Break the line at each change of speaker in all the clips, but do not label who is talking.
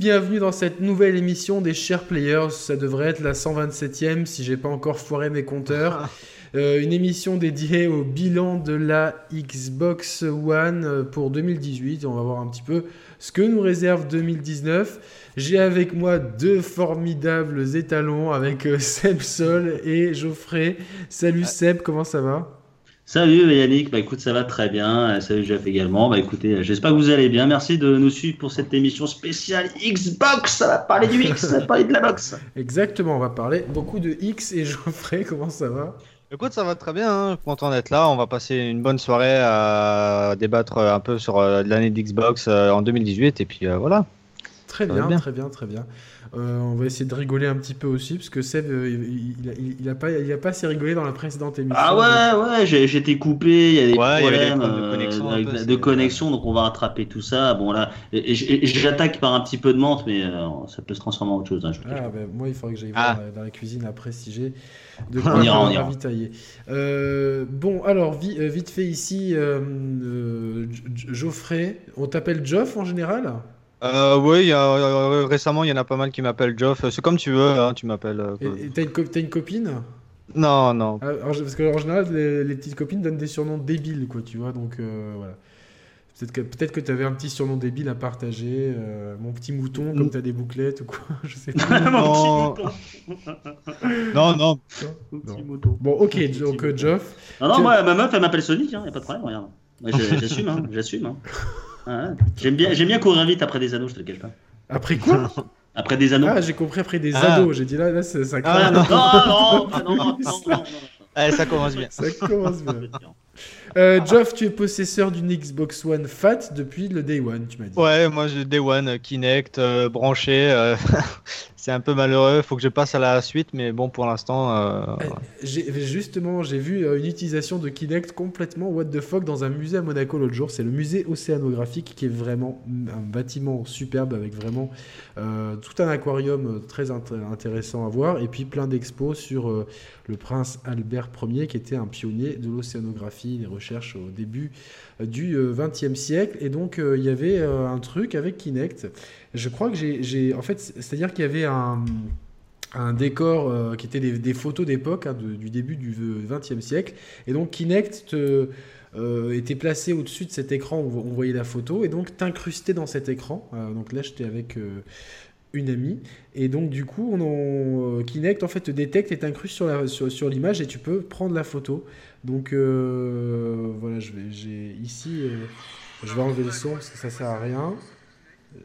Bienvenue dans cette nouvelle émission des Chers Players. Ça devrait être la 127e si j'ai pas encore foiré mes compteurs. Euh, une émission dédiée au bilan de la Xbox One euh, pour 2018. On va voir un petit peu ce que nous réserve 2019. J'ai avec moi deux formidables étalons avec euh, Seb Sol et Geoffrey. Salut Seb, comment ça va?
Salut Yannick, bah écoute ça va très bien, euh, salut Jeff également, bah écoutez euh, j'espère que vous allez bien, merci de nous suivre pour cette émission spéciale Xbox, ça va parler du X, ça va parler de la box.
Exactement, on va parler beaucoup de X et Geoffrey, comment ça va?
Écoute, ça va très bien, hein. content d'être là. On va passer une bonne soirée à débattre un peu sur euh, l'année d'Xbox en 2018 et puis voilà.
Très bien, très bien, très bien. Euh, on va essayer de rigoler un petit peu aussi, parce que Seb, euh, il, il, a, pas, il a pas assez rigolé dans la précédente émission.
Ah ouais, ouais, j'ai été coupé, il y a des problèmes de connexion, donc on va rattraper tout ça. Bon là, j'attaque par un petit peu de menthe, mais euh, ça peut se transformer en autre chose. Hein,
ah, ben, moi, il faudrait que j'aille voir ah. dans la cuisine après si j'ai de quoi on ira, on ravitailler. bon, alors, vite fait ici, Geoffrey, on t'appelle Geoff en général?
Euh, oui, euh, récemment, il y en a pas mal qui m'appellent Geoff. C'est comme tu veux, hein, tu m'appelles. Euh,
et t'as une, une, copine?
Non, non.
Ah, parce qu'en général, les, petites copines donnent des surnoms débiles, quoi, tu vois. Donc euh, voilà. Peut-être que, peut-être que tu avais un petit surnom débile à partager. mon petit mouton, comme mm. tu as des bouclettes ou quoi. Je sais pas.
non. non, non.
Petit mouton. Bon, ok, donc Geoff.
Non, non, moi, ma meuf, elle m'appelle Sonic, hein, y a pas de problème, regarde. J'assume, hein, j'assume. Hein. Ah, j'aime bien, j'aime bien courir vite après des anneaux, je te le cache pas.
Après quoi?
Après des anneaux.
Ah, j'ai compris après des ah. ados. J'ai dit là, là, ça, ça
ah,
non,
non, non, non, non, Allez, ça commence bien.
Ça commence bien. Euh, Geoff, tu es possesseur d'une Xbox One Fat depuis le Day One, tu m'as dit.
Ouais, moi j'ai Day One, Kinect, euh, branché. Euh, c'est un peu malheureux, faut que je passe à la suite, mais bon, pour l'instant. Euh,
j'ai, justement, j'ai vu une utilisation de Kinect complètement what the fuck dans un musée à Monaco l'autre jour. C'est le musée océanographique qui est vraiment un bâtiment superbe avec vraiment tout un aquarium très intéressant à voir et puis plein d'expos sur le prince Albert Ier qui était un pionnier de l'océanographie, des recherches au début euh, du XXe euh, siècle. Et donc euh, il y avait un truc avec Kinect. Je crois que j'ai... En fait, c'est-à-dire qu'il y avait un décor qui était des, photos d'époque hein, du début du XXe siècle. Et donc Kinect était placé au-dessus de cet écran où on voyait la photo et donc t'incrustais dans cet écran. donc là, j'étais avec une amie. Et donc, du coup, euh, Kinect en fait te détecte et t'incruste sur, l'image et tu peux prendre la photo. Donc, euh, voilà, j'ai ici, euh, je vais enlever le son parce que ça sert à rien.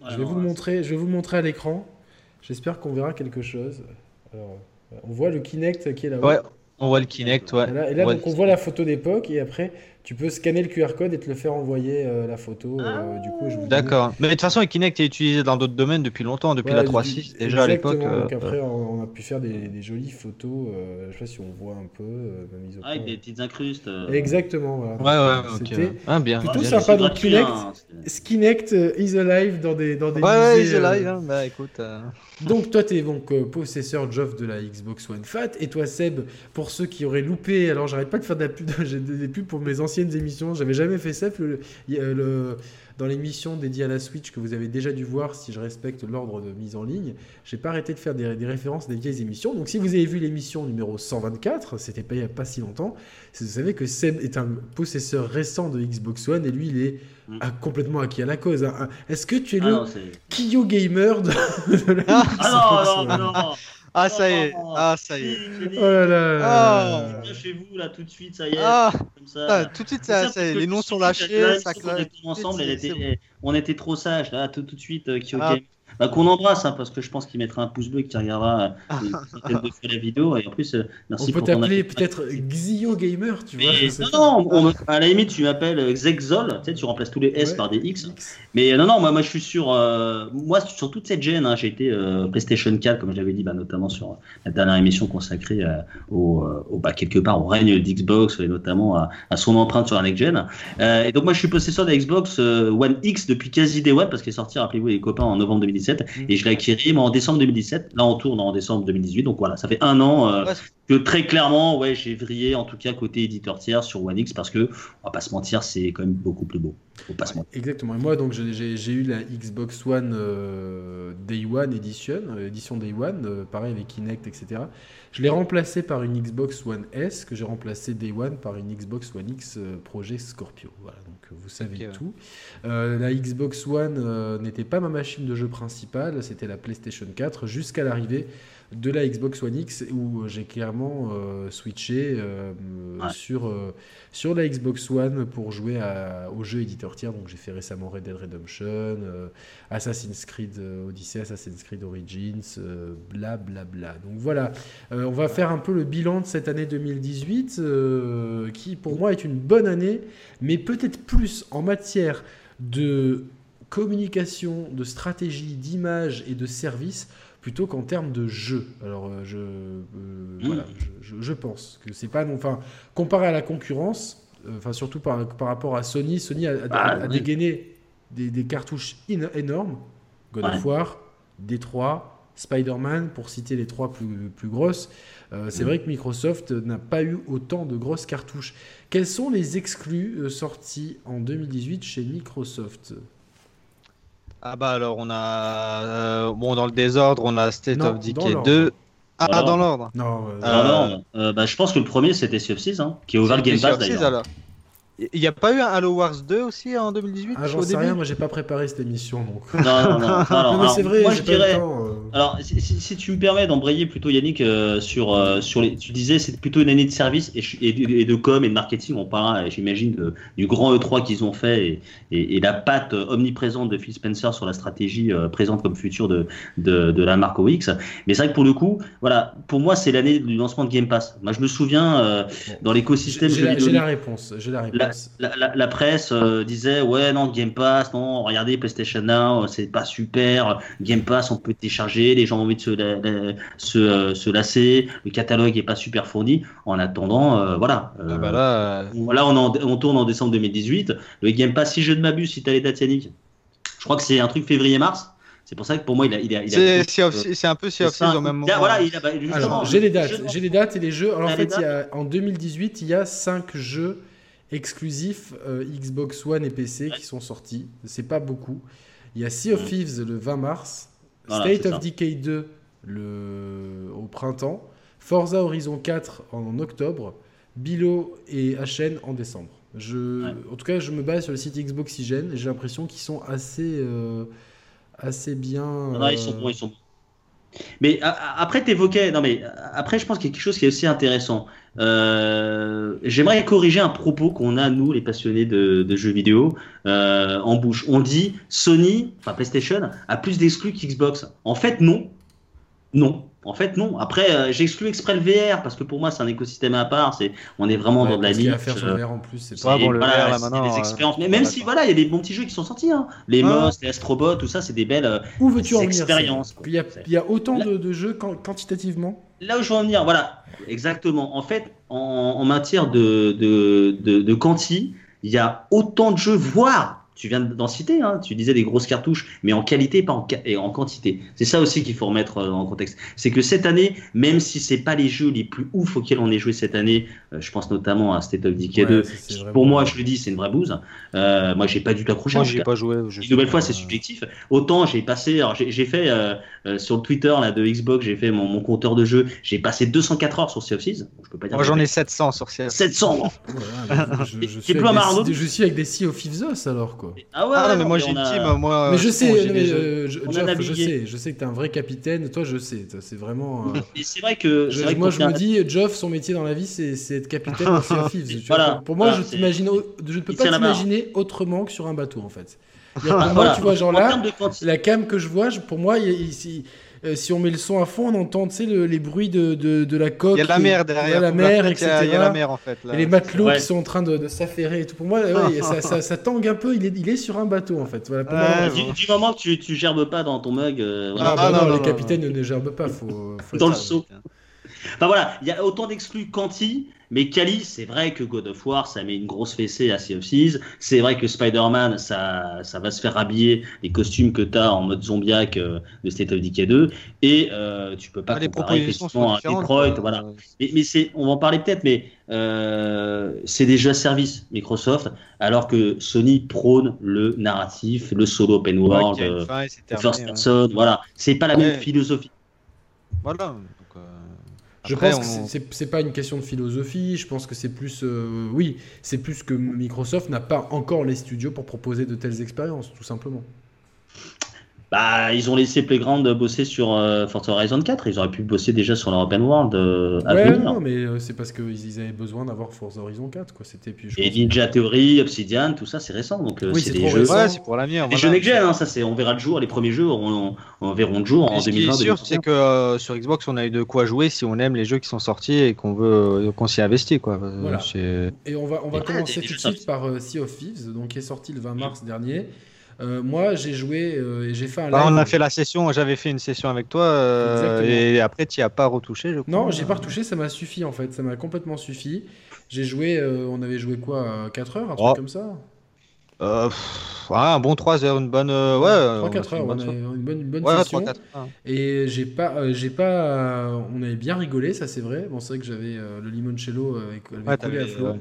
Je vais vous le montrer, je vais vous montrer à l'écran. J'espère qu'on verra quelque chose. Alors, on voit le Kinect qui est là-haut.
Ouais, on voit le Kinect, ouais.
Et là, donc, on voit la photo d'époque et après, tu peux scanner le QR code et te le faire envoyer euh, la photo. Euh, du coup,
D'accord. Mais de toute façon, Kinect est utilisé dans d'autres domaines depuis longtemps, depuis la 3.6 déjà à l'époque.
Donc euh, après, on, a pu faire des, jolies photos. je sais pas si on voit un peu.
ah, avec des petites incrustes.
Exactement.
Voilà. Ouais, ouais, C'était
ah, bien. plutôt sympa. Donc Kinect, hein, Kinect is alive dans des dans des
ouais, musées. Ouais, is alive. Hein. Bah écoute.
Donc toi, tu es donc possesseur Geoff de la Xbox One Fat et toi, Seb, pour ceux qui auraient loupé, alors j'arrête pas de faire des pubs pour mes anciens émissions. J'avais jamais fait ça. Le, dans l'émission dédiée à la Switch que vous avez déjà dû voir, si je respecte l'ordre de mise en ligne, j'ai pas arrêté de faire des, références des vieilles émissions. Donc si vous avez vu l'émission numéro 124, c'était pas il y a pas si longtemps, vous savez que Seb est un possesseur récent de Xbox One et lui il est mm. complètement acquis à la cause. Hein. Est-ce que tu es ah le Kiyo Gamer de,
la ah non, non, non.
Ah, ça y est. Ah, ça y est.
Oh là là.
Ah. Chez vous, là, tout de suite, ça y est.
Ah. Comme ça. Ah, tout de suite, ça, ça, les noms sont lâchés. Ça
claque. Ensemble, elle était, on était trop sages, là, tout, tout de suite, euh, ah. Bah, qu'on embrasse, hein, parce que je pense qu'il mettra un pouce bleu qui regardera euh, la vidéo. Et en plus, euh,
merci on peut t'appeler peut-être Xio Gamer, tu vois.
non, non à la limite, tu m'appelles euh, Xexol, tu sais, tu remplaces tous les S par des X. Mais non, non, moi, moi je suis sur, moi, sur toute cette gêne, hein, j'ai été PlayStation 4, comme je l'avais dit, bah, notamment sur la dernière émission consacrée au, au bah, quelque part au règne d'Xbox et notamment à, à, son empreinte sur la next gen. et donc, moi, je suis possesseur de Xbox One X depuis quasi des web parce qu'il est sorti, rappelez-vous, les copains, en novembre 2017. Mm. Et je l'ai acquis en décembre 2017. Là, on tourne en décembre 2018. Donc voilà, ça fait un an. Euh, que très clairement, ouais, j'ai vrillé en tout cas côté éditeur tiers sur One X parce que on va pas se mentir, c'est quand même beaucoup plus beau. Faut pas se mentir.
Exactement. Et moi, donc, j'ai eu la Xbox One euh, Day One Edition, euh, édition Day One, euh, pareil avec Kinect, etc. Je l'ai remplacé par une Xbox One S que j'ai remplacé Day One par une Xbox One X projet Scorpio. Voilà, donc vous savez tout. la Xbox One n'était pas ma machine de jeu principale, c'était la PlayStation 4 jusqu'à l'arrivée de la Xbox One X où j'ai clairement euh, switché euh, sur, euh, sur la Xbox One pour jouer à, aux jeux éditeurs tiers. Donc j'ai fait récemment Red Dead Redemption, Assassin's Creed Odyssey, Assassin's Creed Origins, bla bla bla. Donc voilà, on va faire un peu le bilan de cette année 2018 qui pour moi est une bonne année, mais peut-être plus en matière de communication, de stratégie, d'image et de service plutôt qu'en termes de jeu. Alors, euh, je, euh, voilà, je, pense que c'est pas. Enfin, comparé à la concurrence, euh, enfin, surtout par, par rapport à Sony, Sony a, ah, dégainé des, cartouches énormes God of War, D3, Spider-Man, pour citer les trois plus, plus grosses. c'est vrai que Microsoft n'a pas eu autant de grosses cartouches. Quels sont les exclus sortis en 2018 chez Microsoft?
Ah bah alors on a euh, bon dans le désordre on a State of Decay 2. Ah, dans l'ordre.
Non, euh, euh, bah, je pense que le premier c'était Sea of Thieves, hein, qui est ouvert le Game Pass d'ailleurs.
Il n'y a pas eu un Halo Wars 2 aussi en 2018
Ah, j'en sais rien, moi j'ai pas préparé cette émission donc.
Non, non, non. non, c'est vrai, moi je dirais. Euh. Alors, si, si, tu me permets d'embrayer plutôt Yannick euh, sur, euh, sur les. Tu disais c'est plutôt une année de service et, et, de com et de marketing. On parle, j'imagine, du grand E3 qu'ils ont fait et, et, la patte omniprésente de Phil Spencer sur la stratégie présente comme future de, de, de la marque OX. Mais c'est vrai que pour le coup, voilà, pour moi c'est l'année du lancement de Game Pass. Moi je me souviens dans l'écosystème.
J'ai la, la, réponse. J'ai la réponse
la, presse euh, disait ouais non Game Pass non regardez PlayStation Now c'est pas super Game Pass on peut télécharger les gens ont envie de se, se, euh, se, lasser le catalogue est pas super fourni en attendant euh, voilà ah bah là, on, on, tourne en décembre 2018 le Game Pass si je ne m'abuse si tu as les dates Yannick je crois que c'est un truc février mars c'est pour ça que pour moi, il a. Il a,
c'est un peu Sea of au même moment.
Voilà, j'ai les dates, j'ai les dates et les jeux. Alors, en fait, il y a, en 2018, il y a 5 jeux exclusifs euh, Xbox One et PC qui sont sortis. C'est pas beaucoup. Il y a Sea of Thieves le 20 mars, State of Decay 2 le... au printemps, Forza Horizon 4 en octobre, Bilo et HN en décembre. Je... En tout cas, je me base sur le site Xboxygène et j'ai l'impression qu'ils sont assez, euh, assez bien.
ils sont bons, ils sont mais après, t'évoquais. Non, mais après, je pense qu'il y a quelque chose qui est aussi intéressant. Euh, j'aimerais corriger un propos qu'on a, nous, les passionnés de, jeux vidéo, euh, en bouche. On dit Sony, enfin PlayStation, a plus d'exclus qu'Xbox. En fait, non. Non. En fait, non. Après, euh, j'exclus exprès le VR parce que pour moi, c'est un écosystème à part. C'est, on est vraiment dans de la niche.
à faire sur le VR en plus. C'est
pas bon, le VR là
maintenant. Des expériences. Mais même si voilà, il y a des bons petits jeux qui sont sortis. Hein. Les ah. Moss, les Astrobot, tout ça, c'est des belles
Où veux-tu expériences. Il y, a, il y a autant de, de, jeux quantitativement?
Là où je veux en venir, voilà, exactement. En fait, en, en matière de, de, de, de quanti, il y a autant de jeux, voire tu viens d'en citer, hein, tu disais des grosses cartouches, mais en qualité, pas en, et en quantité. C'est ça aussi qu'il faut remettre euh, en contexte. C'est que cette année, même si c'est pas les jeux les plus ouf auxquels on est joué cette année, euh, je pense notamment à State of Decay 2, pour moi, je le dis, c'est une vraie bouse. Euh, moi, j'ai pas du tout accroché.
Moi, j'ai pas joué.
Une nouvelle fois, c'est subjectif. Autant j'ai passé, j'ai fait euh, sur le Twitter là de Xbox, j'ai fait mon, mon, compteur de jeu, j'ai passé 204 heures sur Sea of Thieves.
Je peux pas dire. Moi, j'en ai 700 sur Sea of
700.
je, je, suis des, je, suis avec des Sea of Thieves alors quoi.
Ah ouais. Ah
non, mais moi j'ai une team, moi.
Mais je sais, euh, je, sais, je sais que t'es un vrai capitaine. Toi, je sais, c'est vraiment.
Euh, c'est vrai que.
moi, je me dis, Geoff, son métier dans la vie, c'est être capitaine de Sea of Thieves. Voilà. Pour moi, je t'imagine, je ne peux pas t'imaginer autrement que sur un bateau, en fait. Pour moi, tu vois, genre là, la cam que je vois, pour moi, ici euh, si on met le son à fond, on entend les bruits de, de, la coque.
Il y a la mer derrière.
la mer, etc.
Il y a la mer en fait.
et les matelots qui sont en train de, s'affairer et tout. Pour moi, ça, ça, tangue un peu. Il est, il est sur un bateau en fait.
Voilà, du, moment que tu, tu gerbes pas dans ton mug. Euh,
ah, non, les capitaines ne gerbent pas. Faut,
dans le seau. Enfin voilà, il y a autant d'exclus qu'anti, mais Kali, c'est vrai que God of War, ça met une grosse fessée à Sea of Thieves. C'est vrai que Spider-Man, ça, ça va se faire habiller les costumes que tu as en mode zombiaque euh, de State of Decay 2. Et euh, tu peux pas
Ah,
comparer effectivement à. Detroit. Voilà. Mais, mais c'est, on va en parler peut-être, mais euh, c'est déjà service Microsoft, alors que Sony prône le narratif, le solo open
Ouais,
world, euh,
terminé,
first
ouais.
person. Voilà, c'est pas la même
Ouais.
philosophie.
Voilà.
Je pense que
on-
c'est- c'est c'est pas une question de philosophie. Je pense que c'est plus, euh, oui, c'est plus que Microsoft n'a pas encore les studios pour proposer de telles expériences, tout simplement.
Bah, ils ont laissé Playground bosser sur euh, Forza Horizon 4. Ils auraient pu bosser déjà sur leur open world euh, à
Ouais,
venir.
non, mais euh, c'est parce qu'ils ils avaient besoin d'avoir Forza Horizon 4, quoi. C'était puis je
Et Ninja Theory, Obsidian, tout ça, c'est récent. Donc, euh,
Oui,
c'est
c'est
des jeux.
Ouais, c'est pour l'avenir.
Des
voilà.
jeux next-gen, hein, ça c'est, on verra le jour, les premiers jeux auront, on verront le jour en
Et ce qui est
2020.
sûr, c'est que euh, sur Xbox, on a eu de quoi jouer si on aime les jeux qui sont sortis et qu'on veut euh, qu'on s'y investit. Quoi.
Voilà.
c'est-
Et on va, on va commencer
des
tout de suite par euh, Sea of Thieves, donc qui est sorti le 20 mars dernier. Euh, moi, j'ai joué euh, et j'ai fait un live.
Bah, on a fait la session, j'avais fait une session avec toi euh, et après tu n'y as pas retouché. Je crois.
Non, j'ai pas retouché, ça m'a suffi en fait, ça m'a complètement suffi. J'ai joué, euh, on avait joué quoi, 4 heures, un truc
Oh.
comme ça?
Euh, pff, ouais, un bon 3 heures, une bonne. euh, ouais, euh, on a
3-4
fait
heures,
une
on
bonne soirée.
une bonne, une bonne
Ouais,
session.
3-4 heures.
Et j'ai pas, euh, j'ai pas, euh, on avait bien rigolé, ça c'est vrai. Bon, c'est vrai que j'avais euh, le limoncello avec, avait
Ouais,
coulé à flot.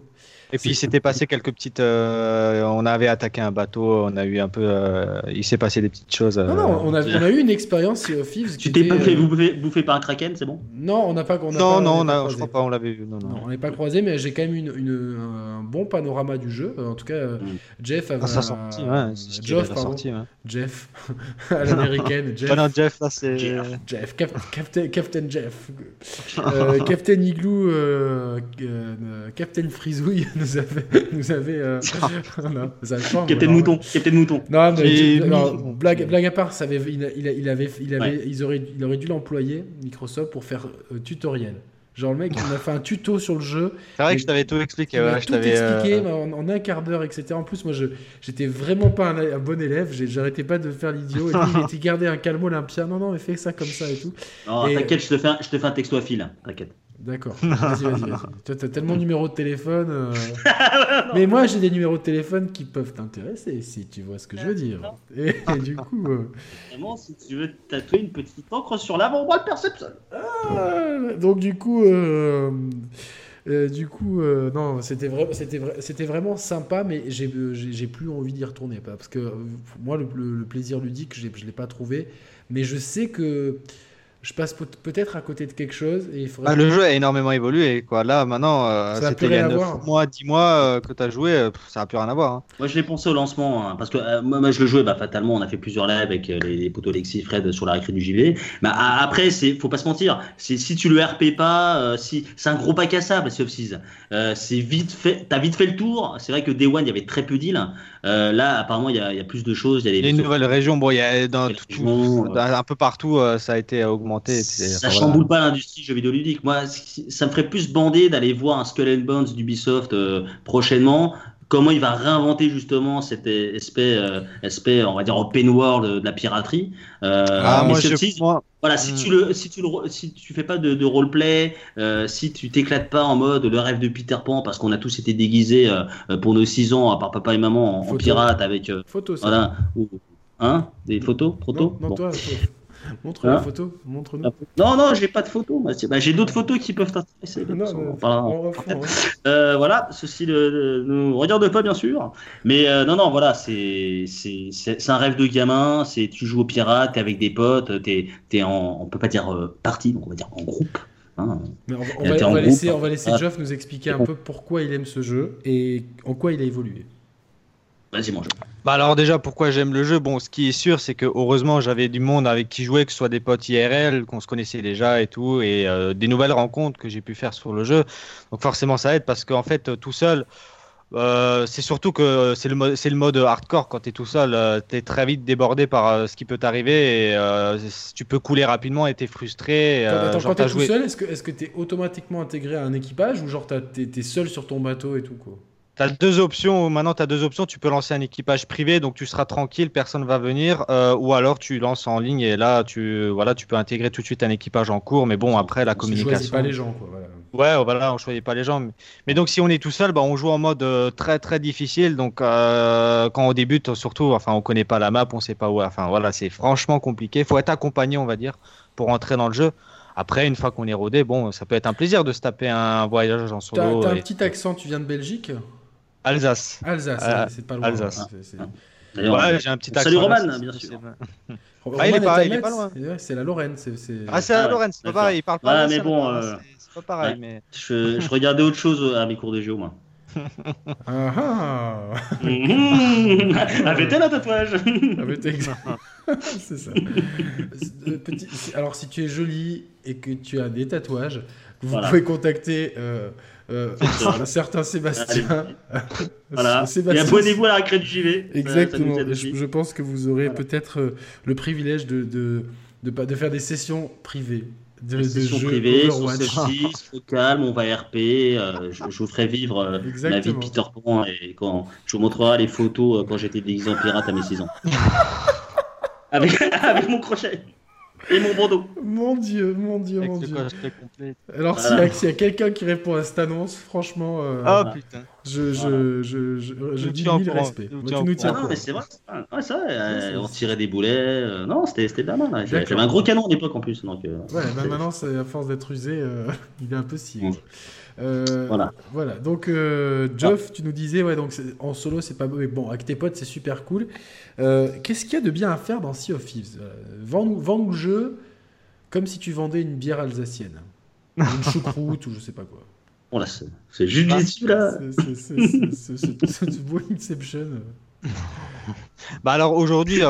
Et puis il s'était passé quelques petites. euh, on avait attaqué un bateau, on a eu un peu. euh, il s'est passé des petites choses.
Non,
euh,
non, on a, on a eu une expérience Thieves.
Tu t'es pas fait
euh,
bouffer, bouffer par un kraken, c'est bon?
Non, on n'a pas. on
non,
pas-
non,
on
on a-
pas
je crois pas, on l'avait vu. Non, non.
Non, on n'est pas croisé, mais j'ai quand même une, une- un bon panorama du jeu. En tout cas, euh,
Mm.
Jeff avait.
Ah, ça sorti, ouais.
pardon.
sorti, ouais.
Jeff, à l'américaine. Jeff.
Ah non, Jeff, là c'est.
Jeff.
Jeff, Cap- Captain, Captain Jeff, Euh, Captain Igloo, euh, euh, Captain Frisouille nous avait, nous avait, euh, voilà, ça forme,
Captain. Mouton, Captain Mouton.
Non, mais non, blague, blague à part, ça avait, il, a- il a- il avait, il avait,
Ouais.
ils auraient, il aurait dû l'employer Microsoft pour faire euh, tutoriel. Genre le mec, il m'a fait un tuto sur le jeu.
C'est vrai que je t'avais tout expliqué.
Il m'a
ouais, je
tout
euh,
expliqué mais en, en un quart d'heure, etc. En plus, moi, je j'étais vraiment pas un, un bon élève. J'arrêtais pas de faire l'idiot. Et puis, il était gardé un calme olympien. Non, non, mais fais ça comme ça et tout.
Non,
Et-
t'inquiète, je te fais un, je te fais un texto à fil, t'inquiète.
D'accord. Vas-y, vas-y, vas-y. Toi, t'as tellement de numéros de téléphone. euh. mais moi, j'ai des numéros de téléphone qui peuvent t'intéresser, si tu vois ce que je veux dire. Et, et du coup, euh,
Vraiment, si tu veux te tatouer une petite encre sur l'avant-bras de perception.
euh, donc du coup, euh, euh, du coup, euh, non, c'était vrai, c'était vrai, c'était vraiment sympa, mais j'ai, euh, plus envie d'y retourner, parce que euh, moi, le, le- le plaisir ludique, j'ai- je l'ai pas trouvé, mais je sais que je passe peut- peut-être à côté de quelque chose et il faudrait.
Ah, le jeu a énormément évolué. Quoi. Là, maintenant, euh,
Ça a
c'était il y a
rien à
9
voir.
mois, 10 mois euh, que tu as joué, euh, pff, ça n'a plus rien à voir. hein.
Moi, je l'ai pensé au lancement, hein, parce que euh, moi, moi, je le jouais, bah, fatalement, on a fait plusieurs lives avec les, les potos Lexi, Fred sur la récré du JV. Mais a- après, c'est, faut pas se mentir, si tu le RP pas, euh, si, c'est un gros bac à sable, Sea of. Euh, c'est vite fait, t'as vite fait le tour. C'est vrai que Day One, il y avait très peu d'îles. Euh, là, apparemment, il y, a, il y a plus de choses. Il y a
Il
des
une nouvelle région, bon, il y a dans
Nouvelle
tout-
région,
tout- un peu partout, euh, ça a été augmenté.
Ça
enfin,
chamboule pas l'industrie jeux vidéo ludique. Moi, ça me ferait plus bander d'aller voir un Skull and Bones d'Ubisoft euh, prochainement. Comment il va réinventer justement cet aspect, euh, aspect, on va dire open world de la piraterie. Euh,
Ah,
mais
moi, je,
Thieves,
moi,
voilà, si
Hmm.
tu le, si tu le, si tu fais pas de, de roleplay, euh, si tu t'éclates pas en mode le rêve de Peter Pan, parce qu'on a tous été déguisés euh, pour nos 6 ans, à part papa et maman, en, en pirate avec, euh,
Photo, ça.
voilà, ou, hein, des photos, trop
Non,
tôt.
non,
Bon.
toi, toi. Montre
Hein
la photo, montre-nous.
Non, non, j'ai pas de. C'est- bah, j'ai d'autres photos qui peuvent t'intéresser. Euh, voilà, ceci ne nous regarde pas, bien sûr. Mais euh, non, non, voilà, c'est un rêve de gamin. C'est Tu joues au pirate, t'es avec des potes, t'es es en, on peut pas dire euh, partie, donc on va dire en groupe. hein.
Mais on va, on on laisser, on va laisser
Ah.
Geoff nous expliquer un
bon.
peu pourquoi il aime ce jeu et en quoi il a évolué.
Vas-y, mon jeu.
Bah alors déjà pourquoi j'aime le jeu? Bon ce qui est sûr c'est que heureusement j'avais du monde avec qui jouer que ce soit des potes IRL qu'on se connaissait déjà et tout et euh, des nouvelles rencontres que j'ai pu faire sur le jeu. Donc forcément ça aide parce qu'en fait euh, tout seul euh, c'est surtout que c'est le mode c'est le mode hardcore. Quand tu es tout seul euh, tu es très vite débordé par euh, ce qui peut t'arriver et euh, tu peux couler rapidement et tu es frustré
Quand,
euh,
attends,
genre,
quand t'es
t'as
tout
joué-
seul, est-ce que est-ce que t'es automatiquement intégré à un équipage ou genre t'as- t'es t'es seul sur ton bateau et tout quoi?
Tu as deux options. Maintenant, tu as deux options. Tu peux lancer un équipage privé, donc tu seras tranquille, personne va venir. Euh, ou alors tu lances en ligne et là, tu, voilà, tu peux intégrer tout de suite un équipage en cours. Mais bon, après, la communication.
Tu pas les gens, quoi. Voilà.
Ouais, voilà, on choisit pas les gens. Mais, donc, si on est tout seul, bah, on joue en mode euh, très très difficile. Donc, euh, quand on débute, surtout, enfin, on connaît pas la map, on sait pas où. Enfin, voilà, c'est franchement compliqué. Il faut être accompagné, on va dire, pour entrer dans le jeu. Après, une fois qu'on est rodé, bon, ça peut être un plaisir de se taper un voyage en solo.
T'as un petit accent, tu viens de Belgique?
Alsace.
Alsace, euh, c'est pas loin.
Alsace. Ouais, j'ai un petit accent.
Salut Roman, bien sûr.
Ah, il est pas, il est pas loin.
C'est la Lorraine.
Ah, c'est la Lorraine, c'est pas pareil. Il parle pas.
Ouais, mais bon.
C'est pas pareil. Mais...
Je, je regardais autre chose à mes cours de géo, moi.
Ah ah
Avait-elle un tatouage
C'est ça. Euh, petit... Alors, si tu es jolie et que tu as des tatouages, vous pouvez contacter euh, euh, un certain Sébastien.
voilà. Et abonnez-vous à la récré du JV.
Exactement. je, pense que vous aurez peut-être euh, le privilège de, de, de, de, faire des sessions privées
de, session privée, sur au calme, on va RP, euh, je, je, vous ferai vivre euh, ma vie de Peter Pan et quand je vous montrerai les photos euh, quand j'étais déguisé en pirate à mes 6 ans. avec, avec mon crochet. Et mon bandeau.
Mon dieu, mon dieu, mon dieu. Alors, s'il y a, quelqu'un qui répond à cette annonce, franchement. Euh,
oh putain.
Je, je, je, je, je dis mille respect.
Tu nous tiens non, mais c'est vrai. Ouais, ça, euh, on tirait des boulets. Euh, non, c'était pas mal. J'avais un gros canon à l'époque en plus. Donc, euh,
ouais, bah maintenant, à force d'être usé, il est un peu si. Euh, voilà. Voilà. Donc, euh, Geoff, tu nous disais, ouais, donc en solo, c'est pas mais bon. Avec tes potes, c'est super cool. Euh, qu'est-ce qu'il y a de bien à faire dans Sea of Thieves Vends-nous le jeu comme si tu vendais une bière alsacienne, une choucroute ou je sais pas quoi.
Oh là, c'est juste là.
C'est beau Inception.
bah alors aujourd'hui.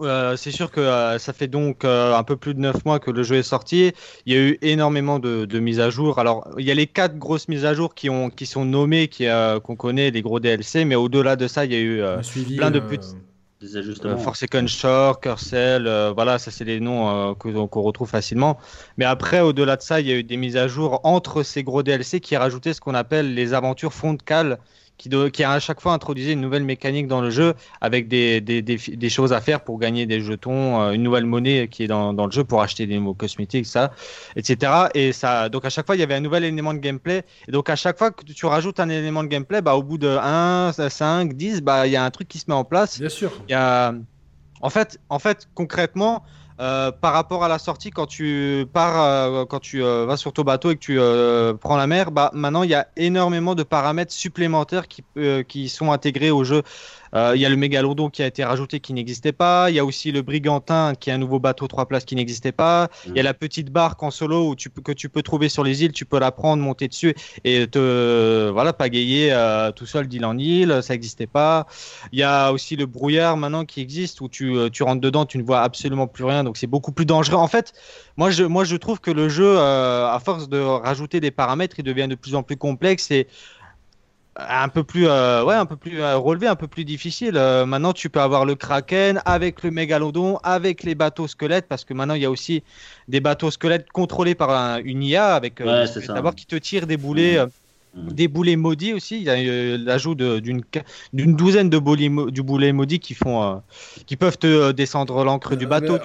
Euh, c'est sûr que euh, ça fait donc euh, un peu plus de 9 mois que le jeu est sorti. Il y a eu énormément de, mises à jour. Alors, il y a les quatre grosses mises à jour qui, ont, qui sont nommées, qui, qu'on connaît, les gros DLC, mais au-delà de ça, il y a eu plein de petits.
Des ajustements.
Forsaken Shore, Cursel, voilà, ça c'est les noms qu'on retrouve facilement. Mais après, au-delà de ça, il y a eu des mises à jour entre ces gros DLC qui rajoutaient ce qu'on appelle les aventures de qui, a à chaque fois introduisé une nouvelle mécanique dans le jeu avec des, des, des, choses à faire pour gagner des jetons, euh, une nouvelle monnaie qui est dans, dans, le jeu pour acheter des nouveaux cosmétiques, ça, etc. Et ça, donc à chaque fois, il y avait un nouvel élément de gameplay. Et donc à chaque fois que tu rajoutes un élément de gameplay, bah, au bout de 1, 5, 10, bah, il y a un truc qui se met en place.
Bien sûr.
Il y a... En fait, en fait, concrètement, euh, par rapport à la sortie, quand tu pars, euh, quand tu euh, vas sur ton bateau et que tu prends la mer, bah, maintenant il y a énormément de paramètres supplémentaires qui, qui sont intégrés au jeu. Euh, il y a le mégalodon qui a été rajouté qui n'existait pas. Il y a aussi le brigantin qui est un nouveau bateau trois places qui n'existait pas. Il y a la petite barque en solo où que tu peux trouver sur les îles. Tu peux la prendre, monter dessus et te voilà pagayer euh, tout seul d'île en île. Ça n'existait pas. Il y a aussi le brouillard maintenant qui existe où tu, euh, rentres dedans, tu ne vois absolument plus rien. Donc c'est beaucoup plus dangereux. En fait, moi je, moi je trouve que le jeu, à force de rajouter des paramètres, il devient de plus en plus complexe et un peu plus euh, ouais un peu plus euh, relevé un peu plus difficile euh, maintenant tu peux avoir le kraken avec le mégalodon avec les bateaux squelettes parce que maintenant il y a aussi des bateaux squelettes contrôlés par une IA avec d'abord qui te tire des boulets mmh. mmh. des boulets maudits aussi il y a l'ajout d'une d'une douzaine de boulets du boulet maudits qui font qui peuvent te descendre l'encre du bateau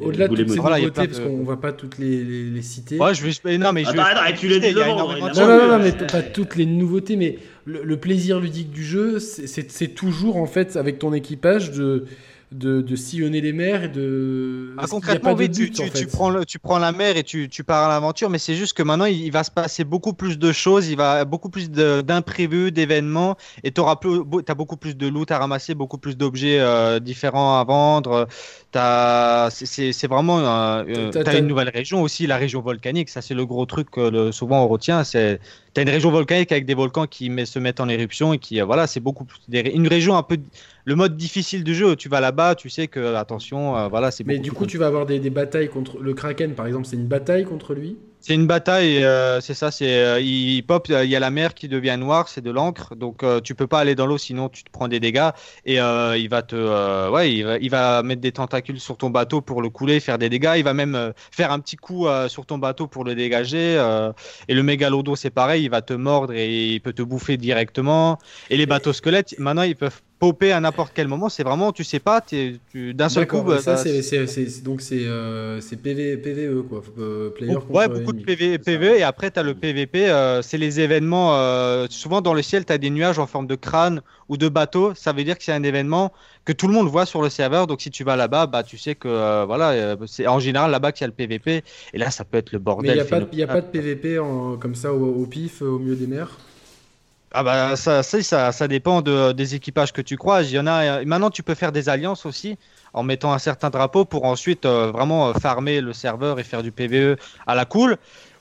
au-delà de toutes ces nouveautés, parce qu'on ne va pas toutes les, les, citer.
Ouais, je vais... Non, mais je
vais... tu l'as dit
Non, non, non, mais pas toutes les nouveautés, mais le, plaisir ludique du jeu, c'est toujours en fait avec ton équipage de de, sillonner les mers et de.
Ah, concrètement, oui, tu, tu, prends le, tu prends la mer et tu, tu pars à l'aventure, mais c'est juste que maintenant il, va se passer beaucoup plus de choses, il va beaucoup plus d'imprévus, d'événements, et tu as beaucoup plus de loot à ramasser, beaucoup plus d'objets euh, différents à vendre. C'est vraiment. Euh, euh, tu as, une nouvelle région aussi, la région volcanique, ça c'est le gros truc que souvent on retient. C'est tu as une région volcanique avec des volcans qui se mettent en éruption et qui, euh, voilà, c'est beaucoup plus. Une région un peu. Le mode difficile du jeu, tu vas là-bas, tu sais que, attention, euh, voilà, c'est
Mais du coup, tu vas avoir des, batailles contre. Le Kraken, par exemple, c'est une bataille contre lui?
C'est une bataille, euh, c'est ça. C'est euh, il pop, il y a la mer qui devient noire, c'est de l'encre, donc euh, tu peux pas aller dans l'eau sinon tu te prends des dégâts et il va te, ouais, il va, il va, mettre des tentacules sur ton bateau pour le couler, faire des dégâts. Il va même faire un petit coup sur ton bateau pour le dégager. et le mégalodo c'est pareil, il va te mordre et il peut te bouffer directement. Et les bateaux squelettes, maintenant ils peuvent popper à n'importe quel moment. C'est vraiment, tu sais pas, tu, d'un seul coup.
Bah, ça, c'est, donc c'est, euh, PV, PVE quoi.
Euh, player ouais, beaucoup de PV, PVE et après tu as le PVP. Euh, c'est les événements. Euh, souvent dans le ciel, tu as des nuages en forme de crâne ou de bateau. Ça veut dire que c'est un événement que tout le monde voit sur le serveur. Donc si tu vas là-bas, bah tu sais que voilà, c'est en général là-bas qu'il y a le PVP. Et là, ça peut être le bordel.
Mais il n'y a, pas de PVP en, comme ça au pif au milieu des mers?
Ah bah ça, ça, ça, dépend de, des équipages que tu croises. Il y en a. Maintenant, tu peux faire des alliances aussi en mettant un certain drapeau pour ensuite euh, vraiment euh, farmer le serveur et faire du PVE à la cool.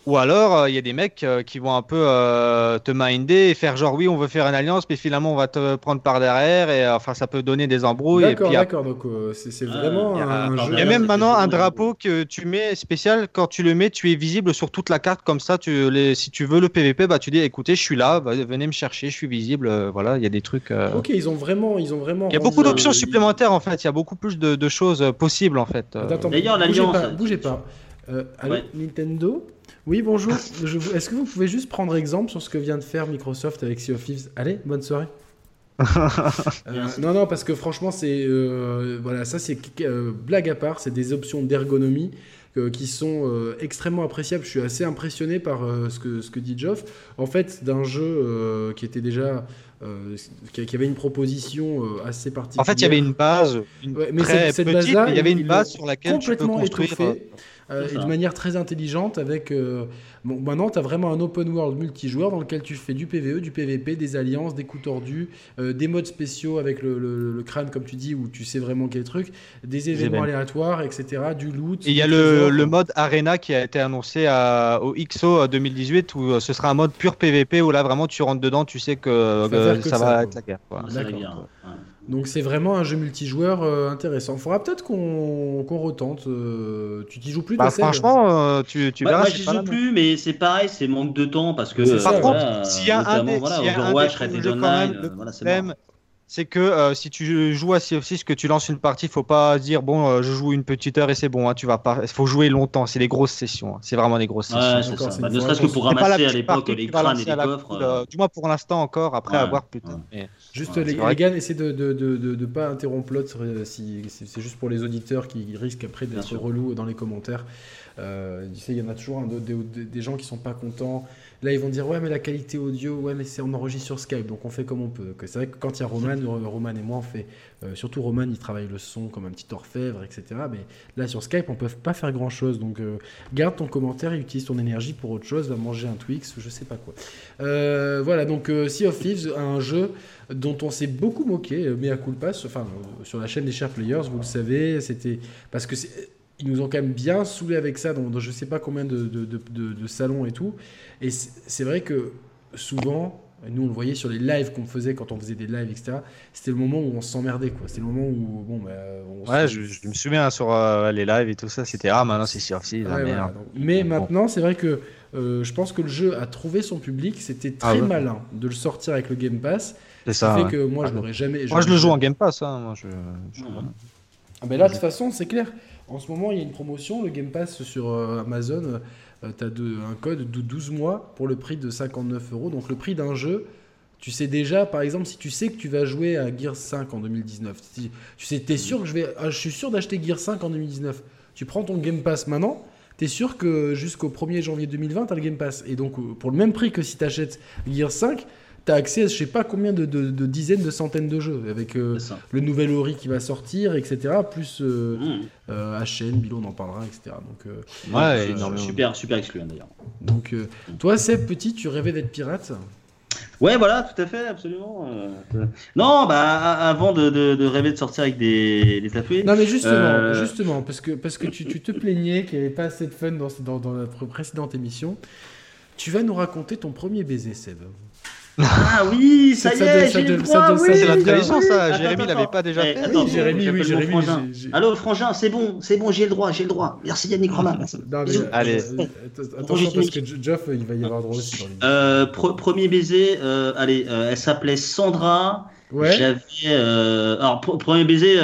Ou alors, euh, il y a des mecs euh, qui vont un peu euh, te minder et faire genre, oui, on veut faire une alliance, mais finalement, on va te prendre par derrière. Et enfin, ça peut donner des embrouilles.
D'accord, d'accord. Donc, c'est vraiment un,
jeu. Il y a même maintenant un drapeau que tu mets spécial. Quand tu le mets, tu es visible sur toute la carte. Comme ça, tu, les, si tu veux le PVP, bah, tu dis, écoutez, je suis là, venez me chercher, je suis visible. voilà, il y a des trucs.
Ok, ils ont vraiment. Ils ont vraiment
il y a beaucoup d'options supplémentaires, en fait. Il y a beaucoup plus de, choses possibles, en fait.
D'ailleurs, l'alliance.
Bougez pas. Bougez pas. Nintendo oui, bonjour. Est-ce que vous pouvez juste prendre exemple sur ce que vient de faire Microsoft avec Sea of Thieves? Allez, bonne soirée. Euh, non, non, parce que franchement, c'est euh, voilà, ça c'est euh, blague à part, c'est des options d'ergonomie qui sont extrêmement appréciables. Je suis assez impressionné par ce que ce que dit Geoff. En fait, d'un jeu qui était déjà qui avait une proposition assez particulière.
En fait, il y avait une base, mais très cette, petite, base il y avait une base sur laquelle tu peux construire.
Euh, et de manière très intelligente avec... Euh, bon, maintenant, tu as vraiment un open world multijoueur dans lequel tu fais du PVE, du PVP, des alliances, des coups tordus, euh, des modes spéciaux avec le, crâne, comme tu dis, où tu sais vraiment quel truc, des événements aléatoires, etc., du loot.
Et il y a le, mode Arena qui a été annoncé à, au XO 2018 où ce sera un mode pur PVP où là vraiment tu rentres dedans, tu sais que, ça, va être la guerre.
D'accord.
Donc c'est vraiment un jeu multijoueur euh, intéressant. Il faudra peut-être qu'on retente. Euh, tu t'y joues plus
bah, Franchement, euh, tu, tu verras.
Moi, j'y joue plus, mais c'est pareil, c'est manque de temps parce que.
Par contre, s'il y a un des, voilà, Overwatch, Red Dead Online, voilà, c'est c'est que euh, si tu joues à Sea of Thieves, que tu lances une partie, il faut pas dire bon, euh, je joue une petite heure et c'est bon. Hein, tu vas pas. Il faut jouer longtemps. C'est des grosses sessions. Hein. C'est vraiment des grosses
ouais, sessions. Ça. Bah, ne serait-ce que pour ramasser à l'époque les crânes et les coffres.
Euh. du moins pour l'instant encore. Après avoir plus tard.
Juste les, les gars, essayez de de, de, de, pas interrompre l'autre. Si, c'est juste pour les auditeurs qui risquent après d'être relous dans les commentaires. il y en a toujours des, gens qui sont pas contents. Là, ils vont dire ouais, mais la qualité audio, ouais, mais c'est on enregistre sur Skype, donc on fait comme on peut. C'est vrai que quand il y a Roman, Roman et moi, on fait euh, surtout Roman, il travaille le son comme un petit orfèvre, etc. Mais là, sur Skype, on peut pas faire grand chose. Donc, euh, garde ton commentaire et utilise ton énergie pour autre chose. Va manger un Twix, je sais pas quoi. Euh, voilà, donc Sea of Thieves, un jeu dont on s'est beaucoup moqué, mais à coup de enfin, sur la chaîne des Chers Players, vous le savez, c'était parce que ils nous ont quand même bien saoulé avec ça dans, je sais pas combien de, de, de salons et tout. Et c'est vrai que souvent, nous on le voyait sur les lives qu'on faisait quand on faisait des lives, etc. C'était le moment où on s'emmerdait, quoi. C'était le moment où, bon, bah,
ouais, je, me souviens sur euh, les lives et tout ça, c'était ah maintenant c'est sur
Mais maintenant, c'est vrai que euh, je pense que le jeu a trouvé son public. C'était très ah malin de le sortir avec le Game Pass.
C'est ça.
fait que moi, je n'aurais jamais.
Moi, je le joue en Game Pass. Hein, moi, je,
Ah, ben là, de toute façon, c'est clair. En ce moment, il y a une promotion, le Game Pass sur euh, Amazon tu as un code de 12 mois pour le prix de 59 euros. Donc le prix d'un jeu, tu sais déjà, par exemple, si tu sais que tu vas jouer à Gear 5 en 2019, tu sais, es sûr que je vais, ah, je suis sûr d'acheter Gear 5 en 2019. Tu prends ton Game Pass maintenant, tu es sûr que jusqu'au 1er janvier 2020, tu as le Game Pass. Et donc, pour le même prix que si tu achètes Gear 5, tu as accès à je sais pas combien de, dizaines, de centaines de jeux, avec euh, le nouvel Ori qui va sortir, etc. Plus euh, mmh. euh HN, Bilo, on en parlera, etc. Donc,
euh, ouais, super, super excluant d'ailleurs.
Donc, toi, Seb, petit, tu rêvais d'être pirate?
Ouais, voilà, tout à fait, absolument. Non, bah, avant de, rêver de sortir avec des, des.
Non, mais justement, justement parce que, parce que tu, te plaignais qu'il n'y avait pas assez de fun dans, dans, dans notre précédente émission. Tu vas nous raconter ton premier baiser, Seb.
Ah oui, ça y est, j'ai le droit, oui,
C'est
oui.
ça.
Attends,
Jérémy l'avait pas déjà
Eh,
fait.
attends,
Oui, Jérémy, oui, Jérémy,
frangin. Allô, frangin, c'est bon, c'est bon, j'ai le droit, j'ai le droit. Merci Yannick Romain.
Allez.
euh, att- attention parce que Geoff, il va y avoir droit aussi.
Euh, pre- premier baiser, euh, allez, elle s'appelait Sandra.
Ouais.
J'avais. euh, alors, pr- premier baiser.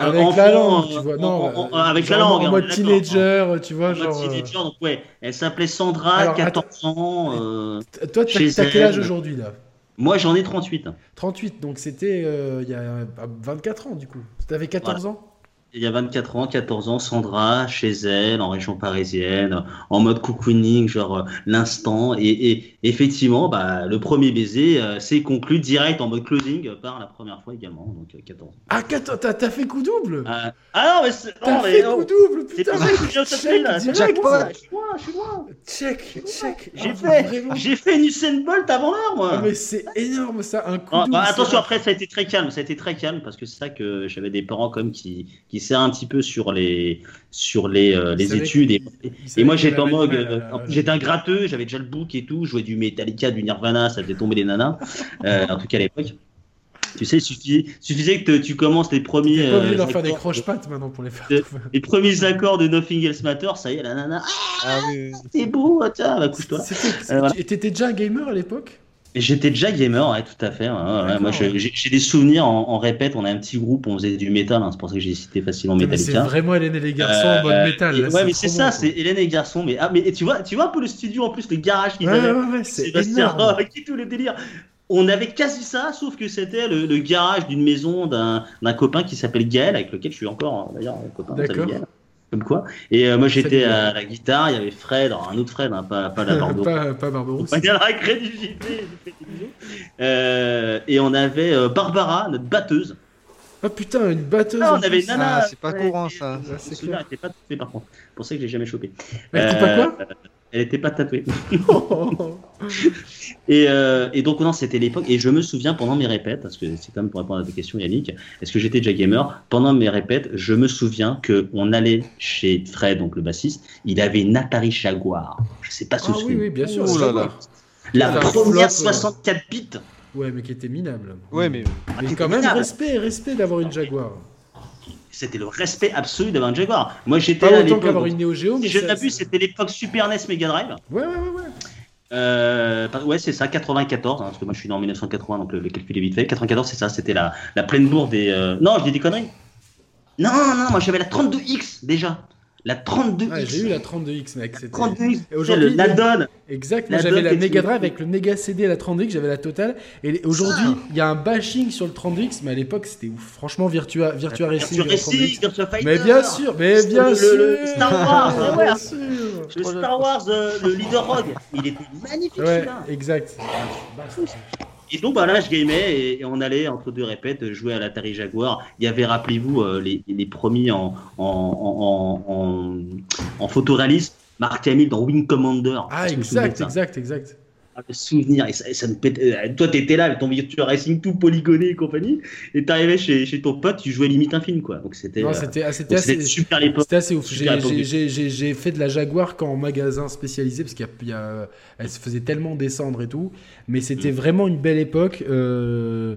Euh,
Avec
enfant,
la langue,
euh,
tu vois. Non,
en- en-
euh,
avec la langue.
En
hein,
mode
d'accord.
teenager, tu vois,
En mode
genre. euh,
teenager, donc ouais. Elle s'appelait Sandra,
Alors,
14 ans. euh,
Toi, t'as quel âge aujourd'hui là?
Moi, j'en ai 38.
38, donc c'était euh, il y a euh, 24 ans du coup. T'avais 14 ans?
Il y a 24 ans, 14 ans, Sandra, chez elle, en région parisienne, en mode cocooning, genre euh, l'instant. Et, et effectivement, bah, le premier baiser euh, s'est conclu direct en mode closing euh, par la première fois également, donc euh, 14 ans.
Ah, 14, t'as fait coup double
Ah, ah non, mais c'est.
T'as fait coup double,
C'est
putain
ça que
check,
là, c'est
jackpot.
loin, Je suis loin, je suis loin.
Check, check
J'ai
Ah,
fait, j'ai fait une Usain Bolt avant l'heure, moi.
Ah, mais c'est énorme ça, un coup
Ah,
double.
bah, attention, après, ça a été très calme. Ça a été très calme parce que c'est ça que j'avais des parents comme qui, qui serrent un petit peu sur les, sur les, euh, les études. Et, et moi, j'étais en mode. euh, plus, j'étais un gratteux, j'avais déjà le book et tout. Je jouais du Metallica, du Nirvana, ça faisait tomber les nanas. Euh, en tout cas, à l'époque. Tu sais, il suffisait, suffisait que tu commences les premiers.
Pas obligé
euh,
faire des croche-pattes maintenant pour les faire.
De-. Les premiers accords de Nothing Else Matter, ça y est, la nana. Ah,
Ah oui.
t'es beau, tiens, bah, couche-toi. Euh, voilà.
Et t'étais déjà un gamer à l'époque?
J'étais déjà gamer, ouais, tout à fait. ouais, Moi, j'ai des souvenirs en, en répète. On a un petit groupe, on faisait du métal. hein, c'est pour ça que j'ai cité facilement
Mais c'est
Metallica.
vraiment Hélène et les garçons
Euh,
en mode métal.
et-
là,
ouais, mais c'est ça, c'est Hélène et les garçons. Mais, ah, mais et tu vois, tu vois un peu le studio en plus, le garage
quoi. Ouais, ouais, c'est
Sébastien
énorme.
Et tout le délire. On avait quasi ça, sauf que c'était le, le garage d'une maison d'un copain qui s'appelle Gaël, avec lequel je suis encore d'ailleurs un copain.
D'accord.
Comme quoi. Et euh, moi j'étais à la guitare, il y avait Fred, alors un autre Fred, hein, pas, pas la Bordeaux.
pas, pas Barberousse.
On est à la récré du JT, j'ai fait des bisous. Euh, et on avait euh, Barbara, notre batteuse.
Oh putain, une batteuse.
Ah, on avait. Nana.
Ah, c'est pas courant, ça.
C'est clair.
était pas tatouée par contre. C'est pour ça que je l'ai jamais chopé.
Elle était pas quoi?
Elle était pas tatouée. Et, euh, et donc, non, c'était l'époque. Et je me souviens pendant mes répètes, parce que c'est quand même pour répondre à ta question, Yannick, est-ce que j'étais déjà gamer? Pendant mes répètes, je me souviens qu'on allait chez Fred, donc le bassiste, il avait une Atari Jaguar. Je sais pas si
Ah
vous vous
oui, oui, bien sûr.
Là là.
La première
flop, euh.
64 bits.
Ouais, mais qui était minable.
Ouais, mais
Mais
Ah,
quand même,
minable.
respect, respect d'avoir une Jaguar.
C'était le respect absolu un Jaguar. Moi, j'étais là à
autant qu'avoir une Neo Geo, mais
Si je n'abuse, c'était l'époque Super NES Mega Drive.
Ouais, ouais, ouais, ouais.
Euh, ouais, c'est ça, 94, hein, parce que moi je suis né en 1980, donc le, le calcul est vite fait. 94, c'est ça, c'était la, la pleine bourre des. euh, Non, je dis des conneries. Non, non, moi j'avais la 32X déjà. La 32X.
Ouais, j'ai eu la 32X, mec. c'était-
32X.
Et aujourd'hui,
la donne.
Exact,
La
moi j'avais la Mega Drive avec le Mega CD à la 30X, j'avais la totale. Et aujourd'hui, il y a un bashing sur le 30X, mais à l'époque c'était ouf. Franchement, Virtua, Virtua Racing.
Virtua
la
Racing,
30X.
Virtua Fighter.
Mais bien sûr, mais bien sûr.
le Star Wars,
bien sûr.
Le Star Wars, euh, le Leader Rogue, il était magnifique
Ouais,
celui-là.
exact.
Et donc bah, là, je gamais et, et on allait entre deux répètes jouer à l'Atari Jaguar. Il y avait, rappelez-vous, euh, les, les premiers en, en, en, en, photoréalisme, Mark Hamill dans Wing Commander.
Ah, exact, exact, exact.
Ah, le souvenir, et ça, et ça me pète. euh, Toi, t'étais là avec ton Virtua Racing tout polygoné et compagnie, et t'arrivais chez, chez ton pote, tu jouais limite un film, quoi. Donc c'était euh,
ah, assez.
super l'époque.
C'était assez ouf. J'ai- fait de la Jaguar qu'en magasin spécialisé parce qu'il y a- il y a- elle se faisait tellement descendre et tout. Mais c'était
Mm.
vraiment une belle époque. Euh,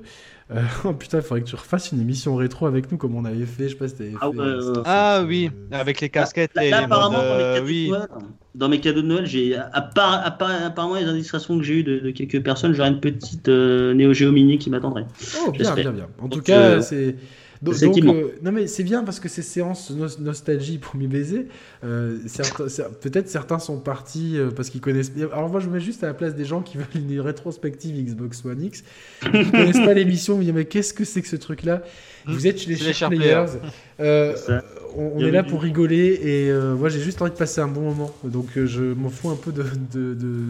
euh, oh putain, il faudrait que tu refasses une émission rétro avec nous comme on avait fait. Je sais pas si t'avais
Ah
fait.
ouais,
euh,
ouais, ouais.
Ah oui, avec les casquettes
Là,
et
là,
les
apparemment, dans mes
euh,
cadeaux
oui.
de Noël, dans mes cadeaux de Noël, j'ai, à part, à part- apparemment les indiscrétions que j'ai eues de, de quelques personnes, j'aurais une petite euh, Neo Geo Mini qui m'attendrait.
Oh, bien, bien, bien. En tout cas,
euh,
c'est. Donc, euh, non mais c'est bien parce que ces séances nos- nostalgie premier baiser, euh, peut-être certains sont partis euh, parce qu'ils connaissent. Alors moi je me mets juste à la place des gens qui veulent une rétrospective Xbox One X, qui connaissent pas l'émission, ils me disent mais qu'est-ce que c'est que ce truc-là? Vous êtes chez les Sharp Players. Euh, on, est là pour rigoler et euh, moi j'ai juste envie de passer un bon moment. Donc euh, je m'en fous un peu de. de- de-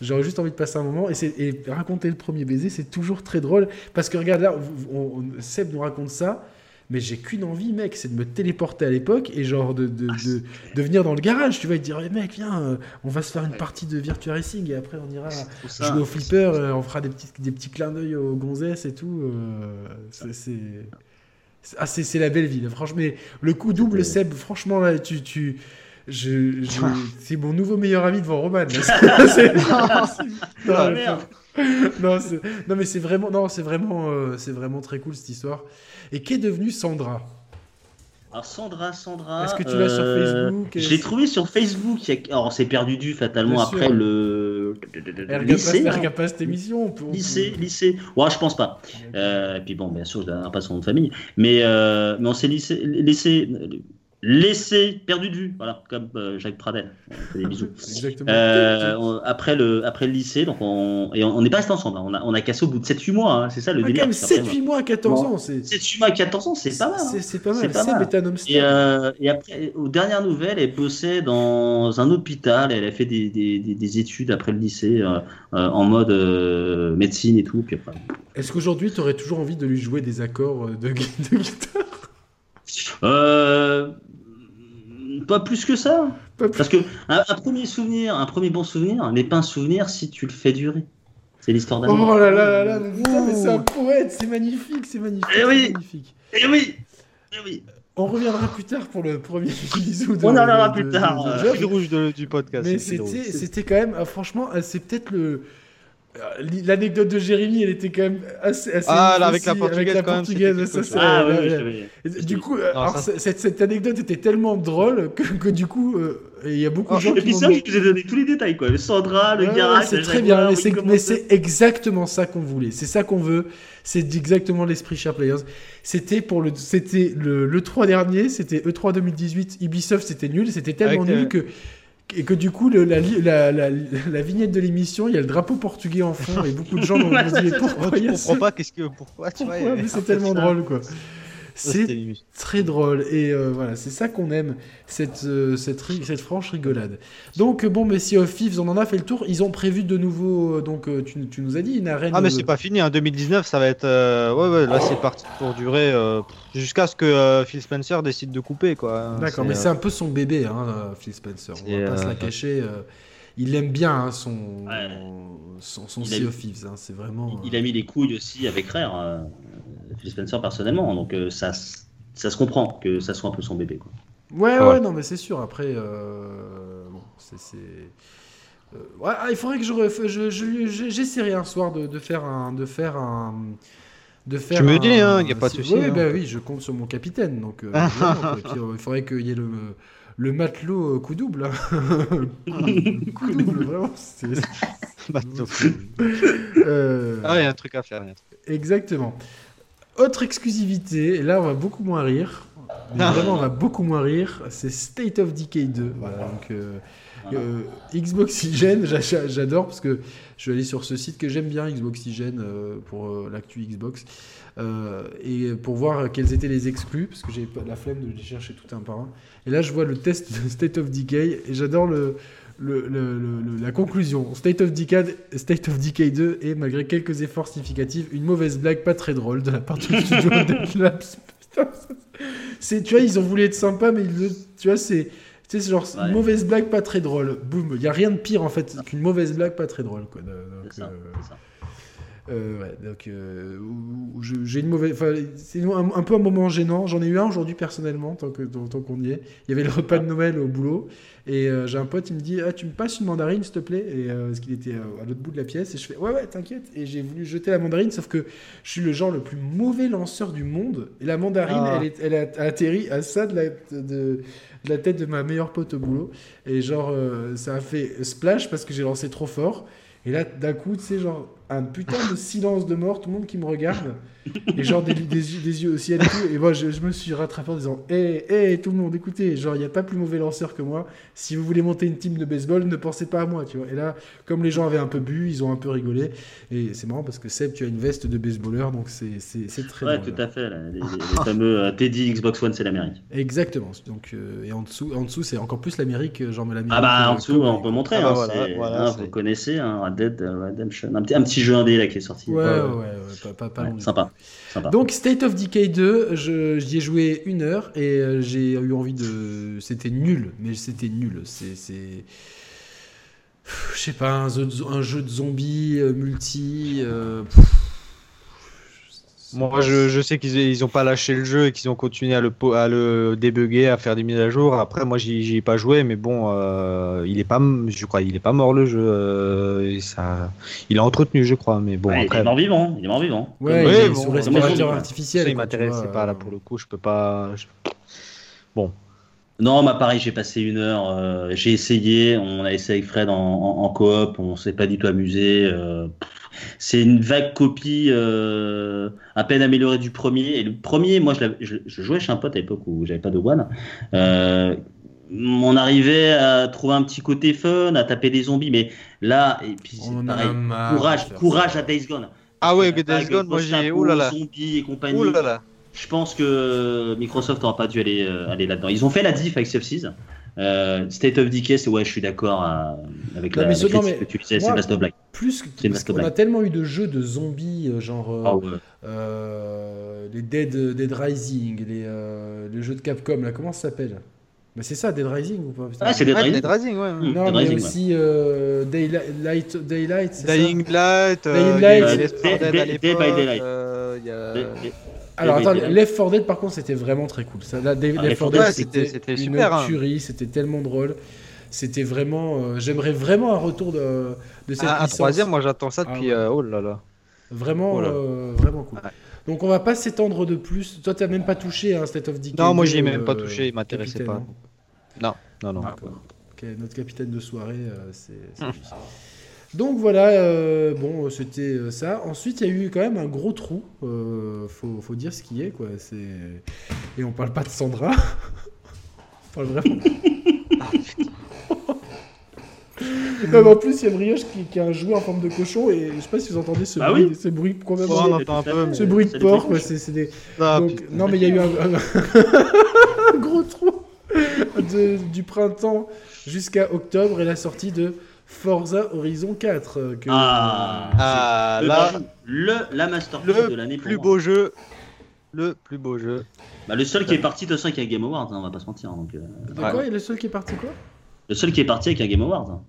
J'aurais juste envie de passer un moment et, et raconter le premier baiser, c'est toujours très drôle. Parce que regarde là, on- on- Seb nous raconte ça, mais j'ai qu'une envie, mec, c'est de me téléporter à l'époque et genre de, de, de- de venir dans le garage. Tu vas te dire, Eh, mec, viens, euh, on va se faire une partie de Virtua Racing et après on ira
ça,
jouer au flipper, euh, on fera des petits, des petits clins d'œil aux gonzesses et tout. euh, c'est- Ah, c'est c'est la belle ville, franchement. Mais le coup double, Seb, franchement, là, tu. tu... c'est mon nouveau meilleur ami devant Roman. non, non, mais c'est vraiment, non, c'est vraiment, euh, c'est vraiment très cool cette histoire. Et qu'est devenue Sandra?
Alors Sandra, Sandra.
Est-ce que tu l'as sur euh, Facebook
Je l'ai trouvé sur Facebook. Alors on s'est perdu du fatalement après le
lycée. Elle regarde pas cette émission.
Lycée, lycée. Ouais, je pense pas. Euh, et puis bon, bien sûr, je donne pas son nom de famille. Mais, euh, mais on s'est laissé, laissé perdu de vue, voilà, comme euh, Jacques Pradel. On fait des bisous. Euh, après, le, après le lycée, donc on, et on n'est pas resté ensemble. Hein. On, a, on a cassé au bout de 7-8 mois, hein. c'est ça le ah, délire.
7-8 mois à 14 ans.
7-8 mois à 14 ans, c'est pas mal. Hein.
C'est pas mal. Pas mal.
Et, euh, et, après, aux dernières nouvelles, elle bossait dans un hôpital. Elle a fait des, des, des, études après le lycée euh, en mode médecine et tout.
Est-ce qu'aujourd'hui, tu aurais toujours envie de lui jouer des accords de, de guitare?
Euh, pas plus que ça. Parce que un, premier souvenir, un premier bon souvenir n'est pas un souvenir si tu le fais durer. C'est l'histoire d'amour.
Oh là là là là, mais, c'est un poète, c'est magnifique, c'est magnifique.
Et eh oui,
magnifique.
Et eh oui, et eh oui.
On reviendra plus tard pour le premier bisou.
De, On en reviendra plus tard.
Le rouge du podcast.
Mais c'était quand même, ah, franchement, ah, c'est peut-être le l'anecdote de Jérémy, elle était quand même assez. assez
ah, là, avec la portugaise, avec la portugaise
ça, ah, oui,
Du coup, alors, cette, cette, anecdote était tellement drôle que, que du coup, euh, il y a beaucoup de gens
et puis ça, je vous ai donné tous les détails, quoi. Le Sandra, le ouais,
C'est très bien, mais c'est exactement ça qu'on voulait. C'est ça qu'on veut. C'est exactement l'esprit Share Players. C'était pour le, c'était le, le 3 dernier, c'était E3 2018. Ubisoft, c'était nul. C'était tellement nul que et que du coup, le, la, la, la, la, vignette de l'émission, il y a le drapeau portugais en fond, et beaucoup de gens vont se dire pourquoi.
Je comprends pas, qu'est-ce que, pourquoi, tu
pourquoi, vois, mais c'est tellement drôle, quoi. C'est très drôle et euh, voilà, c'est ça qu'on aime, cette, euh, cette, cette, franche rigolade. Donc bon, mais si of Thieves, on en a fait le tour, ils ont prévu de nouveau, euh, donc tu, tu, nous as dit une arène.
Ah mais c'est pas fini, en hein, 2019 ça va être, ouais ouais, là c'est parti pour durer jusqu'à ce que Phil Spencer décide de couper quoi.
D'accord, mais c'est un peu son bébé, hein, Phil Spencer, on va pas se la cacher il aime bien hein, son, son, son, Sea of Thieves. Hein, c'est vraiment.
Il, a mis les couilles aussi avec Rare. Phil Spencer personnellement. Donc euh, ça, ça se comprend que ça soit un peu son bébé. Quoi.
Ouais, ouais, non, mais c'est sûr. Après, euh, bon, c'est. Euh, ouais, ah, il faudrait que je, j'essaierai un soir de, de, faire un, de faire un, de faire.
Tu me dis, il hein, n'y a pas de souci.
Oui, hein. bah, oui, je compte sur mon capitaine. Donc, euh, il faudrait qu'il y ait le, le matelot coup double. Hein. coup double, vraiment.
Matelot. Ah, il y a un truc à faire.
Exactement. Autre exclusivité, et là on va beaucoup moins rire. Mais ah. vraiment on va beaucoup moins rire. C'est State of Decay 2. Voilà, donc, euh, euh, Xboxygen, j'adore parce que je suis allé sur ce site que j'aime bien, Xboxygen, euh, pour euh, l'actu Xbox. Et pour voir quels étaient les exclus, parce que j'ai la flemme de les chercher tout un par un. Et là, je vois le test de State of Decay, et j'adore le, la conclusion. State of, Decay, State of Decay 2 est, malgré quelques efforts significatifs, une mauvaise blague pas très drôle de la part du studio Deadlabs. c'est, tu vois, ils ont voulu être sympas, mais tu vois, c'est, genre une mauvaise blague pas très drôle. Boum, il y a rien de pire en fait qu'une mauvaise blague pas très drôle. Quoi.
ça.
Euh, ouais, donc euh, j'ai une mauvaise. C'est un, peu un moment gênant. J'en ai eu un aujourd'hui personnellement, tant qu'on tant, qu'on y est. Il y avait le repas de Noël au boulot. Et euh, j'ai un pote, il me dit ah, Tu me passes une mandarine, s'il te plaît? Et, Parce qu'il était à l'autre bout de la pièce. Et je fais Ouais, ouais, t'inquiète. Et j'ai voulu jeter la mandarine, sauf que je suis le genre le plus mauvais lanceur du monde. Et la mandarine, ah. elle, est, elle, a atterri à ça de la, de, la tête de ma meilleure pote au boulot. Et genre, ça a fait splash parce que j'ai lancé trop fort. Et là, d'un coup, tu sais, genre, un putain de silence de mort, tout le monde qui me regarde, et genre des, des, yeux au ciel et tout. Et moi, je, me suis rattrapé en disant Hé, hé, tout le monde, écoutez, genre, il n'y a pas plus mauvais lanceur que moi. Si vous voulez monter une team de baseball, ne pensez pas à moi, tu vois. Et là, comme les gens avaient un peu bu, ils ont un peu rigolé. Et c'est marrant parce que Seb, tu as une veste de baseballeur, donc c'est très
Ouais, tout à fait. les, fameux euh, Teddy Xbox One, c'est l'Amérique.
Exactement. Donc, euh, et en dessous, en dessous c'est encore plus l'Amérique, genre, mais l'Amérique.
Ah bah, en dessous, on peut montrer. Ah, hein, voilà, hein, vous connaissez, hein, Red Dead Redemption. Un petit, un petit jeu indé là qui est sorti.
Ouais, ouais, ouais, pas, pas,
Sympa.
Donc State of Decay 2, j'y ai joué une heure et euh, j'ai eu envie de. C'était nul, mais c'était nul. C'est. Je sais pas, un, jeu de zombies euh, multi. Euh,
Moi, je, je, sais qu'ils ils ont pas lâché le jeu et qu'ils ont continué à le, à le débugger, à faire des mises à jour. Après, moi, j'y ai pas joué, mais bon, euh, il est pas, je crois, il est pas mort le jeu. Euh, ça, il est entretenu, je crois, mais bon.
Ouais,
après,
il est mort vivant. Il est mort vivant.
Ouais,
Oui,
il est
bon,
respirateur artificiel.
ça, il m'intéressait pas là pour le coup. Je peux pas. je- Bon,
Non, bah pareil, j'ai passé une heure. euh, j'ai essayé. On a essayé avec Fred en, en, en coop. On s'est pas du tout amusé. euh, c'est une vague copie euh, à peine améliorée du premier. Et le premier, moi, je, l'avais- je, je jouais chez un pote à l'époque où j'avais pas de One. Euh, on arrivait à trouver un petit côté fun, à taper des zombies, mais là, et puis c'est
On en a
pareil. Courage, courage
ça.
à Days Gone.
Ah ouais, que Days Gone, moi j'ai. Ouh là là.
Zombies et compagnie.
Ouh là là.
Je pense que Microsoft n'aura pas dû aller, euh, aller là-dedans. Ils ont fait la diff avec Sea of Thieves. Euh, State of Decay, c'est ouais, je suis d'accord euh, avec
Non,
la,
mais
la
ce- non, mais
que tu disais, c'est Best of Black.
Plus que parce qu'on a tellement eu de jeux de zombies, euh, genre euh,
Ah ouais.
euh, les Dead, Dead Rising, les, euh, le jeu de Capcom, là, comment ça s'appelle? Bah, C'est ça, Dead Rising ou pas? Putain
Ah, c'est Dead Rising.
Dead Rising, ouais.
Hmm.
Non,
Dead
mais
Rising,
aussi euh, Daylight, Daylight c'est ça?
Dying Light, euh,
Dying Light.
Left 4
Day-
Dead à
Day- Day by Daylight.
Alors attends. Left 4 Dead par contre c'était vraiment très cool. Ça, là,
Ah,
Left
Left
4
4
Dead
c'était-
une
super, hein.
tuerie, c'était tellement drôle. C'était vraiment. euh, J'aimerais vraiment un retour de, de cette
Ah, un troisième, moi j'attends ça
Ah
depuis.
ouais.
euh, oh là là.
Vraiment,
Voilà.
euh, vraiment cool.
Ouais.
Donc on va pas s'étendre de plus. Toi t'as même pas touché un State of Decay.
Non, moi
2,
j'y ai même pas touché, il m'intéressait pas.
hein.
Non, non, non.
Ok, notre capitaine de soirée, c'est lui. Donc voilà, euh, bon, c'était euh, ça. Ensuite, il y a eu quand même un gros trou. euh, faut, faut dire ce qui est, quoi. C'est et on parle pas de Sandra. on parle vraiment. Non, mais en plus, il y a Brioche qui, qui a un jouet en forme de cochon et je sais pas si vous entendez ce
Ah
bruit,
oui
ce bruit complètement-
Oh, on entend un peu, mais-
ce bruit de porc. c'est c'est des,
Ah,
donc, non, mais il y a eu un, un- un gros trou de- du printemps jusqu'à octobre et la sortie de Forza Horizon 4. euh, Que,
Ah,
Ah,
le,
là,
le, la masterpiece de l'année
le
pour
plus
moi.
beau jeu. Le plus beau jeu.
Bah, le seul qui est parti de toute façon avec un Game Award, hein, on va pas se mentir. Donc, euh,
quoi? Il est le seul qui est parti quoi?
Le seul qui est parti avec un Game Award. hein.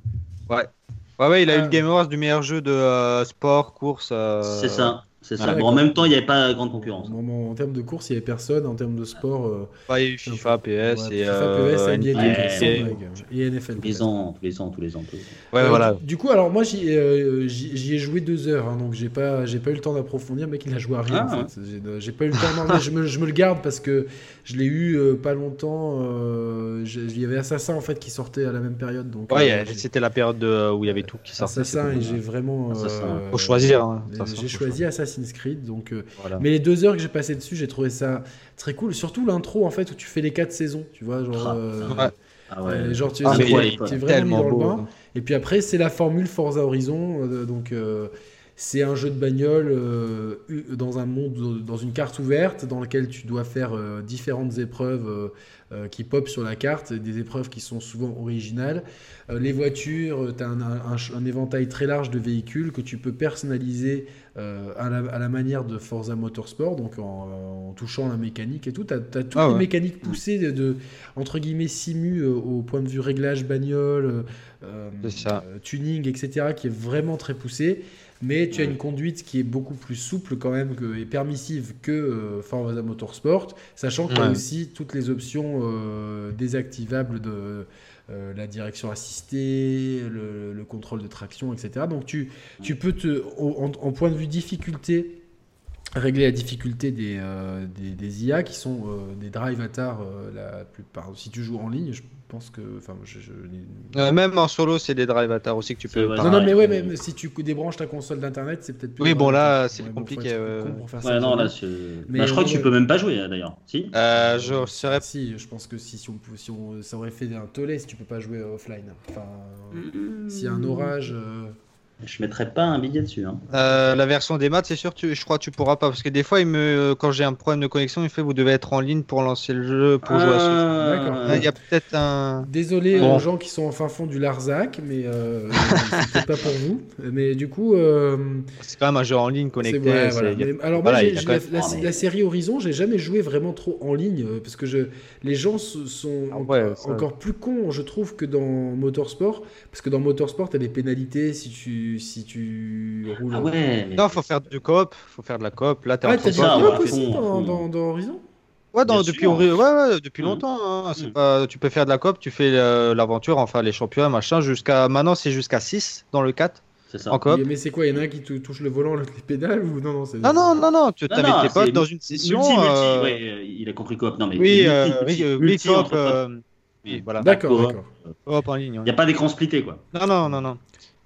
Ouais, ouais, il a eu
Ah.
le Game Awards du meilleur jeu de euh, sport, course. euh,
C'est ça. C'est ça.
Ah,
bon, en même temps, il n'y avait pas grande concurrence.
en, en- en termes de course, il n'y avait personne. En termes de sport, euh,
il y a eu FIFA, PS
ouais,
et
FIFA,
euh,
NBA.
Ouais.
sans blague. et NFL.
Tous les ans, tous les ans, tous les ans. tous les ans.
Ouais,
Euh,
voilà.
Du, du coup, alors moi, j'y euh, j'y- j'y ai joué deux heures, hein, donc j'ai pas, j'ai pas eu le temps d'approfondir. Mec, il a joué à rien.
Ah,
en fait. J'ai- J'ai pas eu le temps. non, mais je, me, je me le garde parce que je l'ai eu euh, pas longtemps. euh, Il y avait Assassin en fait qui sortait à la même période, donc.
Ouais,
euh,
c'était la période de- où il y avait tout qui sortait.
Assassin et j'ai vraiment.
Assassin.
Faut choisir, hein,
j'ai-
Assassin,
choisi
choisir.
Assassin's Creed, donc. euh,
Voilà.
mais les deux heures que j'ai passé dessus, j'ai trouvé ça très cool. Surtout l'intro en fait où tu fais les quatre saisons, tu vois, genre.
Ah,
euh,
Ouais.
Ah
euh, genre tu
Ah,
es vraiment mis dans le bain. Et puis après, c'est la formule Forza Horizon. euh, donc, euh, c'est un jeu de bagnole euh, dans un monde, dans une carte ouverte, dans lequel tu dois faire euh, différentes épreuves euh, euh, qui pop sur la carte, des épreuves qui sont souvent originales. Euh, les voitures, tu as un, un- un- un éventail très large de véhicules que tu peux personnaliser euh, à, la, à la manière de Forza Motorsport, donc en, en touchant la mécanique et tout. Tu as, toutes
Ah
les mécaniques poussées de, de, entre guillemets, simu euh, au point de vue réglage bagnole. euh, euh, euh, tuning, etc., qui est vraiment très poussé. Mais tu as une conduite qui est beaucoup plus souple quand même que, et permissive que euh, Forza Motorsport, sachant qu'il y a
Ouais.
aussi toutes les options euh, désactivables de euh, la direction assistée, le, le contrôle de traction, etc. Donc tu, tu peux te, en, en point de vue difficulté, régler la difficulté des, euh, des, des IA qui sont des drive avatars la plupart. Si tu joues en ligne, je pense que, enfin, je, je-
Euh, même en solo, c'est des drive avatars aussi que tu peux.
vrai.
non, non, mais ouais, mais si tu débranches ta console d'internet, c'est peut-être plus.
Oui, bon, là, c'est
Ouais,
plus
bon,
compliqué, ouais,
ça,
non, là,
Mais
bah, je crois que
ouais.
tu peux même pas jouer d'ailleurs. Si
Euh, je serais.
Si, je pense que si, si, on, si on, ça aurait fait un tollé si tu peux pas jouer euh, offline. Enfin, s'il y a un orage. euh,
Je mettrais pas un billet dessus. Hein.
Euh, la version des maths, c'est sûr, tu, je crois que tu pourras pas. Parce que des fois, il me, quand j'ai un problème de connexion, il fait vous devez être en ligne pour lancer le jeu, pour jouer à ce
D'accord.
Ah, Il y a peut-être un.
Désolé
Bon.
aux gens qui sont en fin fond du Larzac, mais euh, c'est pas pour vous. Mais du coup. euh,
C'est quand même un jeu en ligne connecté.
voilà. Mais alors
voilà,
moi, la,
même-
la-
Oh, mais-
la série Horizon, j'ai jamais joué vraiment trop en ligne euh, parce que je, les gens sont
Ah ouais,
encore plus cons, je trouve, que dans Motorsport. Parce que dans Motorsport, tu as des pénalités si tu tu, si tu roules.
Ah ouais.
Mais... Non, faut faire du coop, faut faire de la coop. Là,
t'es ah, en train de aussi dans, dans, dans Horizon?
Ouais, depuis, ouais, ouais, depuis mmh. longtemps. Hein. Mmh. Pas, tu peux faire de la coop, tu fais euh, l'aventure, enfin les championnats, machin. Jusqu'à maintenant, c'est jusqu'à 6 dans le 4.
C'est ça.
En coop.
Mais c'est quoi Il y en a un qui touche le volant, l'autre les pédales ou non Non,
non, non, non, non, tu avais tes potes dans une session.
Multi, multi, euh... ouais, il a compris coop. Non, mais
oui, euh, multi, oui, multi, coop. Oui, voilà.
D'accord, d'accord.
Coop en ligne.
Il n'y a pas d'écran splitté, quoi.
Non, non, non, non.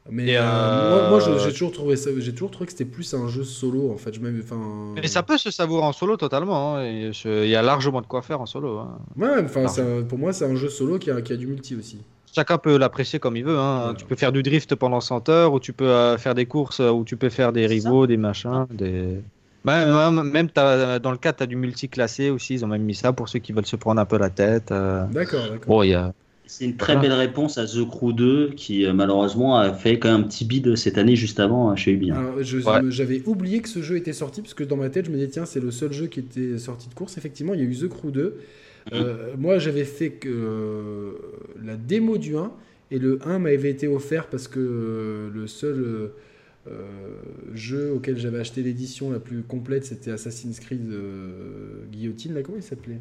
Mais euh, moi, moi j'ai toujours trouvé ça, j'ai toujours trouvé que c'était plus un jeu solo en fait. Je même, enfin.
Mais ça peut se savourer en solo totalement. Hein, il y a largement de quoi faire en solo. Hein.
Ouais, enfin, pour moi, c'est un jeu solo qui a, qui a, du multi aussi.
Chacun peut l'apprécier comme il veut. Hein. Tu peux faire du drift pendant 100 heures, ou tu peux euh, faire des courses, ou tu peux faire des rivaux, des machins, des. Même, même dans le cas, tu as du multi classé aussi. Ils ont même mis ça pour ceux qui veulent se prendre un peu la tête.
Euh. D'accord, d'accord.
Bon, il y a.
C'est une très belle réponse à The Crew 2 qui euh, malheureusement a fait quand même un petit bid cette année juste avant hein, chez Ubi.
Hein. J'avais oublié que ce jeu était sorti parce que dans ma tête je me disais tiens c'est le seul jeu qui était sorti de course. Effectivement il y a eu The Crew 2. Euh, mm-hmm. moi j'avais fait que euh, la démo du 1 et le 1 m'avait été offert parce que le seul jeu auquel j'avais acheté l'édition la plus complète c'était Assassin's Creed Guillotine là comment il s'appelait?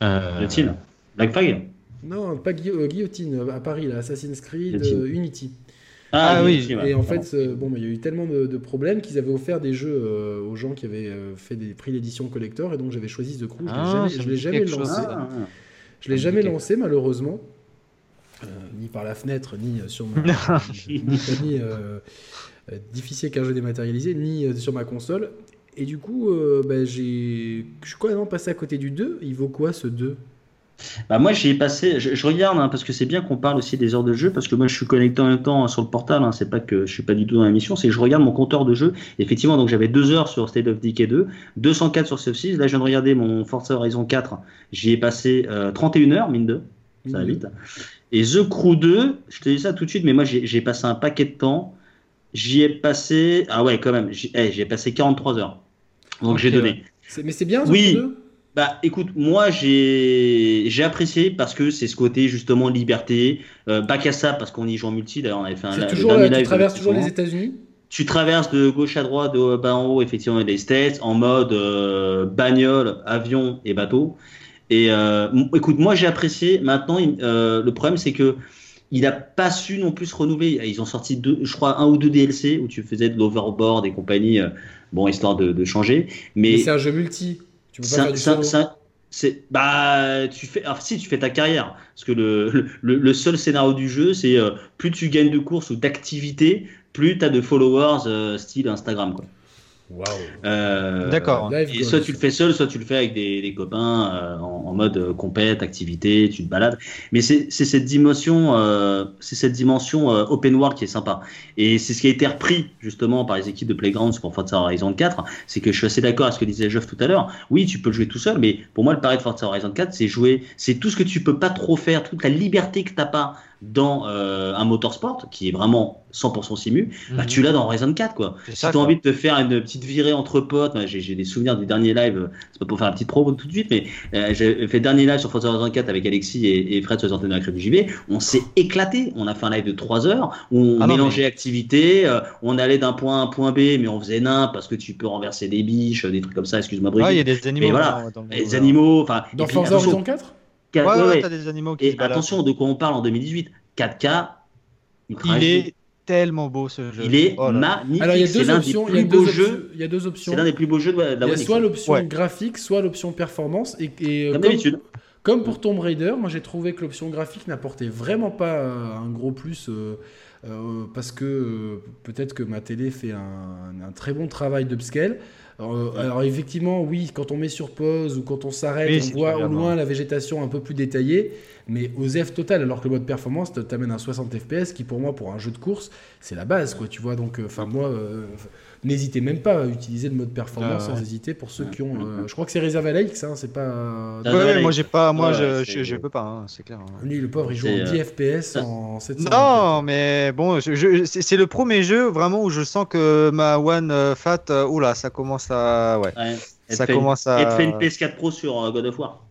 Guillotine Black Flag
non, pas euh, Guillotine, euh, à Paris, là, Assassin's Creed euh, Unity.
Ah, oui,
et en fait, bon, il y a eu tellement de, problèmes qu'ils avaient offert des jeux aux gens qui avaient fait des prix d'édition collector, et donc j'avais choisi The Crew. je ne l'ai jamais, lancé. Je l'ai jamais lancé, malheureusement, ni par la fenêtre, ni sur ma, ni, difficile qu'un jeu dématérialisé, ni sur ma console. Et du coup, bah, j'ai, je suis quand même passé à côté du 2. Il vaut quoi ce 2
bah moi j'ai passé, je, regarde hein, parce que c'est bien qu'on parle aussi des heures de jeu parce que moi je suis connecté en même temps sur le portal, hein, c'est pas que je suis pas du tout dans l'émission, c'est que je regarde mon compteur de jeu. Effectivement donc j'avais 2 heures sur State of Decay 2, 204 sur Civ 6, là je viens de regarder mon Forza Horizon 4, j'y ai passé 31 euh, heures mine de, ça va vite. Et The Crew 2, je te dis ça tout de suite, mais moi j'ai passé un paquet de temps, j'y ai passé, ah ouais quand même, j'y ai passé 43 heures. Donc j'ai donné.
Mais c'est bien The
oui. Crew 2 bah écoute, moi j'ai apprécié parce que c'est ce côté justement liberté, euh, bac à ça parce qu'on y joue en multi. D'ailleurs, on avait fait un
toujours, live. Tu traverses toujours les États-Unis?
Tu traverses de gauche à droite, de bas en haut, effectivement, les States en mode euh, bagnole, avion et bateau. Et euh, écoute, moi j'ai apprécié. Maintenant, euh, le problème c'est que il n'a pas su non plus se renouveler. Ils ont sorti deux, je crois un ou deux DLC où tu faisais de l'overboard et compagnie, bon histoire de, de changer. Mais,
Mais c'est un jeu multi
c'est bah tu fais si tu fais ta carrière parce que le, le, seul scénario du jeu c'est euh, plus tu gagnes de courses ou d'activités plus tu as de followers euh, style Instagram quoi.
Euh, D'accord.
Et soit tu le fais seul, soit tu le fais avec des, copains euh, en, mode euh, compète, activité, tu te balades. Mais c'est cette dimension, c'est cette dimension open world qui est sympa. Et c'est ce qui a été repris justement par les équipes de Playgrounds pour Forza Horizon 4. C'est que je suis assez d'accord avec ce que disait Geoff tout à l'heure. Oui, tu peux jouer tout seul, mais pour moi le pari de Forza Horizon 4, c'est jouer, c'est tout ce que tu peux pas trop faire, toute la liberté que t'as pas dans euh, un motorsport qui est vraiment 100% simu, bah, mhm. tu l'as dans Horizon 4 quoi. Si tu as envie de te faire une petite virée entre potes, j'ai des souvenirs du dernier live, c'est pas pour faire un petit promo tout de suite, mais euh, j'ai fait le dernier live sur Forza Horizon 4 avec Alexis et, et Fred 69 à du JV, on s'est éclaté, on a fait un live de 3 heures, où on ah mélangeait activités, euh, on allait d'un point A à un point B, mais on faisait nain parce que tu peux renverser des biches, des trucs comme ça, excuse-moi
Brigitte. il y a des animaux.
voilà, les animaux, enfin.
Dans Forza Horizon 4
Ouais, ouais, t'as des animaux qui
Et attention, de quoi on parle en 2018 4K.
Il est tellement beau ce jeu.
Il est oh magnifique.
Alors il y a deux options. Il y a deux, options. Il y a deux options.
C'est l'un des plus beaux jeux de la,
Il y a soit l'option graphique, soit l'option performance. Et, et comme, d'habitude. Comme pour Tomb Raider, moi j'ai trouvé que l'option graphique n'apportait vraiment pas euh, un gros plus. Euh, euh, parce que peut-être que ma télé fait un, un très bon travail d'upscale. Alors, alors, effectivement, oui, quand on met sur pause ou quand on s'arrête, on voit au loin la végétation un peu plus détaillée mais aux F total, alors que le mode performance t'amène un 60 FPS qui pour moi pour un jeu de course c'est la base quoi, tu vois. Donc euh, enfin moi euh, n'hésitez même pas à utiliser le mode performance sans hésiter pour ceux qui ont euh, je crois que c'est réservé à l'AX hein, c'est pas
ouais, moi j'ai pas moi je, je, peux pas hein, c'est clair
hein. lui le pauvre il joue en 10 FPS en 700
non mais bon c'est le premier jeu vraiment où je sens que ma One Fat oula ça commence à ouais, ça commence à
et te fait une PS4 Pro sur God of War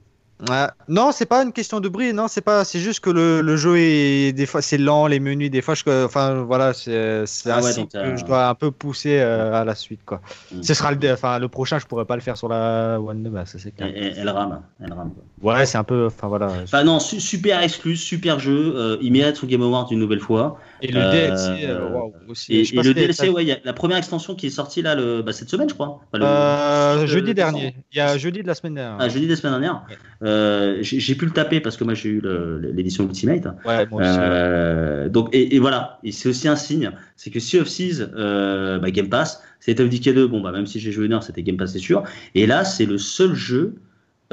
non, c'est pas une question de bruit, non, c'est pas, c'est juste que le, le, jeu est des fois c'est lent, les menus des fois, je, enfin voilà, c'est ah ouais, que je dois un peu pousser euh, à la suite quoi. Mm. Ce sera le, enfin le prochain, je pourrais pas le faire sur la One de base, c'est
clair. Elle, elle, rame, elle rame.
Ouais, c'est un peu, enfin voilà.
Enfin non, super exclu, super jeu, euh, il mérite son Game Award une nouvelle fois.
Et le DLC, euh, wow, aussi.
Et, et le DLC, ouais, il y a la première extension qui est sortie là, le, bah, cette semaine, je crois.
le, jeudi dernier. Il y a jeudi de la semaine dernière.
Ah, jeudi de la semaine dernière. Ouais j'ai pu le taper parce que moi j'ai eu l'édition Ultimate.
Ouais,
euh, donc et, voilà, et c'est aussi un signe, c'est que Sea of euh, bah, Game Pass, c'est of Decay 2, bon bah même si j'ai joué une heure, c'était Game Pass c'est sûr. Et là c'est le seul jeu.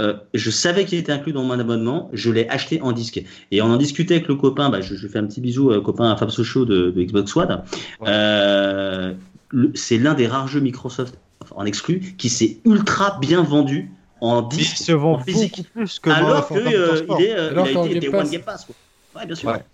Euh, je savais qu'il était inclus dans mon abonnement, je l'ai acheté en disque. Et on en discutait avec le copain, bah, je, je fais un petit bisou au copain Fab Sochaux de, de, Xbox One. c'est l'un des rares jeux Microsoft en exclu qui s'est ultra bien vendu en disque,
se vend en physique. plus que
alors qu'il euh, est, euh, il a été One Game Pass. Quoi. Ouais, bien sûr. Ouais.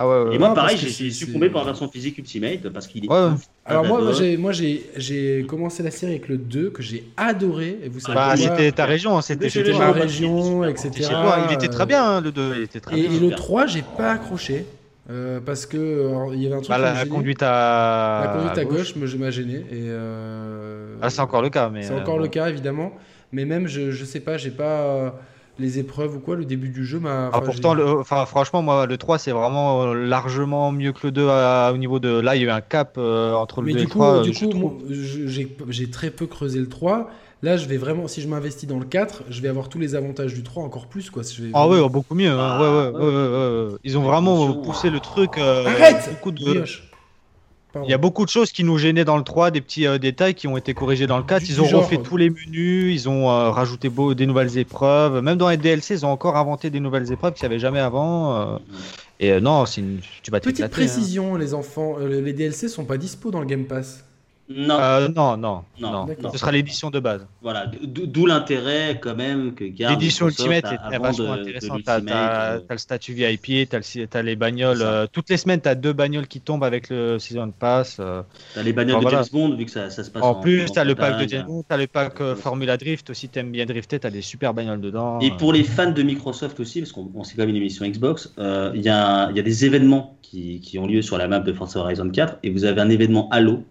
Ah ouais, ouais, et moi, pareil, j'ai succombé par la version physique Ultimate parce qu'il est.
Ouais. Alors, moi, moi j'ai commencé la série avec le 2 que j'ai adoré. Et vous savez
bah, c'était ta région,
c'était ma région, etc.
Il était très bien, hein, le 2. Il était très
et, bien. et le 3, j'ai pas accroché. Euh, parce que il y avait un truc. Bah,
la, conduite à...
la conduite à gauche, gauche m'a gêné. Et euh...
ah, c'est encore le cas, mais.
C'est encore euh, le cas, évidemment. Mais même, je, je sais pas, j'ai pas euh, les épreuves ou quoi, le début du jeu m'a.
Ah, pourtant, le, enfin, franchement, moi, le 3, c'est vraiment euh, largement mieux que le 2 au niveau de. Là, il y a eu un cap euh, entre le 2 et le 3.
Du coup, j'ai très peu creusé le 3. Là, je vais vraiment, si je m'investis dans le 4, je vais avoir tous les avantages du 3 encore plus. Quoi. Je vais
ah ouais, beaucoup mieux. Hein. Ah, ouais, ouais, ouais, Ils ont vraiment poussé le truc.
Arrête
beaucoup de... Il y a beaucoup de choses qui nous gênaient dans le 3, des petits euh, détails qui ont été corrigés dans le 4. ils ont refait tous les menus, ils ont euh, rajouté beau, des nouvelles épreuves. Même dans les DLC, ils ont encore inventé des nouvelles épreuves qu'il n'y avait jamais avant. Euh. et non, une... tu vas
Petite hein. précision, les enfants, les DLC sont pas dispo dans le Game Pass.
Non.
Euh, non, non, non, Ce sera l'édition de base.
Voilà, d'où l'intérêt quand même que
garde L'édition Ultimate est vachement intéressante. T'as as, le statut VIP, t'as as les bagnoles. Euh, toutes les semaines, t'as deux bagnoles qui tombent avec le Season Pass. Euh.
T'as les bagnoles de James Bond, vu que ça, ça se passe
en. En plus, t'as le pack de James Bond, t'as le pack Formula Drift aussi. T'aimes bien drifter, t'as des super bagnoles dedans.
Et pour les fans de Microsoft aussi, parce qu'on sait quand même une émission Xbox, il y, a, y a des événements qui, qui ont lieu sur la map de Forza Horizon 4 et vous avez un événement Halo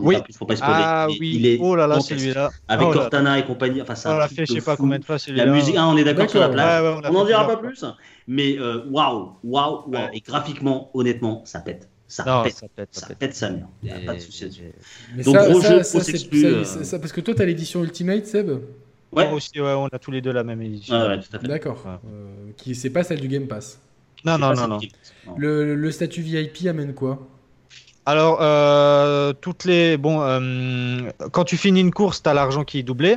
oui. faut pas spoiler. Ah oui. Il est oh là là, celui-là.
Avec oh Cortana et compagnie. Enfin, ça.
On l'a fait, je sais pas combien de fois celui-là.
La musique, ah, on est d'accord sur la plage. on n'en dira pas plus. Mais euh, waouh, waouh, waouh. Et graphiquement, honnêtement, ça pète. Ça, pète, ça pète, ça pète, sa mère. Il n'y a pas de souci là-dessus.
Donc, gros jeu, ça, euh, ça, parce que toi, tu as l'édition Ultimate, Seb
Ouais. Moi aussi, ouais, on a tous les deux la même édition.
Ah, ouais, tout à fait.
D'accord. Euh, qui c'est pas celle du Game Pass.
Non, non, non, non.
Le, le statut VIP amène quoi?
Alors, euh, toutes les. Bon, euh, quand tu finis une course, tu as l'argent qui est doublé.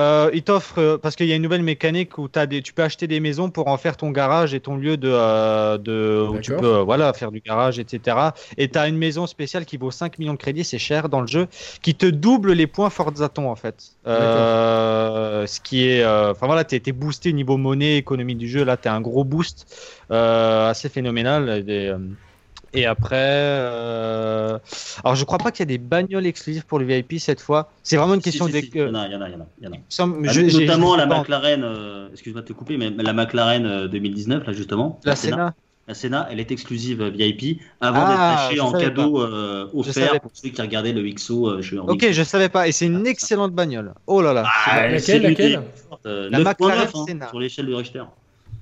Euh, il t'offre, parce qu'il y a une nouvelle mécanique où as des, tu peux acheter des maisons pour en faire ton garage et ton lieu de, de où tu peux voilà, faire du garage, etc. Et tu as une maison spéciale qui vaut 5 millions de crédits, c'est cher dans le jeu, qui te double les points Forzaton en fait. ce qui est. Enfin voilà, tu es, boosté au niveau monnaie, économie du jeu. Là, tu as un gros boost assez phénoménal. Des, et après, euh... alors je crois pas qu'il y a des bagnoles exclusives pour le VIP cette fois. C'est vraiment une question
si, si, Il y en a, il y en a, il y en a. Ah, notamment la McLaren, euh, excuse-moi de te couper, mais la McLaren 2019 euh, là justement.
La, Senna.
La Senna, elle est exclusive VIP avant d'être ah, achetée en cadeau euh, offert pour ceux qui regardaient le XO. Euh,
je ok, je savais pas. Et c'est une excellente bagnole. Oh là là.
Ah, laquelle, laquelle
La McLaren hein, Senna. Sur l'échelle de Richter.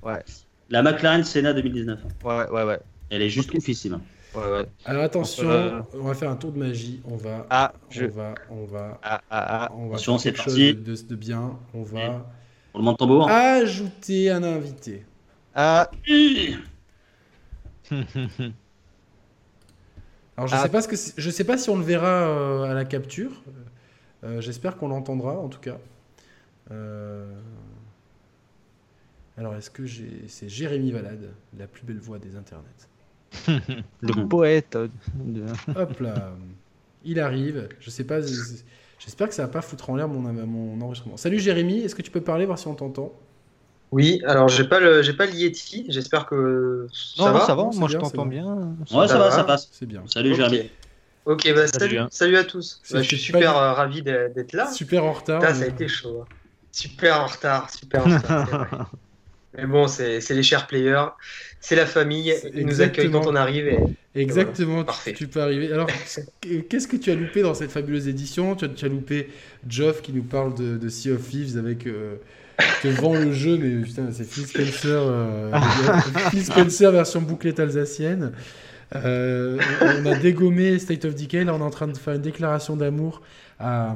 Ouais.
La McLaren Senna 2019.
Ouais, ouais, ouais.
Elle est juste oufissime.
Ouais, ouais.
Alors attention, euh, on va faire un tour de magie. On va,
ah,
on va, on va,
ah, ah,
ah. on va
attention, c'est parti.
De, de, bien. On va.
On le tambour.
Ajouter un invité.
Ah.
Alors je sais pas ce que je sais pas si on le verra euh, à la capture. Euh, J'espère qu'on l'entendra en tout cas. Euh... Alors est-ce que c'est Jérémy Valade, la plus belle voix des internets
le mhm. poète.
Hop là, il arrive. Je sais pas. J'espère que ça va pas foutre en l'air mon, mon enregistrement. Salut Jérémy, est-ce que tu peux parler voir si on t'entend?
Oui, alors j'ai pas le j'ai pas le Yeti. J'espère que ça va.
Ça va, moi je t'entends bien.
Ouais, ça, va, ça passe.
C'est bien.
Salut Jérémy.
Ok, bah, salut, salut, à tous. Bah, je suis super euh, ravi d'être là.
Super en retard.
Ça a été chaud. Hein. Super en retard, super en retard. Mais bon, c'est c'est les chers players, c'est la famille, ils nous accueillent
exactement.
quand on arrive. Et...
Exactement, tu-
Parfait.
tu peux arriver. Alors, qu'est-ce que tu as loupé dans cette fabuleuse édition? Tu as, tu as loupé Geoff qui nous parle de, de Sea of Thieves avec. euh, te vend le jeu, mais putain, c'est Phil Spencer, euh, Phil Spencer version bouclette alsacienne. Euh, on a dégommé State of Decay, là on est en train de faire une déclaration d'amour à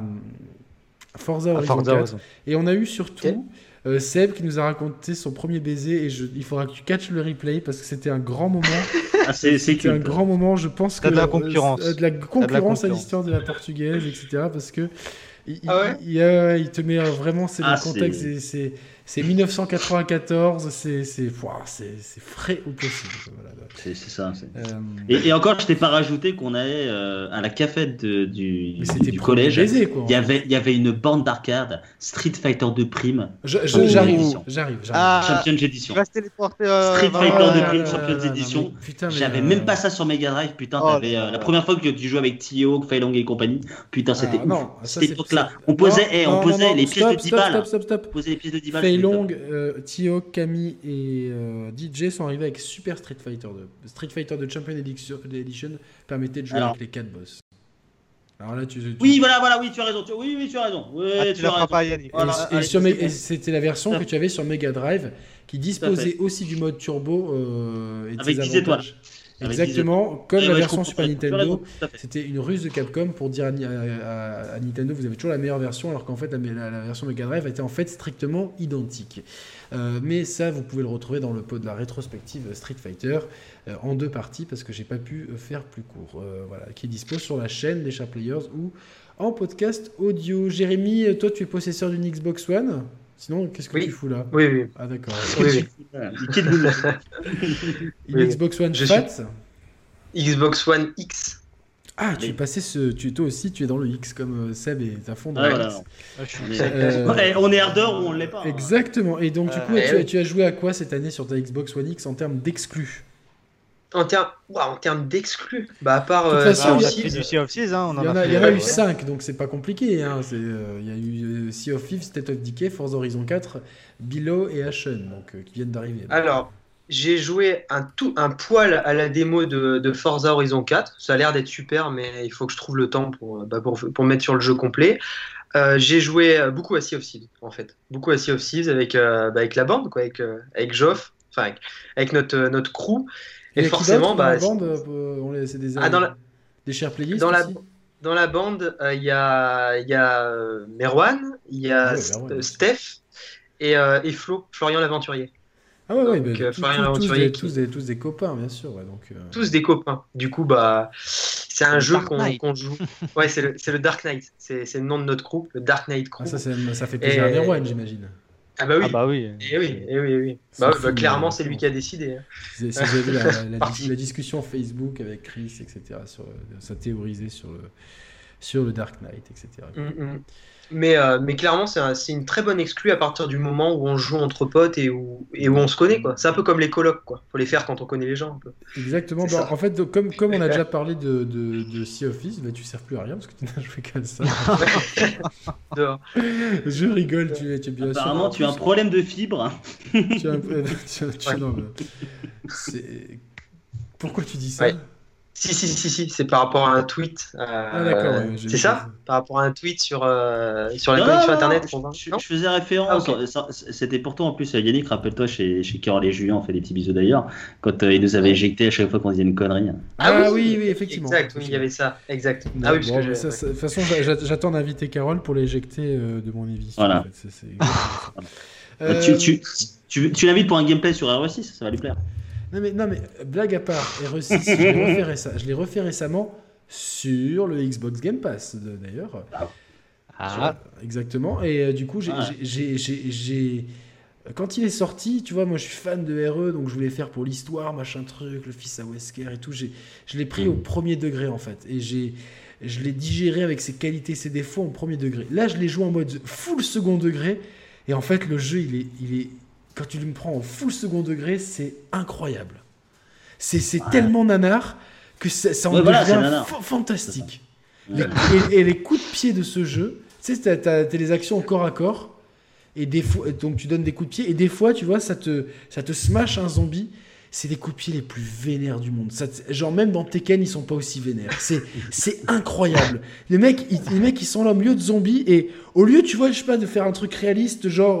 Forza
À
Horizon
Forza
4.
Horizon.
Et on a eu surtout euh, Seb qui nous a raconté son premier baiser et je- il faudra que tu catches le replay parce que c'était un grand moment.
Ah, c'est
C'était un grand moment, je pense que
T'as de la
euh,
concurrence.
euh, de la concurrence à l'histoire de la portugaise, etc. Parce que il,
Ah ouais
il, il- euh, il te met euh, vraiment, c'est
Ah,
le contexte,
c'est-
c'est- c'est c'est 1994, c'est c'est ouah, c'est c'est frais au possible. Voilà.
C'est ça.
Euh,
Et, et encore, je t'ai pas rajouté qu'on allait euh, à la cafette de- du, du, collège.
baiser, quoi.
Il y avait, il y avait une bande d'arcade Street Fighter 2 Prime.
J'arrive, j'arrive, j'arrive.
Ah,
Champions Edition.
euh,
Street Fighter
Ah,
de
là,
Prime
là,
Champions Edition.
mais,
J'avais même pas ça sur Mega Drive, putain.
Oh
t'avais,
là
euh, la première fois que tu jouais avec Tio, Fei Long et compagnie, putain, c'était
Ah,
ouf. Cette
c'est-
époque-là, on posait,
non,
eh, on
non,
posait
non,
les pièces de 10
stop,
balles.
Stop, stop.
On posait les pièces de 10 balles.
Fei Long, Tio, Camille et DJ sont arrivés avec Super Street Fighter 2. Street Fighter 2 Champion Edition, Edition permettait de jouer
Alors.
avec les 4 boss. Alors là, tu. tu-
Oui, voilà, voilà, oui, tu as raison. tu- Oui, oui, tu as raison. Oui,
Ah,
tu
tu
as
la feras
raison.
pas, Yannick.
Et,
Voilà,
c'était la version que tu avais sur Mega Drive qui disposait aussi du mode turbo euh, et de
Avec
ses
10 étoiles.
Exactement, comme
Ouais,
la
ouais,
version Super Nintendo. C'était une ruse de Capcom pour dire à, Ni- à- à- à Nintendo vous avez toujours la meilleure version alors qu'en fait la, la- la version Mega Drive était en fait strictement identique. Euh, mais ça vous pouvez le retrouver dans le pot de la rétrospective Street Fighter euh, en deux parties parce que j'ai pas pu euh, faire plus court. Euh, voilà, qui est dispo sur la chaîne des Sharp Players ou en podcast audio. Jérémy, euh, toi tu es possesseur d'une Xbox One Sinon, qu'est-ce que
Oui.
tu fous là
Oui, oui.
Ah d'accord.
Oui, oui.
Xbox One
Je
Fat
Xbox One X.
Ah, tu es passé ce... Tu, toi aussi, tu es dans le X comme euh, Seb est à fond dans
Ouais,
le
voilà.
X.
Ah, je suis-
On est-
Euh,
Ouais, on est hardeur ou on l'est pas. hein.
Exactement. Et donc, du coup,
Euh,
tu,
eh
as,
oui.
tu as joué à quoi cette année sur ta Xbox One X en termes d'exclus?
En termes termes d'exclus, bah à part euh,
façon,
on a fait du Sea of Thieves, hein, on
Il y en a,
a
il y en
fait.
a
ouais.
eu 5, donc c'est pas compliqué. hein. Euh, Il y a eu euh, Sea of Thieves, State of Decay, Forza Horizon 4, Below et Ashen, donc, euh, qui viennent d'arriver.
Alors, j'ai joué un, tout, un poil à la démo de, de Forza Horizon 4. Ça a l'air d'être super, mais il faut que je trouve le temps pour, bah, pour, pour me mettre sur le jeu complet. Euh, j'ai joué beaucoup à Sea of Thieves, en fait. Beaucoup à Sea of Thieves avec, euh, bah, avec la bande, quoi, avec, euh, avec Geoff, enfin avec, avec notre, notre crew. Et forcément,
dans la
bah,
bande, euh, on les- c'est des,
Ah, dans la-
des chers playlists
dans la,
aussi
dans la bande, euh, il y a, il y a euh, Merwan, il y a
Ah ouais,
S-
Merwan,
euh,
ouais.
Steph et, euh, et Flo, Florian l'aventurier.
Ah ouais, ouais,
Donc,
bah, tous, tous- des,
qui-
tous, des, tous des copains, bien sûr. ouais, donc, euh,
tous des copains. Du coup, bah, c'est un
Le
jeu qu'on qu'on joue. Ouais, c'est le, c'est le Dark Knight. C'est c'est le nom de notre groupe, le Dark Knight Crew.
ah, ça, ça fait plaisir à
Et-
Merwan, j'imagine.
Ah bah oui.
Ah bah oui.
Et oui, et oui, et oui.
C'est
Bah, oui,
fou,
bah, clairement, c'est lui qui a décidé. hein.
Si si vous avez vu la, discussion Facebook avec Chris, etc., sur, euh, ça théorisait sur le, sur le Dark Knight, etc.
Mm. Mais, euh, mais clairement, c'est un- c'est une très bonne exclue à partir du moment où on joue entre potes et où, et où on se connaît. quoi. C'est un peu comme les colocs. quoi. faut les faire quand on connaît les gens. Un peu.
Exactement. Bah, en fait, donc, comme, comme on a déjà parlé de, de, de Sea of Thieves, bah, tu sers plus à rien parce que tu n'as joué qu'à ça. Je rigole, tu es, tu es bien sûr.
Apparemment, tu as un problème de fibre.
Tu as un peu- tu as- tu-
Ouais.
non, mais c'est- Pourquoi tu dis ça?
Ouais. Si, si, si, si, c'est par rapport à un tweet. euh,
Ah, d'accord, ouais, j'ai
c'est
vu
ça
ça.
Par rapport à un tweet sur, euh, sur la
Non,
connexion
non,
internet.
non, je,
Non
je faisais référence.
Ah, ok.
ça- C'était pourtant en plus Yannick, rappelle-toi chez, chez Carole et Julien, on fait des petits bisous d'ailleurs, quand euh, ils nous avaient éjecté à chaque fois qu'on disait une connerie.
Ah, oui, oui, effectivement.
Exact, oui, il y avait ça. Exact. Ah oui, parce
bon,
que j'ai-
ça, ça- de toute façon, j'a- j'attends d'inviter Carole pour l'éjecter euh, de mon émission.
Voilà.
en fait. Euh,
tu tu, tu, tu l'invites pour un gameplay sur RE6, ça va lui plaire.
Non mais, non mais blague à part, RE6, je l'ai refait, réce- je l'ai refait récemment sur le Xbox Game Pass d'ailleurs.
Ah,
Exactement. Et euh, du coup, j'ai,
Ouais.
j'ai- j'ai- j'ai- quand il est sorti, tu vois, moi je suis fan de RE, donc je voulais faire pour l'histoire, machin truc, le fils à Wesker et tout. J'ai, je l'ai pris au premier degré en fait. Et j'ai, je l'ai digéré avec ses qualités, ses défauts en premier degré. Là, je l'ai joué en mode full second degré. Et en fait, le jeu, il est, il est, quand tu le prends en full second degré, c'est incroyable. C'est, tellement nanar que ça, ça en
Ouais,
devient fantastique.
Ouais.
Les- et, et les coups de pied de ce jeu, tu sais, t'as, t'as les actions au corps à corps. Et des fois, donc tu donnes des coups de pied, et des fois, tu vois, ça te, ça te smash un zombie. C'est des pied les plus vénères du monde. Ça, genre, même dans Tekken, ils sont pas aussi vénères. C'est, c'est incroyable. Les mecs, ils, les mecs, ils sont là au milieu de zombies, et au lieu, tu vois, je sais pas, de faire un truc réaliste, genre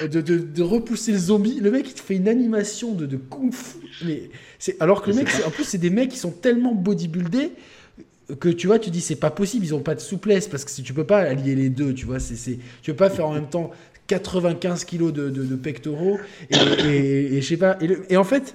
euh, de, de, de, repousser le zombie, le mec, il te fait une animation de, de kung fu. Mais c'est, alors que le mec, en plus, c'est des mecs qui sont tellement bodybuildés que tu vois, tu dis c'est pas possible, ils ont pas de souplesse parce que si tu peux pas allier les deux, tu vois, c'est, c'est, tu peux pas faire en même temps 95 kilos de, de, de pectoraux et, et, et, je sais pas. Et, et en fait,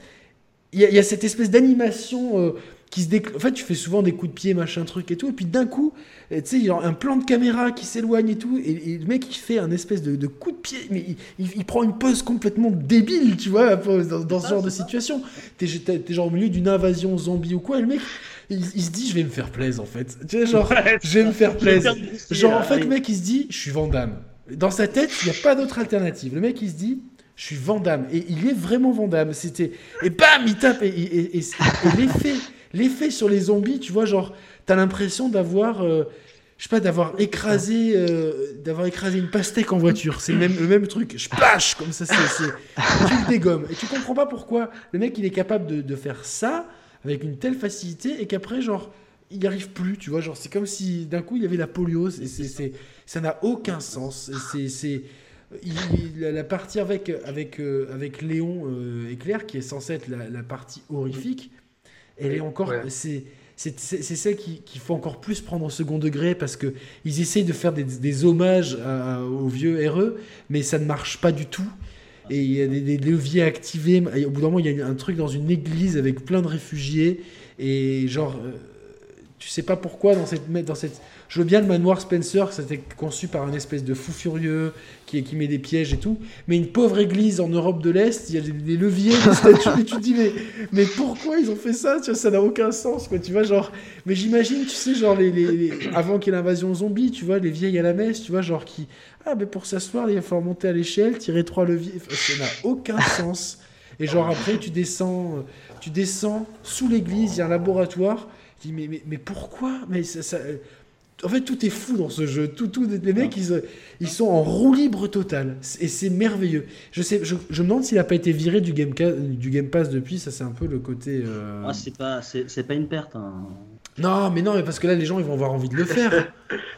il y, y, a cette espèce d'animation euh, qui se déclenche. En fait, tu fais souvent des coups de pied, machin truc et tout, et puis d'un coup, tu sais, il y a un plan de caméra qui s'éloigne et tout, et, le mec il fait un espèce de, de coup de pied, mais il, il, il, prend une pose complètement débile, tu vois, dans, dans ce genre de situation. T'es, genre au milieu d'une invasion zombie ou quoi, et le mec il, il, se dit je vais me faire plaisir en fait. Tu sais, genre, je vais me faire plaisir. Genre, en fait, le mec il se dit je suis Vandame. Dans sa tête, il n'y a pas d'autre alternative. Le mec il se dit je suis Vandame. Et il est vraiment Vandame. C'était... Et bam, il tape. Et, et, et, et l'effet, sur les zombies, tu vois, genre, t'as l'impression d'avoir. Euh, je sais pas, d'avoir écrasé, euh, d'avoir écrasé une pastèque en voiture. C'est le même, le même truc. Je plâche comme ça. C'est. Tu le dégommes. Et tu comprends pas pourquoi le mec il est capable de, faire ça avec une telle facilité et qu'après, genre, il n'y arrive plus, tu vois. Genre, c'est comme si d'un coup il y avait la c'est, ça n'a aucun sens. C'est, il, la partie avec, avec, euh, avec Léon euh, Éclair, qui est censée être la, la partie horrifique, elle est encore. Ouais. C'est, c'est, c'est, c'est celle qu'il qui faut encore plus prendre au second degré parce que ils essayent de faire des, des hommages à, aux vieux RE, mais ça ne marche pas du tout et il y a des, des, leviers activés. Et au bout d'un moment, il y a un truc dans une église avec plein de réfugiés. Et genre, euh, tu sais pas pourquoi dans cette, dans cette. Je veux bien le manoir Spencer, c'était conçu par un espèce de fou furieux qui, met des pièges et tout. Mais une pauvre église en Europe de l'Est, il y a des, leviers, des statues, et tu te dis, mais, pourquoi ils ont fait ça? Ça n'a aucun sens. Tu vois, genre. Mais j'imagine, tu sais, genre, avant qu'il y ait l'invasion zombie, tu vois, les vieilles à la messe, tu vois, genre, qui. Ah, mais pour s'asseoir, il va falloir monter à l'échelle, tirer trois leviers. Ça n'a aucun sens. Et genre, après, tu descends, tu descends sous l'église, il y a un laboratoire. Tu dis, mais, pourquoi? En fait, tout est fou dans ce jeu. Tout, tout, les mecs, ils, ils sont en roue libre totale. Et c'est merveilleux. Je, sais, je, je me demande s'il n'a pas été viré du Game, du game Pass depuis. Ça, c'est un peu le côté. Euh...
Ah, c'est pas, pas une perte. Hein.
Non, mais non, mais parce que là, les gens, ils vont avoir envie de le faire.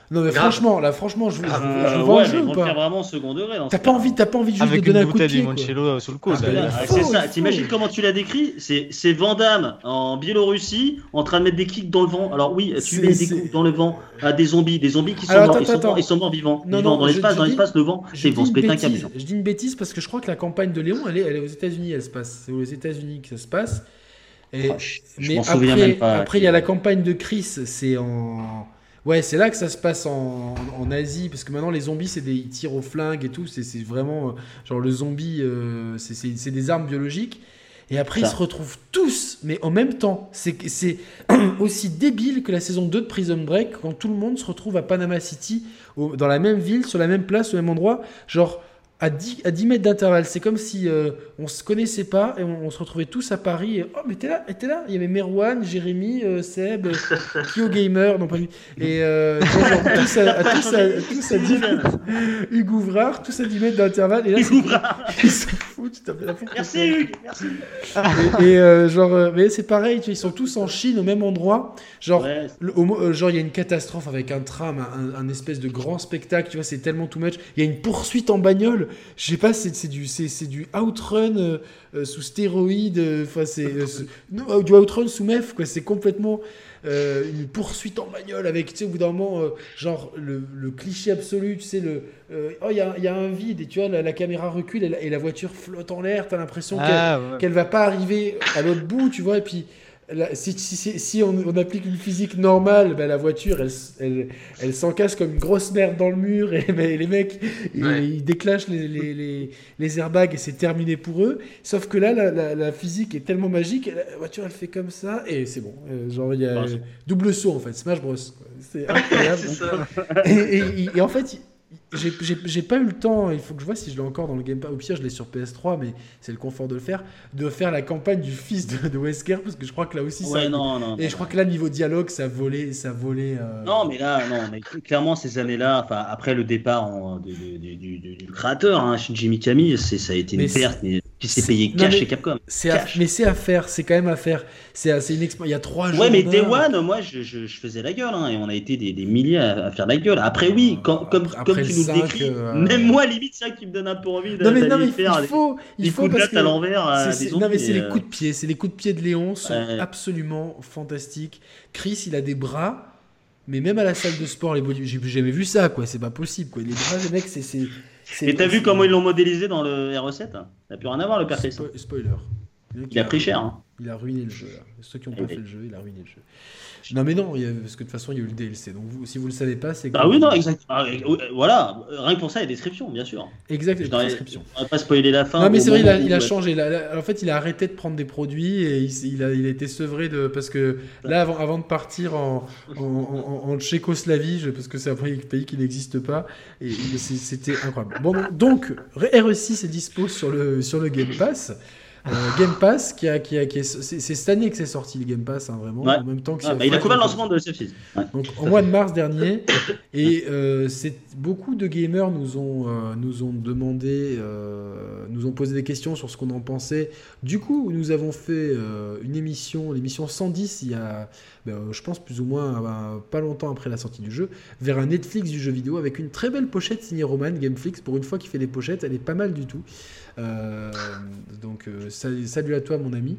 Non, mais
Grave.
franchement, là, franchement, je, je,
Euh,
je vois
ouais,
un
mais
jeu ou pas
faire vraiment second degré.
T'as pas envie, t'as pas envie juste
Avec
de donner
une
un coup de pied. quoi.
limoncello sous le coude.
Ah,
c'est ça, t'imagines comment tu l'as décrit C'est c'est Van Damme en Biélorussie en train de mettre des kicks dans le vent. Alors oui, tu mets des coups dans le vent à des zombies, des zombies qui sont,
Alors,
morts,
attends,
ils sont, morts, ils sont morts vivants.
Non,
vivants
non,
dans l'espace, dans l'espace, le vent, ils vont se
une
péter un camion.
Je dis une bêtise parce que je crois que la campagne de Léon, elle est, elle est aux États-Unis, elle se passe. C'est aux États-Unis que ça se passe. Et,
Ah, je je
mais
m'en souviens
après,
même pas.
après, il y a la campagne de Chris, c'est en. Ouais, c'est là que ça se passe en, en Asie, parce que maintenant les zombies, c'est des ils tirent au flingue et tout, c'est c'est vraiment. euh, Genre le zombie, euh, c'est- des armes biologiques. Et après,
Ça.
ils se retrouvent tous, mais en même temps. C'est c'est aussi débile que la saison 2 de Prison Break, quand tout le monde se retrouve à Panama City, au- dans la même ville, sur la même place, au même endroit, genre à 10, à 10 mètres d'intervalle. C'est comme si euh, on se connaissait pas et on, on se retrouvait tous à Paris. Et, oh, mais t'es là, t'es là. Il y avait Merwan, Jérémy, euh, Seb, euh, Kyo Gamer, non pas lui. Et euh, genre, tous à, à- tous à, tous à 10 mètres. Hugues Ouvrard, tous à 10 mètres d'intervalle. Et là, ils s'en foutent, tu tapes la porte.
Merci Hugues, merci.
Et, et, euh, genre, mais c'est pareil, tu vois, ils sont tous en Chine au même endroit. Genre,
Ouais,
le- au mo- genre, il y a une catastrophe avec un tram, un, un espèce de grand spectacle, tu vois, c'est tellement too much. Il y a une poursuite en bagnole, je sais pas, c'est du, du outrun euh, euh, sous stéroïdes, euh, enfin, c'est du outrun sous meth, quoi, c'est complètement euh, une poursuite en bagnole avec, tu sais, au bout d'un moment, euh, genre, le, le cliché absolu, tu sais, le. euh, oh, il y a, il y a un vide, et tu vois, la, la caméra recule et la, et la voiture flotte en l'air, t'as l'impression qu'elle
Ah, ouais.
qu'elle va pas arriver à l'autre bout, tu vois, et puis si, si, si, si on, on applique une physique normale, ben, la voiture, elle, elle, elle s'encasse comme une grosse merde dans le mur, et ben, les mecs, ils,
Ouais.
ils déclenchent les, les, les, les airbags, et c'est terminé pour eux. Sauf que là, la, la, la physique est tellement magique, la voiture, elle fait comme ça, et c'est bon. Euh, genre, il y a
Bah,
double saut, en fait, Smash Bros. C'est incroyable.
C'est ça.
et, et- et en fait, j'ai pas eu le temps, il faut que je vois si je l'ai encore dans le Game Pass. Au pire, je l'ai sur PS3, mais c'est le confort de le faire. De faire la campagne du fils de, de Wesker, parce que je crois que là aussi,
Ouais,
ça.
non, non.
Et
non.
je crois que là, niveau dialogue, ça volait. Ça volait euh,
Non, mais là, non, mais clairement, ces années-là, après le départ en- de- de- de- du, créateur, hein, Shinji Mikami, ça a été une
Mais
perte, mais s'est
c'est-
payé
non,
cash
mais
chez Capcom.
c'est à- mais c'est à faire, c'est quand même à faire. C'est à- c'est une Il y a trois jours.
Ouais, mais Day. One, moi, je, je, je faisais la gueule, hein, et on a été des, des milliers à, à faire la gueule. Après, oui, quand, comme,
Après- après
comme tu nous le décris,
euh,
même moi, limite, ça qui me donne un peu envie de-
Non mais, non, mais
faire
il faut, il
des
faut
coups de
parce
latte
que
à l'envers
c'est- c'est-
zombies.
non mais c'est les
euh,
coups de pied, c'est les coups de pied de Léon sont
Ouais.
absolument fantastiques. Chris, il a des bras, mais même à la salle de sport, les j'ai jamais vu ça quoi, c'est pas possible quoi. Les bras des mecs, c'est c'est. c'est-
Et t'as vu comment ils l'ont modélisé dans le RE7 Ça n'a plus rien à voir, le.
Spo- Spoiler.
Il a pris cher. Hein.
Il a ruiné le jeu là. Ceux qui n'ont pas fait le jeu, il a ruiné le jeu. Non mais non, il y a- parce que de toute façon il y a eu le DLC. Donc vous, si vous le savez pas, c'est.
Ah
que-
oui, non, exact. Ah, voilà, rien que pour ça, il y a des descriptions, bien sûr.
Exact.
Je
description.
On va pas spoiler la fin.
Non mais c'est vrai, il a, il changé. En fait, il a arrêté de prendre des produits et il, a, il a été sevré de parce que là, avant, avant de partir en, en, en- en Tchécoslavie, je- parce que c'est un pays qui n'existe pas, et c'était incroyable. Bon, donc RE6 est dispo sur le sur le Game Pass. Euh, Game Pass qui a qui a qui est- c'est cette année que c'est sorti le Game Pass hein, vraiment
Ouais.
en même temps que
Ah, bah, il a couvert le lancement de SF6. Ouais.
donc en mois de mars dernier, et euh, c'est beaucoup de gamers nous ont euh, nous ont demandé, euh, nous ont posé des questions sur ce qu'on en pensait. Du coup, nous avons fait une émission, l'émission 110, il y a, ben, je pense plus ou moins euh, pas longtemps après la sortie du jeu, vers un Netflix du jeu vidéo avec une très belle pochette signée Roman Gameflix. Pour une fois qu'il fait des pochettes, elle est pas mal du tout. Euh, donc euh, sal- salut à toi mon ami.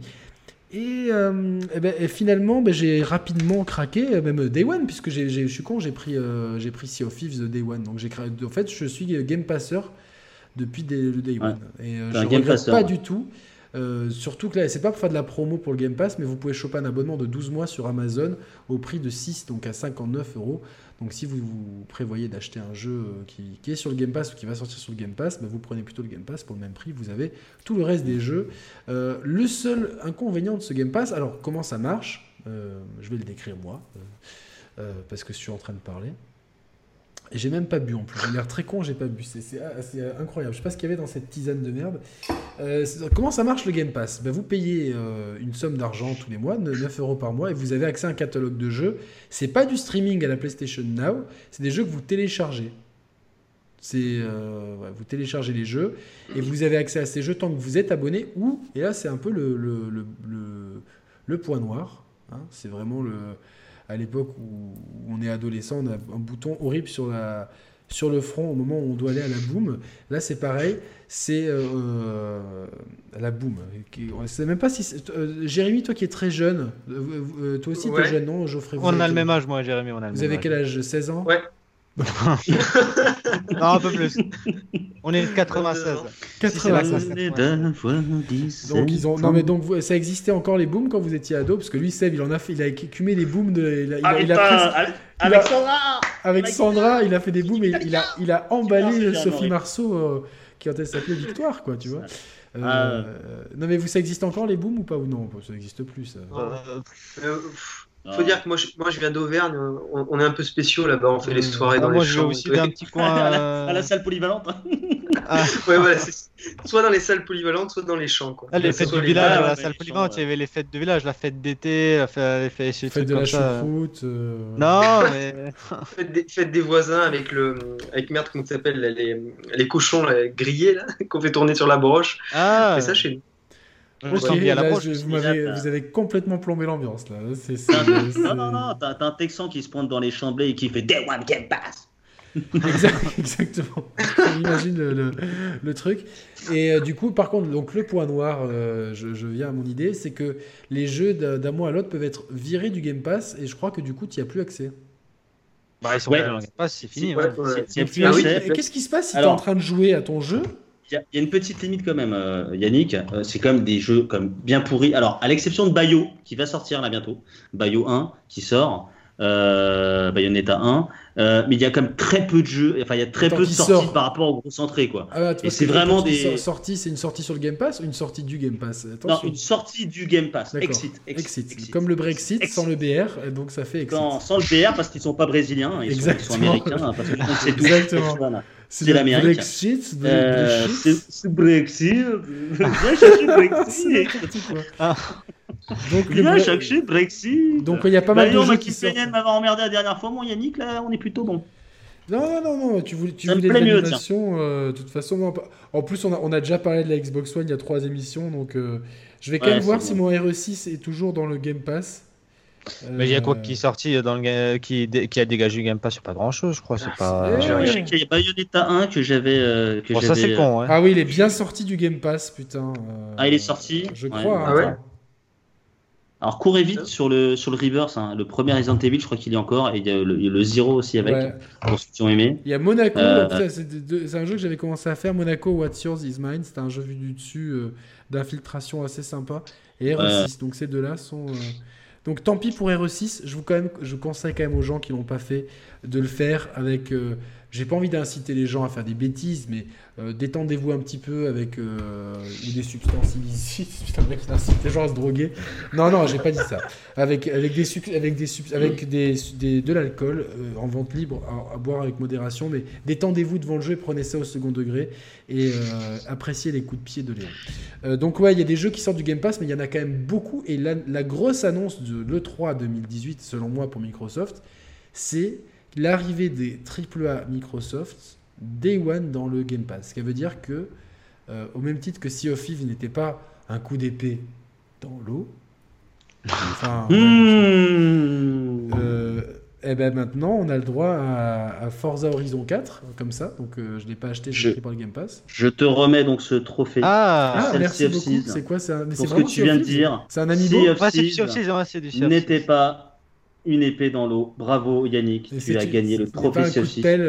Et, euh, eh ben, et finalement, ben, j'ai rapidement craqué, même Day One, puisque j'ai- je suis con, j'ai pris, euh, j'ai pris Sea of Thieves Day One. Donc j'ai en fait, je suis Game Passer depuis des- le Day
Ouais.
One. Et euh, je
Game
regrette
Passer,
pas
ouais.
du tout. Surtout que là, c'est pas pour faire de la promo pour le Game Pass, mais vous pouvez choper un abonnement de 12 mois sur Amazon au prix de 6, donc à 59 euros. Donc si vous, prévoyez d'acheter un jeu euh, qui, est sur le Game Pass ou qui va sortir sur le Game Pass, bah, vous prenez plutôt le Game Pass pour le même prix. Vous avez tout le reste des jeux. Euh, le seul inconvénient de ce Game Pass, alors comment ça marche? Euh, Je vais le décrire moi, parce que je suis en train de parler. Et j'ai même pas bu en plus. J'ai l'air très con, j'ai pas bu. C'est ah, c'est incroyable. Je sais pas ce qu'il y avait dans cette tisane de merde. Euh, comment ça marche le Game Pass? Ben, Vous payez euh, une somme d'argent tous les mois, 9 euros par mois, et vous avez accès à un catalogue de jeux. C'est pas du streaming à la PlayStation Now, c'est des jeux que vous téléchargez. Euh, vous téléchargez les jeux et vous avez accès à ces jeux tant que vous êtes abonné ou et là c'est un peu le point noir. hein. c'est vraiment le à l'époque où, on est adolescent, on a un bouton horrible sur la sur le front au moment où on doit aller à la boom. Là c'est pareil, c'est euh, la boom. Qui- On ne sait même pas si c'est- euh, Jérémy, toi qui es très jeune, euh, euh, toi aussi
Ouais.
t'es jeune non Geoffrey vous
On a le même âge, moi, Jérémy. On a le
Vous
même
avez
âge.
quel âge? 16 ans?
Ouais.
Non, un peu plus. On est de 96.
96.
Venez d'avoir 17
Donc ils ont non mais donc vous- ça existait encore les booms quand vous étiez ado? Parce que lui Seb il en a fait il a écumé les booms de il a, il a-
Ah,
il a presque-
avec-
il a-
Sandra
avec Sandra il a fait des booms et il a il a emballé Sophie. Marceau euh, qui quand elle s'appelait Victoire quoi tu vois. Euh,
Ah.
non mais vous ça existe encore les booms ou pas? Ou non ça n'existe plus ça.
Euh,
Euh, faut dire que moi je, moi, je viens d'Auvergne, on, on est un peu spéciaux là-bas, on fait les
Ouais.
soirées
ah,
dans
moi,
les
je vais
champs.
aussi
et tout.
d'un petit coin.
à, la,
euh,
à la salle polyvalente.
ah,
Ouais, voilà, c'est- soit dans les salles polyvalentes, soit dans les champs. Quoi.
ah, les fêtes du village, la salle polyvalente, il y avait les fêtes de village, la fête d'été, la fête, les fêtes, les trucs
de la choucroute. euh,
Non, mais.
Faites des, voisins avec le avec merde comment ça s'appelle les, les cochons là, grillés là qu'on fait tourner sur la broche.
Ah,
C'est ça chez nous.
Je
Ok,
sens bien la
là,
broche.
je-
aussi,
vous,
déjà,
avez complètement plombé l'ambiance là. C'est- c'est- c'est-
non, non, non, t'as t'as un Texan qui se pointe dans les chamblés et qui fait Day One Game Pass.
Exact- Exactement. J'imagine le, le- le truc. Et euh, du coup, par contre, donc le point noir, euh, je, je viens à mon idée, c'est que les jeux d'un mois à l'autre peuvent être virés du Game Pass et je crois que du coup, tu n'y as plus accès.
Bah, ils sont
Ouais.
dans le Game Pass, c'est fini.
Ouais,
ouais.
ah Qu'est-ce qui se passe si tu es en train de jouer à ton jeu
Il y, a- il y a une petite limite quand même, euh, Yannick. Euh, c'est quand même des jeux comme bien pourris. Alors, à l'exception de Bayo, qui va sortir là bientôt. Bayo 1 qui sort. Euh, Bayonetta 1. Euh, mais il y a quand même très peu de jeux. Enfin, il y a très peu de sorties
sort
par rapport aux grosses entrées, quoi.
Ah,
Et c'est vraiment des-
sor- sortie, c'est une sortie sur le Game Pass ou une sortie du Game Pass?
Non, une sortie du Game Pass. Exit, exit,
Exit.
exit.
Comme le Brexit
Exit.
sans le BR, donc ça fait exit.
Sans, sans le BR parce qu'ils sont pas brésiliens, ils, sont, ils sont américains. Parce que c'est tout.
Exactement.
Voilà. C'est l'Amérique.
Brexit,
Euh,
Brexit.
c'est Brexit. Viens chercher Brexit.
Donc, le
Viens chercher Brexit.
donc il y a pas
Bah,
mal de
non,
jeux
moi
qui sortent.
M'avait emmerdé la dernière fois. Mon Yannick, là, on est plutôt bon.
Non, non, non, non, tu voulais, tu voulais de euh, de toute façon, non, pas- en plus, on a, on a déjà parlé de la Xbox One il y a trois émissions, donc euh, je vais quand
Ouais,
même voir si mon RE6 est toujours dans le Game Pass.
Mais il y a quoi
Euh,
qui est sorti dans le qui, dé- qui a dégagé du Game Pass? C'est pas grand chose, je crois. C'est pas.
sais qu'il y a Bayonetta 1 que j'avais. euh,
Bon, ça c'est con, ouais.
Ah oui, il est bien sorti du Game Pass, putain. euh,
Ah, il est sorti?
Je
Ouais.
crois.
Ah
hein,
ouais.
Alors courez vite sur le sur le Reverse, hein. le premier Resident Evil, je crois qu'il y a encore, et il y a le, le Zero aussi avec,
Ouais.
pour ceux qui ont aimé.
Il y a Monaco,
Euh,
c'est un jeu que j'avais commencé à faire, Monaco What's Yours is Mine, c'était un jeu vu du dessus euh, d'infiltration assez sympa, et RE6, donc ces deux-là sont... Donc tant pis pour RE6, je vous, conseille quand même aux gens qui l'ont pas fait de le faire avec... euh, J'ai pas envie d'inciter les gens à faire des bêtises, mais euh, détendez-vous un petit peu avec euh, des substances illicites. Putain, le mec il incite les gens à se droguer. Non, non, j'ai pas dit ça. Avec, avec, des, avec, des, avec des, de l'alcool euh, en vente libre à, boire avec modération, mais détendez-vous devant le jeu et prenez ça au second degré et appréciez les coups de pied de Léon. Donc, ouais, il y a des jeux qui sortent du Game Pass, mais il y en a quand même beaucoup. Et la, la grosse annonce de l'E3 2018, selon moi, pour Microsoft, c'est l'arrivée des AAA Microsoft Day One dans le Game Pass. Ce qui veut dire que, euh, au même titre que Sea of Thieves n'était pas un coup d'épée dans l'eau, enfin,
Mmh.
euh, et ben maintenant on a le droit à, à Forza Horizon 4, comme ça. Donc euh, je ne l'ai pas acheté, je l'ai pris par le Game Pass.
Je te remets donc ce trophée.
Ah,
Ah, merci beaucoup. C'est quoi C'est un- mais
pour ce que tu viens de dire?
C'est un amiibo
c'est
Thieves
Sea of Thieves,
N'était pas une épée dans l'eau. Bravo Yannick, tu as gagné le trophée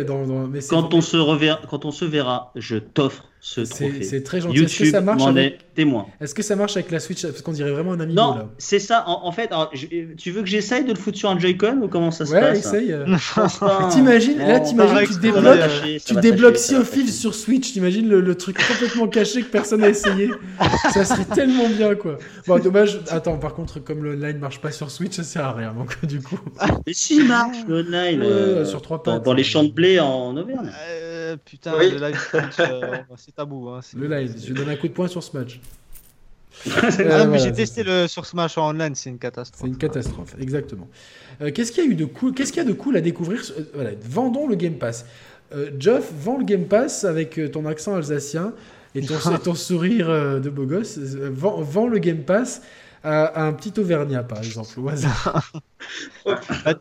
dans, dans- mais
Quand on se quand on se verra, je t'offre ce
c'est
trophée.
c'est très gentil. Est-ce que
YouTube
ça marche avec...
est témoin.
Est-ce que ça marche avec la Switch Parce qu'on dirait vraiment un amiibo
Non, c'est ça. En, en fait, alors, je- tu veux que j'essaye de le foutre sur un Joy-Con ou comment ça se
Ouais,
passe
essaye. euh. T'imagines, là, t'imagines, tu débloques-
lâcher,
Tu débloques Sea of Thieves sur Switch, t'imagines le, le truc complètement caché que personne n'a essayé. ça serait tellement bien quoi. Bon, dommage. Attends, par contre, comme le online marche pas sur Switch, ça sert à rien. Donc du coup,
Mais si, il marche le online.
Ouais,
euh,
sur trois pattes.
dans les champs de blé en Auvergne.
Euh, putain,
Oui.
le live Twitch, euh, c'est tabou. Hein, c'est-
le live, je donne un coup de poing sur ce match.
Ah, mais
voilà,
j'ai
c'est
testé le sur Smash en online, c'est une
C'est
catastrophe.
une catastrophe, exactement. Euh, Qu'est-ce qu'il y a eu de cool Qu'est-ce qu'il y a de cool à découvrir Euh, Voilà, vendons le Game Pass. Euh, Geoff, vends le Game Pass avec euh, ton accent alsacien et ton, et ton sourire euh, de beau gosse. Euh, Vends, vends le Game Pass à, à un petit Auvergnat, par exemple, au hasard.
Bah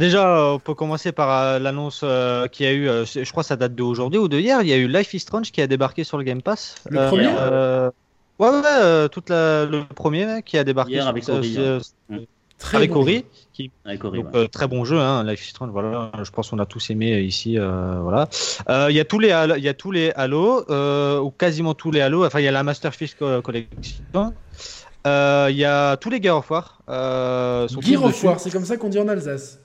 déjà, euh, on peut commencer par euh, l'annonce euh, qu'il y a eu, euh, je crois que ça date d'aujourd'hui ou de hier, il y a eu Life is Strange qui a débarqué sur le Game Pass.
Le premier
euh, Ouais, ouais, euh, toute la- le premier qui a débarqué
Hier
sur-
avec Ori,
euh,
Très
avec
bon
Ori.
jeu.
Qui,
Avec Ori,
donc
ouais.
euh, très bon jeu, hein, Life is Strange, voilà, je pense qu'on a tous aimé ici, euh, voilà. Euh, Il y a tous les, Halo- il y a tous les Halo, euh, ou quasiment tous les Halo, enfin il y a la Masterpiece Co- Collection. Euh, Il y a tous les Gears of War. Euh, sont
Gear of. War, c'est comme ça qu'on dit en Alsace.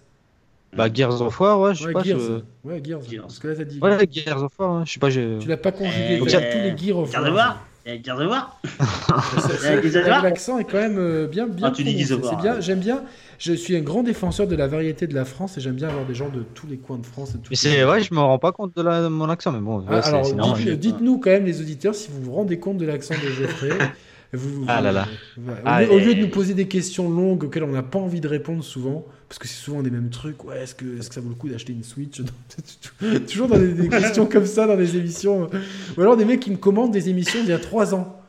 Bah Gears of War, ouais, je sais
Ouais,
pas.
Gears.
je-
Ouais, Gears.
Gears.
Parce que là, t'as dit.
Ouais, Gears of War, hein, je sais pas.
Tu l'as pas conjugué.
Eh,
t'as tous les Gear of War.
voir.
C'est- c'est-
Avec les Alsaces
L'accent est quand même euh, bien, bien
Ah, tu dis
prononcé.
Gears of War,
C'est bien. J'aime bien. Je suis un grand défenseur de la variété de la France et j'aime bien avoir des gens de tous les coins de France. Et de
c'est ouais, je me rends pas compte de, la, de mon accent, mais bon,
Ah,
c'est-
alors,
c'est normal.
dites- dites-nous quand même, les auditeurs, si vous vous rendez compte de l'accent de Geoffrey. Vous,
Ah là là.
ouais, au,
Ah,
lieu, au lieu de nous poser des questions longues auxquelles on n'a pas envie de répondre souvent, parce que c'est souvent des mêmes trucs, ouais, est-ce que, est que ça vaut le coup d'acheter une Switch Toujours dans des, des questions comme ça dans des émissions. Ou alors des mecs qui me commandent des émissions d'il y a trois ans.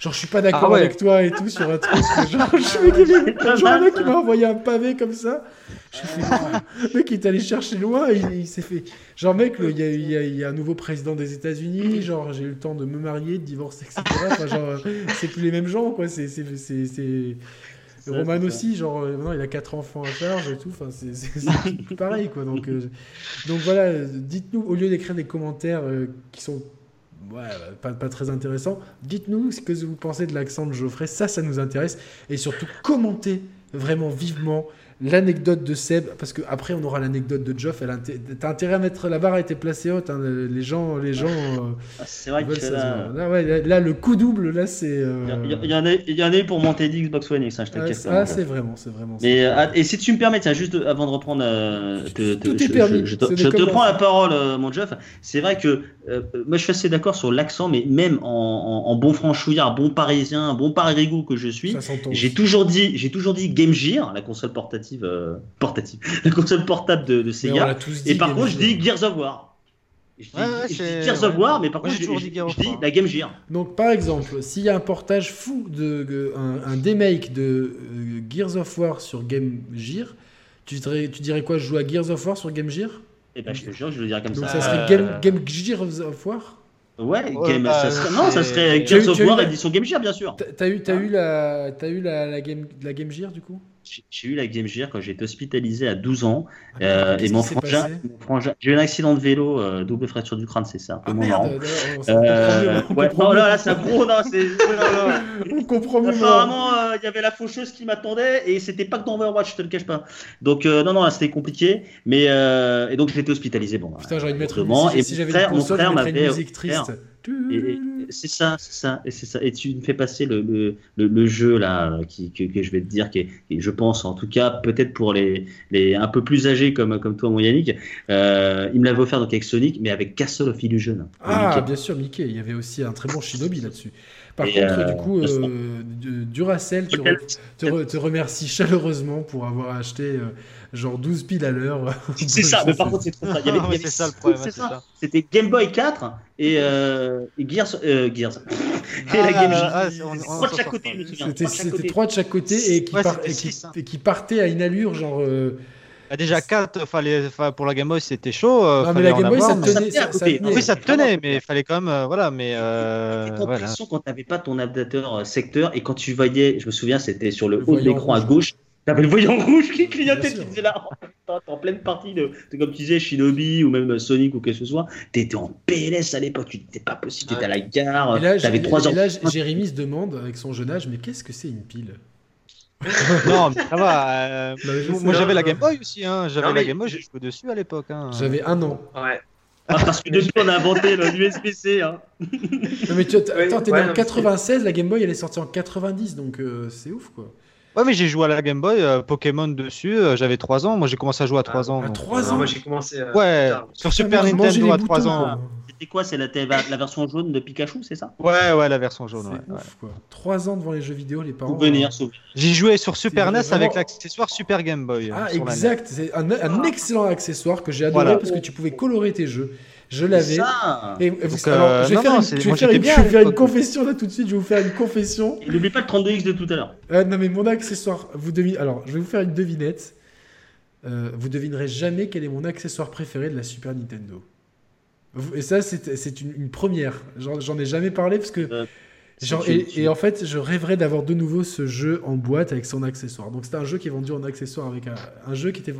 Genre, je suis pas d'accord
Ah ouais.
avec toi et tout sur un truc. Genre, je suis mec, un mec qui m'a envoyé un pavé comme ça. J'ai fait, Ah. le mec, il est allé chercher loin. Il, il s'est fait. Genre, mec, y, y il y a un nouveau président des États-Unis. Genre, j'ai eu le temps de me marier, de divorcer, etc. Enfin, genre, euh, c'est plus les mêmes gens, quoi. C'est.
Ça,
Roman
ça.
aussi, genre, euh, maintenant il a quatre enfants à charge et tout. Enfin, c'est, pareil, quoi. Donc, euh, donc voilà, dites-nous, au lieu d'écrire des commentaires euh, qui sont ouais, pas, pas très intéressants, dites-nous ce que vous pensez de l'accent de Geoffrey. Ça, ça nous intéresse. Et surtout, commentez vraiment vivement l'anecdote de Seb, parce que après on aura l'anecdote de Geoff. T'as intérêt à mettre la barre a été placée haute. hein, les gens, les gens. euh,
Ah, c'est vrai que là.
Là, ouais, là, là, le coup double, là, c'est. euh,
il il y en a, il y en a eu pour monter d'Xbox One X, hein, je te le
ah, ah, c'est vraiment, c'est vraiment.
Mais, euh, ah, et si tu me permets, tiens, juste avant de reprendre, euh, te- te-
Tout est
je,
permis,
je- je te, je prends la parole, euh, mon Jeff. C'est vrai que euh, moi, je suis assez d'accord sur l'accent, mais même en, en- en bon franchouillard, bon parisien, bon paririgou que je suis, j'ai toujours dit, j'ai toujours dit Game Gear, la console portative, euh, portative, la console portable de, de Sega.
l'a tous dit,
Et par
Game
contre, je dis Gears of War. Je dis,
Ouais, ouais,
je dis
c'est-
Gears of
ouais.
War, mais par contre, je, dis
War.
la Game Gear.
Donc, par exemple, s'il y a un portage fou de un, un demake de euh, Gears of War sur Game Gear, tu dirais, tu dirais quoi Je joue à Gears of War sur Game Gear?
Et ben, je te jure, je le dirais comme
Donc,
ça.
ça serait
Euh,
Game, Game Gears of War
Ouais,
Ouais,
Game,
bah,
ça serait, non, ça serait
as
Gears of
as
War
la-
édition Game Gear, bien sûr.
T'as eu, t'as
Ah.
eu la, t'as eu la, la game, la Game Gear du coup?
J'ai j'ai eu la Game Gear quand j'ai été hospitalisé à 12 ans.
Ah,
Euh, et mon frangin, mon frangin- j'ai eu un accident de vélo, euh, double fracture du crâne, c'est ça, un peu
Ah
moins marrant.
merde non, mieux,
Euh, ouais, non, là, là, c'est un gros, non, c'est.
On comprend mieux.
Apparemment, euh, il y avait la faucheuse qui m'attendait et c'était pas que dans Overwatch, je te le cache pas. Donc, euh, non, non, c'était compliqué. Mais, et donc, j'étais hospitalisé. Bon,
Putain, j'aurais dû mettre une musique.
Et
Si
mon frère-
une
mon frère m'avait
triste.
Et- et c'est ça, c'est ça, et c'est ça. Et tu me fais passer le, le, le, le jeu là, qui, que, que je vais te dire, qui est, qui je pense, en tout cas, peut-être pour les, les un peu plus âgés comme, comme toi, mon Yannick, euh, il me l'avait offert donc avec Sonic, mais avec Castle of Illusion.
Ah,
Mickey.
bien sûr, Mickey. Il y avait aussi un très bon Shinobi là-dessus. Par
Et,
contre,
euh,
du coup,
sais pas.
euh, du- Duracell te, re- te, re- te remercie chaleureusement pour avoir acheté euh, genre 12 piles à l'heure.
C'est ça, mais par contre, c'est trop ça. Il y avait, il y
Ouais,
avait-
c'est ça le problème.
C'était Game Boy 4 et, euh, et Gears. euh, Gears. et la Game Gear.
ah, on- on
Trois de
s'en
chaque
sort
côté,
pas.
je me souviens.
C'était
trois de chaque côté.
et qui,
Ouais,
par- et qui,
six, hein.
et qui partaient à une allure genre. Euh,
Ah, déjà 4, fallait, fa- pour la Game Boy c'était chaud. euh,
Non, mais la Game Boy, ça tenait. ça- ça.
Oui, ça tenait, mais il fallait quand même. euh, voilà, mais. euh, voilà.
quand t'avais pas ton adaptateur euh, secteur et quand tu voyais, je me souviens, c'était sur le,
Le
haut de l'écran à gauche, t'avais le voyant rouge qui clignotait, tu disais là, oh, en pleine partie de, de, comme tu disais, Shinobi ou même Sonic ou quelque chose, soit, t'étais en PLS à l'époque, tu n'étais pas possible, t'étais à la gare,
Et là,
t'avais
j'ai-
3
et
heures.
là, Jérémy se demande avec son jeune âge, mais qu'est-ce que c'est une pile?
Non, mais ça va. euh, moi j'avais la. Game Boy aussi. Hein. J'avais la Game Boy, j'ai joué dessus à l'époque. Hein.
J'avais un an.
Ouais.
Ah, parce que depuis on a inventé le USB-C, hein.
Non, mais tu,
Ouais,
attends, t'es
ouais,
né en
non, mais
96, la Game Boy elle est sortie en 90, donc euh, c'est ouf quoi.
Ouais, mais j'ai joué à la Game Boy, euh, Pokémon dessus. euh, J'avais 3 ans. Moi j'ai commencé à jouer à 3 ans.
à
donc,
3
euh,
ans
Moi j'ai commencé. euh,
Ouais,
tard.
sur Super Nintendo à 3
boutons,
ans.
C'était quoi C'est la, la version jaune de Pikachu, c'est ça?
Ouais, ouais, la version jaune.
C'est
ouais.
quoi. 3 ans devant les jeux vidéo, les parents.
Souvenir,
euh,
souvenir.
J'y jouais sur Super NES
vraiment-
avec l'accessoire Super Game Boy.
Ah,
euh, la
exact, c'est un, un excellent accessoire que j'ai adoré
Voilà.
parce que tu pouvais colorer tes jeux. Je l'avais.
Ça
Et, et vous-
Donc,
alors,
euh,
je vais
non,
faire,
non,
une,
c'est-
je vais
moi,
faire
j'étais
une-
bien
je vais
à
faire une
l'époque.
confession là tout de suite. Je vais vous faire une confession.
N'oublie pas le 32X de tout à l'heure.
Euh, non, mais mon accessoire. Vous devinez. Alors, je vais vous faire une devinette. Euh, vous devinerez jamais quel est mon accessoire préféré de la Super Nintendo. Et ça, c'est une, une première. J'en ai jamais parlé parce que.
Euh,
genre, et, en fait, je rêverais d'avoir de nouveau ce jeu en boîte avec son accessoire. Donc, c'était un jeu qui est vendu en accessoire avec un, un jeu qui était.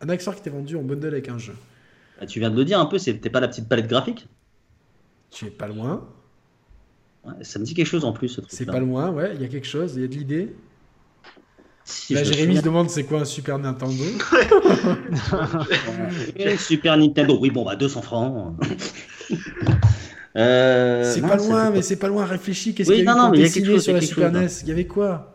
Un accessoire qui était vendu en bundle avec un jeu.
Ah, Tu viens de le dire un peu, c'était pas la petite palette graphique?
Tu es pas loin.
Ouais, Ça me dit quelque chose en plus. ce
C'est pas loin, ouais. Il y a quelque chose. Il y a de l'idée.
Si,
Là, Jérémy se demande c'est quoi un Super Nintendo.
Ouais, Super Nintendo, oui, bon, bah 200 francs. Euh,
c'est pas loin, mais c'est pas loin. Réfléchis. Qu'est-ce
Oui,
qu'il y a
non,
eu
non,
pour
mais il y a
dessiner
quelque chose,
sur la Super
chose.
NES Il y avait quoi?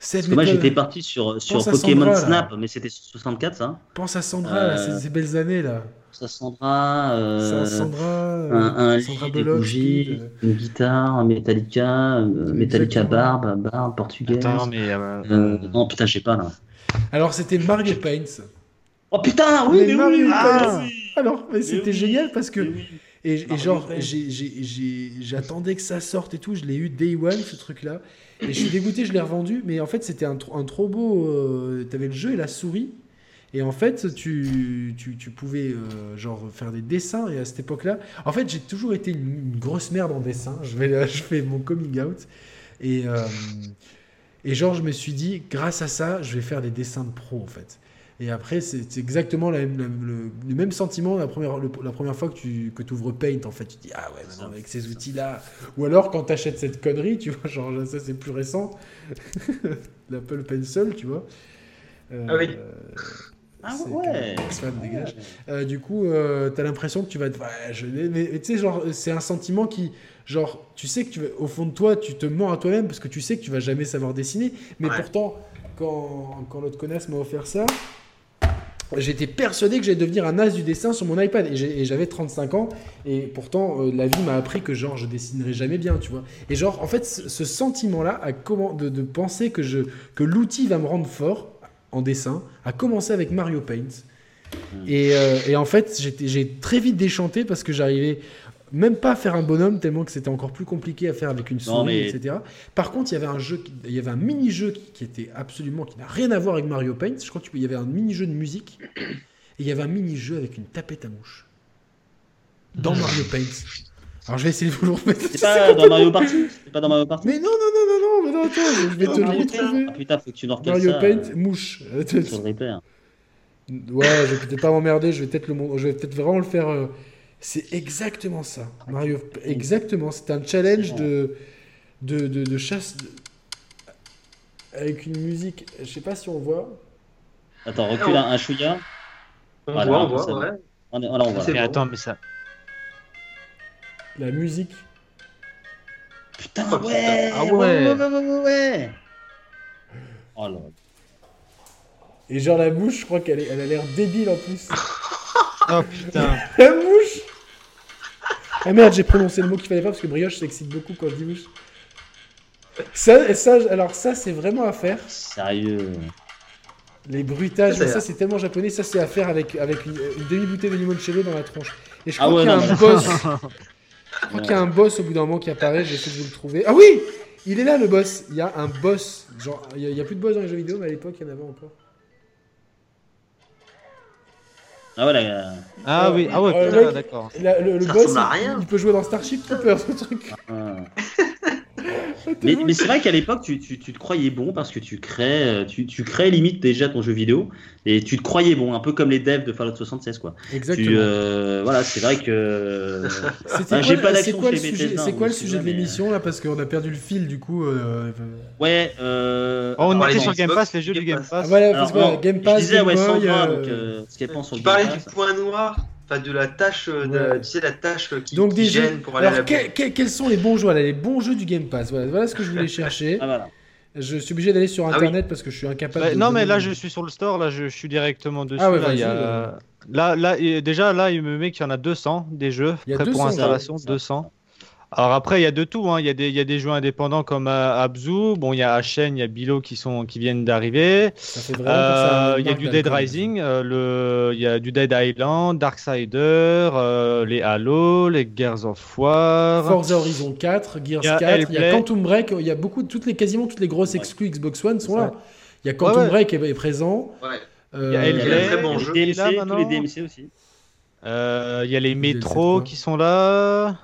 Cette
Parce que moi j'étais parti sur, sur
Pense à
Pokémon
Sandra, là.
Snap, mais c'était sur 64 ça.
Pense à Sandra, là,
Euh,
ces, ces belles années là.
Ça Sandra, euh,
Sandra, euh,
un, un
Sandra
lit, des bougies,
euh,
une guitare, un Metallica, euh, Metallica barbe, barbe portugaise.
Attends, mais. euh,
Euh, non putain, je sais pas là.
Alors c'était Mario Paint.
Oh putain, oui,
Mais
mais, oui, oui.
Alors, mais c'était
oui,
génial parce que
oui.
et, genre j'attendais que ça sorte et tout. Je l'ai eu day one ce truc là. Et je suis dégoûté, je l'ai revendu. Mais en fait c'était un, un trop beau. euh, T'avais le jeu et la souris. Et en fait, tu, tu, tu pouvais euh, genre faire des dessins. Et à cette époque-là, en fait, j'ai toujours été une, une grosse merde en dessin. Je, vais, je fais mon coming out. Et, euh, et genre, je me suis dit, grâce à ça, je vais faire des dessins de pro, en fait. Et après, c'est exactement la même- la- le, le même sentiment la première, le- la première fois que tu que ouvres Paint, en fait. Tu te dis, ah ouais, maintenant, avec ces outils-là. Ou alors, quand tu achètes cette connerie, tu vois, genre, ça, c'est plus récent. L'Apple Pencil, tu vois. Euh,
Ah oui.
Ah ouais.
que- Swan, dégage. Euh, du coup, euh, t'as l'impression que tu vas être. Ouais, je l'ai- mais tu sais, genre, c'est un sentiment qui. Genre, tu sais que tu vas- au fond de toi, tu te mens à toi-même parce que tu sais que tu vas jamais savoir dessiner. Mais
Ouais.
pourtant, quand, quand l'autre connasse m'a offert ça, j'étais persuadé que j'allais devenir un as du dessin sur mon iPad. Et j'avais 35 ans. Et pourtant, euh, la vie m'a appris que, genre, je dessinerai jamais bien, tu vois. Et genre, en fait, ce, sentiment-là, de, de penser que, je, que l'outil va me rendre fort en dessin, a commencé avec Mario Paint. Et, euh, et en fait, j'ai très vite déchanté parce que j'arrivais même pas à faire un bonhomme tellement que c'était encore plus compliqué à faire avec une souris,
mais-
etc. Par contre, il y avait un jeu, il y avait un mini-jeu qui, qui était absolument, qui n'a rien à voir avec Mario Paint. Je crois qu'il y avait un mini-jeu de musique et il y avait un mini-jeu avec une tapette à mouche dans Mario Paint. Alors je vais essayer de vous le remettre.
C'est pas dans Mario Party C'est pas dans Mario Party
Mais non, non, non, non, non, mais non, attends, je vais te le
Mario
retrouver.
Ah putain, faut que tu nous recales
Mario
ça.
Paint,
euh,
mouche.
Sur le repair.
Ouais, je vais peut-être pas m'emmerder, je vais peut-être le mon- je vais peut-être vraiment le faire. euh, C'est exactement ça. Mario, exactement. C'est un challenge de, de, de, de chasse de- avec une musique. Je sais pas si on voit.
Attends, recule un, un chouïa.
On
Voilà,
voit, on voit,
ça.
ouais.
On est- Voilà, on voit.
C'est
Mais
bon.
attends, mais ça.
La musique.
Putain,
Oh, putain.
ouais,
Ah
ouais,
ouais.
ouais, ouais, ouais, ouais. Oh là.
Et genre la mouche, je crois qu'elle est- elle a l'air débile en plus.
Oh putain.
La mouche Ah merde, j'ai prononcé le mot qu'il fallait pas parce que brioche s'excite beaucoup quand je dis mouche. Ça, et ça, alors ça c'est vraiment à faire.
Sérieux.
Les bruitages,
Ça, c'est-
ça c'est tellement japonais, ça c'est à faire avec, avec une, une demi-bouteille de limoncello dans la tronche. Et je
Ah
crois
ouais,
qu'il y a
non,
un boss. Je crois qu'il y a un boss au bout d'un moment qui apparaît, je vais essayer de vous le trouver. Ah oui Il est là le boss Il y a un boss. Genre, il y a, plus de boss dans les jeux vidéo, mais à l'époque il y en avait encore.
Ah ouais, là.
Ah oui, ah ouais,
Euh,
d'accord.
Le, boss, il-
rien.
il peut jouer dans Starship Troopers, ce truc.
euh, Mais, mais c'est vrai qu'à l'époque, tu, tu, tu te croyais bon parce que tu crées, euh, tu, tu crées limite déjà ton jeu vidéo et tu te croyais bon, un peu comme les devs de Fallout 76 quoi.
Exactement.
Tu, euh, voilà, c'est vrai que.
C'était
Ah, j'ai pas
c'est
d'action
quoi le
chez
sujet,
Bethesda,
c'est quoi le sujet de
mais-
l'émission là Parce qu'on a perdu le fil du coup. euh,
Ouais. Euh...
Oh, on était sur Game Pass, les jeux du
Game Pass.
Pass.
Ah, voilà, parce que Game Pass,
je disais,
Game
ouais,
Boy,
Sandra,
euh,
donc, euh, ce qu'elle pense sur
Tu
le
parlais du
Pass.
point noir, enfin de la tâche, euh, de,
Ouais.
tu sais, la tâche euh, qui,
Donc
qui
des jeux.
gêne pour aller à
Alors
la
que- que- quels sont les bons jeux là, Les bons jeux du Game Pass? Voilà, voilà ce que je voulais chercher.
Ah voilà.
Je suis obligé d'aller sur
Ah oui.
internet parce que je suis incapable.
Ouais,
de
non, mais là, je suis sur le store, là, je, je suis directement dessus.
Ah ouais,
là, il y a... là, là, et déjà, là, il me met qu'il y en a 200 des jeux
Il y a
prêts
200,
pour installation,
ça.
200. Alors après, il y a de tout. hein. Il y, a des- il y a des jeux indépendants comme euh, Abzu. Bon, il y a Ashen, il y a Bilo qui, sont, qui viennent d'arriver. Euh, Il y a du Dead. Rising, euh, le... il y a du Dead Island, Darksider, euh, les Halo, les Gears of War.
Forza Horizon 4, Gears
Il y a
4, il y a. Quantum Break, il y a beaucoup, toutes les, quasiment toutes les grosses
Ouais.
exclus Xbox One sont là. Il y a Quantum
Ouais, ouais.
Break est, est présent.
Ouais.
Euh,
Il y a
Il y a
Hellblade.
les-
très bon
il y a
jeu.
les les
maintenant
DMC aussi.
Euh, Il y a les métros qui sont là.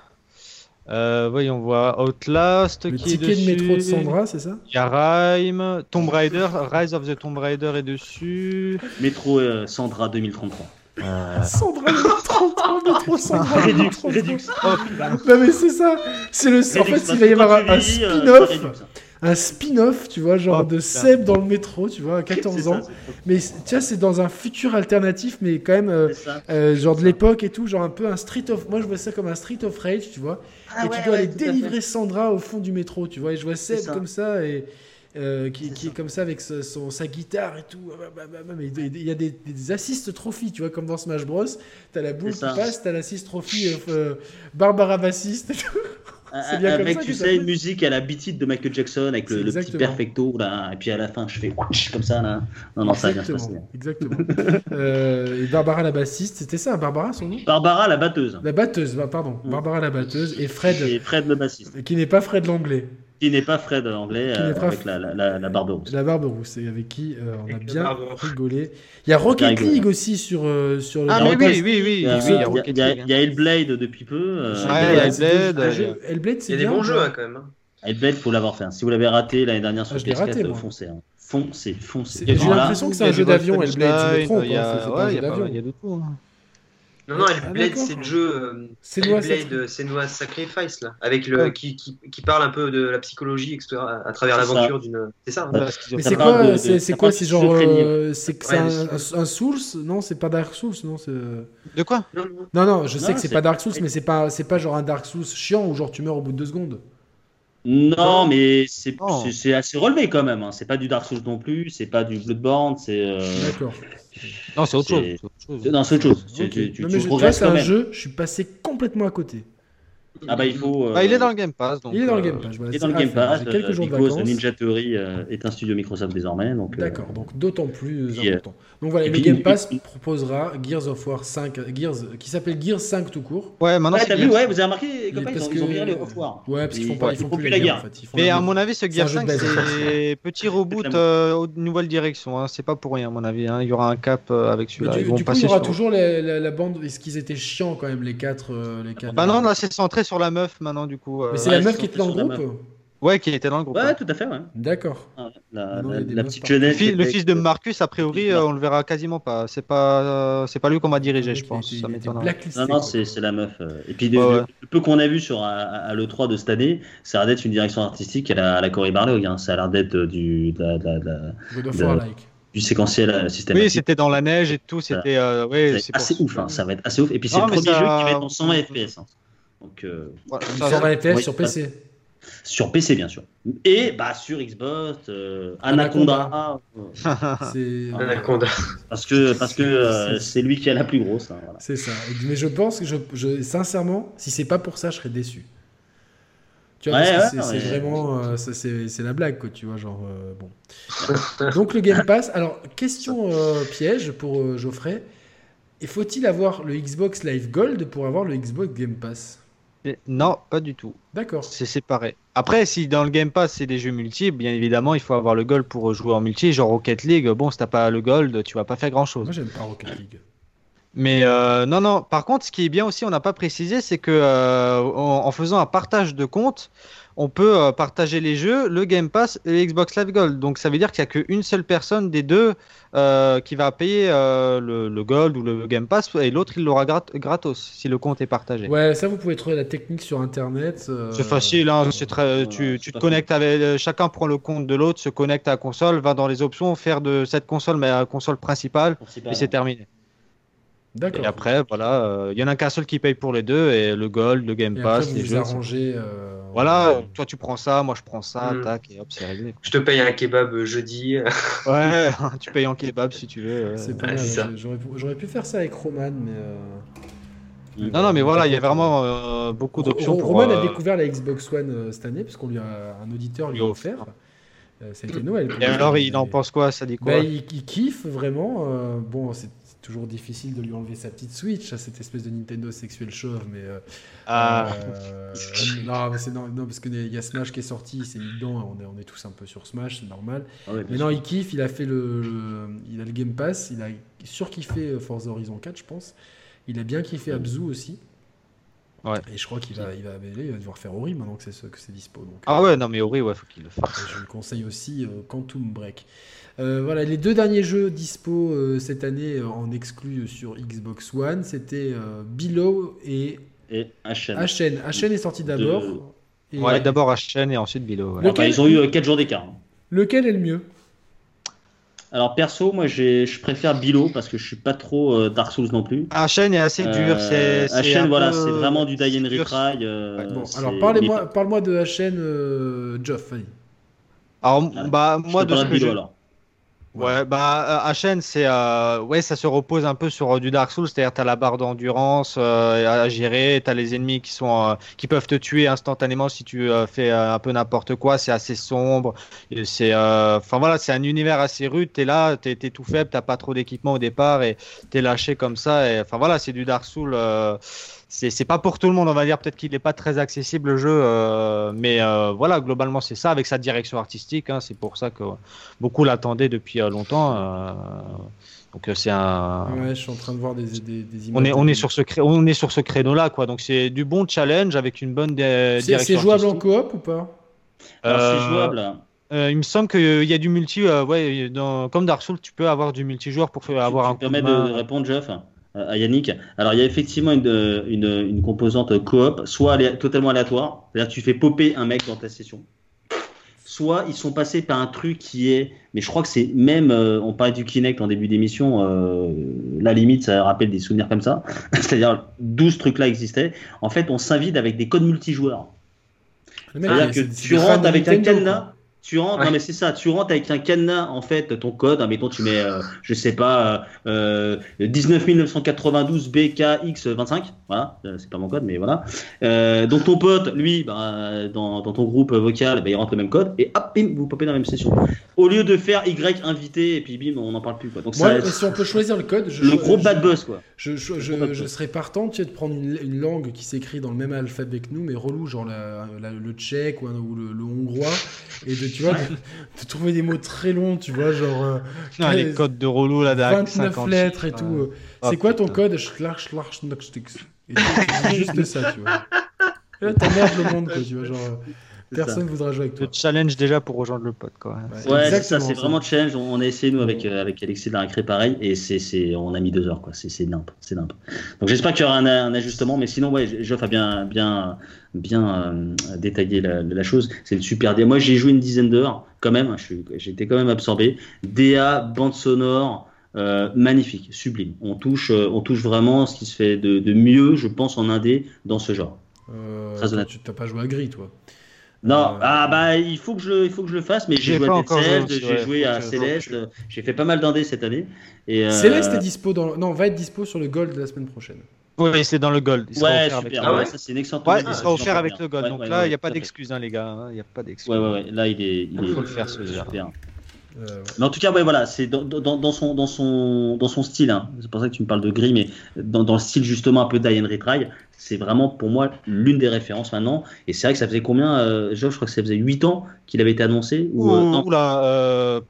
Euh, voyons voir Outlast
le
qui est
ticket
dessus.
de métro de Sandra, c'est ça?
Il y a Rime, Tomb Raider, Rise of the Tomb Raider est dessus.
Métro euh, Sandra 2033.
Euh,
Sandra, le 33 métro Sandra.
Redux,
2033.
Redux.
Oh putain.
Non mais c'est ça. C'est le. En
Redux,
fait,
parce
il va y avoir un,
euh,
spin-off. Un spin-off, tu vois, genre
Oh,
de. Seb dans le métro, tu vois, à 14
C'est
ans.
ça,
Mais tu vois, c'est dans un futur alternatif, mais quand même. euh, euh, genre de l'époque et tout, genre un peu un Street of. Moi je vois ça comme un Street of Rage, tu vois.
Ah
et
ouais,
tu dois
ouais,
aller délivrer Sandra au fond du métro, tu vois. Et je vois Seb
ça.
comme ça, et euh, qui, est comme ça avec sa, son- sa guitare et tout. Bah, bah, bah, Mais il y a des, des assist trophies, tu vois, comme dans Smash Bros. T'as la boule qui passe, t'as l'assist trophy euh, Barbara bassiste. et tout. C'est bien comme
avec,
ça
tu sais, une musique à la beat de Michael Jackson avec le, le petit
exactement.
perfecto là, et puis à la fin je fais comme ça là. Non, non, ça va bien se.
Exactement. exactement. Euh, et Barbara la bassiste, c'était ça, Barbara son nom?
Barbara la batteuse.
La batteuse, bah, pardon.
Mm.
Barbara la batteuse et Fred,
Et Fred le bassiste.
qui n'est pas Fred l'anglais.
Qui n'est pas Fred anglais euh, avec la, la, la, la barbe rousse.
La barbe rousse, et avec qui euh, on a
Avec
bien rigolé. Il y a Rocket. League aussi sur, euh, sur le
Ah,
Il y a
mais
Rocket
oui, oui, oui,
Il y a,
oui,
il y a-
il y a Rocket
il y a-
League,
il y a Hellblade depuis peu. euh,
Ouais,
Hellblade,
Hellblade,
c'est
euh,
Il
c'est
y a des bons jeux hein, quand même. hein.
Hellblade, faut l'avoir fait. hein. Si vous l'avez raté l'année dernière sur
Ah, je l'ai
PS4,
raté,
euh,
moi.
foncez. hein. Foncez, foncez.
J'ai l'impression que c'est un jeu d'avion, Hellblade, hein,
il y a de tout.
Non, non,
Ah,
Hellblade,
d'accord.
c'est le jeu. euh, Hellblade, Senua Sacrifice, là. Avec le,
Ouais.
qui, qui, qui parle un peu de la psychologie, etc. à travers l'aventure d'une. C'est ça,
Ouais.
Parce qu'ils ont
Mais
Ça
c'est quoi, c'est quoi, c'est genre, euh, c'est
Ouais,
un, un, Souls Non, c'est pas Dark Souls, non c'est-
De quoi?
Non, non.
Non, non, je sais que c'est
c'est-
pas Dark Souls, mais c'est pas, c'est pas genre un Dark Souls chiant où genre tu meurs au bout de deux secondes.
Non, mais c'est assez relevé quand même. hein. C'est pas du Dark Souls non plus, c'est pas du Bloodborne, c'est. euh,
D'accord.
Non, c'est autre chose.
C'est-
c'est autre chose.
Non, c'est autre chose. Tu,
Ok.
tu, tu, tu
c'est un
même.
jeu, je suis passé complètement à côté.
Ah bah il faut.
Bah, il est
euh,
dans le Game Pass. Donc,
Il est dans le
euh,
Game Pass. voilà,
Il est dans le Game. Pass.
Quelques
euh,
jours de
Because
vacances.
Ninja Theory est un studio Microsoft désormais. donc, euh,
D'accord, donc d'autant plus important. Donc voilà, le
puis-
Game Pass
et-
proposera Gears of War 5, Gears, qui s'appelle Gears 5 tout court.
Ouais, maintenant
Ouais,
c'est
t'as vu,
Gears.
ouais, vous avez remarqué, les copains, ils
parce
ont, ils ont
que-
viré les Off War.
Ouais, parce qu'ils font pas,
ils
font plus
plus
la guerre.
guerre.
En fait. Ils font
Mais
la
à mon avis, ce
C'est un
Gear
jeu de
5,
base.
c'est petit reboot euh, aux nouvelles directions. Hein. C'est pas pour rien, à mon avis. hein. Il y aura un cap avec celui-là.
du,
Ils vont
du coup,
passer
il y aura toujours la, bande. Est-ce qu'ils étaient chiants quand même, les quatre, euh, les quatre
Bah non, là c'est centré sur la meuf maintenant du coup. euh,
Mais c'est
Ouais,
la meuf qui était dans le groupe
Ouais, qui était dans le groupe.
Ouais, tout à fait, ouais.
D'accord.
Ah, La, petite.
Le,
jeunesse.
le fils de Marcus, a priori, euh, on le verra quasiment pas. C'est pas, euh, c'est pas lui qu'on va diriger, je pense. Ça.
Non, non, c'est la meuf. euh. Et puis, le-
ouais.
le peu qu'on a vu sur à, à l'E3 de cette année, ça a l'air d'être une direction artistique à la, à la Cory Barlog. Hein. Ça a l'air d'être du, de la- de de
like.
du séquentiel euh,
Oui,
systématique.
c'était dans la neige et tout. C'était. euh, ouais,
assez
pour-
ouf, hein. ça va être assez ouf. Et puis, c'est le premier jeu qui va être en 120 FPS. Donc, euh,
Voilà, ça-
120 FPS
oui,
sur PC.
sur PC, bien sûr. Et bah, sur Xbox, euh, Anaconda.
C'est
Anaconda.
parce que parce que euh, c'est lui qui a la plus grosse. hein, voilà.
c'est ça. Mais je pense que je, je- sincèrement, si c'est pas pour ça, je serais déçu. Tu vois,
Ouais,
parce que
ouais,
c'est c'est
ouais.
vraiment, euh, ça, c'est c'est la blague, quoi. Tu vois, genre euh, bon. Donc le Game Pass. Alors question euh, piège pour euh, Geoffrey. Et faut-il avoir le Xbox Live Gold pour avoir le Xbox Game Pass?
Non, pas du tout.
D'accord.
C'est séparé. Après, si dans le Game Pass c'est des jeux multi, bien évidemment, il faut avoir le gold pour jouer en multi. Genre Rocket League, bon, si t'as pas le gold, tu vas pas faire grand chose.
Moi j'aime pas Rocket League.
Mais euh, non, non. Par contre, ce qui est bien aussi, on n'a pas précisé, c'est que euh, en, en faisant un partage de compte, on peut euh, partager les jeux, le Game Pass et le Xbox Live Gold. Donc ça veut dire qu'il n'y a qu'une seule personne des deux euh, qui va payer euh, le, le Gold ou le Game Pass et l'autre il l'aura grat- gratos si le compte est partagé.
Ouais, ça vous pouvez trouver la technique sur internet. euh,
C'est facile, hein, c'est très, tu,
Ouais,
tu te connectes avec, chacun prend le compte de l'autre, se connecte à la console, va dans les options, faire de cette console mais la console principale et c'est terminé.
D'accord.
Et après, voilà, euh, il y en a qu'un seul qui paye pour les deux et le Gold, le Game
Et
Pass,
après,
les
vous
jeux.
arrangez. euh,
Voilà, toi tu prends ça, moi je prends ça,
Mm.
tac, et hop, c'est réglé.
Je te paye un kebab euh, jeudi.
Ouais, tu payes en kebab si tu veux.
C'est pas
Ouais,
mal.
c'est ça.
J'aurais pu- J'aurais pu faire ça avec Roman, mais. euh,
Non, non, mais voilà, il y a vraiment euh, beaucoup d'options
Ro-
pour.
Roman a
euh,
découvert la Xbox One euh, cette année, parce qu'on lui a un auditeur lui a offert. Euh, ça a été Noël.
Et alors, il en pense quoi Ça dit quoi?
Bah, il, il kiffe vraiment. euh, bon, c'est toujours difficile de lui enlever sa petite Switch, à cette espèce de Nintendo sexuel chauve, mais. euh,
Ah,
euh, non, mais c'est non, non, parce qu'il y a Smash qui est sorti, mis dedans, on est, on est tous un peu sur Smash, c'est normal.
Ah ouais,
Mais
sûr.
non, il kiffe, il a fait le, le- il a le Game Pass, il a surkiffé euh, Forza Horizon 4, je pense. Il a bien kiffé Abzu aussi.
Ouais.
Et je crois qu'il va, il va, il va devoir faire Ori maintenant que c'est ce- que c'est dispo. Donc,
ah
euh,
ouais, non, mais Ori, ouais, faut qu'il le fasse.
je lui conseille aussi euh, Quantum Break. Euh, voilà, les deux derniers jeux dispo euh, cette année euh, en exclu sur Xbox One, c'était euh, Below et
Et HN.
Ashen est sorti d'abord.
De-
Et-
Ouais, d'abord Ashen et ensuite Bilo. ouais.
Le-
Enfin, ils ont eu 4 jours d'écart. hein.
Lequel est le mieux?
Alors perso, moi j'ai- je préfère Bilo parce que je suis pas trop euh, Dark Souls non plus.
Ashen est assez dur. un
voilà,
peu-
c'est vraiment du die and retry. euh,
Bon, alors parlez-moi, parle-moi de Ashen, euh, Geoff.
Alors,
Ah,
bah,
Je
moi,
te
de ce
parle
que
Bilo alors.
Ouais, bah euh, Ashen, c'est euh, ouais, ça se repose un peu sur euh, du Dark Souls, c'est-à-dire t'as la barre d'endurance euh, à gérer, t'as les ennemis qui sont euh, qui peuvent te tuer instantanément si tu euh, fais euh, un peu n'importe quoi, c'est assez sombre, c'est euh, enfin voilà, c'est un univers assez rude, t'es là, t'es t'es tout faible, t'as pas trop d'équipement au départ et t'es lâché comme ça, et enfin voilà, c'est du Dark Souls. C'est c'est pas pour tout le monde, on va dire. Peut-être qu'il n'est pas très accessible le jeu, euh, mais euh, voilà, globalement c'est ça avec sa direction artistique. hein, c'est pour ça que beaucoup l'attendaient depuis euh, longtemps. euh, donc euh, c'est un.
Ouais, je suis en train de voir des, des, des images.
On est, on est sur ce cré- on est sur ce créneau là quoi donc c'est du bon challenge avec une bonne dé-
C'est
direction
c'est jouable en coop ou pas?
Alors
Euh,
c'est jouable.
Euh, il me semble qu'il y a du multi, euh, ouais, dans, comme Dark Souls, tu peux avoir du multijoueur pour faire avoir
tu
un
me
coup de
permets de,
main.
de répondre, Jeff? À Yannick. Alors, il y a effectivement une, une, une composante coop, soit totalement aléatoire, c'est-à-dire tu fais popper un mec dans ta session. Soit ils sont passés par un truc qui est, mais je crois que c'est même, euh, on parlait du Kinect en début d'émission, euh, la limite, ça rappelle des souvenirs comme ça. C'est-à-dire 12 trucs-là existaient. En fait, on s'invite avec des codes multijoueurs. C'est-à-dire que tu rentres avec un cadenas. Tu rentres, non mais c'est ça, tu rentres avec un cadenas en fait, ton code, admettons tu mets, euh, je sais pas, euh, 19 992 BKX25, voilà, euh, c'est pas mon code, mais voilà. Euh, donc ton pote, lui, bah, dans, dans, ton groupe vocal, bah, il rentre le même code et hop, bim, vous popez dans la même session. Au lieu de faire Y invité et puis bim, on n'en parle plus quoi.
Donc Moi, ça, si on peut choisir le code,
je, le gros bad buzz quoi.
Je, je, je serais partant tu sais, de prendre une, une langue qui s'écrit dans le même alphabet que nous, mais relou, genre la, la, le tchèque ou, ou le, le hongrois, et de tu vois, de, trouver des mots très longs, tu vois, genre. Euh,
non, les codes de relou là,
29 lettres et tout. c'est quoi ton code? C'est juste ça, tu vois. Là, t'emmerdes le monde, quoi, tu vois, genre. Personne ne voudra jouer avec toi.
Le challenge déjà pour rejoindre le pote. Quoi.
Ouais, c'est ça, c'est vraiment challenge. On a essayé, nous, avec, euh, avec Alexis de la récré, pareil, et c'est, on a mis deux heures. Quoi. C'est, c'est nimp. C'est nimp. Donc j'espère qu'il y aura un, un, ajustement, mais sinon, ouais, Geoff a bien, bien, bien euh, détaillé la, la, chose. C'est une super DA. Moi, j'ai joué une dizaine d'heures, quand même. J'ai été quand même absorbé. DA, bande sonore. Euh, magnifique, sublime. On touche, euh, on touche vraiment ce qui se fait de, de mieux, je pense, en indé dans ce genre.
Euh, Très honnête. Tu n'as pas joué à Gris, toi
non, euh, ah bah il faut que je, il faut que je le fasse, mais j'ai joué à Céleste, j'ai joué à Céleste, j'ai fait pas mal d'indés cette année. Et
euh... Céleste est dispo dans, non, va être dispo sur le Gold la semaine prochaine.
Oui, c'est dans le Gold.
Il sera ouais, super. Avec... Ah ouais, ça c'est une excellente.
Ouais, il sera offert avec le Gold. Donc là, il n'y a pas d'excuses, hein, les gars. Hein. Il n'y a pas d'excuses.
Ouais, ouais, ouais. Là, il est.
Il, faut le faire, ce jeu.
Euh, mais en tout cas, ouais, voilà, c'est dans, dans, dans, son, dans, son, dans son style. Hein. C'est pour ça que tu me parles de gris, mais dans, dans le style justement un peu d'Ian Retry, c'est vraiment pour moi l'une des références maintenant. Et c'est vrai que ça faisait combien, euh, je crois que ça faisait 8 ans qu'il avait été annoncé ou,
euh, Oula, euh,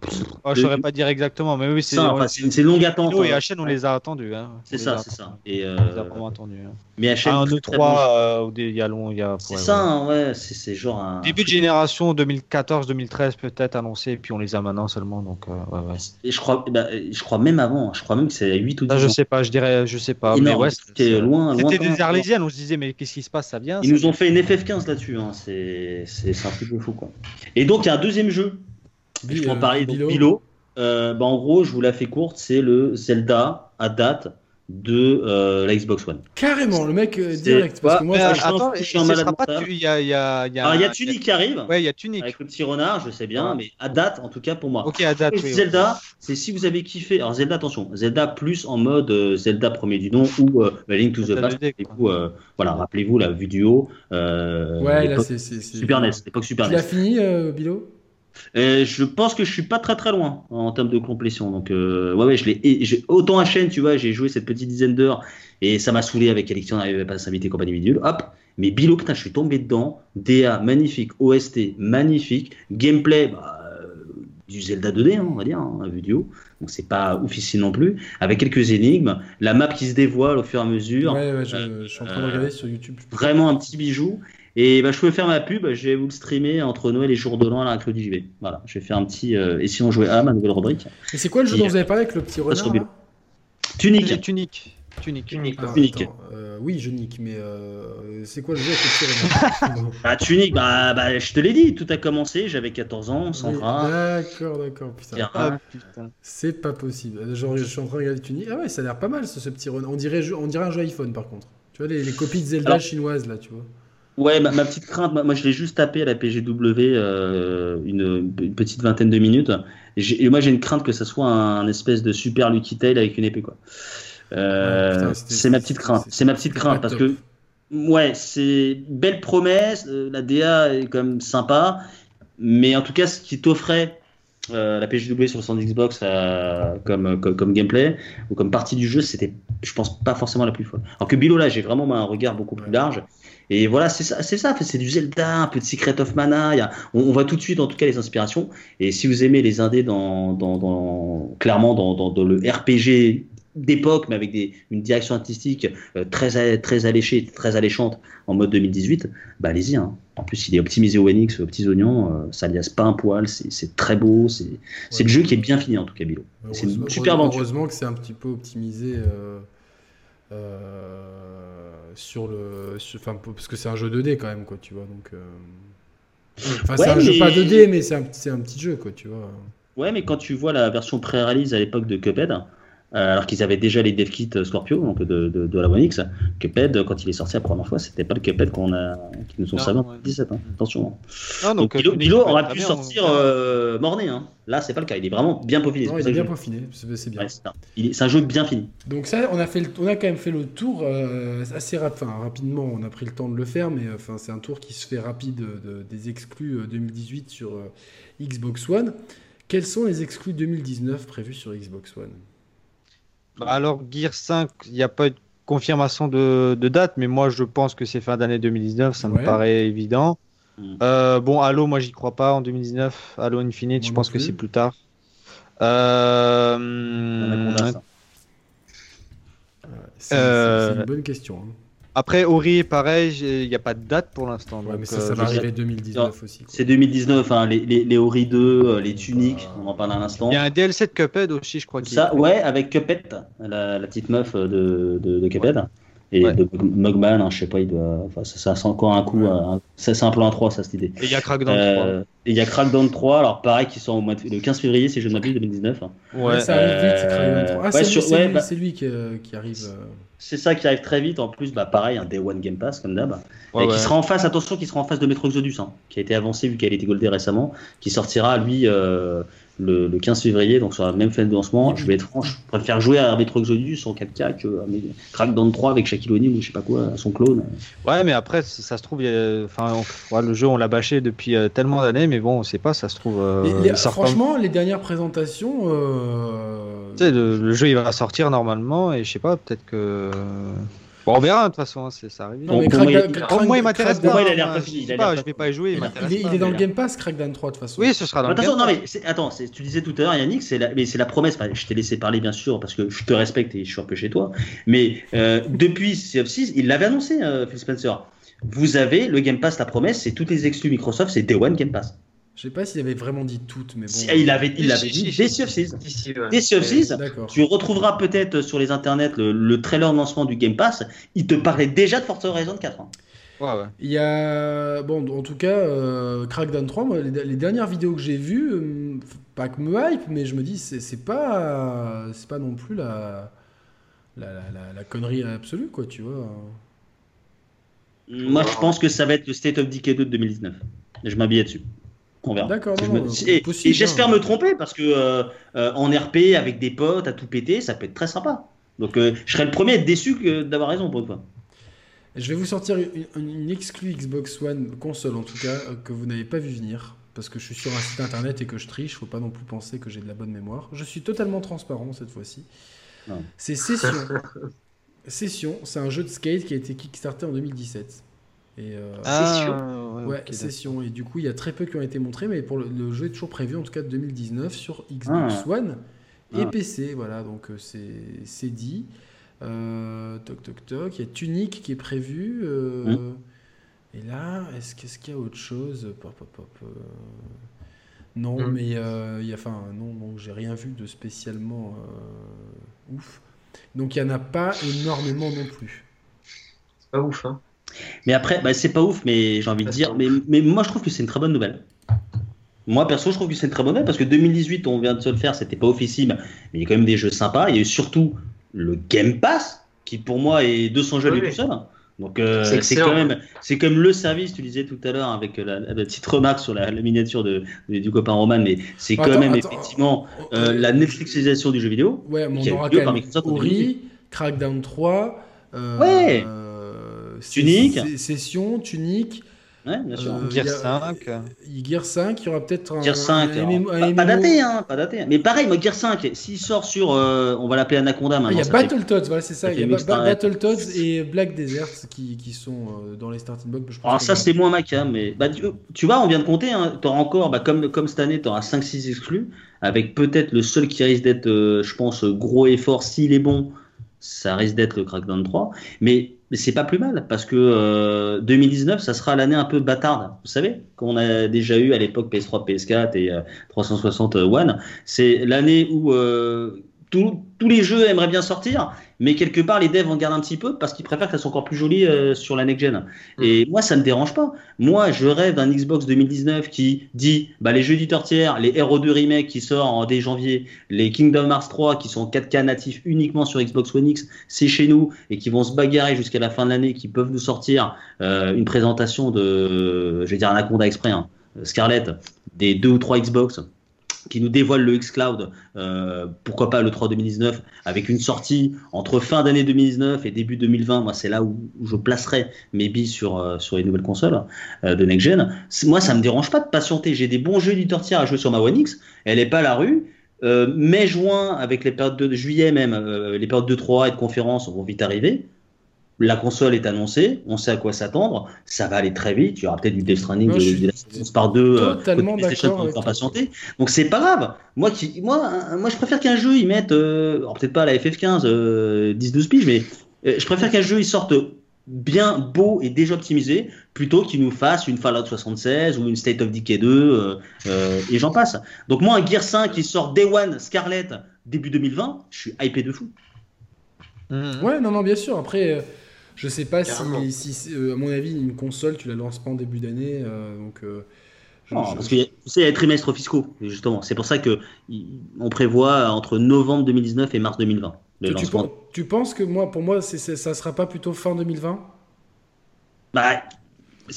oh, je saurais pas dire exactement, mais oui, c'est
enfin, une, longue attente.
Et HN, on les a attendus. Hein.
C'est ça, c'est ça.
Et euh... On les a vraiment attendus. Hein. Mais HN, un, 2, 3, il y a long. Il y a,
c'est ça, hein, ouais, c'est genre un.
Début de génération 2014-2013 peut-être annoncé, puis on les a maintenant seulement. Donc, ouais, ouais.
Et je crois, bah, je crois même avant, je crois même que c'est 8 ou 10
ah, Je sais pas, je dirais, je sais pas.
mais ouais, c'était loin.
C'était des Arlésiennes, on se disait, mais qu'est-ce qui se passe, ça vient.
Ils nous ont fait une FF15 là-dessus, hein. c'est un truc de fou. Quoi. Et donc, il y a un deuxième jeu, je peux en parler, donc Bilo. Euh, bah, en gros, je vous la fais courte, c'est le Zelda à date de euh, la Xbox One.
Carrément, le mec euh, direct. Parce que moi,
euh, attends, je suis un malade Il y a, y a,
y a, Alors, il y a Tunic qui arrive.
Ouais, il y a Tunic.
Avec le petit renard, je sais bien, mais à date, en tout cas pour moi.
Ok, à date. Oui,
Zelda, c'est si vous avez kiffé. Alors, Zelda, attention, Zelda plus en mode euh, Zelda premier du nom ou euh, Link to the Past. Euh, voilà, rappelez-vous la vue du haut.
ouais, là, c'est
Super NES, l'époque Super NES.
Tu l'as fini, Bilo?
Et je pense que je suis pas très très loin en termes de complétion. Donc euh, ouais ouais, je l'ai autant à chaîne, tu vois, j'ai joué cette petite dizaine d'heures et ça m'a saoulé avec Alexis, on n'arrivait pas à s'inviter compagnie bidule. Hop, mais Bilo, je suis tombé dedans. DA magnifique, OST magnifique, gameplay bah, du Zelda 2D, hein, on va dire, hein, un vidéo. Donc c'est pas officiel non plus, avec quelques énigmes, la map qui se dévoile au fur et à mesure.
Ouais, ouais, je, euh, je suis en train de regarder sur YouTube.
Vraiment un petit bijou. Et bah, je peux faire ma pub, je vais vous le streamer entre Noël et jour de l'an à la du JV. Voilà, je vais faire un petit. Euh, et si on jouait à ma nouvelle rubrique.
Et c'est quoi le jeu dont vous avez parlé avec le petit renard
Tunique.
Tunique.
Tunique.
Tunique.
Ah, Tunique. Euh, oui, je nique, mais euh, c'est quoi le jeu avec le petit renard?
Bah, Tunique, bah, bah, je te l'ai dit, tout a commencé, j'avais 14 ans, Sandra.
D'accord, d'accord, putain. Ah, putain. C'est pas possible. Genre, je suis en train de regarder Tunique. Ah ouais, ça a l'air pas mal ce, ce petit renard. On dirait, on dirait un jeu iPhone par contre. Tu vois, les, les copies de Zelda Alors, chinoises là, tu vois.
Ouais, ma, ma, petite crainte, moi, je l'ai juste tapé à la PGW euh, une, une, petite vingtaine de minutes. Et, et moi j'ai une crainte que ça soit un, un, espèce de super Lucky Tail avec une épée quoi. Euh, ouais, c'est ma petite crainte. C'est ma petite crainte parce que ouais, c'est belle promesse. Euh, la DA est quand même sympa, mais en tout cas ce qui t'offrait euh, la PGW sur le stand Xbox euh, comme, comme, comme, gameplay ou comme partie du jeu, c'était, je pense, pas forcément la plus folle. Alors que Bilo, là, j'ai vraiment un regard beaucoup plus large. Et voilà, c'est ça, c'est ça, c'est du Zelda, un peu de Secret of Mana. Y a, on, on, voit tout de suite, en tout cas, les inspirations. Et si vous aimez les indés dans, dans, dans clairement dans, dans, dans, le RPG d'époque, mais avec des, une direction artistique euh, très, très alléchée, très alléchante en mode 2018, bah allez-y. Hein. En plus, il est optimisé au NX, aux petits oignons, euh, ça liasse pas un poil, c'est très beau, c'est ouais. le jeu qui est bien fini en tout cas, Bilo. C'est une super aventure.
Heureusement que c'est un petit peu optimisé. Euh sur le. Parce que c'est un jeu 2D quand même, quoi, tu vois. Donc. Enfin, c'est un jeu pas 2D, mais c'est un, un, petit jeu, quoi, tu vois.
Ouais, mais quand tu vois la version pré-release à l'époque de Cuphead, euh, alors qu'ils avaient déjà les dev kits Scorpio donc de, de, de la One X. Cuphead, quand il est sorti la première fois, c'était pas le Cuphead qu'on a, qui nous ont servi en 2017. Hein. Attention. Hein. donc, Bilo, aurait pu sortir euh, morné. Hein. Là, c'est pas le cas. Il est vraiment bien peaufiné.
il est bien peaufiné. C'est bien.
c'est un, jeu bien fini.
Donc ça, on a fait, on a quand même fait le tour euh, assez rapide. rapidement. On a pris le temps de le faire, mais enfin, c'est un tour qui se fait rapide des exclus 2018 sur Xbox One. Quels sont les exclus 2019 prévus sur Xbox One?
Alors, Gear 5, il n'y a pas eu de confirmation de, date, mais moi je pense que c'est fin d'année 2019, ça me paraît évident. Hmm. Euh, bon, Halo, moi j'y crois pas en 2019. Halo Infinite, je pense que c'est plus tard.
Euh... C'est une bonne question. Hein.
Après, Ori, pareil, il n'y a pas de date pour l'instant.
Ouais, mais ça, ça euh, va arriver 2019 aussi.
C'est 2019, hein, les, les, les, Ori 2, euh, les tuniques, on en parle un instant.
Il y a un DLC de Cuphead aussi, je crois.
Ça, ouais, avec Cuphead, la, la, petite meuf de, de, de Cuphead. Et de Mugman, hein, je sais pas, il doit. Enfin, ça, sent encore un coup. c'est un plan 3, ça, cette idée.
Et il y a Crackdown euh, 3.
Et il y a Crackdown 3, alors pareil, qui sort au mois le 15 février, si je ne m'abuse, 2019.
Ouais, ça arrive vite, c'est Crackdown 3. Ah, c'est bah lui, qui, qui, arrive.
C'est ça qui arrive très vite. En plus, bah, pareil, un Day One Game Pass, comme d'hab. et qui sera en face, attention, qui sera en face de Metro Exodus, hein, qui a été avancé vu qu'elle a été goldée récemment, qui sortira, lui, le, 15 février, donc sur la même fin de lancement. Je vais être franc, je préfère jouer à Metro Exodus en 4K que à Crackdown 3 avec Shaquille O'Neal ou je sais pas quoi, son clone.
Ouais, mais après, ça se trouve, enfin, le jeu, on l'a bâché depuis euh, tellement d'années, mais bon, on sait pas, ça se trouve.
Euh, franchement, les dernières présentations.
Euh, tu sais, le, jeu, il va sortir normalement, et je sais pas, peut-être que. Bon, on verra, de toute façon, ça arrive.
Non, mais moi,
il m'attéresse
pas. il a l'air pas fini.
Je vais pas y jouer,
il, il, est dans le Game Pass, Crackdown 3, de toute façon.
Oui, ce sera dans le Game
Pass. Non, mais attends, tu disais tout à l'heure, Yannick, c'est la, mais c'est la promesse. je t'ai laissé parler, bien sûr, parce que je te respecte et je suis un peu chez toi. Mais euh, depuis Sea of 6, il l'avait annoncé, euh, Phil Spencer. Vous avez le Game Pass, la promesse, c'est toutes les exclus Microsoft, c'est Day One Game Pass.
Je sais pas s'il avait vraiment dit toutes, mais bon.
il avait, il avait dit des Thieves. Des Thieves. Tu retrouveras peut-être sur les internets le, trailer de lancement du Game Pass. Il te parlait déjà de Forza Horizon 4. Hein.
Ouais, ouais. Il y a. Bon, en tout cas, euh, Crackdown 3, moi, les, dernières vidéos que j'ai vues, euh, pas que me hype, mais je me dis, c'est pas. C'est pas non plus la la, la, la, connerie absolue, quoi, tu vois.
Moi, je pense que ça va être le State of Decay 2 de 2019. Je m'habillais dessus. On verra.
D'accord.
Et, j'espère hein. me tromper parce que euh, euh, en RP avec des potes à tout péter, ça peut être très sympa. Donc euh, je serais le premier à être déçu d'avoir raison pour une fois.
Je vais vous sortir une, une exclue Xbox One console en tout cas que vous n'avez pas vu venir parce que je suis sur un site internet et que je triche. Faut pas non plus penser que j'ai de la bonne mémoire. Je suis totalement transparent cette fois-ci. C'est Session. Session, c'est un jeu de skate qui a été kickstarté en 2017. Et, euh,
ah,
session. Ouais, session. Et du coup, il y a très peu qui ont été montrés, mais pour le, jeu est toujours prévu, en tout cas 2019, sur Xbox ah. One et ah. PC. Voilà, donc euh, c'est dit. Euh, toc toc toc. Il y a Tunic qui est prévu. Euh, et là, est-ce qu'est-ce qu'il y a autre chose? Pop, pop, pop, Non, hmm. mais il y a, enfin, non, donc j'ai rien vu de spécialement ouf. Donc il n'y en a pas énormément non plus.
C'est pas ouf, hein.
Mais après, bah, c'est pas ouf, mais j'ai envie de dire. Mais, mais moi, je trouve que c'est une très bonne nouvelle. Moi, perso, je trouve que c'est une très bonne nouvelle parce que 2018, on vient de se le faire, c'était pas officiel, mais il y a quand même des jeux sympas. Il y a eu surtout le Game Pass, qui pour moi est 200 jeux tout seul. Donc euh, c'est quand même c'est comme le service tu disais tout à l'heure avec la, petite remarque sur la, miniature de, du copain Roman mais c'est quand même effectivement euh, la Netflixisation du jeu vidéo.
Ouais, mais on aura quand même Ori, Crackdown 3.
Euh, ouais. Tunique.
Session, Tunique.
Ouais, bien sûr. Euh, Gear 5.
Gear 5, il y aura peut-être un.
Gear 5, pas, daté, hein, pas daté. Mais pareil, moi, Gear 5, s'il sort sur. Euh, on va l'appeler Anaconda maintenant.
Ah, il y a Battletoads, voilà, c'est ça. il y a Battletoads et Black Desert qui, qui sont euh, dans les starting blocks.
Alors, ça, c'est moins ma cam, mais. Bah, tu, vois, on vient de compter, hein, tu auras encore, bah, comme, comme cette année, tu auras 5-6 exclus, avec peut-être le seul qui risque d'être, je pense, gros effort, s'il est bon, ça risque d'être le Crackdown 3. Mais c'est pas plus mal parce que 2019, euh, ça sera l'année un peu bâtarde. Vous savez, qu'on a déjà eu à l'époque PS3, PS4 et 360 euh, One, c'est l'année où euh, tous les jeux aimeraient bien sortir mais quelque part, les devs en gardent un petit peu parce qu'ils préfèrent qu'elles soient encore plus jolies euh, sur la next-gen. Mm. Et moi, ça ne me dérange pas. Moi, je rêve d'un Xbox 2019 qui dit bah, les jeux éditeurs tiers, les RO2 Remake qui sort en dès janvier, les Kingdom Hearts 3 qui sont en 4K natifs uniquement sur Xbox One X, c'est chez nous et qui vont se bagarrer jusqu'à la fin de l'année, qui peuvent nous sortir euh, une présentation de, je vais dire Anaconda exprès, hein, Scarlett, des deux ou trois Xbox qui nous dévoile le xCloud, euh, pourquoi pas le 3 2019, avec une sortie entre fin d'année 2019 et début 2020. Moi, c'est là où, je placerai mes billes sur, euh, sur les nouvelles consoles euh, de next gen. Moi, ça me dérange pas de patienter. J'ai des bons jeux du tiers à jouer sur ma One X. Elle n'est pas à la rue. mai-juin, avec les périodes de juillet même, les périodes de 3 et de conférences vont vite arriver la console est annoncée, on sait à quoi s'attendre, ça va aller très vite, il y aura peut-être du Death Stranding de, de, la par deux
euh, totalement d'accord
pour patienter. Donc c'est pas grave. Moi qui moi moi je préfère qu'un jeu il mette euh, peut-être pas la FF15 euh, 10 12 piges mais euh, je préfère qu'un jeu il sorte bien beau et déjà optimisé plutôt qu'il nous fasse une Fallout 76 ou une State of Decay 2 et j'en passe. Donc moi un Gear 5 qui sort Day One Scarlet début 2020, je suis hypé de fou.
Ouais, non non bien sûr. Après je sais pas si, euh, à mon avis, une console, tu la lances pas en début d'année. Euh, donc, euh,
parce qu'il y, a, les trimestres fiscaux, justement. C'est pour ça que on prévoit entre novembre 2019 et mars 2020.
tu, penses, que moi, pour moi, c'est, ça sera pas plutôt fin 2020
bah,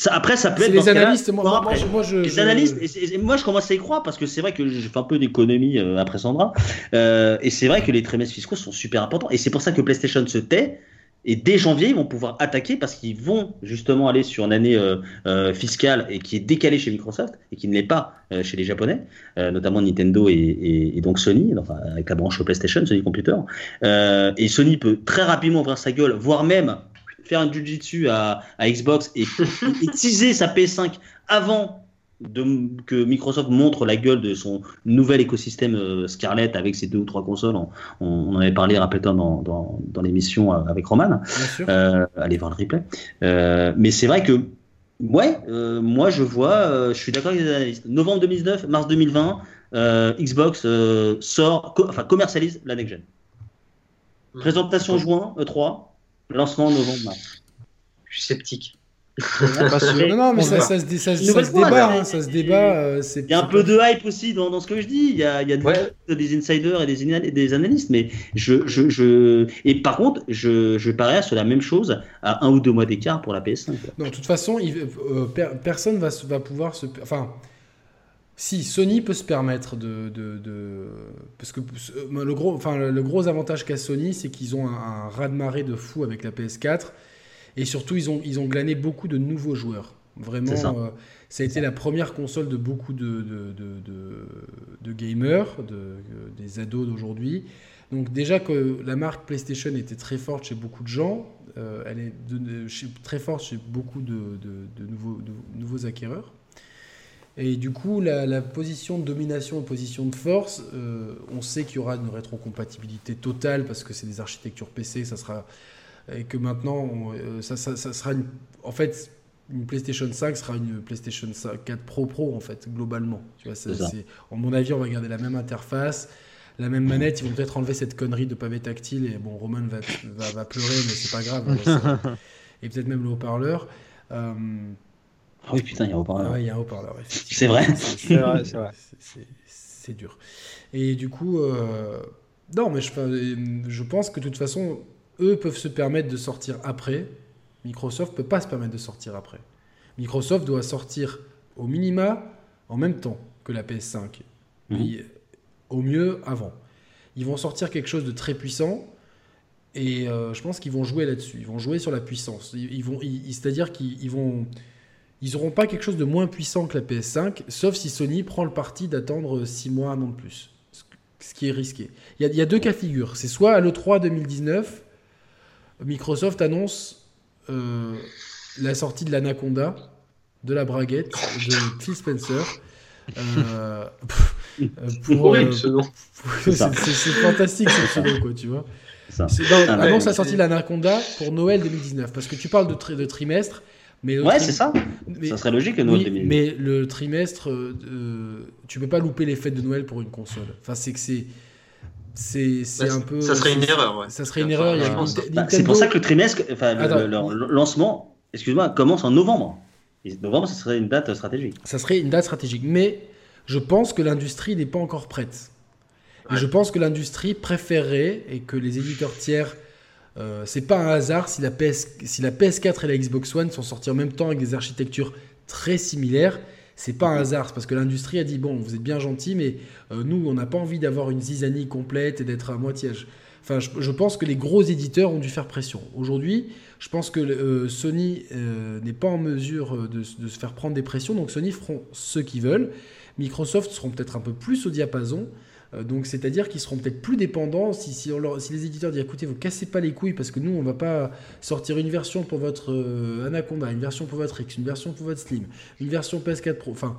après, ça peut être.
Les analystes, moi, je,
les analystes, moi, je commence à y croire parce que c'est vrai que j'ai fait un peu d'économie après Sandra. et c'est vrai que les trimestres fiscaux sont super importants. Et c'est pour ça que PlayStation se tait et dès janvier, ils vont pouvoir attaquer parce qu'ils vont justement aller sur une année euh, euh, fiscale et qui est décalée chez Microsoft et qui ne l'est pas euh, chez les Japonais, notamment Nintendo et, donc Sony, avec la branche PlayStation, Sony Computer. et Sony peut très rapidement ouvrir sa gueule, voire même faire un jujitsu à, à Xbox et, et teaser sa PS5 avant de, que Microsoft montre la gueule de son nouvel écosystème euh, Scarlett avec ses deux ou trois consoles. On, on en avait parlé, rappelle-toi, dans, dans, dans l'émission euh, avec Roman. Euh, allez voir le replay. Euh, mais c'est vrai que, ouais, euh, moi je vois, je suis d'accord avec les analystes. Novembre 2019, mars 2020, Xbox sort, enfin commercialise la next-gen. Mmh. Présentation juin, E3, lancement novembre-mars.
Je suis sceptique
non, non, mais ça, ça, se, ça, ça se débat. Hein, ça se débat euh,
il y a un peu de hype aussi dans, dans, ce que je dis. Il y a, il y a des insiders et des, des, analystes. Mais je, je, je... Et par contre, je, je parie sur la même chose à un ou deux mois d'écart pour la PS5.
Non, de toute façon, il, euh, personne va, va pouvoir se. Enfin. Si, Sony peut se permettre de, de, de... parce que euh, le gros, enfin, le gros avantage qu'a Sony, c'est qu'ils ont un, un raz-de-marée de fou avec la PS4 et surtout, ils ont, ils ont glané beaucoup de nouveaux joueurs. Vraiment, ça. Euh, ça. a été la première console de beaucoup de, de, de, de gamers, des ados d'aujourd'hui. Donc déjà que la marque PlayStation était très forte chez beaucoup de gens, euh, elle est très forte chez beaucoup de, nouveaux, nouveaux, acquéreurs. Et du coup, la, position de domination et position de force, euh, on sait qu'il y aura une rétrocompatibilité totale parce que c'est des architectures PC, ça sera et que maintenant, euh, ça, ça, sera une, en fait, une PlayStation 5 sera une PlayStation 4 Pro Pro en fait globalement. Tu vois, c'est, en mon avis, on va garder la même interface, la même manette. Ils vont peut-être enlever cette connerie de pavé tactile et bon, Roman va, va, va pleurer, mais c'est pas grave. et peut-être même le haut-parleur.
Euh... oui, putain, il y a un haut-parleur.
Ouais, il y a un haut-parleur.
C'est vrai.
C'est vrai, c'est vrai.
C'est dur. Et du coup, euh... non, mais je, je pense que de toute façon, eux peuvent se permettre de sortir après. Microsoft ne peut pas se permettre de sortir après. Microsoft doit sortir au minima en même temps que la PS5. Mhm. au mieux avant. Ils vont sortir quelque chose de très puissant et euh, je pense qu'ils vont jouer là-dessus. Ils vont jouer sur la puissance. Ils, vont, c'est-à-dire qu'ils vont, ils n'auront pas quelque chose de moins puissant que la PS5, sauf si Sony prend le parti d'attendre 6 mois, un an de plus. Ce qui est risqué. Il y a, il y a deux cas de figure. C'est soit à l'E3 2019, Microsoft annonce euh, la sortie de l'Anaconda, de la braguette, de Phil Spencer. Euh, pour, euh, c'est fantastique ce pseudo, quoi, tu vois. Ah annonce la sortie de l'Anaconda pour Noël 2019. Parce que tu parles de, de trimestre. Mais
ouais, c'est ça. ça serait logique que Noël 2019.
Mais le trimestre, tu peux pas louper les fêtes de Noël pour une console. Enfin, c'est que c'est c'est
Bah,
un peu.
ça serait une erreur, ouais.
Ça serait une
Bah, c'est pour ça que le trimestre, enfin, le- lancement, excuse-moi, commence en novembre. Et novembre, ce serait une date stratégique.
Ça serait une date stratégique. Mais je pense que l'industrie n'est pas encore prête. Et je pense que l'industrie préférerait et que les éditeurs tiers. Euh, c'est pas un hasard si la, PS, si la PS4 et la Xbox One sont sortis en même temps avec des architectures très similaires. C'est pas un hasard, c'est parce que l'industrie a dit bon, vous êtes bien gentil, mais euh, nous, on n'a pas envie d'avoir une zizanie complète et d'être à moitié. Enfin, je, pense que les gros éditeurs ont dû faire pression. Aujourd'hui, je pense que euh, Sony euh, n'est pas en mesure de, de se faire prendre des pressions, donc Sony feront ce qu'ils veulent. Microsoft seront peut-être un peu plus au diapason. Euh, donc, c'est-à-dire qu'ils seront peut-être plus dépendants si, si, on leur- si les éditeurs disent écoutez, vous cassez pas les couilles parce que nous, on va pas sortir une version pour votre euh, Anaconda, une version pour votre X, une version pour votre Slim, une version PS4 Pro. Enfin,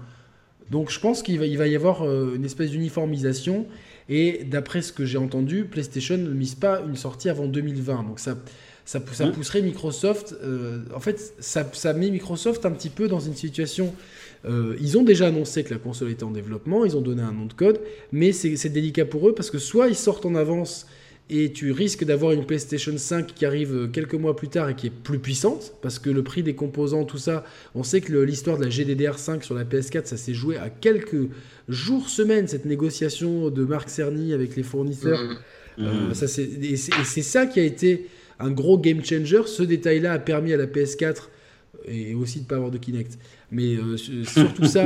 donc je pense qu'il va, il va y avoir euh, une espèce d'uniformisation. Et d'après ce que j'ai entendu, PlayStation ne mise pas une sortie avant 2020. Donc ça, ça, pou- ça
Mhm.
pousserait Microsoft. euh, en fait, ça, ça met Microsoft un petit peu dans une situation. Euh, ils ont déjà annoncé que la console était en développement, ils ont donné un nom de code, mais c'est délicat pour eux parce que soit ils sortent en avance et tu risques d'avoir une PlayStation 5 qui arrive euh, quelques mois plus tard et qui est plus puissante parce que le prix des composants, tout ça, on sait que l'histoire de la GDDR5 sur la PS4, ça s'est joué à quelques jours, semaines, cette négociation de Marc Cerny avec les fournisseurs.
Mhm.
Euh, ça, et c'est et c'est ça qui a été un gros game changer. Ce détail-là a permis à la PS4 et aussi de ne pas avoir de Kinect, mais euh, su- surtout ça,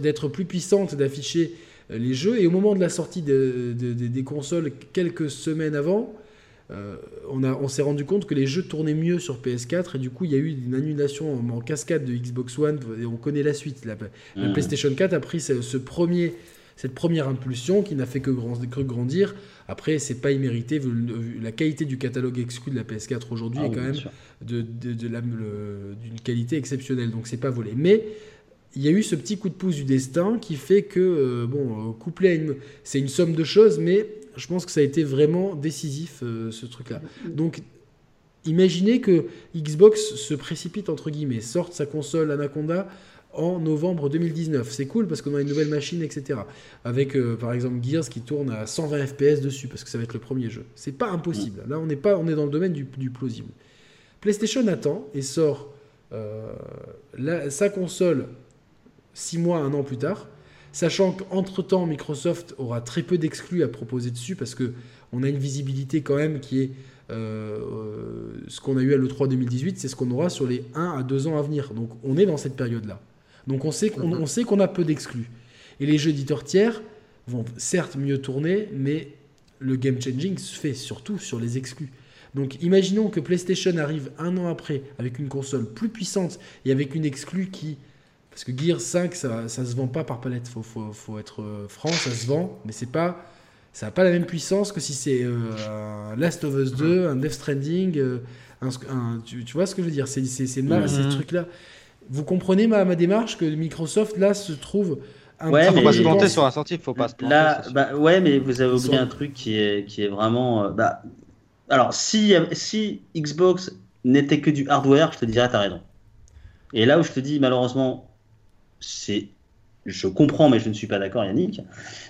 d'être- plus puissante, d'afficher euh, les jeux. Et au moment de la sortie de- de- de- des consoles, quelques semaines avant, euh, on, a- on s'est rendu compte que les jeux tournaient mieux sur PS4 et du coup il y a eu une annulation en, en cascade de Xbox One et on connaît la suite. La, la
Mhm.
PlayStation 4 a pris ce, ce premier, cette première impulsion qui n'a fait que, grand- que grandir. Après, c'est pas immérité vu, le- vu la qualité du catalogue exclu de la PS4 aujourd'hui
Ah
est
oui,
quand même
sûr.
de, de- de la- le- d'une qualité exceptionnelle. Donc c'est pas volé. Mais il y a eu ce petit coup de pouce du destin qui fait que, euh, bon, euh, couplé à une. C'est une somme de choses, mais je pense que ça a été vraiment décisif, euh, ce truc-là. Donc. Imaginez que Xbox se précipite, entre guillemets, sorte sa console Anaconda en novembre 2019. C'est cool parce qu'on a une nouvelle machine, etc. Avec, euh, par exemple, Gears qui tourne à 120 FPS dessus parce que ça va être le premier jeu. C'est pas impossible. Là, on n'est pas, on est dans le domaine du, plausible. PlayStation attend et sort euh, sa console 6 mois, un an plus tard, sachant qu'entre-temps, Microsoft aura très peu d'exclus à proposer dessus parce que on a une visibilité quand même qui est euh, ce qu'on a eu à l'E3 2018, c'est ce qu'on aura sur les 1 à 2 ans à venir. Donc on est dans cette période-là. Donc on sait qu'on on sait qu'on a peu d'exclus. Et les jeux éditeurs tiers vont certes mieux tourner, mais le game changing se fait surtout sur les exclus. Donc imaginons que PlayStation arrive un an après avec une console plus puissante et avec une exclue qui... Parce que Gears 5, ça, ça se vend pas par palette, faut, faut, faut être euh, franc, ça se vend, mais c'est pas... Ça n'a pas la même puissance que si c'est euh, un Last of Us 2, un Death Stranding, euh, un, un- tu, tu vois ce que je veux dire? C'est c'est- c'est mal,
Mhm.
c'est ce truc-là. Vous comprenez ma, ma démarche que Microsoft, là, se trouve un
Ouais,
petit
Faut
mais-
pas se planter sur la sortie, faut pas se planter.
Là, bah, ouais, mais vous avez oublié un truc qui est, qui est vraiment. euh, bah, alors, si, si Xbox n'était que du hardware, je te dirais, t'as raison. Et là où je te dis, malheureusement, c'est. Je comprends, mais je ne suis pas d'accord, Yannick.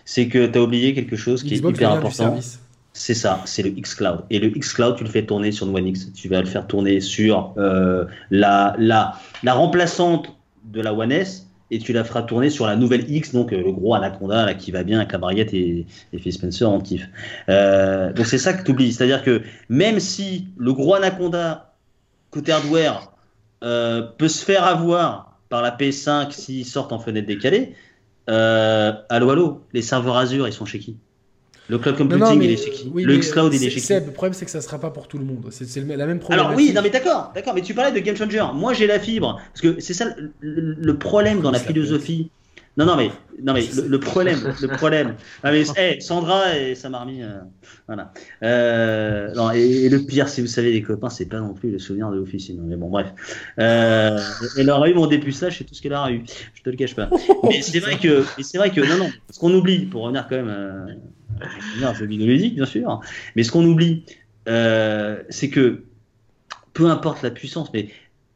C'est que tu as oublié quelque chose qui
Xbox
est hyper
du
important.
service.
C'est ça, c'est le xCloud. Et le xCloud, tu le fais tourner sur une One X. Tu vas le faire tourner sur euh, la, la, la remplaçante de la One S et tu la feras tourner sur la nouvelle X, donc euh, le gros Anaconda là, qui va bien avec la et, et Phil Spencer en kiff. Euh, donc c'est ça que tu oublies. C'est-à-dire que même si le gros Anaconda côté hardware peut se faire avoir par la PS5 s'ils sortent en fenêtre décalée, euh, allô, allô, les serveurs Azure, ils sont chez qui? Le cloud computing,
Non, non, mais-
il est chez qui
oui,
Le xCloud, il est chez qui
Le problème, c'est que ça sera pas pour tout le monde. C'est la même problématique.
alors oui, non mais d'accord, d'accord, mais tu parlais de game changer. Moi j'ai la fibre parce que c'est ça le, problème dans la philosophie. Non non mais non mais le, le problème, le problème. Ah, mais, hey, Sandra et sa marmie, euh, voilà. Euh, non, et, et le pire, si vous savez les copains, c'est pas non plus le souvenir de l'officine. Mais bon bref, euh, elle aura eu mon dépucelage, c'est tout ce qu'elle aura eu. Je te le cache pas. Mais c'est vrai que, c'est vrai que non non, ce qu'on oublie pour revenir quand même. Euh, à jeux vidéoludiques, bien sûr. Mais ce qu'on oublie, euh, c'est que peu importe la puissance, mais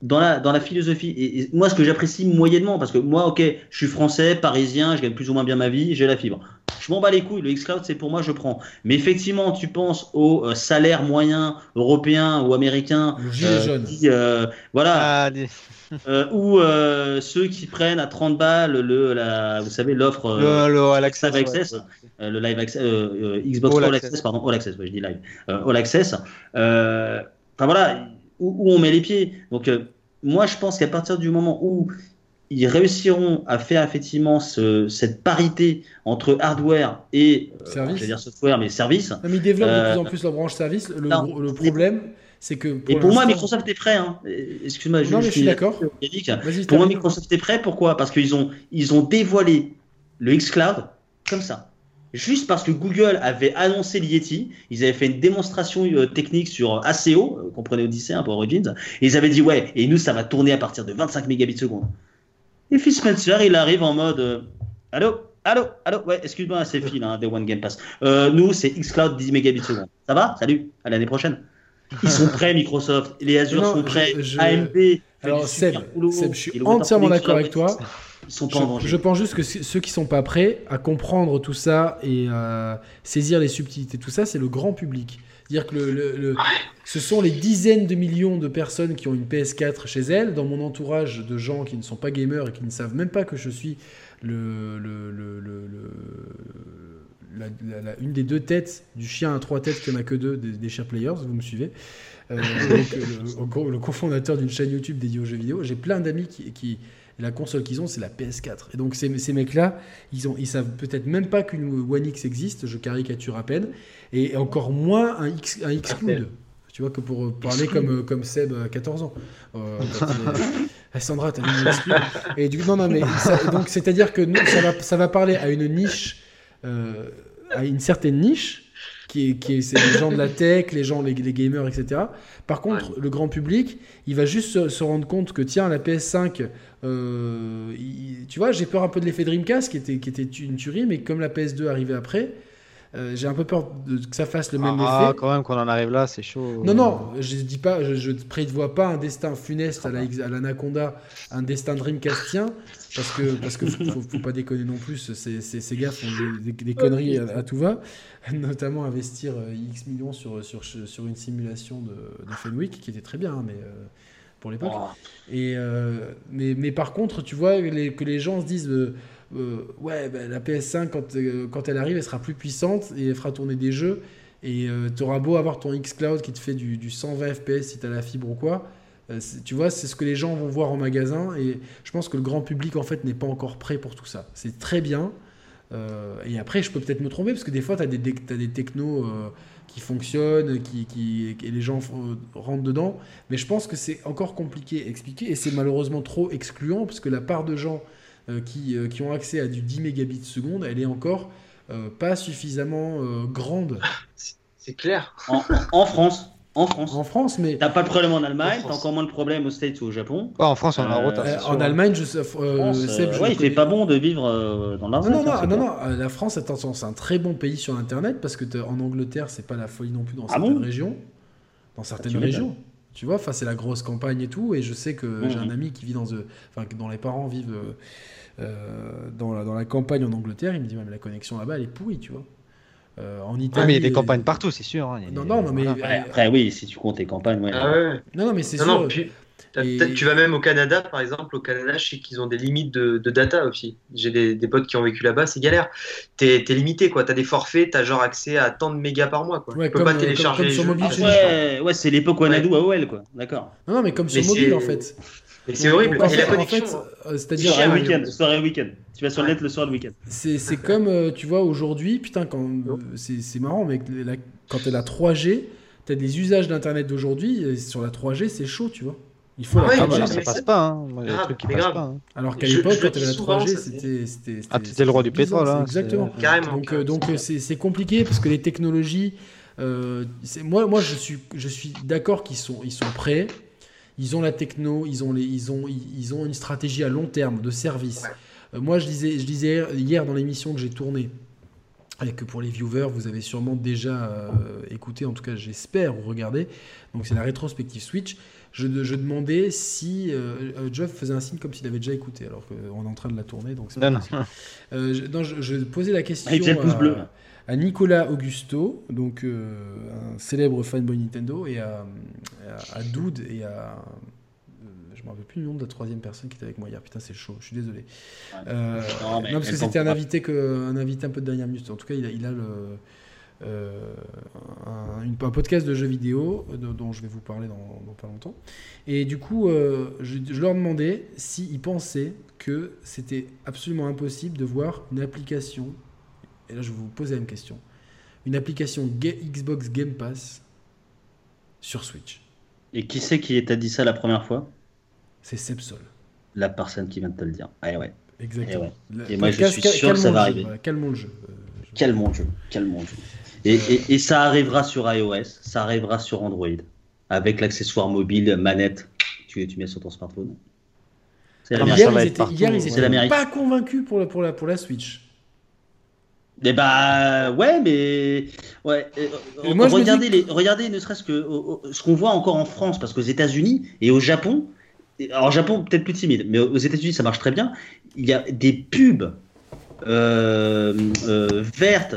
dans la, dans la philosophie, et, et moi ce que j'apprécie moyennement, parce que moi, ok, je suis français, parisien, je gagne plus ou moins bien ma vie, j'ai la fibre. je m'en bats les couilles, le xCloud c'est pour moi, je prends. Mais effectivement, tu penses au euh, salaire moyen européen ou américain,
jaune.
qui, euh, voilà,
Ah, des-
euh, ou euh, ceux qui prennent à 30 balles le, la, vous savez, l'offre euh,
le, le All Access,
Live. Access, euh, le Live Access, euh, euh, Xbox
All
All,
Access.
Access. pardon, All Access, ouais, je dis Live, euh, All Access. Euh, Enfin voilà, où, où on met les pieds. Donc euh, moi, je pense qu'à partir du moment où ils réussiront à faire effectivement ce- cette parité entre hardware et euh, dire software, mais service.
Non, mais ils développent de
Euh,
plus en plus leur branche service. Le,
non.
gros- le problème, c'est que.
Et pour moi, Microsoft est prêt. Hein. Excuse-moi,
je suis d'accord.
Pour moi. Microsoft est prêt. Pourquoi? Parce qu'ils ont, ils ont dévoilé le xCloud comme ça. Juste parce que Google avait annoncé le Yeti, ils avaient fait une démonstration euh, technique sur ACO, euh, comprenez Odyssey, un peu Origins, et ils avaient dit ouais, et nous ça va tourner à partir de 25 mégabits seconde. Et Phil Spencer, il arrive en mode euh, allô, allô, allô, ouais, excuse-moi, c'est Phil, hein, des One Game Pass. Euh, nous, c'est xCloud 10 mégabits seconde. Ça va? Salut, à l'année prochaine. Ils sont prêts, Microsoft, les Azure
Non,
sont prêts,
je- je-
AMD.
Alors, Seb. Seb, je suis entièrement
en
d'accord avec toi.
Ils sont pas en
Je,
danger.
je pense juste que ceux qui sont pas prêts à comprendre tout ça et à saisir les subtilités, tout ça, c'est le grand public. C'est-à-dire que le, le- le- ce sont les dizaines de millions de personnes qui ont une PS4 chez elles, dans mon entourage de gens qui ne sont pas gamers et qui ne savent même pas que je suis le, la- la- la- une des deux têtes du chien à trois têtes qui en a que deux des, des Share Players, vous me suivez. Euh, donc, euh, le, co- le cofondateur d'une chaîne YouTube dédiée aux jeux vidéo. J'ai plein d'amis qui, qui- la console qu'ils ont, c'est la PS4. Et donc ces, ces mecs-là, ils ont, ils savent peut-être même pas qu'une One X existe. Je caricature à peine, et encore moins un X, un Xcloud. Tu vois que pour euh, parler comme comme Seb à 14 ans. Euh, Ah, Sandra, t'as une. Et du non non mais ça- donc c'est-à-dire que nous, ça va ça va parler à une niche, euh, à une certaine niche qui est, qui est- c'est les gens de la tech, les gens, les, les gamers, etc. Par contre, le grand public, il va juste se, se rendre compte que, tiens, la PS5, euh, il- tu vois, j'ai peur un peu de l'effet Dreamcast, qui était, qui était une tuerie, mais comme la PS2 arrivait après, euh, j'ai un peu peur de, que ça fasse le même
Ah,
effet.
quand même, qu'on en arrive là, c'est chaud.
Non, non, je dis pas, je, je ne prévois pas un destin funeste à la à l'Anaconda, un destin Dreamcastien, parce que parce que faut, faut- faut pas déconner non plus. Ces, ces, ces gars font des, des- des conneries à, à tout va, notamment investir euh, X millions sur, sur, sur une simulation de, de Fenwick qui était très bien, hein, mais euh, pour l'époque.
Oh.
Et euh, mais, mais par contre, tu vois les- que les gens se disent euh, ouais, bah, la PS5 quand, quand elle arrive, elle sera plus puissante et elle fera tourner des jeux. Et tu auras beau avoir ton xCloud qui te fait du, du 120 FPS si tu as la fibre ou quoi. Euh, tu vois, c'est ce que les gens vont voir en magasin. Et je pense que le grand public, en fait, n'est pas encore prêt pour tout ça. C'est très bien. Euh, et après, je peux peut-être me tromper parce que des fois, tu as des, des technos euh, qui fonctionnent, qui, qui- et les gens rentrent dedans. Mais je pense que c'est encore compliqué à expliquer et c'est malheureusement trop excluant parce que la part de gens euh, qui, euh, qui ont accès à du 10 mégabits seconde, elle est encore euh, pas suffisamment euh, grande
C'est clair.
En, en France, en France.
en France. Mais
T'as pas de problème en Allemagne,
En
t'as encore moins de problèmes aux States ou au Japon.
En France, on a un
Euh,
retard.
euh,
c'est sûr,
en. Allemagne, je sais. euh,
France, euh,
Seb, je
ouais,
le
il fait
connais-
pas bon de vivre euh, dans l'argent.
non, non, non, non, euh, la France, attention, c'est un très bon pays sur Internet parce que en Angleterre, c'est pas la folie non plus dans
Ah
certaines
bon
régions. Dans certaines
tu m'étonnes.
régions. Tu vois, enfin, c'est la grosse campagne et tout. Et je sais que
Mhm.
j'ai un ami qui vit dans. euh, Enfin, que dont les parents vivent euh, euh, dans, la, dans la campagne en Angleterre. Il me dit, mais la connexion là-bas, elle est pourrie, tu vois. Euh, en Italie.
Ouais, mais il y a des
euh,
campagnes partout, c'est sûr. hein.
Non, non, non, mais.
voilà.
Ouais, après, oui, si tu comptes tes campagnes, ouais.
Ah ouais.
Non, non, mais c'est sûr.
non, puis,
Et-
tu vas même au Canada, par exemple. Au Canada, je sais qu'ils ont des limites de, de data aussi. J'ai des, des potes qui ont vécu là-bas, c'est galère. T'es es limité, quoi. T'as des forfaits, t'as genre accès à tant de mégas par mois, quoi.
Ouais,
tu peux
comme,
pas
euh,
télécharger
comme- comme
les
sur
jeux.
mobile,
Ah
c'est
ouais, ouais, c'est l'époque Wanadu AOL, quoi. D'accord.
Non, non, mais comme sur
Mais
mobile, en fait.
Mais c'est horrible.
En
Et la
en
connexion.
fait, euh, c'est-à-dire.
Soirée
cher,
week-end,
hein.
soirée week-end. Tu vas sur le net le soir le week-end.
C'est c'est comme, euh, tu vois, aujourd'hui, putain, quand euh, c'est c'est marrant, mais la- quand t'as la 3G, t'as des usages d'Internet d'aujourd'hui, et sur la 3G, c'est chaud, tu vois. Il faut
Ah
la
ouais,
Ah,
4G.
bah,
mais
ça
c'est-
passe pas. Hein. Moi, il y a des
Grave,
trucs qui
mais
passent
grave.
pas. hein.
Alors qu'à l'époque,
je
quand
le
t'avais la
dis souvent,
3G,
ça, c'est-
c'était. c'était-
Ah,
c'était-
t'étais le roi du
bizarre,
pétrole, hein,
c'est Exactement.
c'est-
Carrément.
Donc, euh, donc euh, c'est c'est compliqué parce que les technologies. euh, c'est- moi, moi, je suis, je suis d'accord qu'ils sont, ils sont prêts. Ils ont la techno, ils ont, les, ils, ont, ils, ont une stratégie à long terme de service. Euh, moi, je disais, je disais hier dans l'émission que j'ai tournée, et que pour les viewers, vous avez sûrement déjà euh, écouté, en tout cas j'espère, ou regardé. Donc c'est la rétrospective Switch. je, je demandais si euh, euh, Geoff faisait un signe comme s'il avait déjà écouté, alors qu'on est en train de la tourner. Donc c'est
Non,
pas
non.
Euh, je, non, je- je posais la question
faisait le pouce bleu.
À Nicolas Augusto, donc euh, un célèbre fanboy Nintendo, et à, à, à Dude et à. euh, Je me rappelle plus le nom de la troisième personne qui était avec moi hier. Putain, c'est chaud. Je suis désolé. Euh,
Non,
parce que c'était un invité que, un invité un peu de dernière minute. En tout cas, il a, il a le, euh, un, une- un podcast de jeux vidéo dont- je vais vous parler dans, dans pas longtemps. Et du coup, euh, je, je leur demandais s'ils pensaient que c'était absolument impossible de voir une application. Et là, je vais vous poser la même question. Une application Xbox Game Pass sur Switch.
Et qui c'est qui t'a dit ça la première fois?
C'est Sepsol.
La personne qui vient de te le dire. Ah ouais.
Exactement. La-
Et moi, je suis sûr que ça va arriver.
voilà, calmons le jeu. Euh, je-
Calmons le jeu. Calmons le jeu. Et, et- et ça arrivera sur iOS, ça arrivera sur Android. Avec l'accessoire mobile, manette, tu, tu mets sur ton smartphone. C'est la
Ah, ça
Hier, ils étaient, hier, ils
l'Amérique.
pas convaincus pour la, pour, la, pour la Switch.
Eh bah ouais, mais ouais. euh,
moi,
regardez,
dis
les, regardez ne serait-ce que ce qu'on voit encore en France, parce qu'aux États-Unis et au Japon, alors au Japon peut-être plus timide, mais aux États-Unis ça marche très bien. Il y a des pubs euh, euh, vertes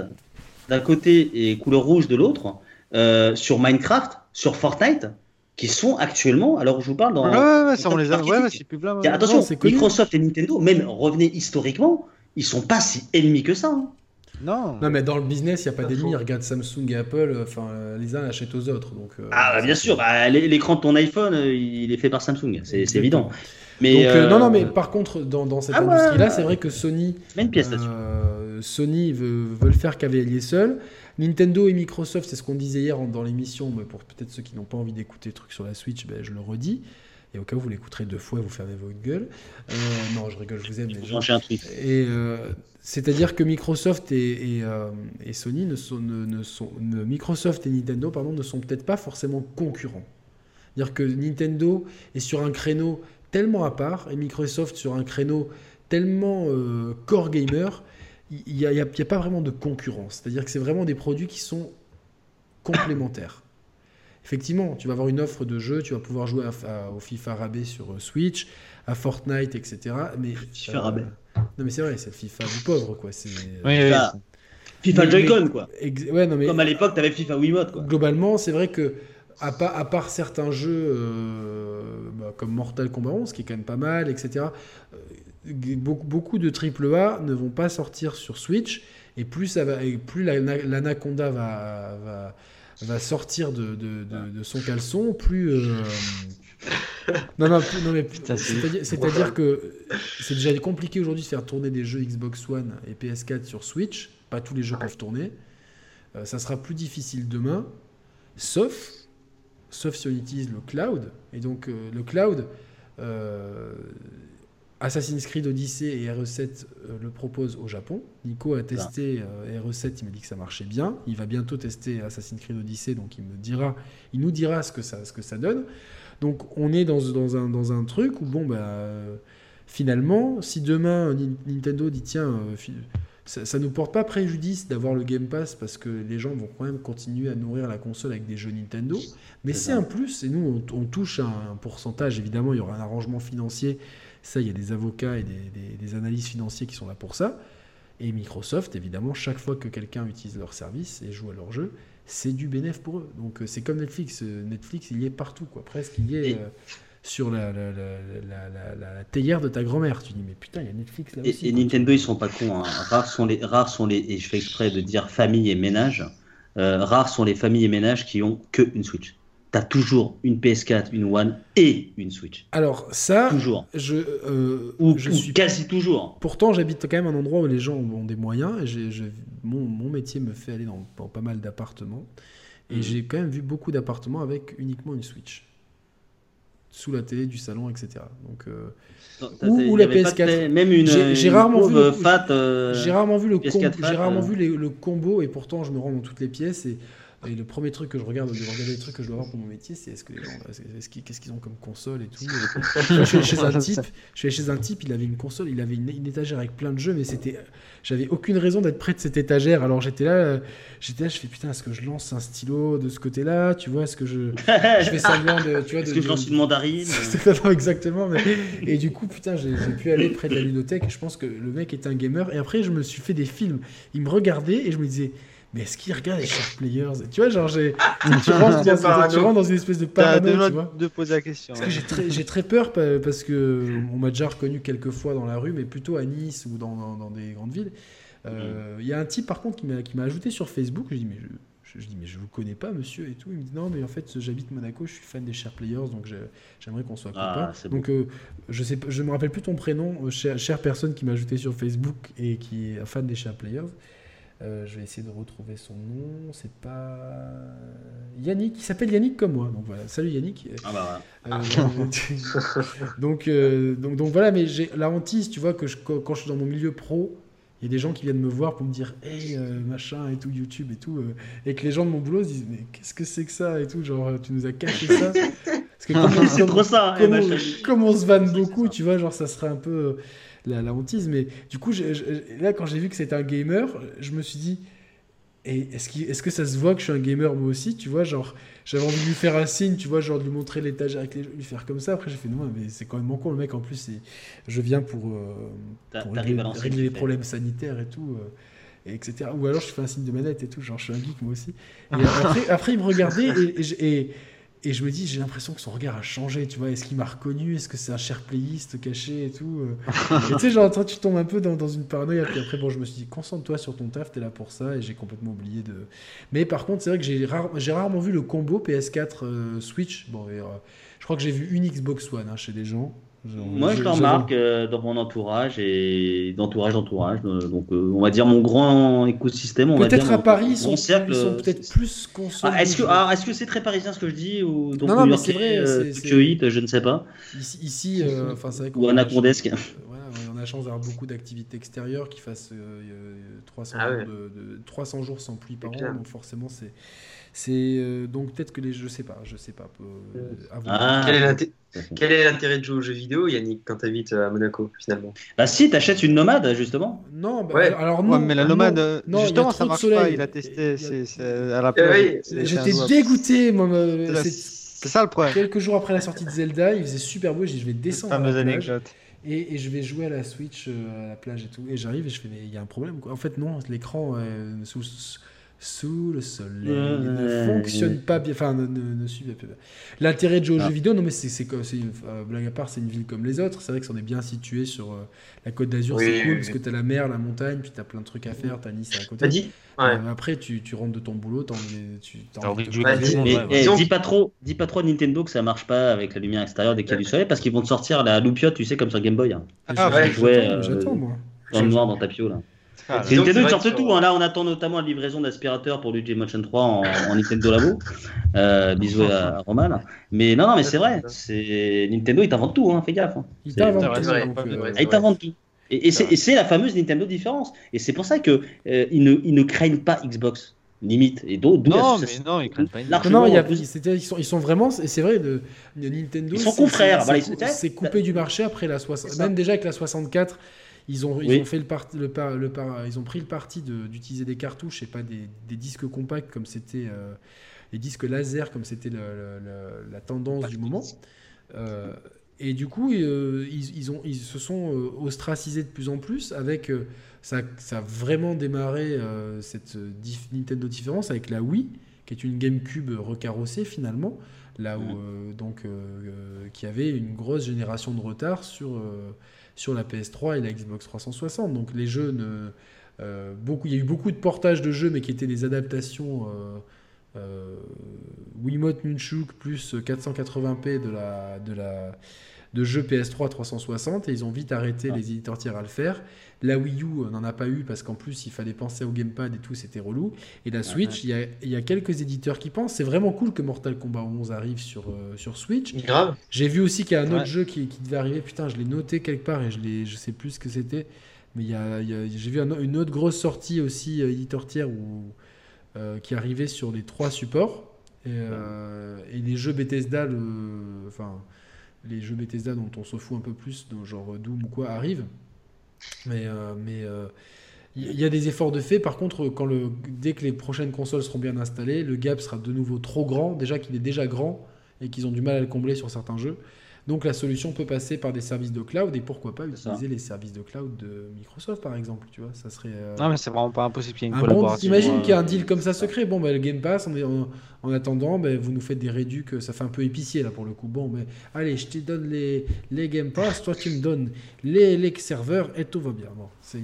d'un côté et couleur rouge de l'autre euh, sur Minecraft, sur Fortnite, qui sont actuellement, alors je vous parle dans.
Ouais, ouais, ouais, ça on les a. Ouais, ces pubs-là. ouais.
Attention,
Non, c'est connu.
Microsoft et Nintendo, même revenez historiquement, ils sont pas si ennemis que ça. hein.
Non.
Non, mais dans le business, il n'y a pas d'ennemis. Regarde Samsung et Apple, euh, enfin, euh, les uns achètent aux autres. Donc, euh,
Ah, bah, bien sûr, bah, l'é- l'écran de ton iPhone, il est fait par Samsung, c'est évident. Mais,
Donc, euh,
euh,
non, non, mais par contre, dans, dans cette
Ah, ouais.
industrie-là, c'est vrai que Sony,
mets une pièce là-dessus.
euh, Sony veut, veut le faire cavalier seul. Nintendo et Microsoft, c'est ce qu'on disait hier dans l'émission, mais pour peut-être ceux qui n'ont pas envie d'écouter le truc sur la Switch, ben, je le redis. Et au cas où vous l'écouterez deux fois, vous fermez votre gueule. Euh, non, je rigole, je vous aime déjà.
changer un truc.
Et euh, c'est-à-dire que Microsoft et, et, euh, et Sony ne sont, ne, ne sont ne- Microsoft et Nintendo pardon ne sont peut-être pas forcément concurrents. C'est-à-dire que Nintendo est sur un créneau tellement à part et Microsoft sur un créneau tellement core gamer, il n'y a pas vraiment de concurrence. C'est-à-dire que c'est vraiment des produits qui sont complémentaires. Effectivement, tu vas avoir une offre de jeu, tu vas pouvoir jouer à- à- au FIFA rabais sur euh, Switch, à Fortnite, etc. Mais
FIFA rabais.
Non mais c'est vrai, c'est le FIFA du pauvre quoi. C'est
Oui, oui,
FIFA, Joy-Con, quoi.
Ex- ouais, non mais
Comme à l'époque, t'avais FIFA Wiimote, quoi.
globalement, c'est vrai que à, pa- à part certains jeux euh, bah, comme Mortal Kombat 11, qui est quand même pas mal, etc. euh, beaucoup, beaucoup de AAA ne vont pas sortir sur Switch et plus ça va, et plus la- l'anaconda va, va va sortir de, de, de- de son caleçon, plus euh, non non plus- non mais c'est-à-dire que c'est déjà compliqué aujourd'hui de faire tourner des jeux Xbox One et PS4 sur Switch. Pas tous les jeux peuvent tourner. Euh, ça sera plus difficile demain, sauf, sauf si on utilise le cloud. Et donc euh, le cloud, Assassin's Creed Odyssey et RE7 euh, le proposent au Japon. Nico a testé euh, RE7, il m'a dit que ça marchait bien. Il va bientôt tester Assassin's Creed Odyssey, donc il me dira, il nous dira ce que ça, ce que ça donne. Donc on est dans, dans, un, dans un truc où bon bah euh, finalement, si demain Ni- Nintendo dit tiens, euh, ça, ça nous porte pas préjudice d'avoir le Game Pass parce que les gens vont quand même continuer à nourrir la console avec des jeux Nintendo. Mais
C'est
un plus et nous on, on touche à un pourcentage. Évidemment, il y aura un arrangement financier. Ça, il y a des avocats et des, des- des analystes financiers qui sont là pour ça. Et Microsoft, évidemment, chaque fois que quelqu'un utilise leur service et joue à leur jeu, c'est du bénéfice pour eux. Donc euh, c'est comme Netflix. Euh, Netflix, il y est partout, quoi. Presque, il y est
Et-
euh, sur la, la, théière de ta grand-mère. Tu dis, mais putain, il y a Netflix là
Et,
aussi.
et. Nintendo, ils sont pas cons. hein. Rares sont les, rares sont les, et je fais exprès de dire famille et ménage. euh, rares sont les familles et ménages qui ont que une Switch. T'as toujours une PS4, une One et une Switch.
Alors ça,
Toujours.
je, euh,
Ou,
je
ou
suis
quasi toujours.
Pourtant, j'habite quand même un endroit où les gens ont des moyens. Et j'ai- mon, mon métier me fait aller dans, dans pas mal d'appartements. Et
Mhm.
j'ai quand même vu beaucoup d'appartements avec uniquement une Switch. Sous la télé du salon, etc. Donc, euh, Ou- la
avait pas
PS4.
de- Même une,
J'ai- j'ai
une
rarement vu
pauvre
le-
fat. euh,
j'ai rarement vu le,
PS4
com-
fat,
j'ai rarement vu les- le combo. Et pourtant, je me rends dans toutes les pièces. Et Et le premier truc que je regarde, de regarder les trucs que je dois avoir pour mon métier, c'est est-ce que les gens, est-ce qu'ils- qu'est-ce qu'ils ont comme console et tout. je suis allé chez un type, je suis chez un type, il avait une console, il avait une, une étagère avec plein de jeux, mais c'était, j'avais aucune raison d'être près de cette étagère. Alors j'étais là, j'étais là, je fais putain, est-ce que je lance un stylo de ce côté-là, tu vois, est-ce que je, je fais semblant de, tu vois,
Est-ce que je lance une mandarine
exactement. mais- Et du coup, putain, j'ai pu aller près de la ludothèque. Je pense que le mec était un gamer. Et après, je me suis fait des films. Il me regardait et je me disais, mais est-ce qu'il regarde les Sharp Players Tu vois, genre, j'ai. Tu rentres, dans,
parano.
tu rentres dans une espèce de parano, tu vois.
de poser la question.
Parce que j'ai très, j'ai très peur pa- parce que on m'a déjà reconnu quelques fois dans la rue, mais plutôt à Nice ou dans, dans- dans des grandes villes. Euh, Il y a un type par contre qui m'a qui m'a ajouté sur Facebook. Je dis mais je, je, je dis mais je vous connais pas monsieur et tout. Il me dit non mais en fait j'habite Monaco, je suis fan des Share Players donc je- j'aimerais qu'on soit
Ah,
copains. donc euh, je sais pas- je me rappelle plus ton prénom, euh, chère, chère personne qui m'a ajouté sur Facebook et qui est fan des Share Players. Euh, je vais essayer de retrouver son nom. C'est pas Yannick. Il s'appelle Yannick comme moi. Donc voilà. Salut Yannick.
Ah bah voilà.
Euh, donc, euh, donc, donc voilà, mais j'ai la hantise, tu vois, que je- quand, je suis dans mon milieu pro, il y a des gens qui viennent me voir pour me dire Hey, machin et tout, YouTube et tout, et que les gens de mon boulot se disent Mais qu'est-ce que c'est que ça et tout, genre, tu nous as caché ça. Parce que comme,
C'est
comme-
trop ça.
comme
eh
on,
ben,
comme on se vanne beaucoup, tu vois, genre, ça serait un peu la, la hantise. Mais du coup, là, quand j'ai vu que c'était un gamer, je me suis dit est-ce est-ce que ça se voit que je suis un gamer moi aussi, tu vois, genre j'avais envie de lui faire un signe, tu vois, genre de lui montrer l'étage avec les lui faire comme ça. Après j'ai fait non mais c'est quand même con le mec en plus. Je viens pour, euh, pour régler, les problèmes sanitaires et tout, euh, et etc. Ou alors je fais un signe de manette et tout, genre je suis un geek moi aussi. Et après, après il me regardait et, et- et je me dis j'ai l'impression que son regard a changé, tu vois. Est-ce qu'il m'a reconnu? Est-ce que c'est un cher playiste caché et tout euh? Et tu sais, genre, toi, tu tombes un peu dans, dans une paranoïa. Puis après, bon, je me suis dit, concentre-toi sur ton taf, t'es là pour ça. Et j'ai complètement oublié de. Mais par contre, c'est vrai que j'ai rare- j'ai rarement vu le combo PS4 euh, Switch. Bon, et, euh, je crois que j'ai vu une Xbox One hein, chez des gens.
Moi, je
j'ai-
le remarque euh, dans mon entourage et d'entourage d'entourage. euh, donc, euh, on va dire mon grand écosystème. on
Peut-être à Paris,
mon
ils sont,
cercle,
ils sont
euh,
peut-être plus console.
Ah, est-ce que ah, est-ce que c'est très parisien ce que je dis ou donc
Non, non, mais
new-yorkais,
c'est vrai,
euh,
c'est-
Tokyo
c'est-
Heat, je ne sais pas.
Ici, ici, euh, enfin, c'est vrai qu'on
Ou anacondesque.
voilà, on a chance d'avoir beaucoup d'activités extérieures qui fassent euh, euh, 300,
Ah
jours
ouais.
de, de- 300 jours sans pluie par an,
clair.
donc forcément c'est c'est euh, donc peut-être que les je sais pas, je sais pas. euh.
Ah.
Quel est l'inté- Quel est l'intérêt de jouer aux jeux vidéo, Yannick, quand tu habites à Monaco, finalement?
Bah si, t'achètes une nomade justement.
Non, bah,
Ouais.
alors
Ouais,
non.
mais la
non,
nomade, euh,
non, a
justement, ça marche
soleil.
pas. Il a testé. c'est- à la
Eh
plage.
J'étais dégoûté, moi. c'est-
ça le problème.
Quelques jours après la sortie de Zelda, il faisait super beau. J'ai dit, je vais descendre à la
fameuse
plage
anecdote.
et, et je vais jouer à la Switch euh, à la plage et tout. Et j'arrive et je fais, mais il y a un problème. Quoi. En fait, non, l'écran euh, sous, sous le soleil ne
Ouais.
fonctionne pas bien. Enfin, ne, ne, ne suit pas. L'intérêt de jouer aux
Ah.
jeux vidéo, non, mais c'est c'est comme- c'est une- euh, blague à part, c'est une ville comme les autres. C'est vrai que on est bien situé sur euh, la côte d'Azur,
Oui,
c'est cool
oui,
parce
oui.
que t'as la mer, la montagne, puis t'as plein de trucs à faire. T'as Nice à
T'as
côté.
dit Ouais.
Euh, après, tu, tu rentres de ton boulot, t'as envie, tu
T'as envie de jouer
Ouais,
le monde,
Mais
ouais,
eh,
ouais.
Dis pas trop, dis pas trop à Nintendo que ça marche pas avec la lumière extérieure dès qu'il y a du soleil parce qu'ils vont te sortir la loupiote, tu sais, comme sur Game Boy, hein,
Ah,
ouais,
euh,
j'attends, moi.
dans le noir dans ta pio là.
Ah,
C'est ils
vrai
sortent tout. hein. Là, on attend notamment la livraison d'aspirateur pour Luigi Motion 3 en, en Nintendo Labo. Euh, bisous à, Roman. Mais non, non, mais c'est vrai. C'est Nintendo, ils t'inventent tout. Hein. Fais gaffe. hein.
Euh,
ils t'inventent tout. Et, et c'est la fameuse Nintendo différence. Et c'est pour ça que euh, ils, ne, ils ne craignent pas Xbox limite. Et d'où d'où
Non, mais non, ils craignent pas
Non, y a, ils, sont, ils sont vraiment, et c'est vrai, de, de Nintendo.
Ils sont
c'est-
confrères,
c'est-
voilà,
c'est- C'est coupé du marché après la 60.
C'est ça.
Même déjà avec la 64, ils ont, ils
Oui.
ont fait le parti, le, par- le par- ils ont pris le parti de- d'utiliser des cartouches et pas des, des disques compacts comme c'était euh, les disques laser comme c'était la tendance du moment. Euh, et du coup, euh, ils, ils ont, ils se sont euh, ostracisés de plus en plus avec. ça, ça a vraiment démarré cette Nintendo différence avec la Wii, qui est une GameCube recarrossée finalement, là où euh, donc euh, euh, qui avait une grosse génération de retard sur sur la PS3 et la Xbox 360. Donc les jeux ne euh, beaucoup, il y a eu beaucoup de portages de jeux, mais qui étaient des adaptations. Euh, euh, Wiimote Nunchuk plus 480p de la de la de jeux PS3 360 et ils ont vite arrêté
Ah.
les éditeurs tiers à le faire. La Wii U n'en a pas eu parce qu'en plus il fallait penser au gamepad et tout, c'était relou. Et la Switch, il y, a, il y a quelques éditeurs qui pensent. C'est vraiment cool que Mortal Kombat 11 arrive sur, euh, sur Switch.
Grave.
J'ai vu aussi qu'il y a un autre jeu qui, qui devait arriver. Putain, je l'ai noté quelque part et je, je sais plus ce que c'était. Mais y a, y a- j'ai vu un- une autre grosse sortie aussi, euh, éditeur tiers, où euh, qui arrivait sur les trois supports. Et, euh, et les jeux Bethesda, le- enfin, les jeux Bethesda dont on se fout un peu plus, genre Doom ou quoi, arrivent. Mais euh, mais euh, il y, a des efforts de fait. Par contre, dès que les prochaines consoles seront bien installées, le gap sera de nouveau trop grand. Déjà qu'il est déjà grand et qu'ils ont du mal à le combler sur certains jeux. Donc la solution peut passer par des services de cloud et pourquoi pas utiliser les services de cloud de Microsoft par exemple, tu vois, ça serait euh,
Non, mais c'est vraiment pas impossible qu'il y ait une collaboration.
t'imagines
euh,
qu'il y a un deal comme ça secret. Bon, bah, le Game Pass, on est en, en attendant, bah, vous nous faites des réducs, que ça fait un peu épicier là pour le coup. Bon, mais allez, je te donne les, les Game Pass, toi tu me donnes les, les serveurs et tout va bien. Bon, ils,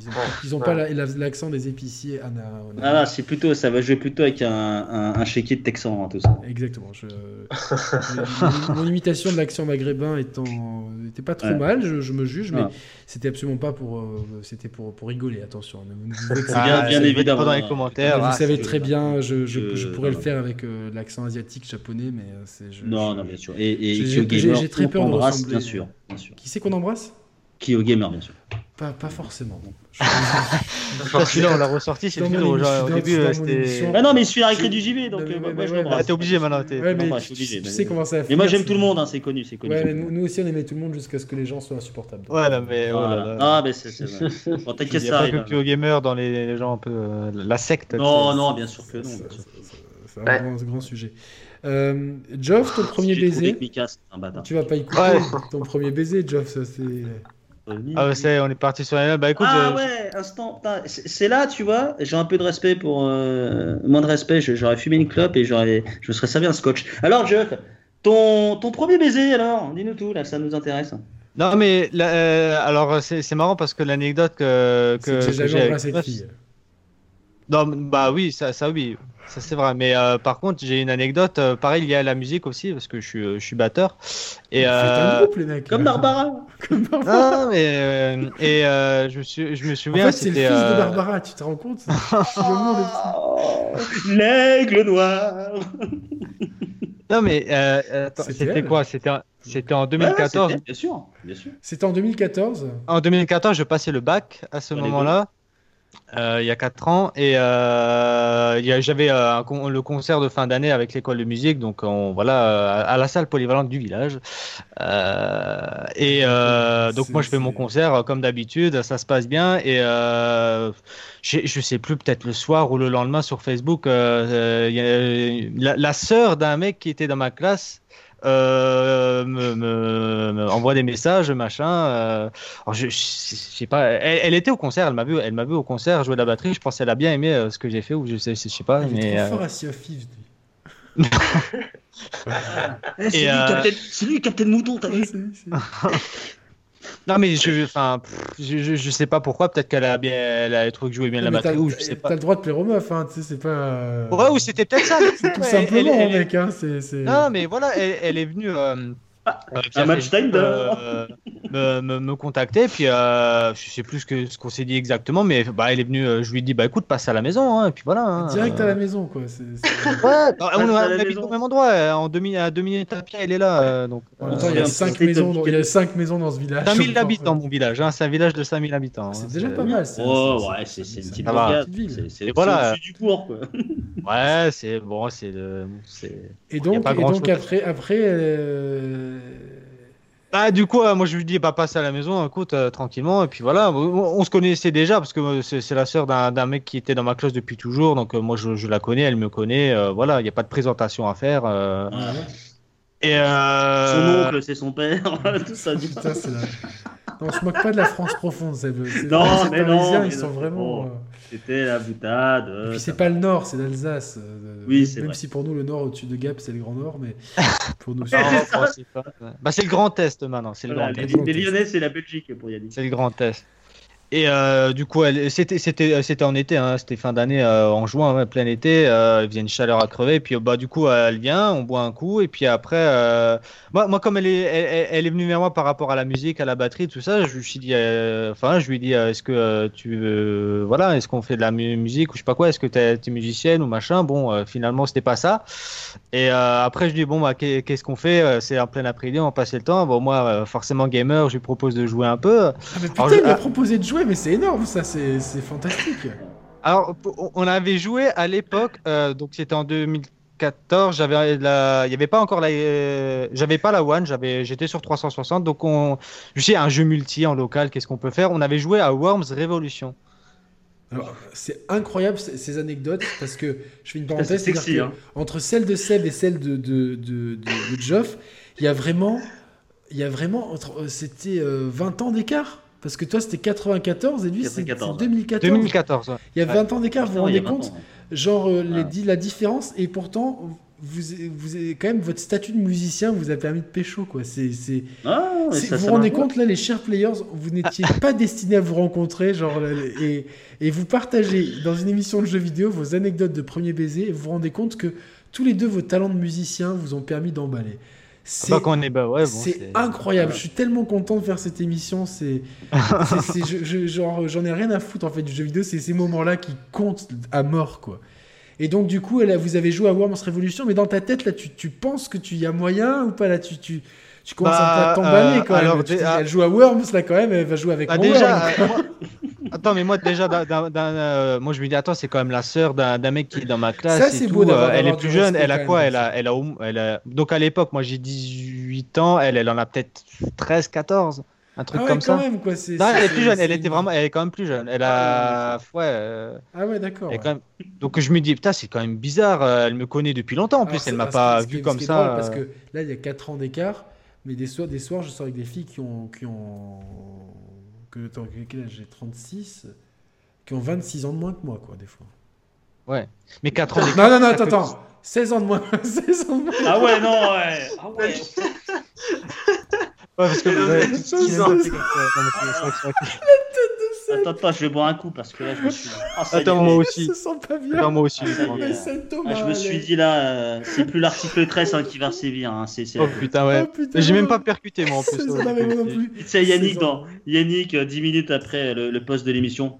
ils ont, ils ont pas la- la- l'accent des épiciers. Anna, Anna-
Ah, là, c'est plutôt, ça va jouer plutôt avec un, un, un chéquier de Texan, hein, tout ça.
Exactement. Je... mon, mon imitation de l'accent maghrébin étant était pas trop
Ouais.
mal, je, je me juge, mais
Ouais.
c'était absolument pas pour, euh, c'était pour, pour rigoler. Attention,
Ah, bien- bien
être
évidemment.
dans les commentaires.
vous
ah,
savez très bien, je, je,
Je-
je pourrais
non,
le faire avec euh, l'accent asiatique japonais, mais euh, c'est. je-
Non,
je-
non, bien sûr. Et, et
J'ai- très peur de ressembler.
bien sûr, bien sûr.
Qui c'est qu'on embrasse?
Gamer, bien sûr.
pas, pas forcément. non. Je-
Ah, Celui-là, on l'a ressorti, c'est le. Genre, au début, euh, c'était.
Ah non, mais il suit la récré du JV, donc euh, moi, je l'embrasse.
Ah, t'es obligé maintenant. t'es-
Ouais,
t'es-
mais
non,
tu,
je suis obligé,
tu
mais-
sais comment ça va
Mais moi, j'aime tout le monde, hein, c'est connu, c'est connu.
Ouais, mais nous, nous aussi, on aimait tout le monde jusqu'à ce que les gens soient insupportables. Donc,
Ouais, non, mais. oh
Voilà. Ah, mais c'est. c'est vrai. Bon,
Il
t'inquiète,
n'y a
ça
pas
arrive.
que Kyo Gamer dans les gens un peu. euh, La secte.
Non, non, bien sûr que non.
C'est- un grand, sujet. Euh, Geoff, ton premier
J'ai trouvé
baiser. Tu vas pas écouter
Ouais.
ton premier baiser, Geoff, ça c'est.
Ah, ouais, c'est- on est parti sur la. Bah écoute.
Ah ouais, instant. C'est là, tu vois, j'ai un peu de respect pour. euh, moins de respect, j'aurais fumé une clope et j'aurais, je me serais servi un scotch. Alors, Jeff, ton, ton premier baiser, alors Dis-nous tout, là, ça nous intéresse.
Non, mais là, euh, alors c'est c'est marrant parce que l'anecdote que, que,
que j'ai
avec
embrassé de
Meuf,
fille.
Non, bah oui, ça, ça oui, ça c'est vrai. Mais euh, par contre, j'ai une anecdote, euh, pareil, liée à la musique aussi, parce que je suis, euh, je suis batteur. Et
un groupe, les mecs.
Comme Barbara.
Comme Barbara.
non, mais euh, et euh, je me suis, je me
En
souviens,
fait, c'est le fils
c'était.
de Barbara, tu te rends compte?
L'aigle noir.
Non, mais euh,
C'était
quoi? C'était, en- c'était en
Ouais,
2014.
c'était- bien sûr, bien sûr.
C'était en 2014.
En 2014, je passais le bac à ce moment-là, il y a 4 ans, et euh, j'avais euh, con- le concert de fin d'année avec l'école de musique, donc on, voilà, euh, à la salle polyvalente du village. Euh, et euh, donc moi je fais mon concert euh, comme d'habitude, ça se passe bien, et euh, je, sais plus, peut-être le soir ou le lendemain sur Facebook, euh, euh, il y a- la, la sœur d'un mec qui était dans ma classe euh, me, me- me envoie des messages, machin. euh, alors je, je, je sais pas, elle, elle était au concert, elle m'a vu, elle m'a vu au concert jouer de la batterie. Je pense qu'elle a bien aimé euh, ce que j'ai fait ou je sais, je sais pas.
Il est
mais,
trop
euh,
fort à Sea of Thieves, lui.
Eh, c'est,
Et,
lui,
euh,
Captain, c'est lui, Captain Mouton, t'as vu
non mais je, enfin, je, je, je sais pas pourquoi. Peut-être qu'elle a bien, elle a trouvé que je jouais bien la
Mais t'as
batterie ou je sais
t'as
pas.
le droit de plaire aux meufs, hein, tu sais, c'est pas. euh,
Ouais, ou c'était peut-être ça.
Tout
Ouais,
simplement,
elle- elle-
mec, hein, c'est. c'est-
Non, mais voilà, elle, elle est venue. euh,
un match Tinder.
euh, me, me, me contacter, puis euh, je sais plus ce que ce qu'on s'est dit exactement, mais bah, elle est venue, euh, je lui ai dit, bah écoute, passe à la maison, hein, et puis voilà. hein,
Direct
euh,
à la maison, quoi. c'est- c'est-
Ouais, non, on, on habite
maison.
au même endroit, euh, en deux, mi- à deux minutes à pied, elle est là. euh, donc,
il y a
un
5
petit
maisons, dans- il y a cinq maisons dans ce village.
5000
Donc,
habitants, mon village, hein, c'est un village de 5000 habitants. hein,
C'est déjà
c'est-
pas mal. c'est-
Oh, ouais, c'est, une petite
ville.
C'est, au-dessus du cours, quoi.
Ouais, c'est bon, c'est
Et donc, après, après
Ah, du coup, euh, moi je lui dis, bah passe à la maison, écoute, euh, tranquillement, et puis voilà. On, on se connaissait déjà parce que euh, c'est la sœur d'un mec qui était dans ma classe depuis toujours, donc euh, moi je, je la connais, elle me connaît, euh, voilà, il n'y a pas de présentation à faire. euh,
Ouais.
et euh,
Son oncle, c'est son père, tout ça.
putain, la... Non, on se moque pas de la France profonde, c'est
Non, mais non, mais
ils sont vraiment.
Oh.
euh,
C'était la boutade.
Et puis c'est pas le nord, c'est l'Alsace.
Oui,
même-
c'est
Même
vrai.
si pour nous le nord au-dessus de Gap c'est le Grand Nord, mais pour nous c'est-
Bah, c'est le Grand Est maintenant, c'est le
Voilà,
Grand
les,
Est.
Les. Lyonnais, c'est la Belgique pour Yannick.
C'est le Grand Est. Et euh, du coup, elle- c'était en été, hein, c'était fin d'année, euh, en juin, ouais, plein été. euh, il faisait une chaleur à crever. Et puis bah du coup, elle vient, on boit un coup. Et puis après, euh, moi, moi comme elle est elle, est venue vers moi par rapport à la musique, à la batterie, tout ça, je lui suis dit, euh, enfin, je lui euh, est-ce que euh, tu voilà, est-ce qu'on fait de la mu- musique ou je sais pas quoi, est-ce que tu es, musicienne ou machin? Bon, euh, finalement, c'était pas ça. Et euh, après, je dis, bon, bah, qu'est- qu'est-ce qu'on fait Euh, C'est en plein après-midi, on passer le temps. Bon, moi, euh, forcément, gamer, je lui propose de jouer un peu.
Ah, mais putain,
Alors,
il m'a
ah.
proposé de jouer, mais c'est énorme ça, c'est fantastique.
Alors, on avait joué à l'époque, euh, donc c'était en 2014. J'avais la, il avait pas encore la, j'avais pas la One, j'avais, j'étais sur 360. Donc on, je sais un jeu multi en local. Qu'est-ce qu'on peut faire? On avait joué à Worms Revolution.
C'est incroyable ces anecdotes parce que je fais une parenthèse. Sexy, hein. Entre celle de Seb et celle de, de, de, de, Geoff, il y a vraiment, il y a vraiment, euh, c'était 20 ans d'écart. Parce que toi, c'était 94 et lui, c'est 2014.
2014.
Il y a 20 ans d'écart, vous vous rendez compte Genre, euh, les, la différence, et pourtant, vous, vous avez quand même votre statut de musicien vous a permis de pécho quoi. C'est, c'est,
ah,
vous vous rendez compte là, les chers players, vous n'étiez pas destinés à vous rencontrer, genre et, et vous partagez dans une émission de jeux vidéo vos anecdotes de premier baiser et vous vous rendez compte que tous les deux vos talents de musicien vous ont permis d'emballer.
C'est est bah ouais,
c'est incroyable. Je suis tellement content de faire cette émission. C'est, genre, j'en ai rien à foutre en fait du jeu vidéo. C'est ces moments-là qui comptent à mort, quoi. Et donc du coup, là, vous avez joué à Worms Revolution, mais dans ta tête là, tu, tu penses que tu y a moyen ou pas là, tu, tu, tu commences bah, à t'emballer euh, quand même. Ah elle joue à Worms là quand même, elle va jouer avec bah,
moi. Déjà, euh, Attends, mais moi déjà, euh, moi je me dis, attends, c'est quand même la sœur d'un mec qui est dans ma classe. Ça, c'est beau Elle est plus jeune, elle a quoi elle a, elle, a, elle a, Donc à l'époque, moi j'ai 18 ans, elle, elle en a peut-être 13, 14. Un truc
ah
comme ça.
Même, quoi,
non, elle est plus jeune, elle était vraiment, elle est quand même plus jeune. Elle a,
ah ouais. Ah ouais, d'accord.
Donc je me dis, putain, c'est quand même bizarre. Elle me connaît depuis longtemps. En plus, elle m'a pas vu comme ça.
Parce que là, il y a 4 ans d'écart. Mais des soirs, des soirs, je sors avec des filles qui ont. Qui ont... Que, j'ai? 36 Qui ont 26 ans de moins que moi, quoi, des fois.
Ouais. Mais 4 ans
Non, non, non, attends, attends. 16 ans de moins. 16 ans de moins.
Ah ouais, non, ouais. Ah ouais.
Ouais, parce que vous avez 6 ans.
Attends, attends, je vais boire un coup parce que là, je me suis.
Ah, attends, moi aussi.
Ça sent pas bien.
Attends, moi aussi.
Ah, ah, je me suis dit là, euh, c'est plus l'article 13 hein, qui va sévir. Hein, c'est,
Oh putain, ouais. Oh, J'ai même pas percuté, moi en plus.
C'est Yannick, dans... Yannick, 10 euh, minutes après le, poste de l'émission.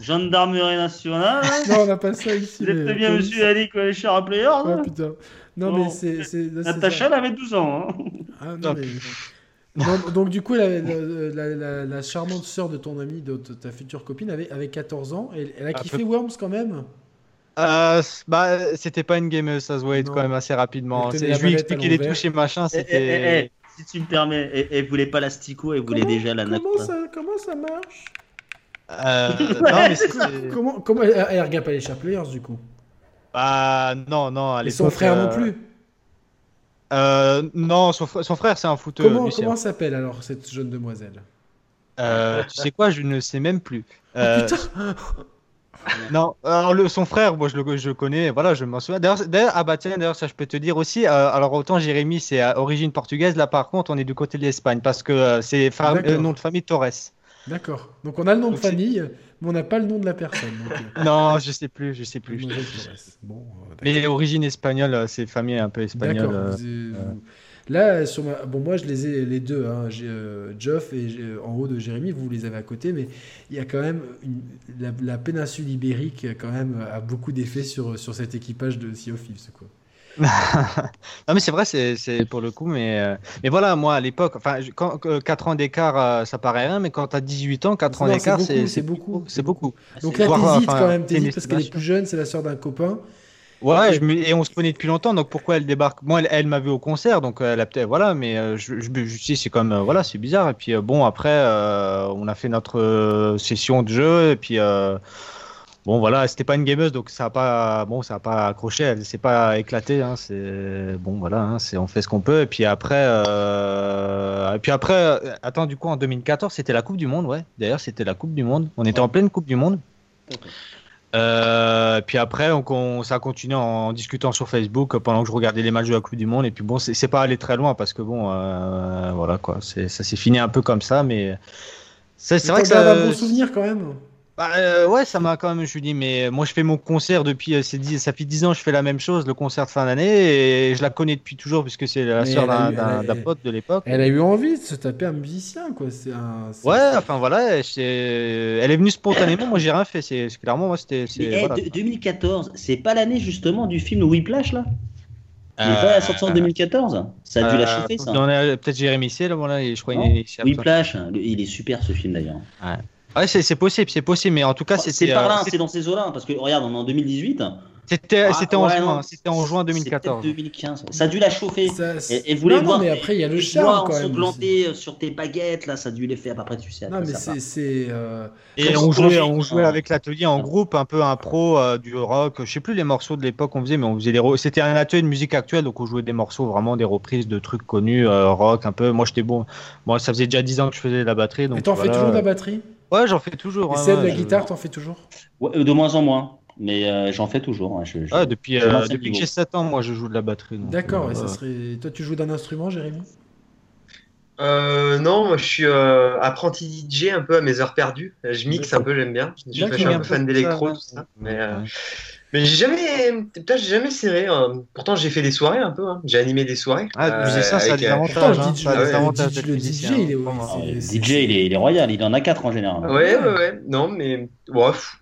Gendarmerie nationale.
non, on n'a pas ça ici.
Vous êtes bien, monsieur Yannick, les chers players.
Oh putain. Non, mais c'est.
Natacha, elle avait 12 ans. Hein.
Ah, non, mais donc, du coup, la, charmante sœur de ton ami, de, ta future copine, avait, avait 14 ans. Et elle a kiffé Worms quand même
euh, bah, c'était pas une gameuse, ça se voyait quand même assez rapidement. Je lui ai expliqué les touches et machin.
Eh, eh, eh, si tu me permets, elle, voulait pas l'astico, elle voulait déjà la nappe.
Comment ça, comment ça marche
euh, non, mais
comment, comment elle, regarde pas les Players du coup?
Bah non, non.
Et son frère non euh, plus
euh, non, son, frère, c'est un footeur.
Comment, comment s'appelle alors cette jeune demoiselle?
Euh, Tu sais quoi, je ne sais même plus.
Oh, euh, putain
non, alors le, son frère, moi je le, je connais, voilà, je m'en souviens. D'ailleurs, ah bah tiens, d'ailleurs, ça je peux te dire aussi. alors autant Jérémy, c'est à origine portugaise, là par contre, on est du côté de l'Espagne parce que c'est le nom de famille Torres.
D'accord. Donc on a le nom de famille, mais on n'a pas le nom de la personne.
Euh. non, je sais plus, je sais plus. bon, euh, mais origine espagnole, euh, c'est famille un peu espagnole.
Là, sur bon, moi je les ai les deux, hein. Geoff et en haut de Jérémy, vous les avez à côté, mais il y a quand même la, péninsule ibérique quand même a beaucoup d'effets sur, sur cet équipage de Sea of Thieves, quoi.
non mais c'est vrai, c'est pour le coup, mais, euh, mais voilà, moi à l'époque, enfin, quand, 4 ans d'écart, euh, ça paraît rien, mais quand tu as 18 ans, 4 ans d'écart, c'est beaucoup. C'est beaucoup.
Donc là, t'hésites quand même, t'hésites parce qu'elle est plus jeune, c'est la soeur d'un copain.
Ouais, et on se connaît depuis longtemps, donc pourquoi elle débarque? Moi, elle, m'a vu au concert, donc elle a peut-être voilà, mais je, je, je c'est comme voilà, c'est bizarre. Et puis bon, après, on a fait notre session de jeu, et puis Bon voilà, c'était pas une gameuse donc ça a pas bon ça a pas accroché, elle s'est pas éclatée. Hein, c'est bon voilà, hein, c'est on fait ce qu'on peut et puis après euh... et puis après euh, attends du coup en 2014 c'était la Coupe du Monde ouais. D'ailleurs c'était la Coupe du Monde. On était en pleine Coupe du Monde. Euh, puis après, on, ça a continué en, discutant sur Facebook pendant que je regardais les matchs de la Coupe du Monde. Et puis bon, c'est pas allé très loin parce que bon, euh, voilà quoi, ça s'est fini un peu comme ça, mais
c'est vrai que ça. un bon souvenir quand même.
Bah, euh, ouais, ça m'a quand même, je me dis, mais moi je fais mon concert depuis, euh, c'est ça fait 10 ans, je fais la même chose, le concert de fin d'année, et je la connais depuis toujours, puisque c'est la soeur d'un pote de l'époque.
Elle a eu envie de se taper un musicien, quoi. C'est un,
ouais, enfin voilà, elle est venue spontanément, moi j'ai rien fait, c'est clairement, moi c'était.
2014, c'est pas l'année justement du film Whiplash là? Il est pas sorti en 2014 Ça a dû la chauffer, ça.
Peut-être Jérémy C, là, voilà, je crois.
Whiplash, il est super ce film d'ailleurs.
Ouais. Ouais, c'est c'est possible, c'est possible, mais en tout cas,
C'est
c'était.
par
euh,
là,
c'est-
c'est dans ces eaux-là. Parce que regarde, on est en 2018.
C'était
Ah,
c'était en
ouais,
juin, c'était en juin
c'est
2014.
peut-être 2015. Ça a dû la chauffer.
Ça-
Et, et vous voulez
non, non,
voir
mais après, il y a le charme quand même.
ensanglantés sur tes baguettes, là, ça a dû les faire. Après, tu sais.
Non, mais c'est. euh,
Et on jouait, on jouait
Ah.
avec l'atelier en groupe, un peu impro, euh, du rock. Je sais plus les morceaux de l'époque qu'on faisait, mais on faisait les. C'était un atelier de musique actuelle, donc on jouait des morceaux vraiment des reprises de trucs connus, euh, rock un peu. Moi, j'étais bon. Moi, ça faisait déjà 10 ans que je faisais de la batterie, donc.
Et t'en fais
voilà.
toujours de la batterie?
Ouais, j'en fais toujours.
Et
ouais,
Seb,
ouais,
la
je-
guitare, t'en fais toujours?
Ouais, euh, de moins en moins. Mais euh, j'en fais toujours. ouais, je- je-
Ouais, depuis,
je
euh, depuis que j'ai 7 ans, moi, je joue de la batterie.
D'accord,
euh,
et ça serait. Toi, tu joues d'un instrument, Jérémy?
Euh, non, moi je suis euh, apprenti DJ un peu à mes heures perdues. Je mixe un peu, j'aime bien. Je, suis un peu fan d'électro, tout ça. Mais, euh. Mais j'ai jamais, putain, j'ai jamais serré. hein. Pourtant, j'ai fait des soirées un peu. hein. J'ai animé des soirées.
Ah, le musicien, ça a
avec,
des
euh,
avantages. Hein, ça a des
ouais,
avantages
DJ, il est-.
Ah, DJ, il est, il est royal. Il en a 4 en général.
Ouais, ouais, ouais. Non, mais pff,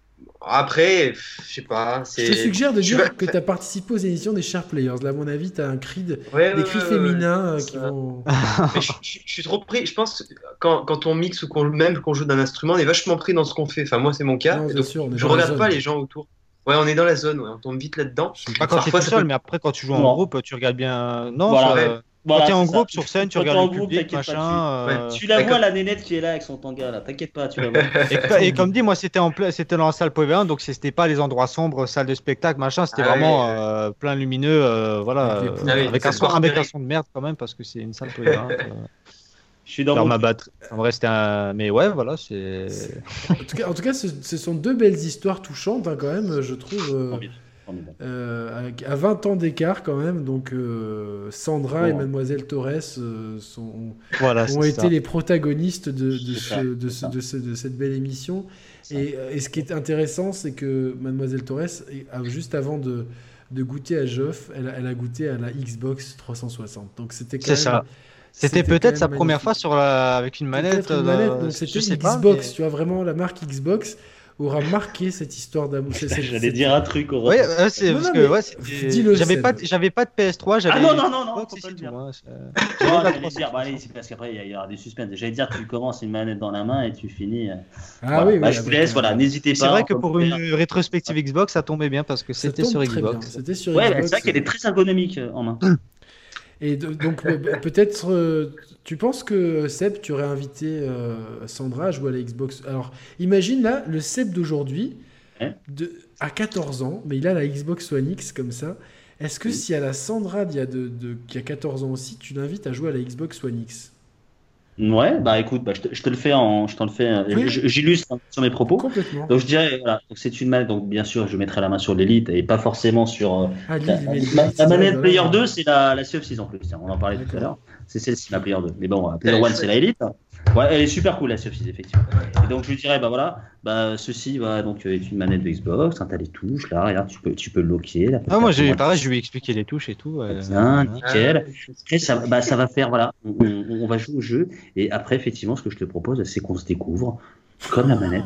après, je sais pas.
Je te suggère de dire
pas-
que tu as participé aux émissions des Sharp Players. Là, à mon avis, tu as un cri de...
Ouais,
des
ouais,
cris
ouais, ouais.
féminins euh, qui
Ça.
vont.
Je, je- je suis trop pris. Je pense quand, quand on mixe ou qu'on même qu'on joue d'un instrument, on est vachement pris dans ce qu'on fait. Enfin, moi, c'est mon cas.
Non,
donc,
sûr,
je regarde pas les gens autour. Ouais, on est dans la zone, ouais, on tombe vite là-dedans.
Pas quand Parfois, es tout seul, mais après quand tu joues en groupe, tu regardes bien. Non,
voilà.
je...
Euh,
quand t'es en groupe sur scène, tu regardes le public, machin.
Tu...
Euh.
La vois la nénette qui est là avec son tanga là, t'inquiète pas, tu la vois.
et, comme dit, moi c'était en c'était dans la salle PV1, donc c'était pas les endroits sombres, salle de spectacle, machin, c'était
ah
vraiment euh, plein lumineux, voilà,
ah ah
avec, un son, son de merde quand même parce que c'est une salle PV1.
Je suis dans
dans
mon
ma batterie. En vrai, c'était un, mais ouais, voilà, c'est.
En tout cas, en tout cas ce, sont deux belles histoires touchantes, hein, quand même, je trouve. euh, euh, à 20 ans d'écart, quand même. Donc, euh, Sandra et. Mademoiselle Torres euh, sont,
Voilà,
ont été
ça.
les protagonistes de, de,
C'est
ce-
ça,
de,
c'est
ce-
ça.
de ce- de cette belle émission. Et, euh, et ce qui est intéressant, c'est que Mademoiselle Torres, a- juste avant de, de goûter à Geoff, elle, a- elle a goûté à la Xbox 360. Donc c'était quand
C'est
même-
ça. C'était peut-être sa première fois sur la... avec une manette.
Une
euh,
manette, c'était
sais
une
pas,
Xbox,
mais-
tu vois, vraiment la marque Xbox aura marqué cette histoire d'amour.
J'allais dire un truc au
Ouais, ouais, c'est
Non,
parce
non,
que ouais, j'avais pas, j'avais pas de PS3, j'avais.
Ah non, non, non, non,
Xbox,
faut pas le dire.
tout, hein, c'est-
Non, j'allais
360.
dire, bah, allez, c'est parce qu'après il y, aura du suspense. J'allais dire, tu commences une manette dans la main et tu finis. euh,
Ah
voilà.
oui,
Bah,
oui,
je vous laisse,
euh,
voilà, n'hésitez pas.
C'est vrai que
en
pour une rétrospective Xbox, ça tombait bien parce que c'était sur. Xbox.
C'était sur
Ouais,
Xbox.
c'est vrai qu'elle est très ergonomique euh, en main.
Et de- donc euh, peut-être, euh, tu penses que Seb, tu aurais invité euh, Sandra à jouer à la Xbox? Alors, imagine là le Seb d'aujourd'hui, de à 14 ans, mais il a la Xbox One X comme ça. Est-ce que
Oui.
si à la Sandra d'il y a de, de- qui a 14 ans aussi, tu l'invites à jouer à la Xbox One X?
Ouais, bah écoute, bah, je, te, je te le fais en, je t'en le fais, euh,
Oui.
j'illustre sur mes propos.
Complètement.
Donc je dirais, voilà, donc c'est une manette, donc bien sûr, je mettrai la main sur l'élite et pas forcément sur. euh,
Ah,
la,
mais-
la- la manette. Player 2, c'est la, la Sea of 6 en plus. Tiens, on en parlait tout à l'heure. C'est celle-ci, la Player 2. Mais bon, la Player
Elle est
1,
chouette.
c'est la Elite. Ouais, elle est super cool, la 6, effectivement. Et donc je lui dirais, bah voilà, bah ceci va donc euh, est une manette de Xbox, hein, t'as les touches là, regarde, tu peux, tu peux le locker. Là,
Ah, moi, j'ai pareil, je lui ai expliqué les touches et tout.
nickel.
Ah,
Après, ça, bah, ça va faire, voilà, on, on- on va jouer au jeu. Et après, effectivement, ce que je te propose, c'est qu'on se découvre comme la manette.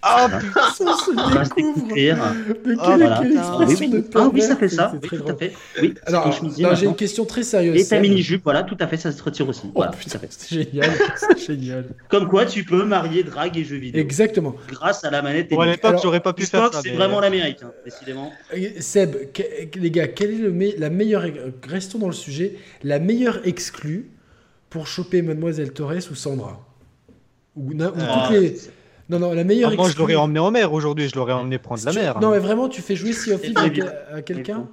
Ah,
Voilà.
Ça se découvre. Mais
Ah,
quelle,
voilà.
quelle
Ah,
expression
Oui, oui.
de
Ah oui,
pervers,
ça fait ça. Oui, tout à fait. Oui,
Alors, j'ai une question très sérieuse.
Et ta
Seb.
mini-jupe, voilà, tout à fait, ça se retire aussi.
Oh
Voilà, tout
putain,
à fait.
c'est génial, c'est génial.
Comme quoi, tu peux marier drague et jeux vidéo
Exactement.
grâce à la manette.
Bon, à l'époque, j'aurais pas pu faire ça.
c'est
mais-
vraiment l'Amérique, hein, décidément.
Seb, que- les gars, quelle est le me- la meilleure, restons dans le sujet, la meilleure exclue pour choper Mademoiselle Torres ou Sandra? Ou, na- ou
Ah,
toutes les... Non, non, la meilleure
Ah, moi, je l'aurais emmené en mer aujourd'hui, je l'aurais emmené prendre la
Tu-
mer.
Non, mais vraiment, tu fais jouer Sea of Thieves à, quelqu'un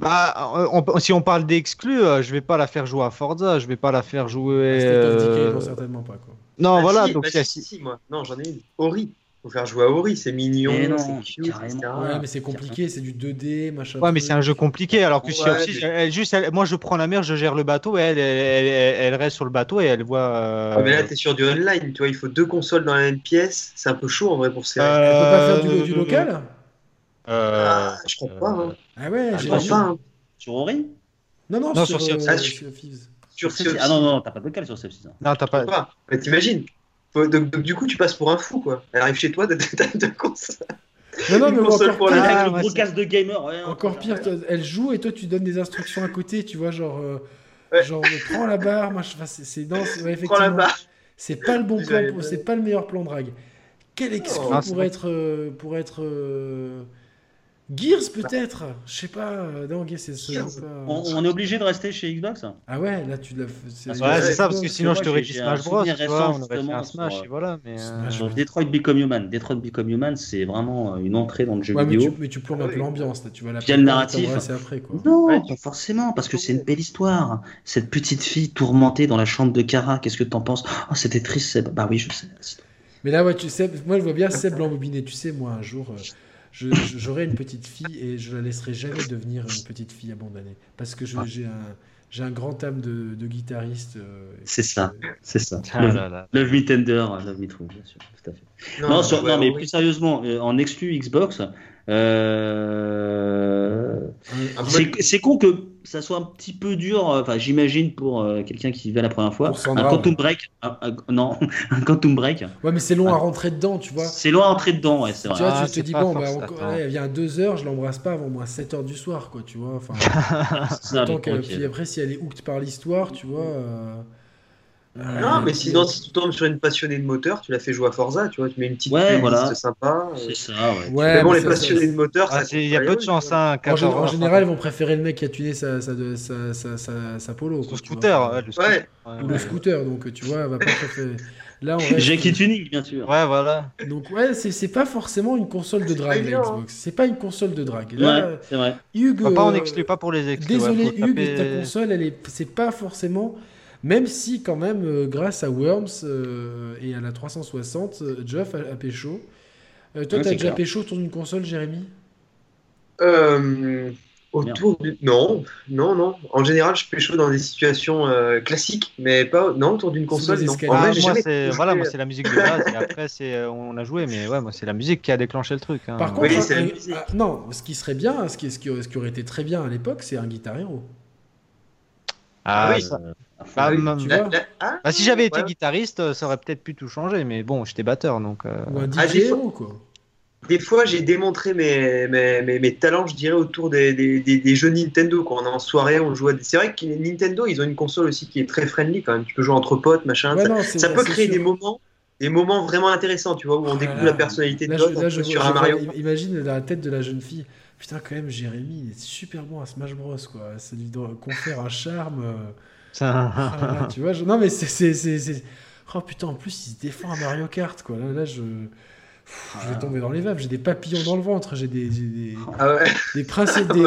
Bah, euh, on- si on parle d'exclus, euh, je vais pas la faire jouer à Forza, je vais pas la faire jouer.
Decay,
euh,
non, certainement pas. Quoi.
Non,
Bah,
voilà,
si,
donc
bah,
c'est
si, si, moi. Non, j'en ai une. Ori. Faut faire jouer à Ori, c'est mignon,
Mais non,
c'est cute,
carrément.
etc.
Ah,
ouais, mais c'est compliqué, c'est du 2D, machin.
Ouais, mais c'est un jeu compliqué. Alors que
Ouais,
Sea
mais-
juste, elle- moi, je prends la mer, je gère le bateau, et elle, elle, elle, elle- elle reste sur le bateau et elle voit. euh,
Ah, mais là, t'es sur du online, tu vois, il faut deux consoles dans la même pièce. C'est un peu chaud en vrai pour ça.
euh,
Elle peut pas faire du, du local
euh,
Ah, je crois pas. Hein.
Ah ouais,
Ah,
j'ai
Je crois pas. hein.
Sur Ori
Non, non,
Non,
sur,
sur
euh.
Sur of
Ah non, non, non, t'as pas de local sur Sea Thieves.
Non, t'as pas.
t'imagines donc, donc, du coup, tu passes pour un fou, quoi. Elle arrive chez toi, t'as deux consoles.
Non, non, mais
console
encore
pour
pire,
Ah,
le
ouais,
casque de gamer. ouais,
Encore pire, elle joue et toi tu donnes des instructions à côté, tu vois, genre, euh,
Ouais.
genre prends la barre, moi je enfin, c'est non, c'est- ouais,
Prends la
effectivement.
barre.
C'est pas le bon plan, c'est pas le meilleur plan drague. Quel exclu pour, être, euh, pour être euh, Gears peut-être Je sais pas. Euh, non, c'est
On, est obligé de rester chez Xbox
Ah ouais, là tu l'as.
Ouais, c'est ça, parce que sinon je t'aurais dit Smash Bros. Tu vois, on aurait fait un Smash, et voilà. Mais
euh... Detroit Become Human. Detroit Become Human, c'est vraiment une entrée dans le jeu vidéo.
Mais tu, plonges un peu l'ambiance, tu vas la
le narratif. Après, quoi. Non, pas forcément, parce que c'est une belle histoire. Cette petite fille tourmentée dans la chambre de Kara, qu'est-ce que t'en penses? Oh, c'était triste, Bah oui, je sais.
Mais là, ouais, tu sais, moi je vois bien Seb l'embobiné. Tu sais, moi un jour. Euh, j'aurai une petite fille et je la laisserai jamais devenir une petite fille abandonnée. Parce que j'ai un, j'ai un grand âme de, de guitariste. Euh,
c'est ça, c'est ça. Ah love, Me Tender, Love Me True, bien sûr, tout à fait. Non, non, mais plus sérieusement, euh, en exclu Xbox, euh, c'est con que ça soit un petit peu dur, euh, enfin j'imagine pour euh, quelqu'un qui va la première fois. un Quantum Break, non, un Quantum Break.
Ouais, mais c'est long à rentrer dedans, tu vois.
C'est long à rentrer dedans, ouais, c'est vrai.
Tu vois, tu ah, te dis, bon, bah, il y a 2 heures, je l'embrasse pas avant moins 7 heures du soir, quoi, tu vois. Enfin, Puis après, si elle est hooked par l'histoire, tu vois.
Euh, non, mais sinon, si tu tombes sur une passionnée de moteur, tu la fais jouer à Forza, tu vois, tu mets une petite ouais, voilà. sympa.
C'est ça, ouais.
ouais mais bon, les passionnés de moteur,
ah, il y a peu de chance. Hein,
en, en, général, ils vont préférer le mec qui a tuné sa, sa, sa, sa, sa polo.
Son scooter, le
scooter. Ou le scooter, donc tu vois, va pas préférer.
Là, on reste... Jackie Tuning, bien sûr.
Ouais, voilà.
Donc, ouais, c'est pas forcément une console de drague, la Xbox. Hein. C'est pas une console de drague.
Là, ouais, c'est vrai.
Hugues,
pas, on n'exclut pas pour les exclus.
Désolé, Hugues, ta console, elle est... c'est pas forcément même si, quand même, euh, grâce à Worms euh, et à la 360, euh, Jeff a, pécho. toi, t'as déjà pécho autour d'une console, Jérémy?
Autour Non, non, non. En général, je pécho dans des situations classiques, mais pas non autour d'une console. Non.
Ah, moi, c'est voilà, moi c'est la musique de base. et après, c'est on a joué, mais ouais, moi c'est la musique qui a déclenché le truc. Hein.
Par contre, ah, non, ce qui serait bien, ce qui, ce qui, ce qui aurait été très bien à l'époque, c'est un Guitar Hero.
Ah, oui. Bah, hein bah, si j'avais été guitariste, ça aurait peut-être pu tout changer, mais bon, j'étais batteur donc. Euh...
Ah, des, fois, quoi.
des fois, j'ai démontré mes, mes, mes, talents, je dirais, autour des, des, des, jeux Nintendo. Quand on est en soirée, on joue. C'est vrai que Nintendo, ils ont une console aussi qui est très friendly quand même. Tu peux jouer entre potes, machin. ça, peut créer des moments des moments vraiment intéressants, tu vois, où on découvre la personnalité de l'autre sur un Mario.
Imagine la tête de la jeune fille. Putain, quand même, Jérémy, il est super bon à Smash Bros, quoi. Ça lui confère un charme. Euh, ah, tu vois, non mais c'est. Oh putain, en plus il se défend à Mario Kart, quoi. Là, là je. je vais ah. tomber dans les vagues, j'ai des papillons dans le ventre, j'ai des, des,
ah ouais.
des, principes, des,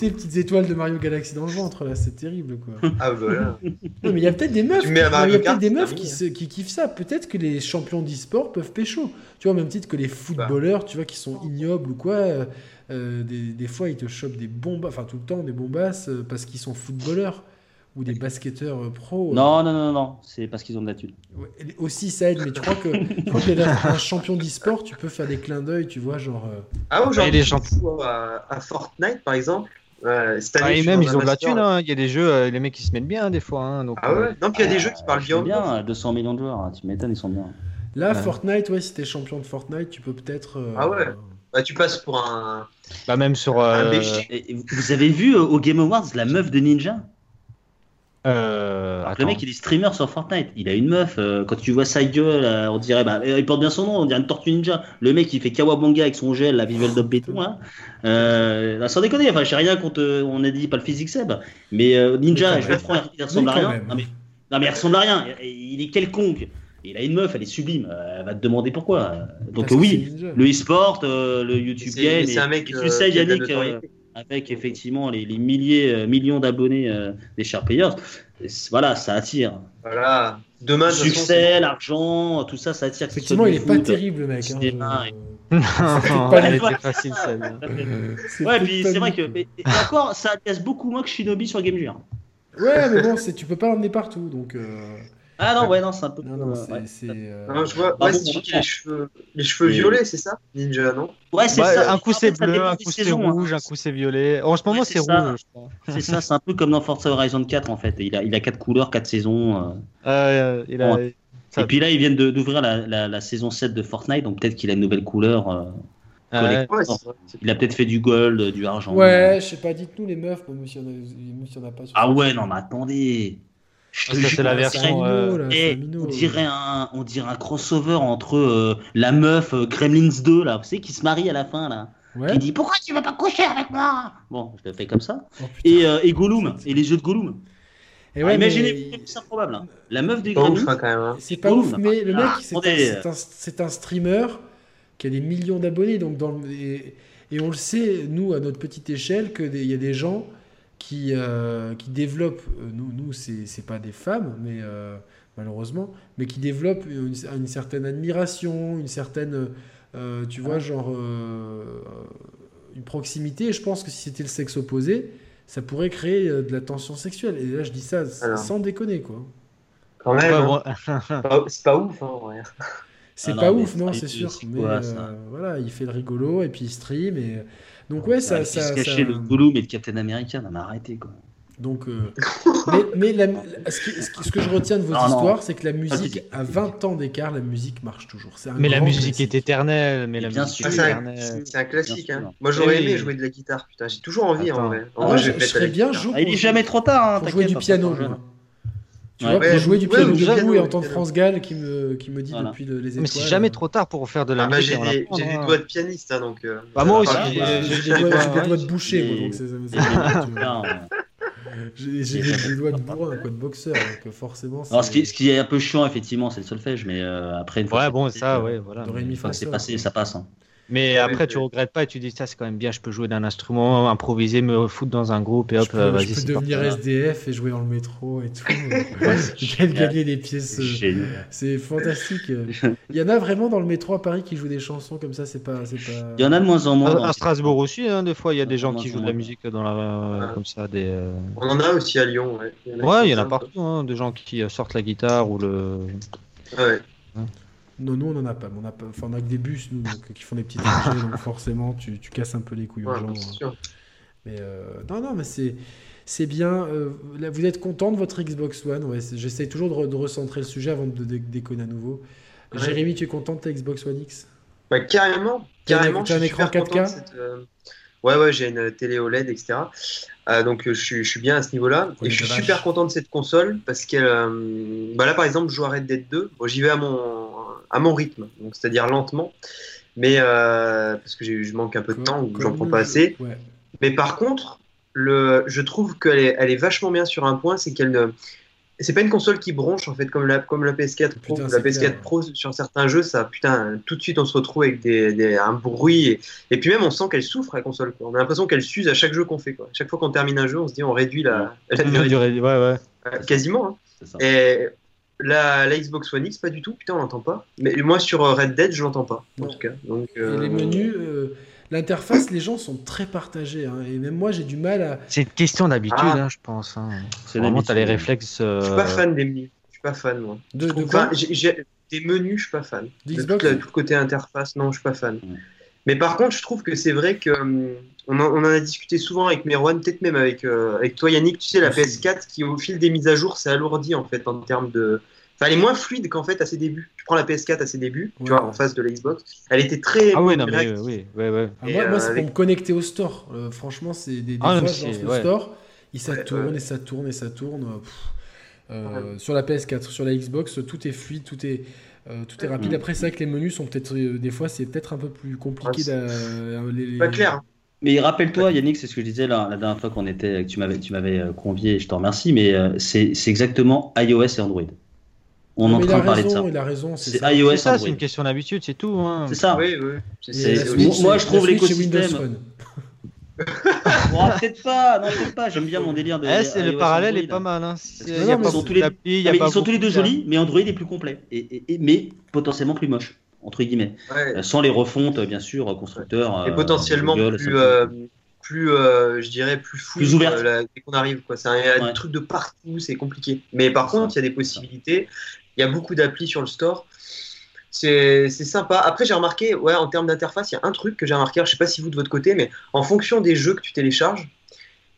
des, petites étoiles de Mario Galaxy dans le ventre, là, c'est terrible quoi.
Ah bah voilà.
Non, mais il y a peut-être des meufs, il y a peut-être des meufs qui, se, qui kiffent ça. Peut-être que les champions d'e-sport peuvent pécho. Tu vois, au même titre que les footballeurs, tu vois, qui sont ignobles ou quoi. Euh, des, des, fois, ils te chopent des bombes, enfin tout le temps des bombasses euh, parce qu'ils sont footballeurs ou des basketteurs euh, pro.
Euh. Non, non, non, non, c'est parce qu'ils ont de la thune.
aussi, ça aide, mais tu crois que, tu crois que un champion d'e-sport, tu peux faire des clins d'œil, tu vois, genre. Euh,
ah, aujourd'hui, à, à Fortnite, par exemple.
ah, même, ils ont de la thune. Hein. Il y a des jeux, les mecs, ils se mettent bien des fois. Hein, donc,
ah ouais Non, puis il y a des jeux qui parlent bien.
bien 200 millions de joueurs, hein, tu m'étonnes, ils sont bien.
Là, Fortnite, ouais, si t'es champion de Fortnite, tu peux peut-être.
ah ouais bah, tu passes pour un.
Bah, même sur.
Vous avez vu au Game Awards la meuf de Ninja?
Euh,
le mec il est streamer sur Fortnite, il a une meuf, euh, quand tu vois sa gueule, on dirait, bah, il porte bien son nom, on dirait une tortue ninja. Le mec il fait Kawabonga avec son gel, la visuelle de béton, hein. euh, sans déconner, enfin j'ai rien contre, on a dit pas le physique Seb, mais euh, ninja, je vais prendre, il ressemble à rien. Non mais, non mais il ressemble à rien, il est quelconque. Il a une meuf, elle est sublime, elle va te demander pourquoi. Donc oui, le e-sport, le YouTube game,
c'est un mec,
tu sais Yannick avec effectivement les, milliers, euh, millions d'abonnés euh, des Sharp Players, voilà, ça attire.
Voilà. Demain,
succès, l'argent, tout ça, ça attire.
Effectivement, il est pas terrible, le mec.
Hein, elle était facile, celle
Ouais, puis c'est vrai que. Mais, encore, ça intéresse beaucoup moins que Shinobi sur Game Gear.
Ouais, mais bon, tu peux pas l'emmener partout, donc. Euh,
ah non, ouais, non, c'est un peu.
Non, non, c'est.
Euh... je vois, ouais, les cheveux, les cheveux violets, c'est ça Ninja, non?
Ouais, c'est ça. Un coup c'est bleu, un coup c'est hein. rouge, un coup c'est violet. En ce moment, c'est rouge, je
crois. C'est ça, c'est un peu comme dans Forza Horizon 4 en fait. Il a, il a quatre couleurs, quatre saisons.
Euh... il a...
Et puis là, ils viennent d'ouvrir la, la, la, saison 7 de Fortnite, donc peut-être qu'il a une nouvelle couleur. Euh... Ouais, il a peut-être fait du gold, du argent.
Ouais, je sais pas, dites-nous les meufs, même si on a,
pas. Ah ouais, non, mais attendez. Je
Ah, ça, c'est la
Ah,
version,
c'est minot,
euh,
là, c'est minot.
on dirait un, on dirait un crossover entre euh, la meuf euh, Gremlins 2 là, vous savez qui se marie à la fin là,
Ouais.
qui dit pourquoi tu vas pas coucher avec moi? Bon, je le fais comme ça.
Oh.
Et, euh, et Gollum et les yeux de Gollum.
Et
Ah,
ouais,
imaginez,
mais-
c'est improbable. hein. La meuf des
Pas ouf,
Gremlins.
hein, quand même. hein.
C'est pas
Boum.
ouf, mais le mec,
Ah,
c'est un, c'est un- c'est un streamer qui a des millions d'abonnés. Donc dans le- et, et on le sait, nous, à notre petite échelle, qu'il y a des gens qui, euh, qui développent, euh, nous, nous c'est c'est pas des femmes, mais euh, malheureusement, mais qui développent une, une certaine admiration, une certaine, euh, tu vois, genre, euh, une proximité. Et je pense que si c'était le sexe opposé, ça pourrait créer de la tension sexuelle. Et là, je dis ça
Alors.
sans déconner, quoi.
Quand même.
Ouais,
hein.
bon,
C'est pas- ouf. Hein, ouais.
C'est
Ah
pas ouf, non,
c'est-
sûr. Mais euh, voilà, il fait le rigolo et puis il stream. Et... Donc, ouais, ça.
Ah,
ça,
se
ça-
cacher de Gollum et de Captain America, non mais arrêtez quoi.
Donc, euh, mais, mais la- ce, qui- ce qui- ce que je retiens de vos
Ah, non.
histoires, c'est que la musique, à 20 ans d'écart, la musique marche toujours. C'est un
mais la musique
classique.
est éternelle. Mais la
bien
musique
sûr.
Ah,
est
c'est un-
éternelle.
C'est un classique. Hein. Moi, j'aurais aimé jouer de la guitare. Putain, j'ai toujours envie en vrai. En
Moi,
vrai,
je, je serais bien jour
Ah, il est jamais trop tard, hein,
pour jouer du piano. Tu
Ouais.
vois,
Ouais,
pour jouer du
ouais,
piano
ou du
debout
piano,
et entendre. France Gall qui me, qui me dit
Voilà.
depuis le- les étoiles.
Mais c'est jamais trop tard pour faire de la
Ah, bah,
musique.
j'ai des,
apprendre,
j'ai des
hein.
doigts de pianiste, hein, donc. euh,
Bah, moi aussi.
J'ai des doigts- j'ai des
ouais.
doigts de boucher,
ouais.
J'ai des, doigts de bourrin, quoi, de boxeur, donc forcément.
Alors,
c'est-
ce qui, ce qui est un peu chiant, effectivement, c'est le solfège, mais euh, après, une fois
Ouais, bon, ça, ouais,
euh,
voilà.
C'est passé, ça passe.
Mais
Ouais,
après, tu regrettes pas et tu dis ça, c'est quand même bien. Je peux jouer d'un instrument, improviser, me foutre dans un groupe et
Je
hop,
peux,
euh,
je
vas-y.
peux
c'est
devenir
parti.
SDF et jouer dans le métro et tout.
Ouais,
J'ai gagner des pièces.
C'est
euh,
génial.
C'est fantastique. Il y en a vraiment dans le métro à Paris qui jouent des chansons comme ça, c'est pas.
Il y en a de moins en moins.
À, Strasbourg aussi, hein, des fois, il y a des gens qui
je
jouent de la musique dans la,
Ah.
comme ça. Des, euh,
On en a aussi à Lyon. Ouais, il y en a
Ouais,
qui
il y en a
font ça,
partout, hein, des gens qui euh, sortent la guitare ou le.
quoi. Ouais.
Non, nous on en a pas. On a, pas... Enfin, on a que des bus, nous, donc, qui font des petits trajets, donc forcément tu, tu casses un peu les couilles aux
Ouais,
gens. hein. Mais euh, non, non, mais c'est. C'est bien. euh, là, vous êtes content de votre Xbox One? Ouais, J'essaie toujours de, re- de recentrer le sujet avant de dé- déconner à nouveau.
Ouais.
Jérémy, tu es content de ta Xbox One X?
Bah, carrément.
Un-
carrément
t'as un
je suis
écran
super
4K?
content de cette, euh, Ouais, ouais, j'ai une télé OLED, etc. Euh, donc je suis, je suis bien à ce niveau-là. Et je suis
vache.
super content de cette console parce qu'elle. Bah là, par exemple, je joue à Red Dead 2. Bon, J'y vais à mon, à mon rythme, donc c'est-à-dire lentement. Mais euh, parce que j'ai- je manque un peu de temps ou j'en prends pas assez.
Ouais.
Mais par contre, le, je trouve qu'elle est, elle est vachement bien sur un point, c'est qu'elle ne. C'est pas une console qui bronche en fait comme la, comme la PS4 Pro.
Putain,
la
c'est
PS4
clair.
Pro sur certains jeux, ça putain tout de suite on se retrouve avec des, des- un bruit et, et puis même on sent qu'elle souffre la console. Quoi. On a l'impression qu'elle s'use à chaque jeu qu'on fait. Quoi. Chaque fois qu'on termine un jeu, on se dit on réduit la, la durée.
Ouais, ouais.
Euh, quasiment. hein. Et la, la Xbox One X pas du tout. Putain on l'entend pas. Mais moi sur euh, Red Dead je l'entends pas en tout cas. Donc
Et
euh,
les menus, euh, l'interface, les gens sont très partagés. hein, et même moi, j'ai du mal à.
C'est une question d'habitude,
Ah.
hein, je pense. Hein.
C'est
Vraiment,
l'habitude.
t'as les réflexes. euh,
je suis pas fan des menus. Je suis pas fan moi.
De, quoi?
des menus, je suis pas fan. De
D'Xbox
tout, la- tout le côté interface, non, je suis pas fan.
Ouais.
Mais par contre, je trouve que c'est vrai que hum, on, en, on en a discuté souvent avec Merwan, peut-être même avec, euh, avec toi Yannick. Tu sais, la
Aussi.
PS4 qui au fil des mises à jour s'est alourdie en fait en termes de. Enfin, elle est moins fluide qu'en fait à ses débuts. Tu prends la PS4 à ses débuts,
Ouais.
tu vois, en face de la Xbox. Elle était très.
Ah oui, non, mais euh, oui, ouais, ouais.
Ah, moi, moi,
euh,
c'est
avec-
pour me connecter au store. Euh, franchement, c'est des, des
Ah, non,
fois,
mais
je lance
c'est-
le
ouais.
store, et ça
Ouais,
tourne,
ouais.
et ça tourne, et ça tourne. Sur la PS4, sur la Xbox, tout est fluide, tout est, euh, tout est rapide. Après, c'est vrai que les menus sont peut-être, euh, des fois, c'est peut-être un peu plus compliqué. Euh, les- les-
Pas clair.
Mais rappelle-toi, Yannick, c'est ce que je disais la, la dernière fois qu'on était, que tu m'avais, tu m'avais convié, et je te remercie, mais euh, c'est, c'est exactement iOS et Android. On est en train de parler de ça.
il a raison. C'est
iOS
C'est ça, c'est une question d'habitude, c'est tout. Hein.
C'est ça.
Oui, oui.
Moi,
c'est-
je trouve l'écosystème-. Bon, peut-être pas, non, peut-être pas. J'aime bien mon délire de.
Eh, c'est le parallèle est pas mal. Hein.
Parce que
Il
non,
y a
mais
pas
ils sont
tous les-
d'applis, il y a
mais
pas
ils sont tous les deux jolis, mais Android est plus complet. Et, et- et- mais potentiellement plus moche, entre guillemets.
ouais.
Euh, sans les refontes, bien sûr, constructeurs.
et
euh,
potentiellement
Google,
plus, euh, plus euh, je dirais, plus fou
Plus ouverte.
dès qu'on arrive. Quoi. C'est un- Il y a
Ouais.
des trucs de partout, c'est compliqué. Mais par contre, il y a des possibilités. Il y a beaucoup d'applis sur le store. C'est c'est sympa. Après, j'ai remarqué, ouais, en termes d'interface, il y a un truc que j'ai remarqué. alors, Je sais pas si vous de votre côté, mais en fonction des jeux que tu télécharges,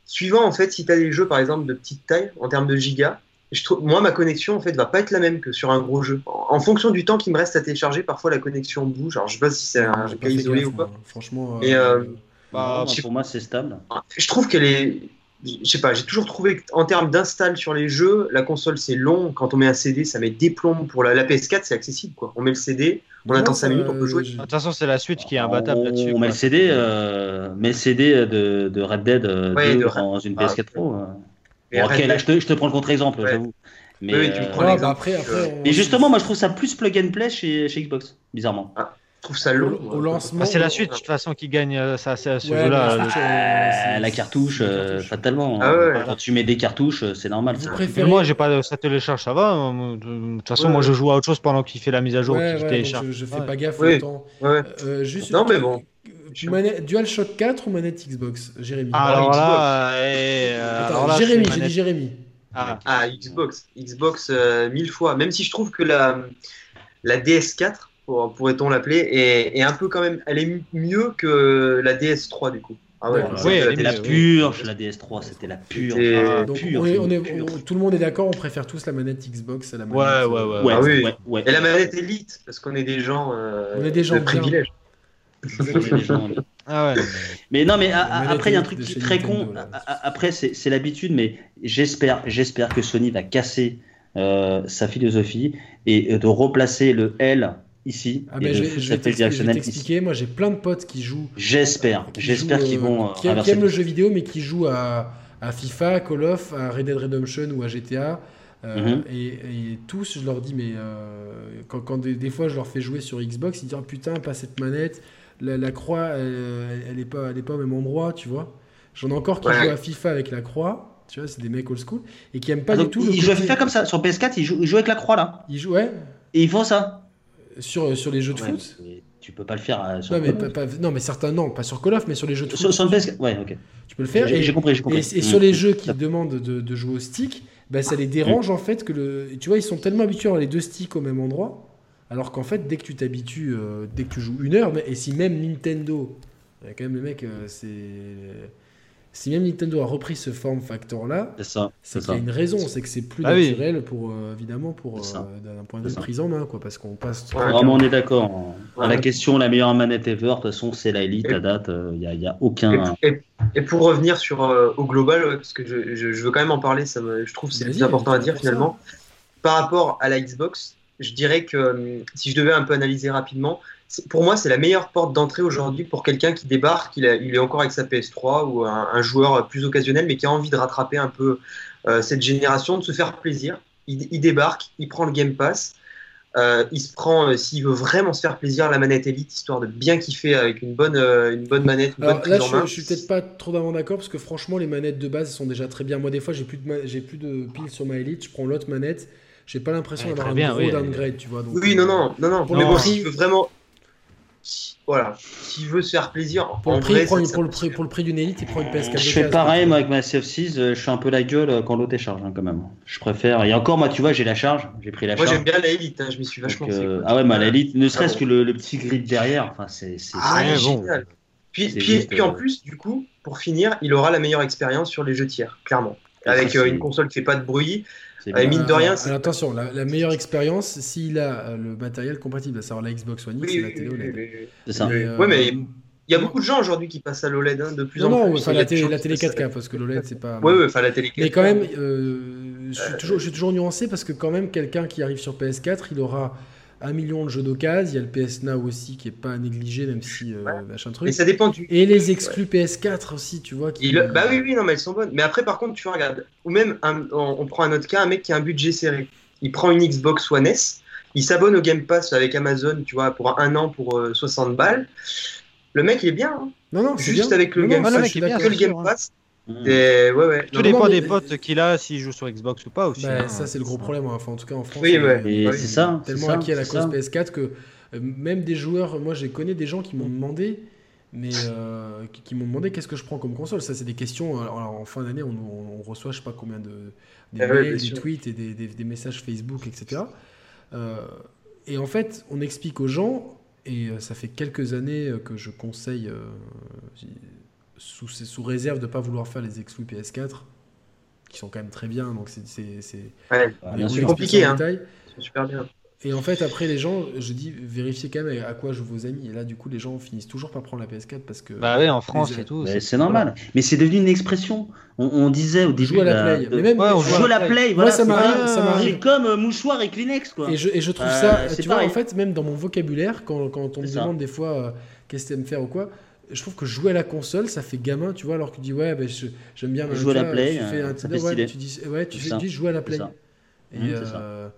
suivant en fait, si tu as des jeux par exemple de petite taille en termes de gigas, je trouve, moi ma connexion en fait va pas être la même que sur un gros jeu. En, en fonction du temps qui me reste à télécharger, parfois la connexion bouge. Alors je sais pas si c'est un cas isolé ou pas.
Franchement.
Et,
euh,
euh,
Bah, pour moi, c'est stable.
Je trouve qu'elle est. je sais pas, j'ai toujours trouvé qu'en termes d'install sur les jeux, la console c'est long. Quand on met un CD, ça met des plombs. Pour la, la PS4, c'est accessible quoi. On met le CD, on
Non,
attend 5
ça,
minutes, on peut jouer.
De toute façon, c'est la Switch qui est imbattable
on,
là-dessus.
on met le CD, euh, met le CD de, de Red Dead euh,
Ouais,
2
de Red-
dans une
Ah,
PS4 Pro. euh. Ok,
Red
là je te, je te prends le contre-exemple,
Ouais.
j'avoue. Mais,
Oui, tu
euh,
prends
bah après, après, on-
mais justement, moi je trouve ça plus plug and play chez, chez Xbox, bizarrement.
je trouve ça long.
au, au lancement.
Ah, c'est la Switch de toute façon qui gagne euh, ça, ça, ce
Ouais, la Switch, euh, c'est-
la cartouche,
c'est la
euh, fatalement.
Ah ouais.
Quand tu mets des cartouches, c'est normal.
Vous préférez
moi, j'ai pas ça télécharge, ça va. hein. De toute façon,
Ouais,
moi,
ouais.
je joue à autre chose pendant qu'il fait la mise à jour,
Ouais,
qu'il
ouais,
télécharge.
donc je, je fais pas gaffe
Oui.
autant.
Ouais.
Euh, juste
Non, mais bon.
manette- DualShock 4 ou manette Xbox Jérémy?
Ah, alors là, et,
Attends,
alors là,
Jérémy,
c'est
j'ai dit Jérémy.
Ah,
Ah, Xbox. Xbox euh, mille fois. Même si je trouve que la, la DS4, pour- pourrait-on l'appeler, est un peu quand même. Elle est mieux que la DS3 du coup. Ah ouais, la
C'était la
mais-
purge, la DS3, c'était la purge.
C'était-
Ah,
Donc
purge,
on est- on est-
purge.
on- tout le monde est d'accord, on préfère tous la manette Xbox à la manette.
Ouais,
euh,
ouais, ouais.
Ouais,
Ah oui.
ouais, ouais.
Et la manette élite, parce qu'on est des gens, euh,
On est des gens
de privilèges.
Ah ouais.
Mais non, mais a- a-
manette
après, il y a un truc qui très
Nintendo,
con.
là.
A- a- Après, c'est c'est l'habitude, mais j'espère, j'espère que Sony va casser euh, sa philosophie et euh, de replacer le L ici
Ah ben,
de
je vais, je t'expliquer-. Moi, j'ai plein de potes qui jouent.
J'espère,
qui
j'espère
jouent,
qu'ils
euh,
vont euh,
qui, aiment
le
le jeu vidéo, mais qui jouent à, à FIFA, Call of, à Red Dead Redemption ou à GTA. euh,
Mhm.
et, et tous, je leur dis, mais euh, quand, quand des, des fois je leur fais jouer sur Xbox, ils disent oh, putain, pas cette manette, la, la croix, elle, elle est pas, elle est pas au même endroit, tu vois. J'en ai encore qui
Ouais.
jouent à FIFA avec la croix, tu vois, c'est des mecs old school, et qui aiment pas
Ah,
du tout. le
ils jouent à FIFA comme ça. Sur PS4, ils jouent, ils jouent avec la croix là.
Ils jouent, ouais,
Et ils font ça.
Sur, sur les jeux de
Ouais,
foot.
tu peux pas le faire euh, sur,
Non mais, pas- pas- non, mais certains, non, pas sur Call of, mais sur les jeux de foot.
sur, sur le PS4. Ouais, ok.
Tu peux le faire.
J'ai compris, j'ai compris.
et, et
Mm.
sur les jeux qui demandent de, de jouer au stick, bah, ça les
Mm.
dérange en fait que le. Tu vois, ils sont tellement habitués à avoir les deux sticks au même endroit, alors qu'en fait, dès que tu t'habitues, euh, dès que tu joues une heure, et si même Nintendo, il y a quand même le mec, euh, c'est. Si même Nintendo a repris ce form factor là,
C'est ça.
c'est
C'est
qu'il y a une raison, c'est que c'est plus
Ah oui.
naturel pour euh, évidemment pour euh, d'un point de vue prise en main quoi, parce qu'on passe.
Ouais,
Vraiment, on est d'accord.
Ouais.
la question, la meilleure manette ever, de toute façon, c'est la Elite à date. Il n'y a, y a aucun.
Et, et- et pour revenir sur euh, au global, ouais, parce que je, je- je veux quand même en parler, ça me- je trouve que c'est le plus important à dire
ça.
finalement. Par rapport à la Xbox, je dirais que si je devais un peu analyser rapidement, pour moi c'est la meilleure porte d'entrée aujourd'hui pour quelqu'un qui débarque, il, a- il est encore avec sa PS3 ou un, un joueur plus occasionnel mais qui a envie de rattraper un peu euh, cette génération, de se faire plaisir. Il, il débarque, il prend le Game Pass. euh, il se prend, euh, s'il veut vraiment se faire plaisir, la manette Elite, histoire de bien kiffer avec une bonne, euh, une bonne manette, une
Alors
bonne
là,
prise en
je,
main.
je suis peut-être pas trop d'avant d'accord parce que franchement, les manettes de base sont déjà très bien. Moi, des fois, j'ai plus de j'ai plus de piles sur ma Elite, je prends l'autre manette. J'ai pas l'impression d'avoir un
bien,
gros
oui,
downgrade, tu vois. donc,
Oui, non, non, non, non.
Pour
mais bon,
prix-
s'il veut vraiment. Voilà. S'il veut se faire plaisir,
Pour
en
le, prix,
vrai, ça-
pour, le prix,
faire.
pour le prix d'une Elite, il prend une PS4.
Je fais pareil, moi, avec ma CF6, euh, je suis un peu la gueule euh, quand l'autre est charge, hein, quand même. Je préfère. Et encore, moi, tu vois, j'ai la charge, j'ai pris la
Moi,
charge.
j'aime bien la Elite, hein, je m'y suis
Donc,
vachement
euh,
fait, quoi.
ah ouais, mais à la Elite, ne serait-ce
bon.
que le, le petit grid derrière, enfin, c'est. c'est-
Ah,
bon.
génial. Puis, puis,
juste,
puis en
euh,
plus, du coup, pour finir, il aura la meilleure expérience sur les jeux tiers, clairement.
ça,
Avec euh, une console qui fait pas de bruit.
C'est
Ah, et mine de rien,
alors, attention, la, la meilleure expérience, s'il a euh, le matériel compatible, à savoir la Xbox One X
Oui,
et la
oui,
télé
oui,
OLED.
oui, oui.
C'est ça.
Mais-
euh,
ouais, mais il y a beaucoup de gens aujourd'hui qui passent à l'OLED hein, de plus
Non,
en
non,
plus.
enfin,
Il y a
la télé,
gens
la
qui
télé
passent à-
4K, parce que l'OLED, c'est pas.
Ouais, ouais, enfin la télé 4K.
Mais quand même, euh, je, suis toujours, je suis toujours nuancé parce que quand même, quelqu'un qui arrive sur PS4, il aura un million de jeux d'occasion. Il y a le PS Now aussi qui est pas à négliger, même si euh,
Ouais.
machin
Mais
truc.
ça dépend du.
Et les exclus PS4 aussi, tu vois. Qui...
Bah oui, oui, non, mais elles sont bonnes. Mais après, par contre, tu vois, regarde, ou même, un- on, prend un autre cas, un mec qui a un budget serré. Il prend une Xbox One S, il s'abonne au Game Pass avec Amazon, tu vois, pour un an pour euh, 60 balles. Le mec, il est bien. hein.
Non, non, c'est
Juste
bien.
avec le
Non,
Game
non,
le
ça,
mec
je suis
est bien,
d'accord.
Que le
sûr,
Game. Pass. Et ouais, ouais.
Tout
non,
dépend
non,
des
mais-
potes qu'il a, s'il joue sur Xbox ou pas aussi.
Bah,
hein.
ça, c'est le gros problème. hein. Enfin, en tout cas, en France,
Oui, ouais.
Et c'est ça.
tellement
ça,
acquis à la cause
ça.
PS4 que euh, même des joueurs, moi, j'ai connais des gens qui m'ont demandé. Mais euh, qui, qui m'ont demandé qu'est-ce que je prends comme console. Ça, c'est des questions. Alors, alors, en fin d'année, on, on- on reçoit je sais pas combien de des
Ah ouais,
mails,
bien
des
sûr.
tweets et des, des- des messages Facebook, etc. Euh, et en fait, on explique aux gens, et euh, ça fait quelques années euh, que je conseille, euh, sous, sous réserve de ne pas vouloir faire les exclus PS4, qui sont quand même très bien. Donc, c'est. c'est- c'est-
Ouais,
Ah,
compliqué,
ça
hein. super bien.
Et en fait, après, les gens, je dis, vérifiez quand même à quoi jouent vos amis. Et là, du coup, les gens finissent toujours par prendre la PS4 parce que.
Bah oui, en France
les-
et tout.
C'est normal. Mais c'est devenu une expression. On, on disait au début.
Joue à la play. Mais même,
Ouais, on
Joue à la play.
Moi,
voilà,
ça
c'est
m'arrive, ça m'arrive.
C'est comme euh, mouchoir et Kleenex, quoi.
Et je, et je trouve
Euh,
ça, tu vois, en fait, même dans mon vocabulaire, quand, quand on me
ça.
demande des fois euh, qu'est-ce que tu aimes faire ou quoi, je trouve que jouer à la console, ça fait gamin, tu vois, alors que tu dis, ouais, ben, je- j'aime bien.
Jouer à la play,
Tu fais
euh,
un
ça
Tinder,
fait
ouais,
stylé.
tu dis, ouais, tu fais, dis, jouer à la play. Et,
Mmh,
euh,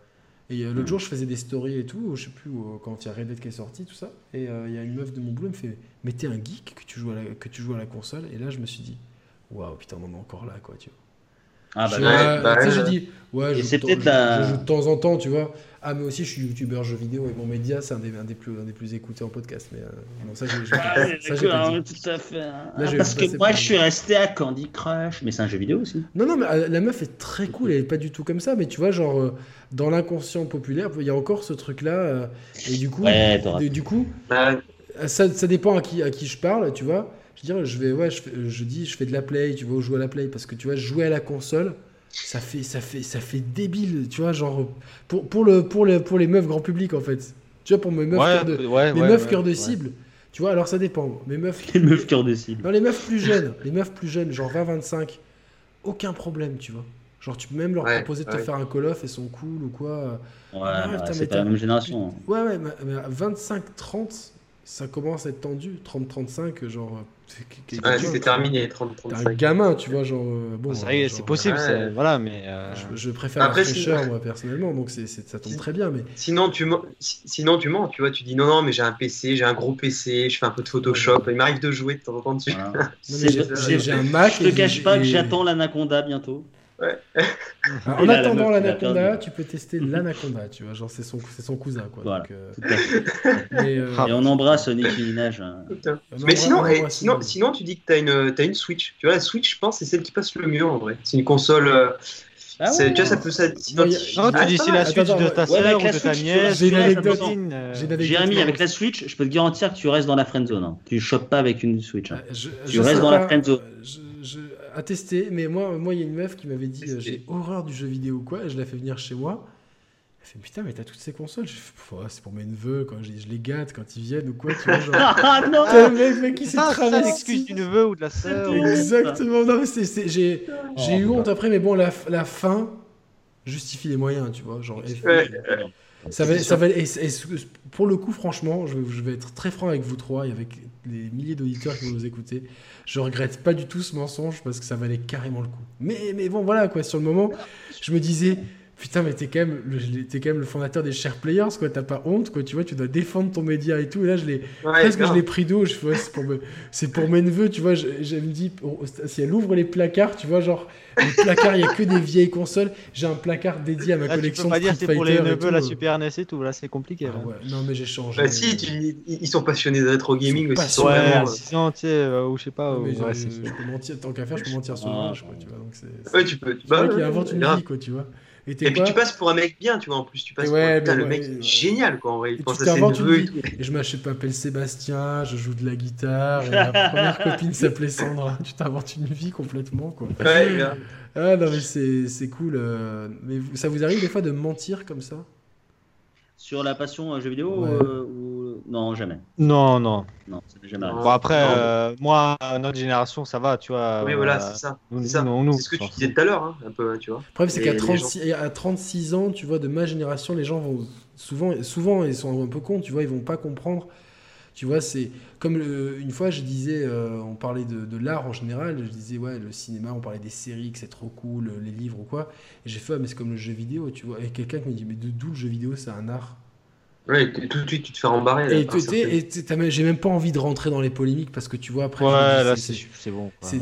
et euh, l'autre jour, je faisais des stories et tout, je sais plus, quand il y a Red Dead qui est sorti, tout ça. Et euh, il y a une meuf de mon boulot, elle me fait Mais t'es un geek que tu, joues à la, que tu joues à la console Et là, je me suis dit Waouh, putain, on en est encore là, quoi, tu vois.
Ah, bah,
Je-
ouais.
bah
tu sais,
ouais.
j'ai dit Ouais, je joue de temps en temps, tu vois. Ah, mais aussi, je suis youtubeur jeux vidéo et mon média, c'est un des, un, des plus, un des plus écoutés en podcast. Mais euh, non, ça, j'ai j'ai pas, ça, j'ai dit.
tout à fait.
Là,
Ah,
je vais
parce que moi, je suis resté à Candy Crush. Mais c'est un jeu vidéo aussi.
Non, non, mais euh, la meuf est très cool, elle est pas du tout comme ça, mais tu vois, genre, euh, dans l'inconscient populaire, il y a encore ce truc-là, euh, et du coup,
Ouais,
du, coup, ça, ça dépend à qui, à qui je parle, tu vois. Je veux dire, je vais, ouais, je, fais- je dis, je fais de la play, tu vois, jouer à la play, parce que tu vois, jouer à la console, ça fait, ça fait, ça fait débile, tu vois, genre, pour, pour, le, pour, le, pour les meufs grand public, en fait. Tu vois, pour mes meufs
Ouais,
cœur de,
ouais,
mes
ouais,
meufs
ouais,
cœur de
ouais.
cible, tu vois, alors ça dépend. Mes meufs,
Les meufs cœur de cible.
non, les meufs plus jeunes, les meufs plus jeunes, genre 20-25, aucun problème, tu vois. Genre, tu peux même leur
Ouais,
proposer de te faire un call off et sont cool ou quoi.
Ouais,
Ah,
c'est pas la même génération.
Ouais, ouais, mais, mais à 25-30, ça commence à être tendu. 30-35, genre. C'est- c'est-
ouais,
c'est-
c'est terminé,
T'es un
30-35.
gamin, tu vois, genre. euh, bon, euh,
c'est
genre,
possible,
ouais.
c'est- voilà, mais. euh,
Je, je préfère
Après,
la
si-
fraîcheur, moi, personnellement, donc c'est ça tombe très bien, mais.
Sinon tu, mens, si- sinon, tu mens, tu vois, tu dis non, non, mais j'ai un PC, j'ai un gros PC, je fais un peu de Photoshop, il m'arrive de jouer de temps en temps dessus.
Voilà.
J'ai- un Mac.
Je te cache pas que j'attends l'Anaconda bientôt.
En
là,
attendant l'Anaconda, tu peux tester l'Anaconda, tu vois, genre c'est son, cousin, quoi.
Voilà.
donc, euh, mais, euh,
Et on embrasse Nicki Minaj. hein.
On
Mais sinon,
on
eh, sinon, tu dis que tu as une, t'as une Switch. Tu vois, la Switch, je pense, c'est celle qui passe le mieux en vrai. C'est une console. euh,
Ah ouais.
tu vois, ça peut s'identifier.
Non, tu
Ah,
dis
pas
la
mal.
Switch
Attends,
de ta
ouais, avec
sœur ou
la
de ta nièce.
j'ai une anecdote.
euh.
Jérémy, avec la Switch, je peux te garantir que tu restes dans la friendzone. hein. Tu chopes pas avec une Switch. hein.
Euh, je-
Tu
je
restes dans la
pas,
friendzone.
euh, je- À tester, mais moi, moi, il y a une meuf qui m'avait dit euh, j'ai horreur du jeu vidéo ou quoi, et je la fais venir chez moi. Elle fait putain, mais t'as toutes ces consoles. Je c'est pour mes neveux, quand je, je les gâte quand ils viennent ou quoi, tu vois. Genre,
Ah non
le mec, mec, qui s'est
ça l'excuse
travesti.
du neveu ou de la sœur.
Exactement, non, mais c'est- c'est- j'ai j'ai eu
Oh,
honte après, mais bon, la, la fin justifie les moyens, tu vois. Genre,
Ouais.
Ça va, ça va, et, pour le coup, franchement, je, je vais être très franc avec vous trois et avec les milliers d'auditeurs qui vont nous écouter. Je regrette pas du tout ce mensonge parce que ça valait carrément le coup. Mais, mais bon, voilà, quoi. Sur le moment, je me disais, putain, mais t'es quand, même le- t'es quand même le fondateur des Share Players, quoi. T'as pas honte, quoi. Tu vois, tu dois défendre ton média et tout. Et là, je l'ai,
Ouais,
presque, je l'ai pris d'eau. Je ouais, c'est pour, me- c'est pour mes neveux, tu vois. Je, je me dis, oh, si elle ouvre les placards, tu vois, genre, les placards, il y a que des vieilles consoles. J'ai un placard dédié à ma
Là, tu
collection
peux pas
de
dire c'est pour les neveux,
tout.
la Super NES et tout. Là, c'est compliqué.
Ah ouais, non mais j'ai changé.
Bah, si, tu- ils sont passionnés de rétro gaming aussi. ils sont
passionnés.
Ouais,
vraiment,
à 6 ans, tu sais, euh, ou je sais pas. Ou-
je, peux mentir, tant qu'à faire, je peux mentir sur le
Ah.
quoi, tu vois. Donc c'est.
Ouais, tu peux. Tu, bah,
qu'il
ouais,
invente une vie, quoi, tu vois. Et
Et puis tu passes pour un mec bien, tu vois, en plus. Tu passes
Et
pour un putain, le mec
ouais.
génial, quoi, en vrai.
Et
Il
tu
pense à ses neveux et.
Et je m'appelle Sébastien, je joue de la guitare, et ma première copine s'appelait Sandra. Tu t'inventes une vie complètement, quoi.
Ouais.
Ah non, mais c'est cool. euh, Mais ça vous arrive des fois de mentir comme ça?
Sur la passion euh, jeux vidéo
Ouais.
euh, ou... Non, jamais.
Non, non.
Non, ça jamais arrivé.
Bon, après,
Non.
euh, moi, notre génération, ça va, tu vois.
Oui,
euh,
voilà, c'est ça.
nous-
C'est ce que tu disais tout à l'heure, hein, un peu, tu vois.
Le problème, c'est qu'à
les
36, à 36 ans, tu vois, de ma génération, les gens vont souvent, souvent, ils sont un peu cons, tu vois, ils vont pas comprendre. Tu vois, c'est comme une fois, je disais, euh, on parlait de, l'art en général, je disais, ouais, le cinéma, on parlait des séries, que c'est trop cool, les livres ou quoi. Et j'ai fait, ah, mais c'est comme le jeu vidéo, tu vois. Et quelqu'un qui me dit, mais d'où le jeu vidéo, c'est un art?
Ouais, et tout de suite, tu te fais rembarrer. là,
Et
certaines-
j'ai même pas envie de rentrer dans les polémiques parce que tu vois, après,
Ouais, là,
c'est-
bon.
c'est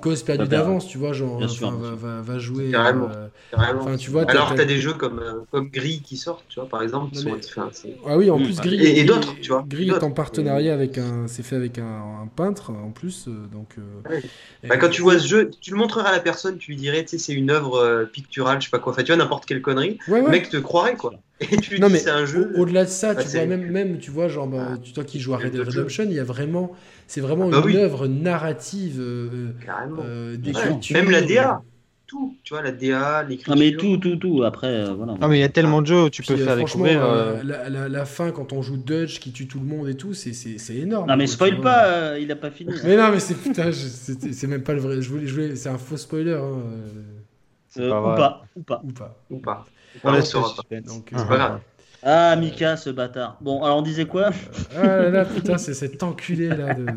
cause perdue d'avance, tu vois, genre,
Bien sûr,
va, va- va jouer.
Carrément.
euh,
Carrément.
Enfin, tu vois, t'as-
Alors,
t'as-
des jeux comme, euh, comme Gris qui sortent, tu vois, par exemple, qui sont enfin,
Ah oui, en
Mm.
plus Gris
Et- d'autres, tu vois,
Gris est en partenariat avec un, c'est fait avec un, un peintre en plus, euh, donc. euh,
Ouais.
et-
Bah, quand tu vois ce jeu, tu le montrerais à la personne, tu lui dirais, tu sais, c'est une œuvre euh, picturale, je sais pas quoi. Enfin, tu vois, n'importe quelle connerie, le mec te croirait, quoi. Et tu
Non
dis,
mais
c'est un jeu.
au- au-delà de ça,
Bah,
tu vois même, même tu vois genre bah,
Ah.
tu- toi qui joues à Red Dead. Redemption, il y a vraiment, c'est vraiment
Ah bah
une
oui.
œuvre narrative, euh,
Carrément.
euh, d'écriture.
Même la DA. tout, tu vois, la DA, l'écriture.
Non, mais tout, tout, tout. Après, euh, voilà.
Non, mais il y a tellement de jeux où tu peux
Puis, euh,
faire découvrir.
euh,
euh,
la, la- la fin quand on joue Dutch qui tue tout le monde et tout, c'est- c'est c'est énorme.
Non, mais
quoi,
spoil pas, euh, il a pas fini.
Mais non, mais c'est putain, je- c'est c'est même pas le vrai. Je voulais jouer, c'est un faux spoiler, hein, euh,
Euh,
pas
ou pas, ou pas.
ou pas.
Ou pas.
On
saura pas.
Donc,
Ah,
euh.
Ah, Mika, ce bâtard. Bon, alors on disait quoi?
Ah là là, putain, c'est cet enculé là de. de...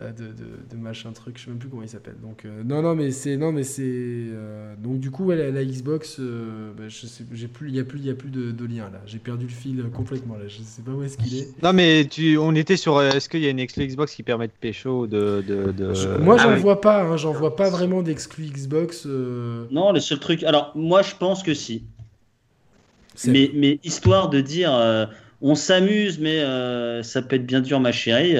euh, De, de- de machin truc, je sais même plus comment il s'appelle. Donc euh, non non mais c'est non mais c'est euh, donc du coup ouais, la, la Xbox, euh, bah, je sais j'ai plus il y a plus il y a plus de, de lien là. J'ai perdu le fil complètement là. Je sais pas où est-ce qu'il est.
Non, mais tu, on était sur. euh, Est-ce qu'il y a une exclu Xbox qui permet de pécho de. de, de-
Je- moi j'en
ah oui.
vois pas, hein, j'en vois pas vraiment d'exclus Xbox. euh,
Non, le seul truc. Alors, moi, je pense que si.
c'est-
Mais, mais histoire de dire, euh, on s'amuse, mais euh, ça peut être bien dur, ma chérie.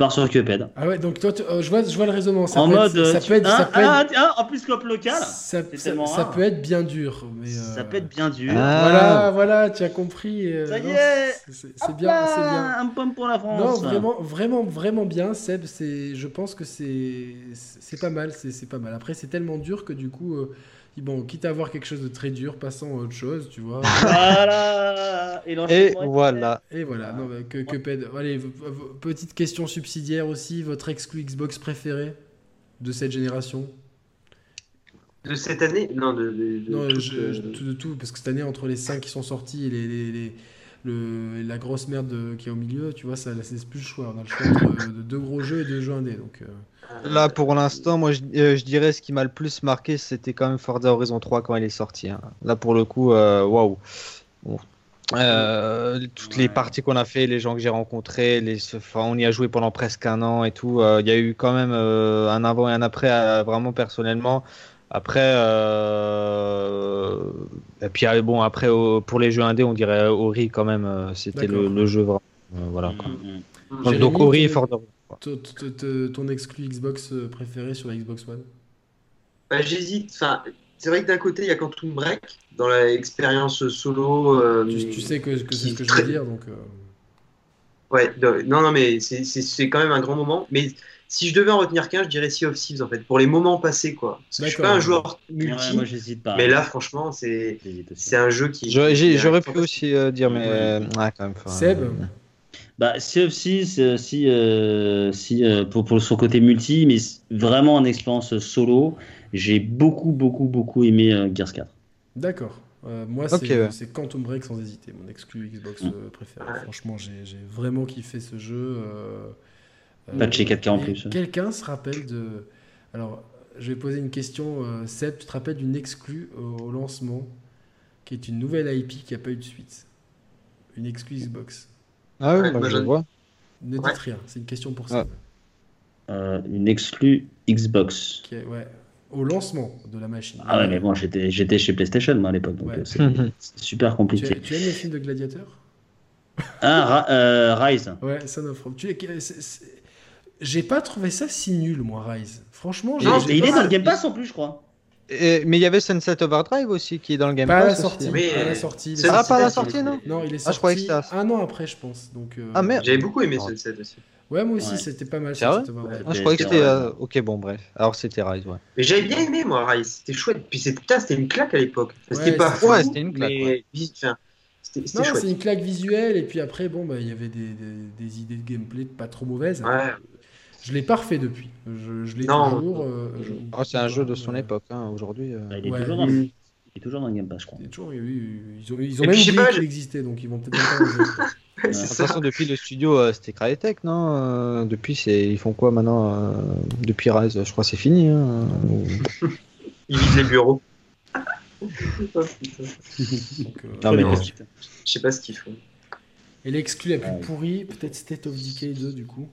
Euh, pars sur Cuphead.
Ah ouais donc toi tu- euh, je vois je vois le raisonnement. Ça
en
peut
mode.
être, ça
tu-
peut être,
hein,
ça peut
ah,
être,
ah, en plus, coop local,
ça, ça-
tellement
ça peut être bien dur. Mais
ça
euh,
peut être bien dur.
Ah.
Voilà voilà tu as compris. euh,
Ça y
non,
est.
c'est- bien c'est bien.
Un pomme pour la
Non,
France.
vraiment, vraiment, vraiment bien, Seb. C'est, je pense que c'est, c'est pas mal, c'est, c'est pas mal. Après, c'est tellement dur que du coup, euh, bon, quitte à avoir quelque chose de très dur, passons à autre chose, tu vois.
Voilà. Et
voilà.
Et voilà. Non, que, que pède. Allez, petite question subsidiaire aussi. Votre exclu Xbox préféré de cette génération?
De cette année? Non, de. de- de
Non, je-
euh,
je- tout, de tout, parce que cette année, entre les 5 qui sont sortis et les, les- les- le, la grosse merde qui est au milieu, tu vois, ça laisse plus le choix. On a le choix entre, euh, de deux gros jeux et deux jeux indés. Donc, euh,
Là, pour l'instant, moi, je, euh, je dirais ce qui m'a le plus marqué, c'était quand même Forza Horizon 3 quand il est sorti. hein. Là, pour le coup, euh, waouh. Bon. Euh, toutes les parties qu'on a fait, les gens que j'ai rencontrés, les, enfin, on y a joué pendant presque un an et tout. euh, Il y a eu quand même euh, un avant et un après, euh, vraiment personnellement. Après, euh, et puis bon, après au- pour les jeux indés, on dirait Ori quand même. C'était le, jeu vraiment. euh, voilà. quoi.
Mm, mm.
Donc,
Jérémy,
donc Ori et Forza.
Ton, exclu Xbox euh, préféré sur la Xbox One?
Bah, J'hésite. Enfin, c'est vrai que d'un côté, il y a Quantum Break dans l'expérience solo. euh,
tu, tu sais que, que c'est ce que je veux dire, donc. euh,
Ouais, non, non, mais c'est- c'est c'est quand même un grand moment. Mais si je devais en retenir qu'un, je dirais Sea of Thieves en fait, pour les moments passés quoi. Parce que je suis pas un joueur
Ouais,
multi,
moi, j'hésite pas.
mais là, franchement, c'est un jeu qui.
J'aurais pu aussi euh, dire, mais
Ouais.
ouais, quand même.
Seb?
euh,
Bah, Sea of Thieves, euh, si, euh, si euh, pour, pour son côté multi, mais vraiment en expérience solo, j'ai beaucoup, beaucoup, beaucoup aimé euh, Gears 4.
D'accord. Euh, moi, c'est
ouais.
Quantum Break sans hésiter, mon exclu Xbox
Mm.
préféré. Franchement, j'ai j'ai vraiment kiffé ce jeu. euh, euh,
Patché 4K en plus.
Quelqu'un se rappelle de. Alors, je vais poser une question. euh, Seb, tu te rappelles d'une exclue au, au lancement qui est une nouvelle IP qui n'a pas eu de suite? Une exclue Xbox.
Ah oui,
Ouais,
moi,
moi,
je le vois.
Ne dites
Ouais.
rien, c'est une question pour
Ouais.
Seb.
Euh, une exclue Xbox.
Est- ouais, au lancement de la machine.
Ah ouais, mais bon, j'étais j'étais chez PlayStation moi à l'époque, donc
Ouais.
euh, c'est super compliqué.
tu aimes les films de gladiateurs?
Ah, Ra- euh, Rise.
Ouais, Son of Rome. J'ai pas trouvé ça si nul, moi, Rise. Franchement, j'ai.
Il
pas-
est dans le Game Pass en plus, je crois.
Et- mais il y avait Sunset Overdrive aussi qui est dans le Game
Pas à la sortie.
Oui,
pas à la
euh,
sortie.
Ah,
sorti-
pas à la sortie, non
Non, il est
Ah,
sorti
je croyais que c'était à-
un an après, je pense. Donc, euh,
Ah, merde.
J'avais beaucoup aimé. Sunset aussi.
Ouais, moi aussi,
Ouais.
c'était pas mal. Sunset Overdrive.
Ah, je croyais que
C'est
c'était.
vrai.
euh, Ok, bon, bref. Alors c'était Rise, ouais.
Mais j'avais bien aimé moi Rise, c'était chouette. Puis c'était putain, c'était une claque à l'époque. C'était
Ouais,
pas
c'était-
fou,
ouais, c'était une claque,
mais
Non, c'est une claque visuelle, et puis après, bon, bah, il y avait des, des- des idées de gameplay pas trop mauvaises.
Ouais.
Je l'ai pas refait depuis. Je, je l'ai toujours. euh, je-
Oh, c'est un jeu de son époque, hein, aujourd'hui. euh.
Bah, il, est
Ouais.
toujours dans, le- il est toujours dans le Game Pass, je crois.
Il y a toujours- oui, oui, ils ont, ils ont même
pas,
qu'il
je-
existait, donc ils vont peut-être pas le
De toute façon, depuis le studio, euh, c'était Crytek, non Euh, Depuis, c'est ils font quoi maintenant euh, Depuis Rise, je crois que c'est fini. hein, ou-
Il vide les bureaux.
Donc, euh,
Non, mais-
Non, je sais pas ce qu'ils font.
Et l'exclu la plus
Ouais.
pourrie, peut-être State of Decay 2, du coup.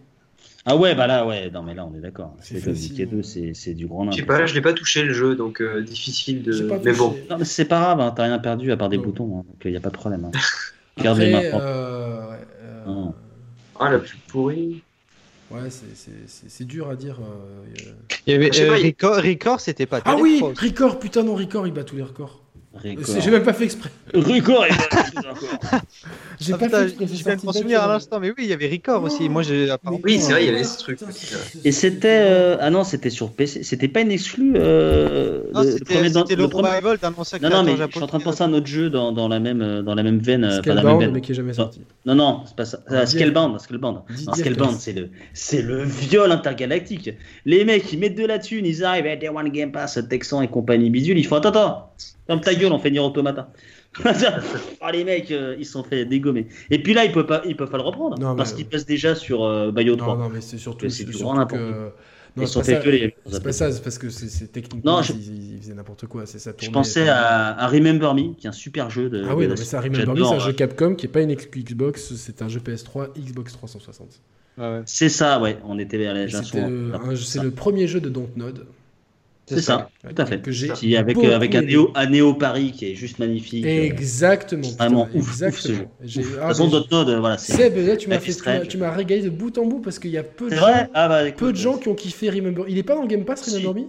Ah ouais, bah là, ouais, non, mais là, on est d'accord.
C'est
C'est
facile,
Decay 2,
hein.
c'est c'est du grand
Je sais pas, je l'ai pas touché le jeu, donc euh, difficile de.
pas
Mais bon,
Non, mais c'est pas grave, hein, t'as rien perdu à part des boutons, hein, donc il n'y a pas de problème. Hein. Garde les mains propres.
euh, euh,
ah la plus pourrie.
ouais, c'est- c'est- c'est c'est dur à dire. euh, il y
Il avait euh,
pas, il-
Record, Record, c'était pas
Ah oui. Record, putain non, Record, il bat tous les records. J'ai même pas fait exprès.
Record est-
J'ai
Ah,
pas
putain, je viens de souvenir à l'instant, mais oui, il y avait Record aussi. Moi, j'ai apparemment.
Oui, c'est vrai, il y avait ce truc.
Et c'était. euh, Ah non, c'était sur PC. C'était pas une exclue. euh,
Non,
le- premier dans-
le
premier-
d'un ancien
Non, non, mais je suis en train de penser à un autre jeu dans, dans la même euh, dans la même veine. euh, enfin, la même
Scalebound,
veine.
mais qui est jamais sorti.
Non, non, c'est pas ça.
Ah,
Scalebound, Scalebound. Scalebound, c'est le, c'est le viol intergalactique. Les mecs, ils mettent de la thune, ils arrivent avec des One Game Pass, Texan et compagnie bidule. Ils font attends, attends, ferme ta gueule, on fait Nier Automata. Oh, les mecs, euh, ils se sont fait dégommer. Et puis là, ils peuvent pas, ils peuvent pas le reprendre
Non,
parce qu'ils passent déjà sur euh, Bayo 3.
Non, non, mais c'est surtout,
c'est du grand
que.
ils
Non,
sont
c'est
fait
pas, ça,
violer.
c'est pas ça, c'est parce que c'est techniquement,
Non, je-
ils, ils faisaient n'importe quoi. C'est ça
Je pensais à, à Remember Me, qui est un super jeu de.
Ah oui,
de-
non, mais ça, Remember Me, c'est un jeu Capcom qui est pas une Xbox, c'est un jeu PS3, Xbox 360.
Ouais, ouais.
C'est ça, ouais. On était après,
un-
c'est
le premier jeu de Dontnod.
C'est ça, tout à fait.
Que j'ai
Qui, avec, euh, avec un. Néo, un Néo Paris qui est juste magnifique. euh,
Exactement.
Vraiment
putain,
ouf, ouf, ce
exactement.
jeu.
J'ai-
De toute
ah,
façon, Dotnod, euh, voilà, c'est
Seb, là, tu m'as fait, tu m'as-
Strange.
tu m'as régalé de bout en bout parce qu'il y a peu de gens,
Ah bah écoute,
peu de gens qui ont kiffé Remember. Il est pas dans le Game Pass,
Si.
Remember Me?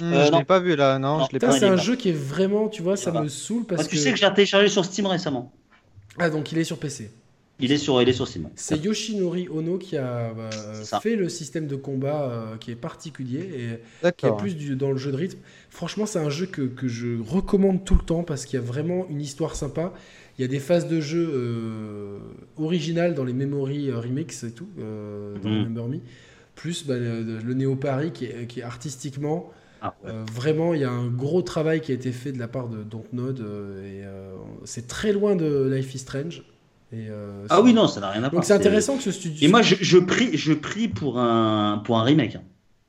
Hum,
Euh,
je
non.
l'ai pas vu là, non,
Non.
je l'ai pas
c'est un
pas.
jeu qui est vraiment, tu vois, ça me saoule parce
Bah, tu
que.
sais que je l'ai téléchargé sur Steam récemment.
Ah, donc il est sur PC.
Il est sur, il est sur Steam.
C'est Yoshinori Ono qui a euh, fait le système de combat euh, qui est particulier et qui est plus du, dans le jeu de rythme. Franchement, c'est un jeu que, que je recommande tout le temps parce qu'il y a vraiment une histoire sympa. Il y a des phases de jeu euh, originales dans les Memory euh, Remix et tout, euh, dans
Mhm.
Remember Me. Plus bah, le, le Néo Paris qui est, qui est artistiquement,
Ah, ouais.
euh, vraiment, il y a un gros travail qui a été fait de la part de Dontnod. euh, et euh, c'est très loin de Life is Strange. Et, euh,
Ah
c'est-
oui, non, ça n'a rien à voir.
Donc c'est intéressant que ce studio.
Et moi, je, je prie, je prie pour un, pour un remake. hein.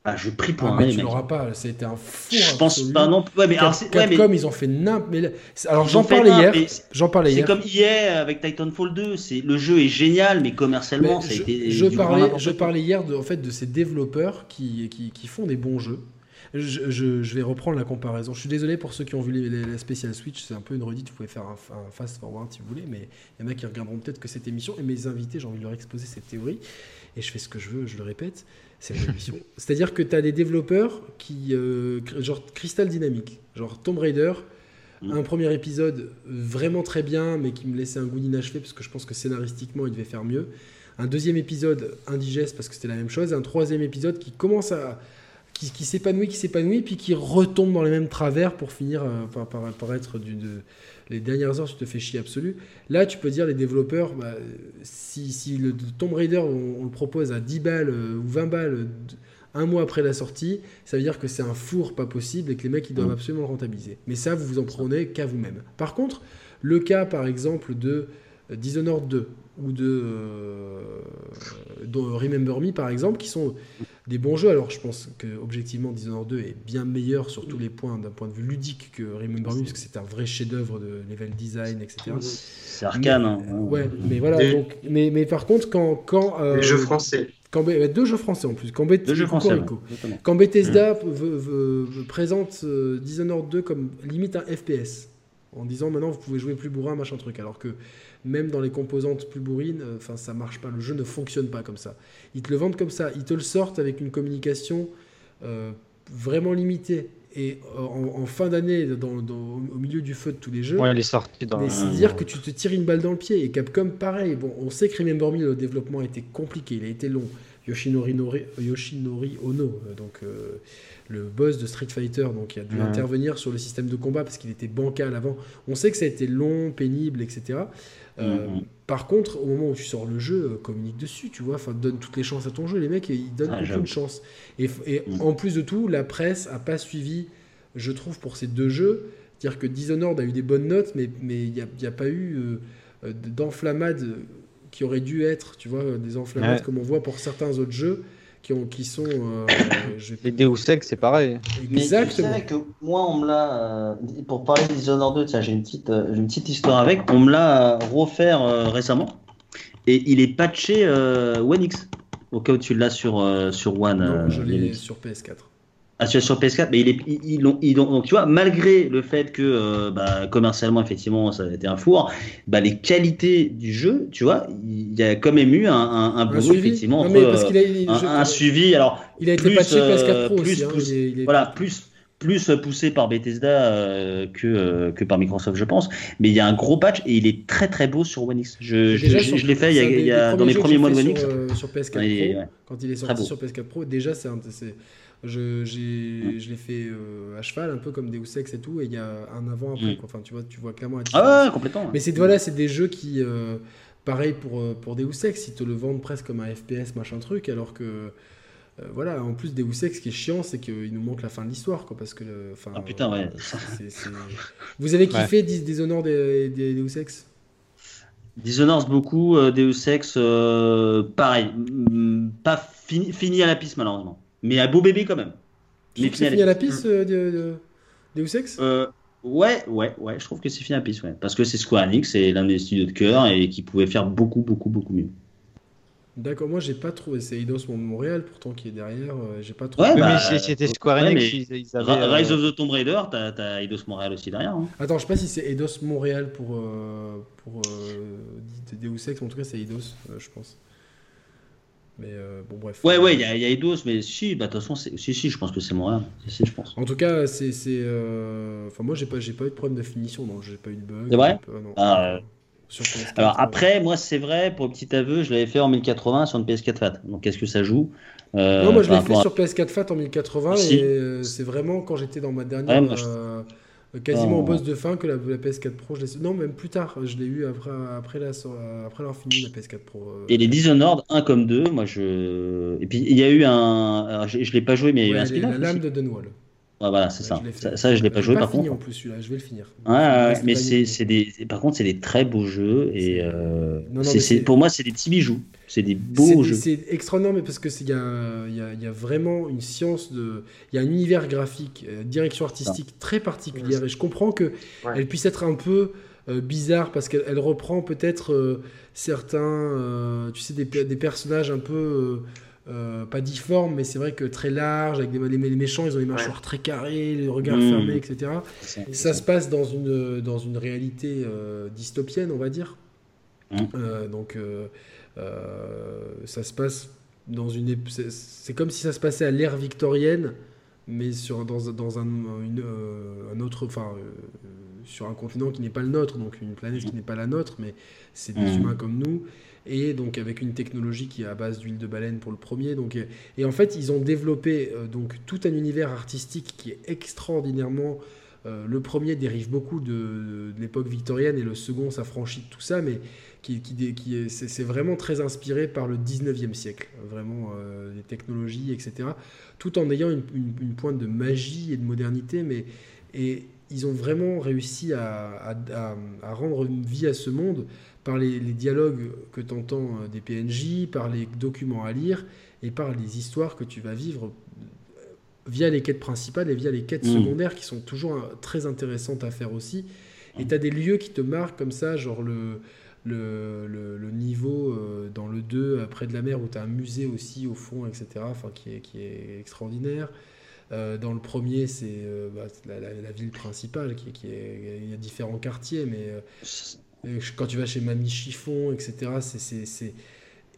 Ah, je prie pour
Ah,
un
mais tu
remake.
l'auras pas, ça a été un fou.
Je pense pas non. Ouais, mais alors, c'est- ouais, mais
Capcom, ils ont fait n'importe. c'est- Alors j'en parlais hier.
c'est-
J'en parlais
C'est
hier.
comme EA avec Titanfall 2. C'est le jeu est génial, mais commercialement,
Mais
ça a été.
je parlais, je parlais hier de, en fait, de ces développeurs qui, qui, qui font des bons jeux. Je, je- je vais reprendre la comparaison. Je suis désolé pour ceux qui ont vu les, les- la spéciale Switch, c'est un peu une redite, vous pouvez faire un, un fast forward si vous voulez, mais il y en a qui regarderont peut-être que cette émission, et mes invités, j'ai envie de leur exposer cette théorie, et je fais ce que je veux, je le répète, c'est une émission. C'est-à-dire que tu as des développeurs qui, euh, genre Crystal Dynamics, genre Tomb Raider,
Mm.
un premier épisode vraiment très bien, mais qui me laissait un goût d'inachevé, parce que je pense que scénaristiquement, il devait faire mieux. Un deuxième épisode indigeste, parce que c'était la même chose. Et un troisième épisode qui commence à. Qui, qui s'épanouit, qui s'épanouit, puis qui retombe dans les mêmes travers pour finir euh, par, par, par être du, de- les dernières heures, tu te fais chier absolu. Là, tu peux dire, les développeurs, bah, si, si le Tomb Raider, on, on le propose à 10 balles euh, ou 20 balles un mois après la sortie, ça veut dire que c'est un four pas possible et que les mecs, ils doivent
Mm.
absolument le rentabiliser. Mais ça, vous vous en prenez qu'à vous-même. Par contre, le cas, par exemple, de euh, Dishonored 2 ou de, euh, de Remember Me, par exemple, qui sont des bons jeux. Alors, je pense que objectivement, Dishonored 2 est bien meilleur sur tous les points d'un point de vue ludique que Remember Me, parce que c'est un vrai chef-d'œuvre de level design, etc.
C'est arcane. hein.
Ouais, mais voilà.
Des-
Donc, mais, mais par contre, quand quand euh,
Les jeux français.
quand deux jeux français en plus, quand
Deux jeux français. Ouais.
Quand Bethesda veut- présente euh, Dishonored 2 comme limite un FPS, en disant maintenant vous pouvez jouer plus bourrin, machin truc, alors que même dans les composantes plus bourrines, euh, enfin ça marche pas, le jeu ne fonctionne pas comme ça. Ils te le vendent comme ça, ils te le sortent avec une communication euh, vraiment limitée. Et euh, en, en fin d'année, dans, dans- au milieu du feu de tous les jeux,
Ouais, elle est sortie dans.
mais c'est dire que tu te tires une balle dans le pied. Et Capcom, pareil. Bon, on sait que Remember Me, le développement a été compliqué, il a été long. Yoshinori, Nori- Yoshinori Ono, donc euh, le boss de Street Fighter, donc il a dû intervenir sur le système de combat parce qu'il était bancal avant. On sait que ça a été long, pénible, etc. Euh,
Mhm.
Par contre, au moment où tu sors le jeu, euh, communique dessus, tu vois, enfin donne toutes les chances à ton jeu. Les mecs, ils donnent
Ah,
aucune chance. Et,
Mhm.
en plus de tout, la presse a pas suivi, je trouve, pour ces deux jeux. C'est-à-dire que Dishonored a eu des bonnes notes, mais mais il n'y a, y a pas eu euh, euh, d'enflammade qui aurait dû être, tu vois, des enflammades
Ouais.
comme on voit pour certains autres jeux qui, ont, qui sont. euh,
Les Deus Ex, c'est pareil.
Mais
Exactement.
tu savais que moi, on me l'a. euh, pour parler de Dishonored 2, tiens, j'ai une, petite, euh, j'ai une petite histoire avec. On me l'a euh, euh, récemment. Et il est patché euh, One X. Au cas où tu l'as sur, euh, sur One.
Non,
euh,
je l'ai sur PS4.
Sur, sur PS4, mais il est, ils, l'ont- ils l'ont- donc tu vois, malgré le fait que euh, bah, commercialement, effectivement, ça a été un four, bah, les qualités du jeu, tu vois, il y a quand même eu un, un, un boulot,
suivi
effectivement,
Non,
entre
mais parce
euh,
qu'il a, il-
un,
je-
un suivi. Alors,
il a été
plus,
patché PS4
euh,
Pro
plus,
aussi. hein,
plus-
il est- il est-
voilà, plus, plus poussé par Bethesda euh, que, euh, que par Microsoft, je pense. Mais il y a un gros patch et il est très très beau sur One X. Je, je, l'ai fait il y a, y dans mes premiers mois de One X.
sur, euh, sur PS4
Il est-
Pro,
ouais.
quand il est sorti sur PS4 Pro, déjà c'est un- c'est- je, j'ai- je l'ai fait euh, à cheval, un peu comme Deus Ex et tout, et il y a un avant après.
Mm.
quoi. Enfin, tu vois, tu vois clairement la différence.
Ah ouais, complètement.
Mais c'est voilà, c'est des jeux qui, euh, pareil pour euh, pour Deus Ex, ils te le vendent presque comme un FPS machin truc, alors que euh, voilà, en plus Deus Ex, ce qui est chiant, c'est qu'il nous manque la fin de l'histoire, quoi, parce que enfin,
Ah, putain, ouais.
Vous avez kiffé Dis- Dishonored des, des Deus Ex?
Dishonored beaucoup, Deus Ex, pareil. Mm, Pas fini, fini à la piste malheureusement. Mais un beau bébé quand même. Mais
fini à la piste euh, de, de- Deus Ex?
Euh, ouais, ouais, ouais, je trouve que c'est fini à la piste, ouais. Parce que c'est Square Enix, c'est l'un des studios de cœur et qui pouvait faire beaucoup, beaucoup, beaucoup mieux.
D'accord, moi j'ai pas trouvé. C'est Eidos Montréal pourtant qui est derrière. euh, j'ai pas trouvé.
Ouais, bah,
mais si c'était Square
ouais,
Enix,
mais
ils, ils avaient.
Ra-
euh,
Rise of the Tomb Raider, t'as Eidos Montréal aussi derrière. hein.
Attends, je sais pas si c'est Eidos Montréal pour euh, pour euh, Deus Ex, mais en tout cas c'est Eidos, euh, je pense. Mais euh, bon bref.
Ouais, ouais, il y, a- a Eidos, mais si, bah, de toute façon, si, si, je pense que c'est Montréal. Si, si, je pense.
En tout cas, c'est euh, Enfin moi j'ai pas pas eu de problème de finition, non, j'ai pas eu de bug.
C'est vrai
pas- non.
Ah, euh,
Sur PS4,
Alors
euh,
après, moi, c'est vrai, pour le petit aveu, je l'avais fait en 1080 sur une PS4 Fat. Donc, qu'est-ce que ça joue? Euh,
Non, moi je l'ai fait
à-
sur PS4 Fat en 1080
Si.
et euh, c'est vraiment quand j'étais dans ma dernière,
Ouais, moi, je-
euh, quasiment
Oh.
au boss de fin que la, la PS4 Pro. Je non, même plus tard, je l'ai eu après, après, la, après la PS4 Pro. euh.
Et les Dishonored, un comme deux, moi je. Et puis il y a eu un. Alors, je, je l'ai pas joué, mais il y a eu un spin-off.
la lame de Dunwall.
Ouais, voilà, c'est
Ouais,
ça. ça. ça, je l'ai pas joué par
fini
contre.
en plus celui-là, je vais le finir.
Ouais, ouais,
Il
ouais,
reste
mais c'est des. Par contre, c'est des très beaux jeux et.
C'est-
euh,
Non, non,
pour moi, c'est des petits bijoux. C'est des beaux jeux.
C'est extraordinaire, mais parce que c'est- il y a, il y, a, il y a vraiment une science de. Il y a un univers graphique, euh, direction artistique très particulière. Et je comprends que
Ouais.
elle puisse être un peu euh, bizarre parce qu'elle elle reprend peut-être euh, certains, euh, tu sais, des personnages un peu. Euh, pas difformes, mais c'est vrai que très larges, avec des, les, les méchants, ils ont les mâchoires très carrées, les regards
Mm.
fermés, etc. Ça se passe dans une, dans une réalité euh, dystopienne, on va dire.
Mm.
Euh, donc, euh, euh, ça se passe dans une. C'est comme si ça se passait à l'ère victorienne, mais sur, dans, dans un, une, euh, un autre. Enfin, euh, sur un continent qui n'est pas le nôtre, donc une planète qui n'est pas la nôtre, mais c'est des
Mm.
humains comme nous. Et donc avec une technologie qui est à base d'huile de baleine pour le premier. Donc, et, en fait, ils ont développé euh, donc tout un univers artistique qui est extraordinairement euh, le premier dérive beaucoup de, l'époque victorienne et le second s'affranchit de tout ça, mais qui, qui, qui est, c'est, vraiment très inspiré par le 19e siècle, vraiment euh, les technologies, etc. Tout en ayant une, pointe de magie et de modernité, mais et ils ont vraiment réussi à, à- à- à rendre vie à ce monde par les, les dialogues que tu entends des PNJ, par les documents à lire et par les histoires que tu vas vivre via les quêtes principales et via les quêtes
Mm.
secondaires qui sont toujours euh, très intéressantes à faire aussi. Et tu as des lieux qui te marquent comme ça, genre le, le, le, le niveau euh, dans le 2, euh, près de la mer, où tu as un musée aussi au fond, etc., enfin, qui, est, qui est extraordinaire. Euh, dans le premier, c'est euh, bah, la, la- la ville principale, qui, qui est, il y a différents quartiers, mais euh, euh, quand tu vas chez Mamie Chiffon, etc., c'est- c'est... c'est-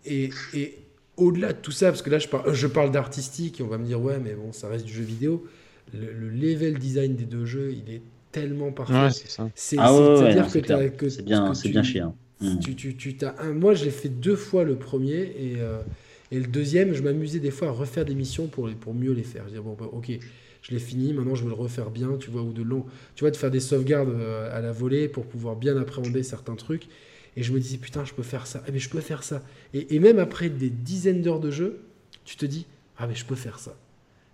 Et, et au-delà de tout ça, parce que là, je parle, je parle d'artistique, et on va me dire, ouais, mais bon, ça reste du jeu vidéo. Le, le level design des deux jeux, il est tellement parfait.
Ouais, c'est ça.
C'est
Ah ouais,
que que-
C'est bien,
que
c'est
tu-
bien chier.
tu, tu, tu t'as un, moi, je l'ai fait deux fois le premier et, euh, et le deuxième, je m'amusais des fois à refaire des missions pour, les, pour mieux les faire. Je dis, bon, bah, ok, je l'ai fini, maintenant je veux le refaire bien, tu vois, ou de long. Tu vois, de faire des sauvegardes euh, à la volée pour pouvoir bien appréhender certains trucs. Et je me disais, putain, je peux faire ça, eh, mais je peux faire ça. Et, et même après des dizaines d'heures de jeu, tu te dis, ah, mais je peux faire ça.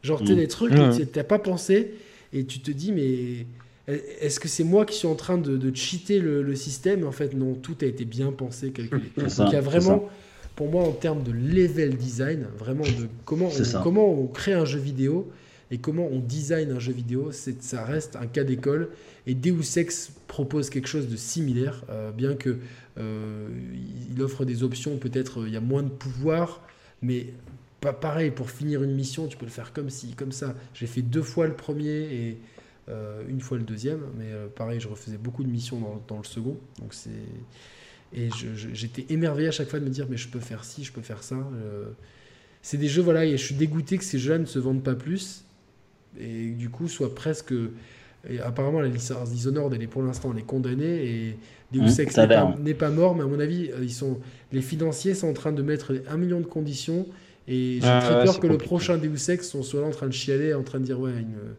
Genre, tu sais,
Mm.
des trucs que tu n'as pas pensé et tu te dis, mais est-ce que c'est moi qui suis en train de, de cheater le, le système? En fait, non, tout a été bien pensé, calculé. Donc il y a vraiment, pour moi, en termes de level design, vraiment de comment on, comment on crée un jeu vidéo et comment on design un jeu vidéo, ça reste un cas d'école. Et Deus Ex propose quelque chose de similaire, euh, bien que euh, il offre des options, peut-être il y a moins de pouvoir, mais pas pareil pour finir une mission, tu peux le faire comme ci, comme ça. J'ai fait deux fois le premier et euh, une fois le deuxième, mais pareil, je refaisais beaucoup de missions dans, dans le second, donc c'est et j'étais émerveillé à chaque fois de me dire mais je peux faire ci, je peux faire ça. C'est des jeux voilà et je suis dégoûté que ces jeux-là ne se vendent pas plus. Et du coup soit presque. Et apparemment, la licence Dishonored, elle est pour l'instant, elle est condamnée et Deus
Mmh,
Ex n'est pas, n'est pas mort, mais à mon avis, euh, ils sont, les financiers sont en train de mettre un million de conditions et j'ai
Ah
très
ouais,
peur que le prochain Deus Ex sont soit là en train de chialer, en train de dire ouais, une-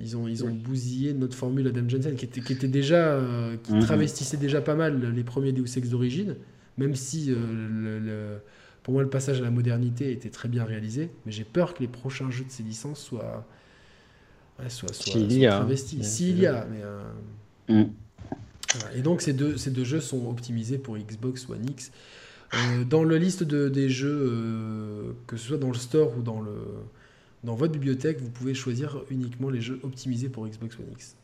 ils ont, ils ont bousillé notre formule Adam Jensen qui était, qui était déjà, euh, qui
Mhm.
travestissait déjà pas mal les premiers Deus Ex d'origine, même si euh, le- le- pour moi le passage à la modernité était très bien réalisé, mais j'ai peur que les prochains jeux de ces licences soient, ouais,
S'il y a.
S'il y a, mais euh,
Mm.
Et donc ces deux, ces deux jeux sont optimisés pour Xbox One X. Euh, dans la liste de, des jeux, euh, que ce soit dans le store ou dans, le, dans votre bibliothèque, vous pouvez choisir uniquement les jeux optimisés pour Xbox One X.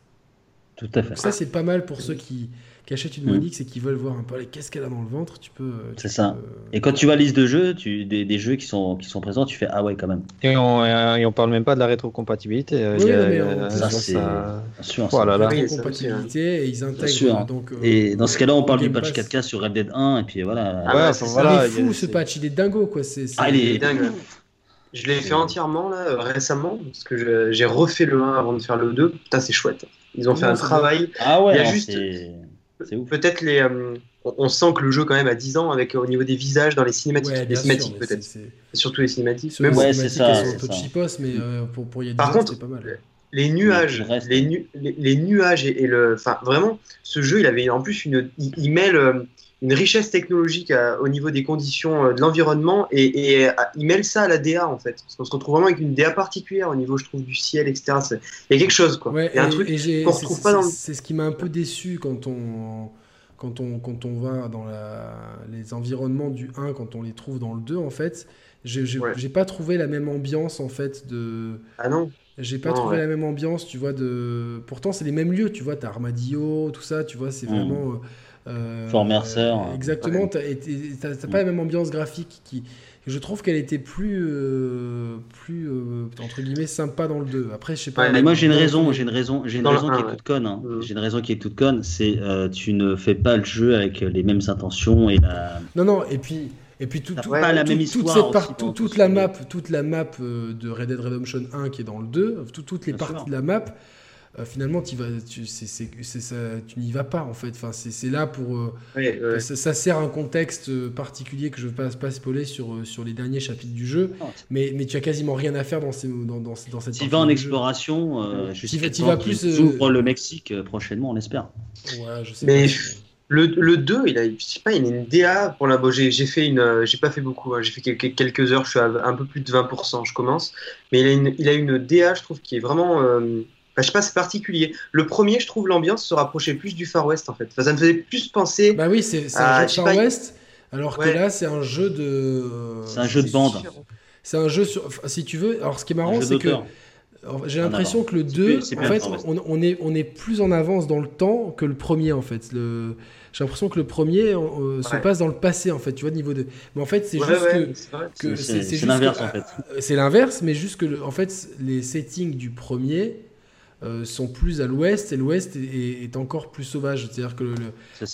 Tout à fait.
Donc ça c'est pas mal pour ceux qui, qui achètent une
Mm.
One X et qui veulent voir un peu qu'est-ce qu'elle a dans le ventre. Tu peux. euh,
C'est ça.
peux, euh,
Et quand tu vois la liste de jeux, tu, des, des jeux qui sont, qui sont présents, tu fais Ah ouais, quand même.
Et on, euh, et on parle même pas de la rétrocompatibilité. euh,
Oui,
je
Ça, c'est.
ça-
sûr.
Oh
la
ça aussi, hein.
compatibilité et ils intègrent
sûr.
donc. euh,
Et dans ce cas-là, on parle du patch
Pass.
4K sur Red Dead 1, et puis voilà.
Ah
Ouais,
c'est
voilà,
il est
il y a-
fou ce
c'est-
patch, il est dingo quoi. C'est, c'est-
Ah, il est-
C'est dingue. Je l'ai fait entièrement là, euh, récemment, parce que j'ai refait le 1 avant de faire le 2. Putain, c'est chouette. Ils ont fait un travail.
Ah ouais,
Il y a
non,
juste-. Peut-être les. euh, on- sent que le jeu quand même a 10 ans avec au niveau des visages dans les cinématiques.
Ouais,
les cinématiques peut-être. Surtout les cinématiques.
Sur
Mais
les
bon,
Ouais, c'est ça,
sont
ça.
mais euh, pour, pour y a 10
Par
ans,
contre,
c'était pas mal.
les nuages,
Le
les, nu- les, les nuages et, et le, enfin vraiment, ce jeu, il avait en plus une, il, il mêle euh, une richesse technologique à- au niveau des conditions euh, de l'environnement et, et, euh, il mêle ça à la DA en fait, parce qu'on se retrouve vraiment avec une DA particulière au niveau, je trouve, du ciel, etc. Il y a quelque chose quoi.
Ouais,
il y a un truc qu'on retrouve pas dans le-
C'est ce qui m'a un peu déçu quand on, quand on, quand on va dans la, les environnements du 1, quand on les trouve dans le 2, en fait. J'ai
Ouais.
pas trouvé la même ambiance, en fait, de...
Ah non.
J'ai pas
Non,
trouvé
ouais.
la même ambiance, tu vois, de... Pourtant, c'est les mêmes lieux, tu vois, t'as Armadillo, tout ça, tu vois, c'est
Mm.
vraiment... euh,
Fort Mercer.
euh, exactement,
Ouais.
t'es- t'as- t'as
Mm.
pas la même ambiance graphique qui... Je trouve qu'elle était plus, euh, plus euh, entre guillemets, sympa dans le 2. Après, je sais pas...
Ouais,
Mais moi j'ai une raison, j'ai une raison, j'ai une raison qui est toute conne. hein.
Mm.
J'ai une raison qui est toute conne, c'est euh, tu ne fais pas le jeu avec les mêmes intentions et la.
Non, non, et puis, et puis tout, tout-
pas la
tout-
même
toute cette part- toute la map, toute la map de Red Dead Redemption 1 qui est dans le 2, tout- toutes les
Bien
parties
sûr.
de la map, euh, finalement, tu vas, tu, c'est- c'est- c'est ça- tu n'y vas pas en fait. Enfin, c'est c'est là pour, euh,
Ouais, ouais.
ça, ça sert un contexte euh, particulier que je ne veux pas, pas spoiler sur, sur les derniers chapitres du jeu,
Non,
mais, mais tu as quasiment rien à faire dans, ces, dans, dans, dans cette
Tu vas en exploration euh, temps
vas plus, euh,
ouvrent le Mexique prochainement, on l'espère.
Ouais, je sais
Mais
pas.
Le, le 2, il a, je sais pas, il a une DA pour la. Bon, j'ai j'ai fait une, j'ai pas fait beaucoup, hein, j'ai fait quelques, quelques heures, je suis à un peu plus de 20%, je commence. Mais il a une, il a une DA, je trouve, qui est vraiment. euh, enfin, je sais pas, c'est particulier. Le premier, je trouve l'ambiance se rapprochait plus du Far West en fait. Enfin, ça me faisait plus penser.
Bah oui, c'est
Ah,
un jeu de Far
pas,
West, alors que là, c'est un jeu de.
C'est un jeu de bande.
C'est un jeu sur. enfin, Si tu veux. Alors, ce qui est marrant, c'est que. J'ai l'impression
avant.
que le
C'est
2,
plus- c'est
en fait, on, on est, on est plus en avance dans le temps que le premier, en fait. Le... J'ai l'impression que le premier euh, se passe dans le passé, en fait, tu vois, niveau de. Mais en fait, c'est
Ouais,
juste
ouais,
que.
c'est vrai.
que
C'est-
c'est-
c'est
c'est juste
l'inverse,
que-
en fait.
euh, C'est l'inverse, mais juste que, le- en fait, les settings du premier euh, sont plus à l'ouest et l'ouest est, est- est encore plus sauvage. C'est-à-dire que le- le-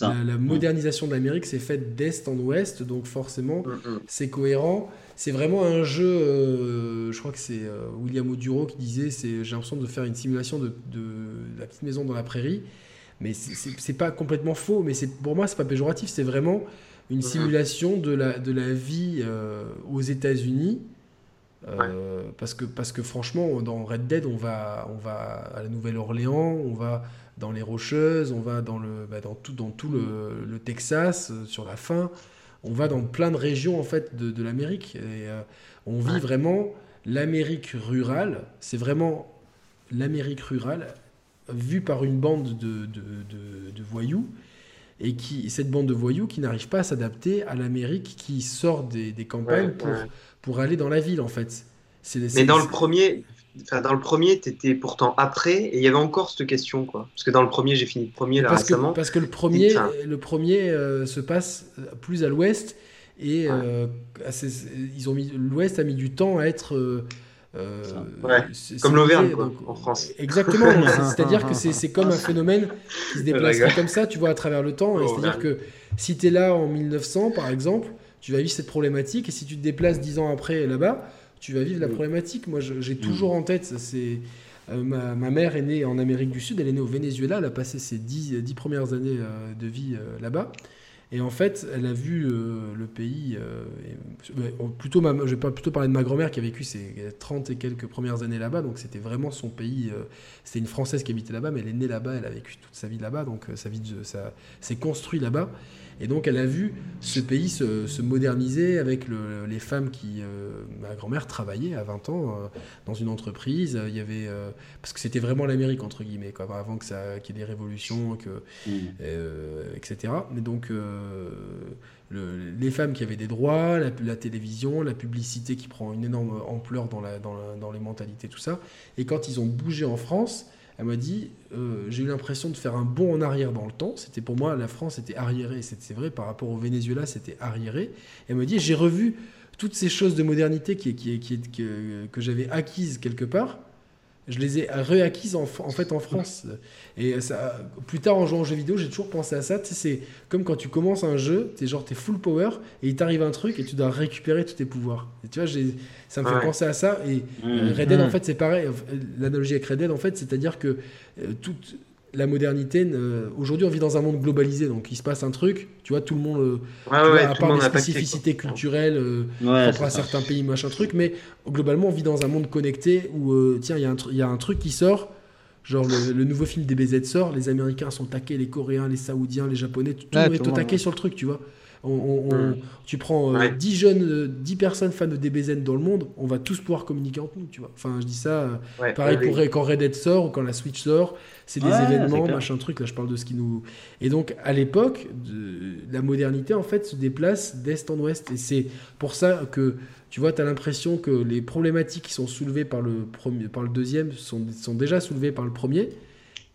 la, la modernisation de l'Amérique s'est faite d'est en ouest, donc forcément,
Mm, mm.
c'est cohérent. C'est vraiment un jeu, euh, je crois que c'est euh, William Oduro qui disait, j'ai l'impression de faire une simulation de, de la petite maison dans la prairie. Mais c'est, pas complètement faux, mais c'est, pour moi, c'est pas péjoratif, c'est vraiment une simulation de la, de la vie aux États-Unis. Euh, parce, que, parce que franchement, dans Red Dead, on va, on va à la Nouvelle-Orléans, on va dans les Rocheuses, on va dans, le, bah, dans tout, dans tout le, le Texas, euh, sur la fin. On va dans plein de régions en fait de, de l'Amérique. Et euh, on vit
Ouais.
vraiment l'Amérique rurale. C'est vraiment l'Amérique rurale vue par une bande de, de, de- de voyous. Et qui, cette bande de voyous qui n'arrive pas à s'adapter à l'Amérique qui sort des, des campagnes
Ouais,
pour,
ouais.
Pour aller dans la ville en fait. C'est,
Mais dans le premier, enfin, dans le premier, t'étais pourtant après, et il y avait encore cette question, quoi. Parce que dans le premier, j'ai fini le premier là
parce que,
récemment.
parce que le premier,
Putain.
le premier euh, se passe plus à l'ouest et
Ouais.
euh, assez- ils ont mis l'ouest a mis du temps à être euh, euh,
Ouais, comme l'Auvergne, en France.
Exactement. c'est-à-dire que c'est comme un phénomène qui se
rigole.
comme ça, tu vois, à travers le temps. Et C'est-à-dire que si tu es là en 1900, par exemple, tu vas vivre cette problématique et si tu te déplaces 10 ans après là-bas, tu vas vivre la problématique. Moi, j'ai toujours en tête, c'est euh, ma, mère est née en Amérique du Sud, elle est née au Venezuela, elle a passé ses dix, dix premières années euh, de vie euh, là-bas. Et en fait, elle a vu le pays. plutôt, je vais pas plutôt parler de ma grand-mère qui a vécu ses 30 et quelques premières années là-bas. Donc c'était vraiment son pays. c'était une Française qui habitait là-bas, mais elle est née là-bas, elle a vécu toute sa vie là-bas. Donc sa vie, s'est construit là-bas. Et donc elle a vu ce pays se, moderniser avec les femmes qui, euh, ma grand-mère travaillait à 20 ans euh, dans une entreprise. Il y avait euh, parce que c'était vraiment l'Amérique entre guillemets, quoi, avant qu'il y ait des révolutions, que, mmh. etc. Mais donc les femmes qui avaient des droits, la, télévision, la publicité qui prend une énorme ampleur dans, la, dans, dans les mentalités, tout ça. Et quand ils ont bougé en France, elle m'a dit euh, j'ai eu l'impression de faire un bond en arrière dans le temps. C'était pour moi la France était arriérée, c'est vrai par rapport au Venezuela c'était arriéré. Elle me dit j'ai revu toutes ces choses de modernité qui, que j'avais acquises quelque part je les ai réacquises en, fait en France. Et ça, plus tard en jouant aux jeux vidéo, j'ai toujours pensé à ça. Tu sais, c'est comme quand tu commences un jeu, es genre t'es full power et il t'arrive un truc et tu dois récupérer tous tes pouvoirs. Et tu vois, ça me fait penser à ça. Et mmh. Red Dead, en mmh. fait, c'est pareil. L'analogie avec Red Dead, en fait, c'est-à-dire que euh, toute la modernité, aujourd'hui on vit dans un monde globalisé, donc il se passe un truc, tu vois, tout le monde, euh, à part les spécificités culturelles euh, propres à certains pays, machin truc, mais globalement on vit dans un monde connecté où, euh, tiens, il y, a un truc qui sort, genre le, nouveau film des BZ sort, les Américains sont taqués, les Coréens, les Saoudiens, les Japonais, tout, le monde est au taqué sur le truc, tu vois. Tu prends 10 euh, jeunes, 10 euh, personnes fans de DBZ dans le monde, on va tous pouvoir communiquer entre nous, tu vois. Enfin, je dis ça, euh, pareil pour quand Red Dead sort ou quand la Switch sort, c'est des événements, machin truc, là je parle de ce qui nous... Et donc, à l'époque, la modernité, en fait, se déplace d'est en ouest. Et c'est pour ça que, tu vois, tu as l'impression que les problématiques qui sont soulevées par le, premier, par le deuxième sont, sont déjà soulevées par le premier.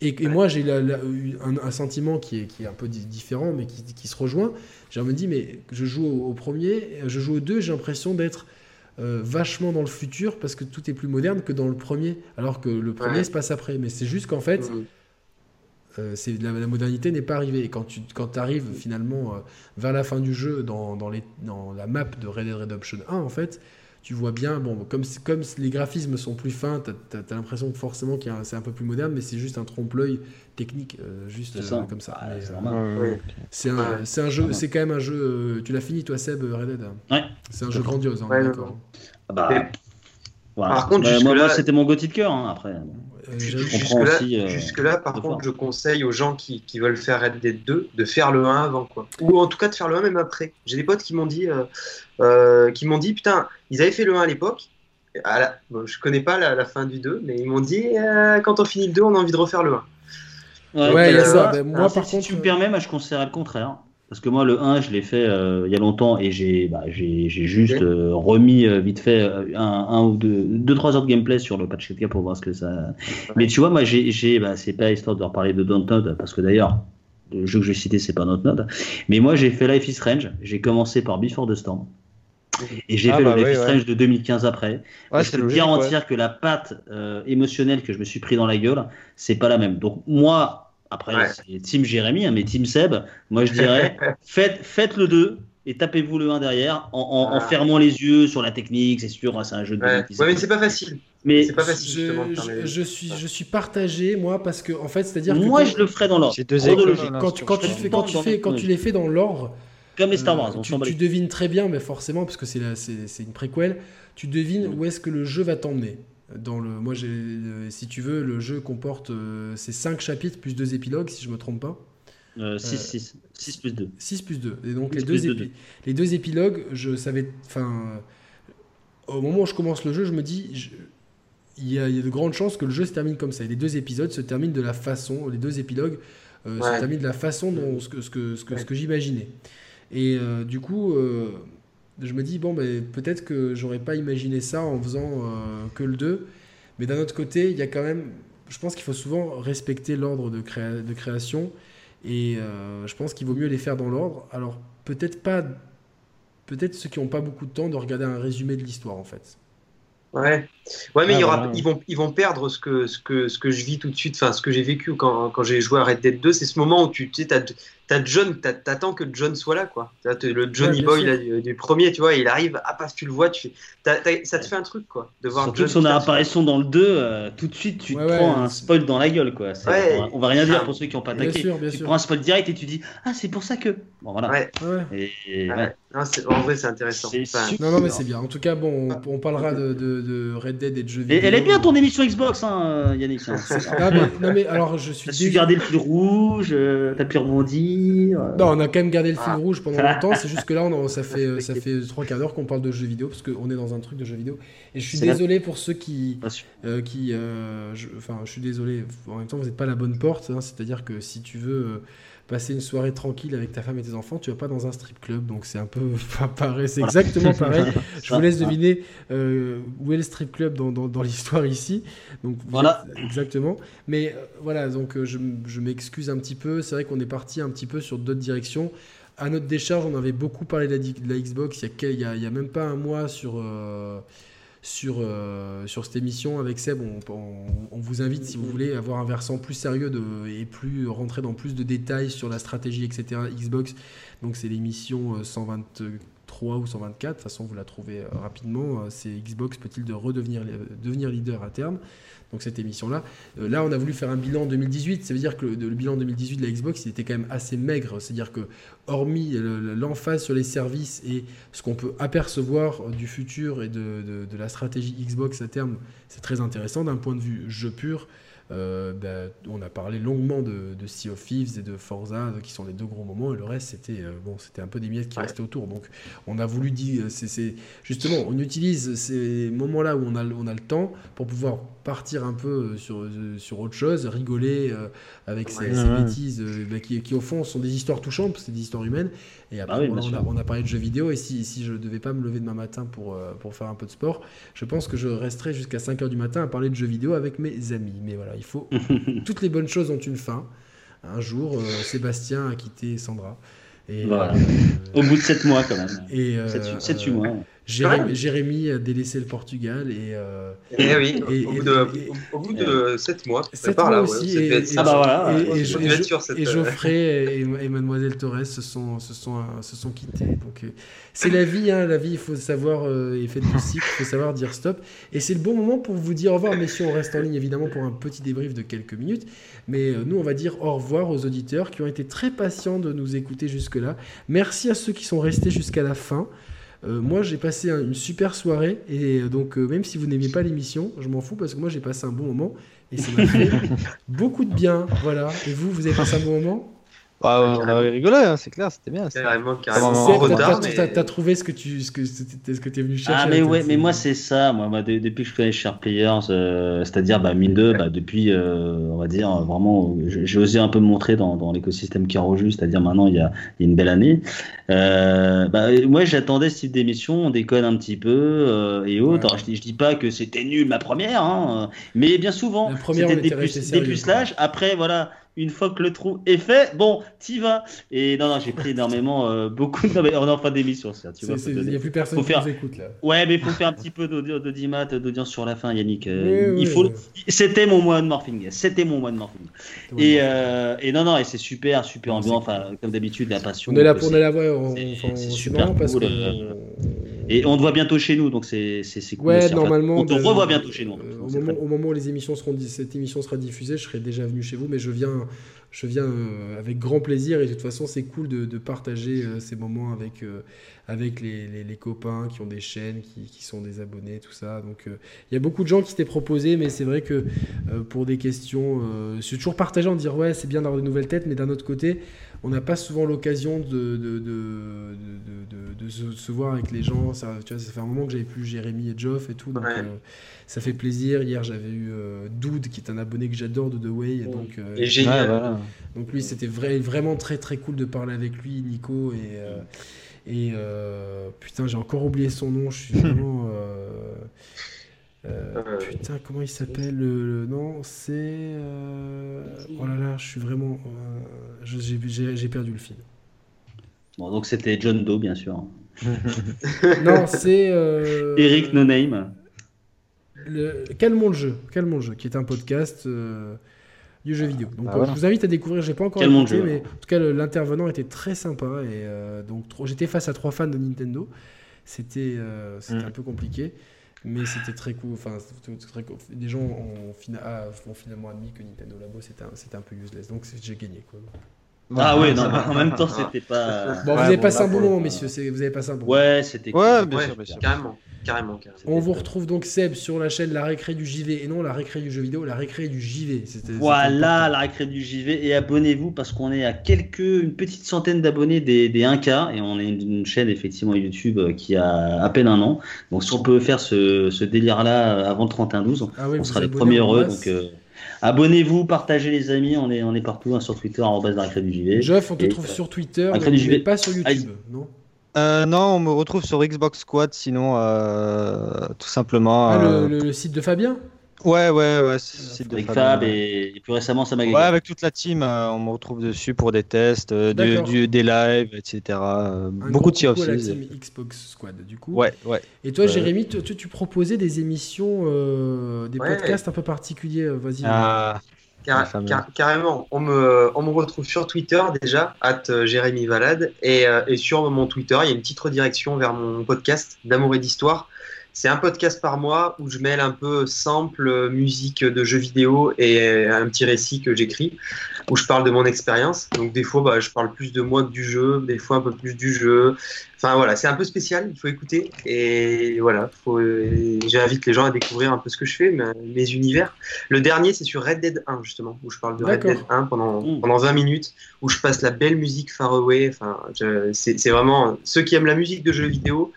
Et, moi, j'ai un, sentiment qui est, qui est, un peu différent, mais qui, qui se rejoint. Je me dis, mais je joue au, premier, je joue au deux, j'ai l'impression d'être euh, vachement dans le futur parce que tout est plus moderne que dans le premier, alors que le premier se passe après. Mais c'est juste qu'en fait, mmh. euh, la, modernité n'est pas arrivée. Et quand tu quand arrives finalement euh, vers la fin du jeu, dans, dans, les, dans la map de Red Dead Redemption 1, en fait, tu vois bien, bon, comme, comme les graphismes sont plus fins, tu as, l'impression que forcément que c'est un peu plus moderne, mais c'est juste un trompe-l'œil technique, euh, juste euh, comme ça. c'est un, jeu, c'est quand même un jeu. Euh, tu l'as fini toi, Seb, Red Dead
Ouais.
C'est un jeu grandiose, hein, d'accord.
Ah bah, Par contre, moi, c'était mon Gauthier de cœur, hein, après.
Euh, jusque-là, par contre, je conseille aux gens qui, veulent faire Red Dead 2 de faire le 1 avant, quoi. Ou en tout cas de faire le 1 même après. J'ai des potes qui m'ont dit, euh, euh, qui m'ont dit, putain, ils avaient fait le 1 à l'époque. La... Bon, je connais pas la, fin du 2, mais ils m'ont dit, quand on finit le 2, on a envie de refaire le
1. Ouais, il y a ça. Ben, moi, par si contre, tu me permets, moi, je conseillerais le contraire. Parce que moi, le 1, je l'ai fait euh, il y a longtemps et j'ai bah, juste euh, remis euh, vite fait un, ou deux, deux, trois heures de gameplay sur le patch 4 pour voir ce que ça. Mais tu vois, moi, j'ai, bah, c'est pas histoire de reparler de Dontnod parce que d'ailleurs, le jeu que je vais citer, c'est pas Dontnod. Mais moi, j'ai fait Life is Strange. J'ai commencé par Before the Storm. Et j'ai ah fait le bah Life is Strange de 2015 après. je peux garantir que la patte émotionnelle que je me suis pris dans la gueule, c'est pas la même. Donc, moi, après, c'est Team Jérémy, hein, mais Team Seb, moi je dirais, faites, faites le 2 et tapez-vous le 1 derrière en, ah. fermant les yeux sur la technique, c'est sûr, hein, c'est un jeu de.
Ouais, mais c'est pas facile. Mais c'est pas facile.
Je, je, suis, je suis partagé, moi, parce que, en fait, c'est-à-dire que.
Moi, je le ferai dans l'ordre.
C'est deux Quand, tu, quand, tu fais, quand, tu fais, quand tu les fais dans l'ordre.
Comme les Star Wars,
euh, tu, tu devines très bien, mais forcément, parce que c'est une préquelle, tu devines mm. où est-ce que le jeu va t'emmener. Dans le, moi, j'ai, euh, si tu veux, le jeu comporte euh, ces 5 chapitres plus 2 épilogues, si je me trompe pas.
6, 6. 6 plus 2.
6 plus 2. Et donc, les deux, les deux épilogues, je savais. Enfin, au moment où je commence le jeu, je me dis. il, y a, il y, a, de grandes chances que le jeu se termine comme ça. Et les deux épisodes se terminent de la façon. Les deux épilogues euh, se terminent de la façon dont ce que, ce que, ce que, ce que j'imaginais. Et du coup je me dis, bon, ben, peut-être que j'aurais pas imaginé ça en faisant euh, que le 2. Mais d'un autre côté, il y a quand même. Je pense qu'il faut souvent respecter l'ordre de, de, création. Et euh, je pense qu'il vaut mieux les faire dans l'ordre. Alors, peut-être pas. Peut-être ceux qui n'ont pas beaucoup de temps de regarder un résumé de l'histoire, en fait.
Ouais, ouais mais il y aura, ils, vont, ils vont perdre ce que, ce, que, ce que je vis tout de suite, enfin ce que j'ai vécu quand, quand j'ai joué à Red Dead 2, c'est ce moment où tu sais, t'as John, t'attends que John soit là, quoi. Le Johnny Boy du, premier, tu vois, il arrive, ah, parce que tu le vois, tu ça te fait un truc, quoi. De voir
Surtout son apparition dans le 2, euh, tout de suite, tu te prends un spoil dans la gueule, quoi. On, va rien dire ah. pour ceux qui n'ont pas attaqué. tu prends un spoil direct et tu dis, ah, c'est pour ça que. Bon, voilà.
Et, en vrai, c'est intéressant.
non, non, mais c'est bien. En tout cas, bon, on, parlera de, de, Red Dead et de jeux vidéo.
Et elle est bien ton émission Xbox, hein, Yannick. Hein.
ah, mais, non, mais alors, je suis.
T'as su garder le fil rouge, euh, t'as pu rebondir.
Euh. Non, on a quand même gardé le fil ah. rouge pendant longtemps. C'est juste que là, on, ça fait ça fait trois quarts d'heure qu'on parle de jeux vidéo parce qu'on est dans un truc de jeux vidéo. Et je suis désolé pour ceux qui, euh, qui, enfin, je suis désolé. En même temps, vous n'êtes pas la bonne porte. Hein. C'est-à-dire que si tu veux passer une soirée tranquille avec ta femme et tes enfants, tu vas pas dans un strip club. Donc c'est un peu pareil, c'est exactement pareil. Je vous laisse deviner euh, où est le strip club dans, dans, l'histoire ici. Donc voilà, exactement. Mais euh, voilà, donc euh, je, je m'excuse un petit peu. C'est vrai qu'on est parti un petit peu sur d'autres directions. À notre décharge, on avait beaucoup parlé de la, Xbox il y, a, il, y a, il y a, même pas un mois sur sur, euh, sur cette émission avec Seb. On, vous invite, si vous voulez, avoir un versant plus sérieux et plus rentrer dans plus de détails sur la stratégie, etc. Xbox. Donc, c'est l'émission 123 euh, ou 124. De toute façon, vous la trouvez euh, rapidement. C'est Xbox peut-il de redevenir devenir leader à terme? Donc cette émission-là. Euh, là, on a voulu faire un bilan 2018. Ça veut dire que le, bilan 2018 de la Xbox, il était quand même assez maigre. C'est-à-dire que, hormis l'emphase sur les services et ce qu'on peut apercevoir du futur et de, de la stratégie Xbox à terme, c'est très intéressant d'un point de vue jeu pur. Euh, ben, on a parlé longuement de, Sea of Thieves et de Forza, qui sont les deux gros moments, et le reste, c'était euh, bon, c'était un peu des miettes qui restaient autour. Donc, on a voulu dire, c'est justement, on utilise ces moments-là où on a, on a le temps pour pouvoir partir un peu sur, sur autre chose, rigoler avec ces, bêtises ben, qui, qui, au fond, sont des histoires touchantes, c'est des histoires humaines. Et après, ah on, a, parlé de jeux vidéo, et si, si je ne devais pas me lever demain matin pour, pour faire un peu de sport, je pense que je resterai jusqu'à 5h du matin à parler de jeux vidéo avec mes amis. Mais voilà, il faut. Toutes les bonnes choses ont une fin. Un jour, euh, Sébastien a quitté Sandra.
Et, voilà. Euh, Au bout de 7 mois, quand même. Et, 7-8 euh, mois.
Jérémy, a délaissé le Portugal et.
eh oui, au, bout de, au, bout de 7 mois.
7 mois là, aussi. et, ah bah voilà. Et, Geoffrey et, Mademoiselle Torres se sont, se sont, se sont quittés. Donc c'est la vie, hein, la vie, il faut savoir, euh, et fait de cycle, il faut savoir dire stop. Et c'est le bon moment pour vous dire au revoir, messieurs. On reste en ligne évidemment pour un petit débrief de quelques minutes. Mais euh, nous, on va dire au revoir aux auditeurs qui ont été très patients de nous écouter jusque-là. Merci à ceux qui sont restés jusqu'à la fin. Euh, moi, j'ai passé une super soirée et donc même si vous n'aimez pas l'émission, je m'en fous parce que moi j'ai passé un bon moment et ça m'a fait beaucoup de bien. Voilà. Et vous, vous avez passé un bon moment?
Bah, on avait rigolé, hein, c'est clair, c'était bien.
Carrément, carrément.
T'as trouvé ce que tu ce que, ce que es venu chercher
Ah, mais ouais, mais moi, c'est ça. Moi, moi, depuis que je connais Sharp Players, euh, c'est-à-dire, bah, mine de, bah, depuis, euh, on va dire, vraiment, j'ai osé un peu me montrer dans, dans l'écosystème qui juste, c'est-à-dire maintenant, il y, a, il y a une belle année. Euh, bah, moi, j'attendais ce type d'émission, on déconne un petit peu euh, et autres. Alors, je, dis, je dis pas que c'était nul ma première, hein, mais bien souvent, c'était des, des pucelages. Après, voilà une fois que le trou est fait, bon, t'y vas. Et non, non, j'ai pris énormément, euh, beaucoup. Non, mais on est en fin d'émission, ça.
Tu il n'y a plus personne qui faire... nous écoute là.
Ouais, mais il faut faire un petit peu d'audimat, d'audience sur la fin, Yannick. Euh, il faut. C'était mon mois de morphing. C'était mon mois de morphing. Et, euh, et non, non, et c'est super, super ambiant. Enfin, comme d'habitude, la passion.
On est là pour la voir.
C'est super cool. Et on te voit bientôt chez nous, donc c'est cool.
Ouais, normalement.
On te revoit bientôt chez nous.
Au moment, où les émissions seront, cette émission sera diffusée, je serai déjà venu chez vous, mais je viens je viens euh, avec grand plaisir et de toute façon c'est cool de, partager euh, ces moments avec, euh, avec les, les, copains qui ont des chaînes, qui, qui sont des abonnés, tout ça. Donc il y a beaucoup de gens qui s'étaient proposés, mais c'est vrai que pour des questions, c'est toujours en dire ouais c'est bien d'avoir de nouvelles têtes, mais d'un autre côté on n'a pas souvent l'occasion de, de, de, se, voir avec les gens. Ça, tu vois, ça fait un moment que j'avais plus Jérémy et Geoff et tout. Donc, ça fait plaisir. Hier, j'avais eu euh, Dude, qui est un abonné que j'adore de The Way. Donc,
euh, et génial.
Donc, lui, c'était vraiment très très cool de parler avec lui, Nico. Et, euh, et putain, j'ai encore oublié son nom. Je suis vraiment. putain, comment il s'appelle le, Non, c'est. oh là là, je suis vraiment. j'ai perdu le fil.
Bon, donc c'était John Doe, bien sûr.
non, c'est.
Eric No Name
le, Calmons le jeu, Calmons le jeu, qui est un podcast. Euh, du jeu vidéo. Donc
Ah,
euh,
voilà.
je vous invite à découvrir, j'ai pas encore écouté,
jeu.
mais en tout cas l'intervenant était très sympa et euh, donc trop- j'étais face à trois fans de Nintendo. C'était euh, c'était
Mm.
un peu compliqué, mais c'était très cool. Enfin, très cool. Des gens ont, fina- ah, ont finalement admis que Nintendo Labo c'était un, peu useless, donc j'ai gagné quoi.
Ah ouais, non, en même temps, c'était pas.
Bon, vous avez
bon,
passé
là,
un bon moment, messieurs. Vous avez passé un bon moment.
Ouais, c'était.
Ouais,
cool.
bien
Ouais,
sûr, bien sûr.
Carrément, carrément, carrément.
On vous retrouve donc Seb sur la chaîne La Récré du JV et non la Récré du jeu vidéo, la Récré du JV.
Voilà la récré du JV et abonnez-vous parce qu'on est à quelques une petite centaine d'abonnés des, des 1K et on est une chaîne effectivement YouTube euh, qui a à peine un an. Donc si on peut faire ce, ce délire là avant le 31-12,
Ah oui,
on sera les premiers heureux. Donc euh, abonnez-vous, partagez les amis, on est on est partout hein, sur Twitter la récré du JV.
Jeff, on te
Et,
trouve
euh,
sur Twitter, mais,
du JV.
mais pas sur YouTube, non?
Euh, non, on me retrouve sur Xbox Squad, sinon, euh, tout simplement.
Ah,
euh,
le, le site de Fabien?
Ouais, ouais, ouais. c'est de
avec Fab
ouais.
et, et plus récemment Sam
Ouais, avec toute la team, euh, on me retrouve dessus pour des tests, euh, du- des lives, etc. euh, beaucoup de
à la team Xbox Squad, du coup.
Ouais, ouais.
Et toi,
Ouais.
Jérémy, tu, tu- tu proposais des émissions, euh, des
Ouais.
podcasts un peu particuliers. Vas-y.
Ah,
Car- car- carrément, on me, on me retrouve sur Twitter déjà, at Jérémy Valade, et, euh, et sur mon Twitter, il y a une petite redirection vers mon podcast d'amour et d'histoire. C'est un podcast par mois où je mêle un peu sample, musique de jeux vidéo et un petit récit que j'écris où je parle de mon expérience. Donc des fois, bah, je parle plus de moi que du jeu, des fois un peu plus du jeu. Enfin voilà, c'est un peu spécial, il faut écouter. Et voilà, faut, euh, j'invite les gens à découvrir un peu ce que je fais, mes, mes univers. Le dernier, c'est sur Red Dead 1, justement, où je parle de Red. Dead 1 pendant,
Mm.
pendant 20 minutes, où je passe la belle musique Far Away. Enfin, je- c'est c'est vraiment ceux qui aiment la musique de jeux vidéo,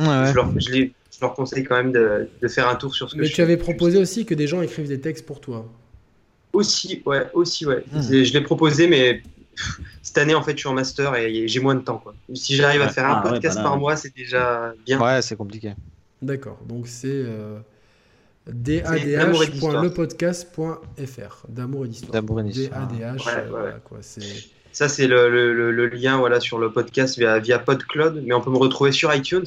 ouais, ouais.
je, leur, je, les- je leur conseille quand même de, de faire un tour sur ce que
mais
je
tu
fais.
avais proposé aussi que des gens écrivent des textes pour toi.
Aussi, ouais, aussi, ouais.
Hmm.
Je l'ai proposé, mais pff, cette année, en fait, je suis en master et j'ai moins de temps, quoi. Si j'arrive à faire un
Ah, ouais,
podcast
bah là,
par
ouais.
mois, c'est déjà bien.
Ouais, c'est compliqué.
D'accord. Donc c'est euh, dadh.lepodcast.fr. D'amour et d'histoire.
D'amour et d'histoire.
DADH.
Ouais,
euh,
ouais.
voilà, quoi. C'est
Ça, c'est le, le- le- le lien voilà, sur le podcast via, via PodCloud, mais on peut me retrouver sur iTunes.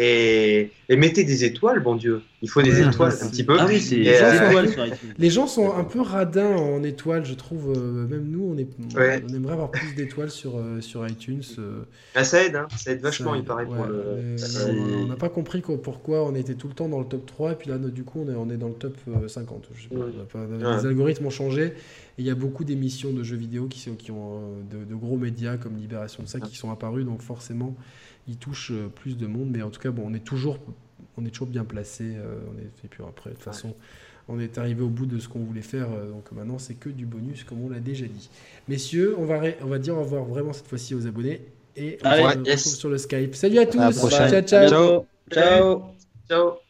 Et, et mettez des étoiles, bon Dieu. Il faut des
Ouais,
étoiles un petit peu.
Ah oui, c'est
Et,
Les gens
c'est
sont-
euh.
Les gens sont un peu radins en étoiles, je trouve. euh, même nous, on, est,
Ouais.
on aimerait avoir plus d'étoiles sur, euh, sur iTunes.
ah, ça aide, hein. ça aide vachement,
ça-
il paraît. pour le...
on n'a pas compris quoi- pourquoi on était tout le temps dans le top 3 et puis là, du coup, on est, on est dans le top euh, 50. Je sais pas,
Ouais.
on a pas-
Ouais.
Les algorithmes ont changé et il y a beaucoup d'émissions de jeux vidéo qui, sont, qui ont de, de gros médias comme Libération de ça qui sont apparus, donc forcément, ils touchent euh, plus de monde. Mais en tout cas, bon, on est toujours, on est toujours bien placé. euh, on est, et puis après, de toute façon. On est arrivé au bout de ce qu'on voulait faire, euh, donc maintenant c'est que du bonus, comme on l'a déjà dit. Messieurs, on va, ré- on va dire au revoir vraiment cette fois-ci aux abonnés et on se retrouve sur le Skype. Salut à tous,
À la prochaine.
ciao ciao.
Ciao. Ciao.
Ciao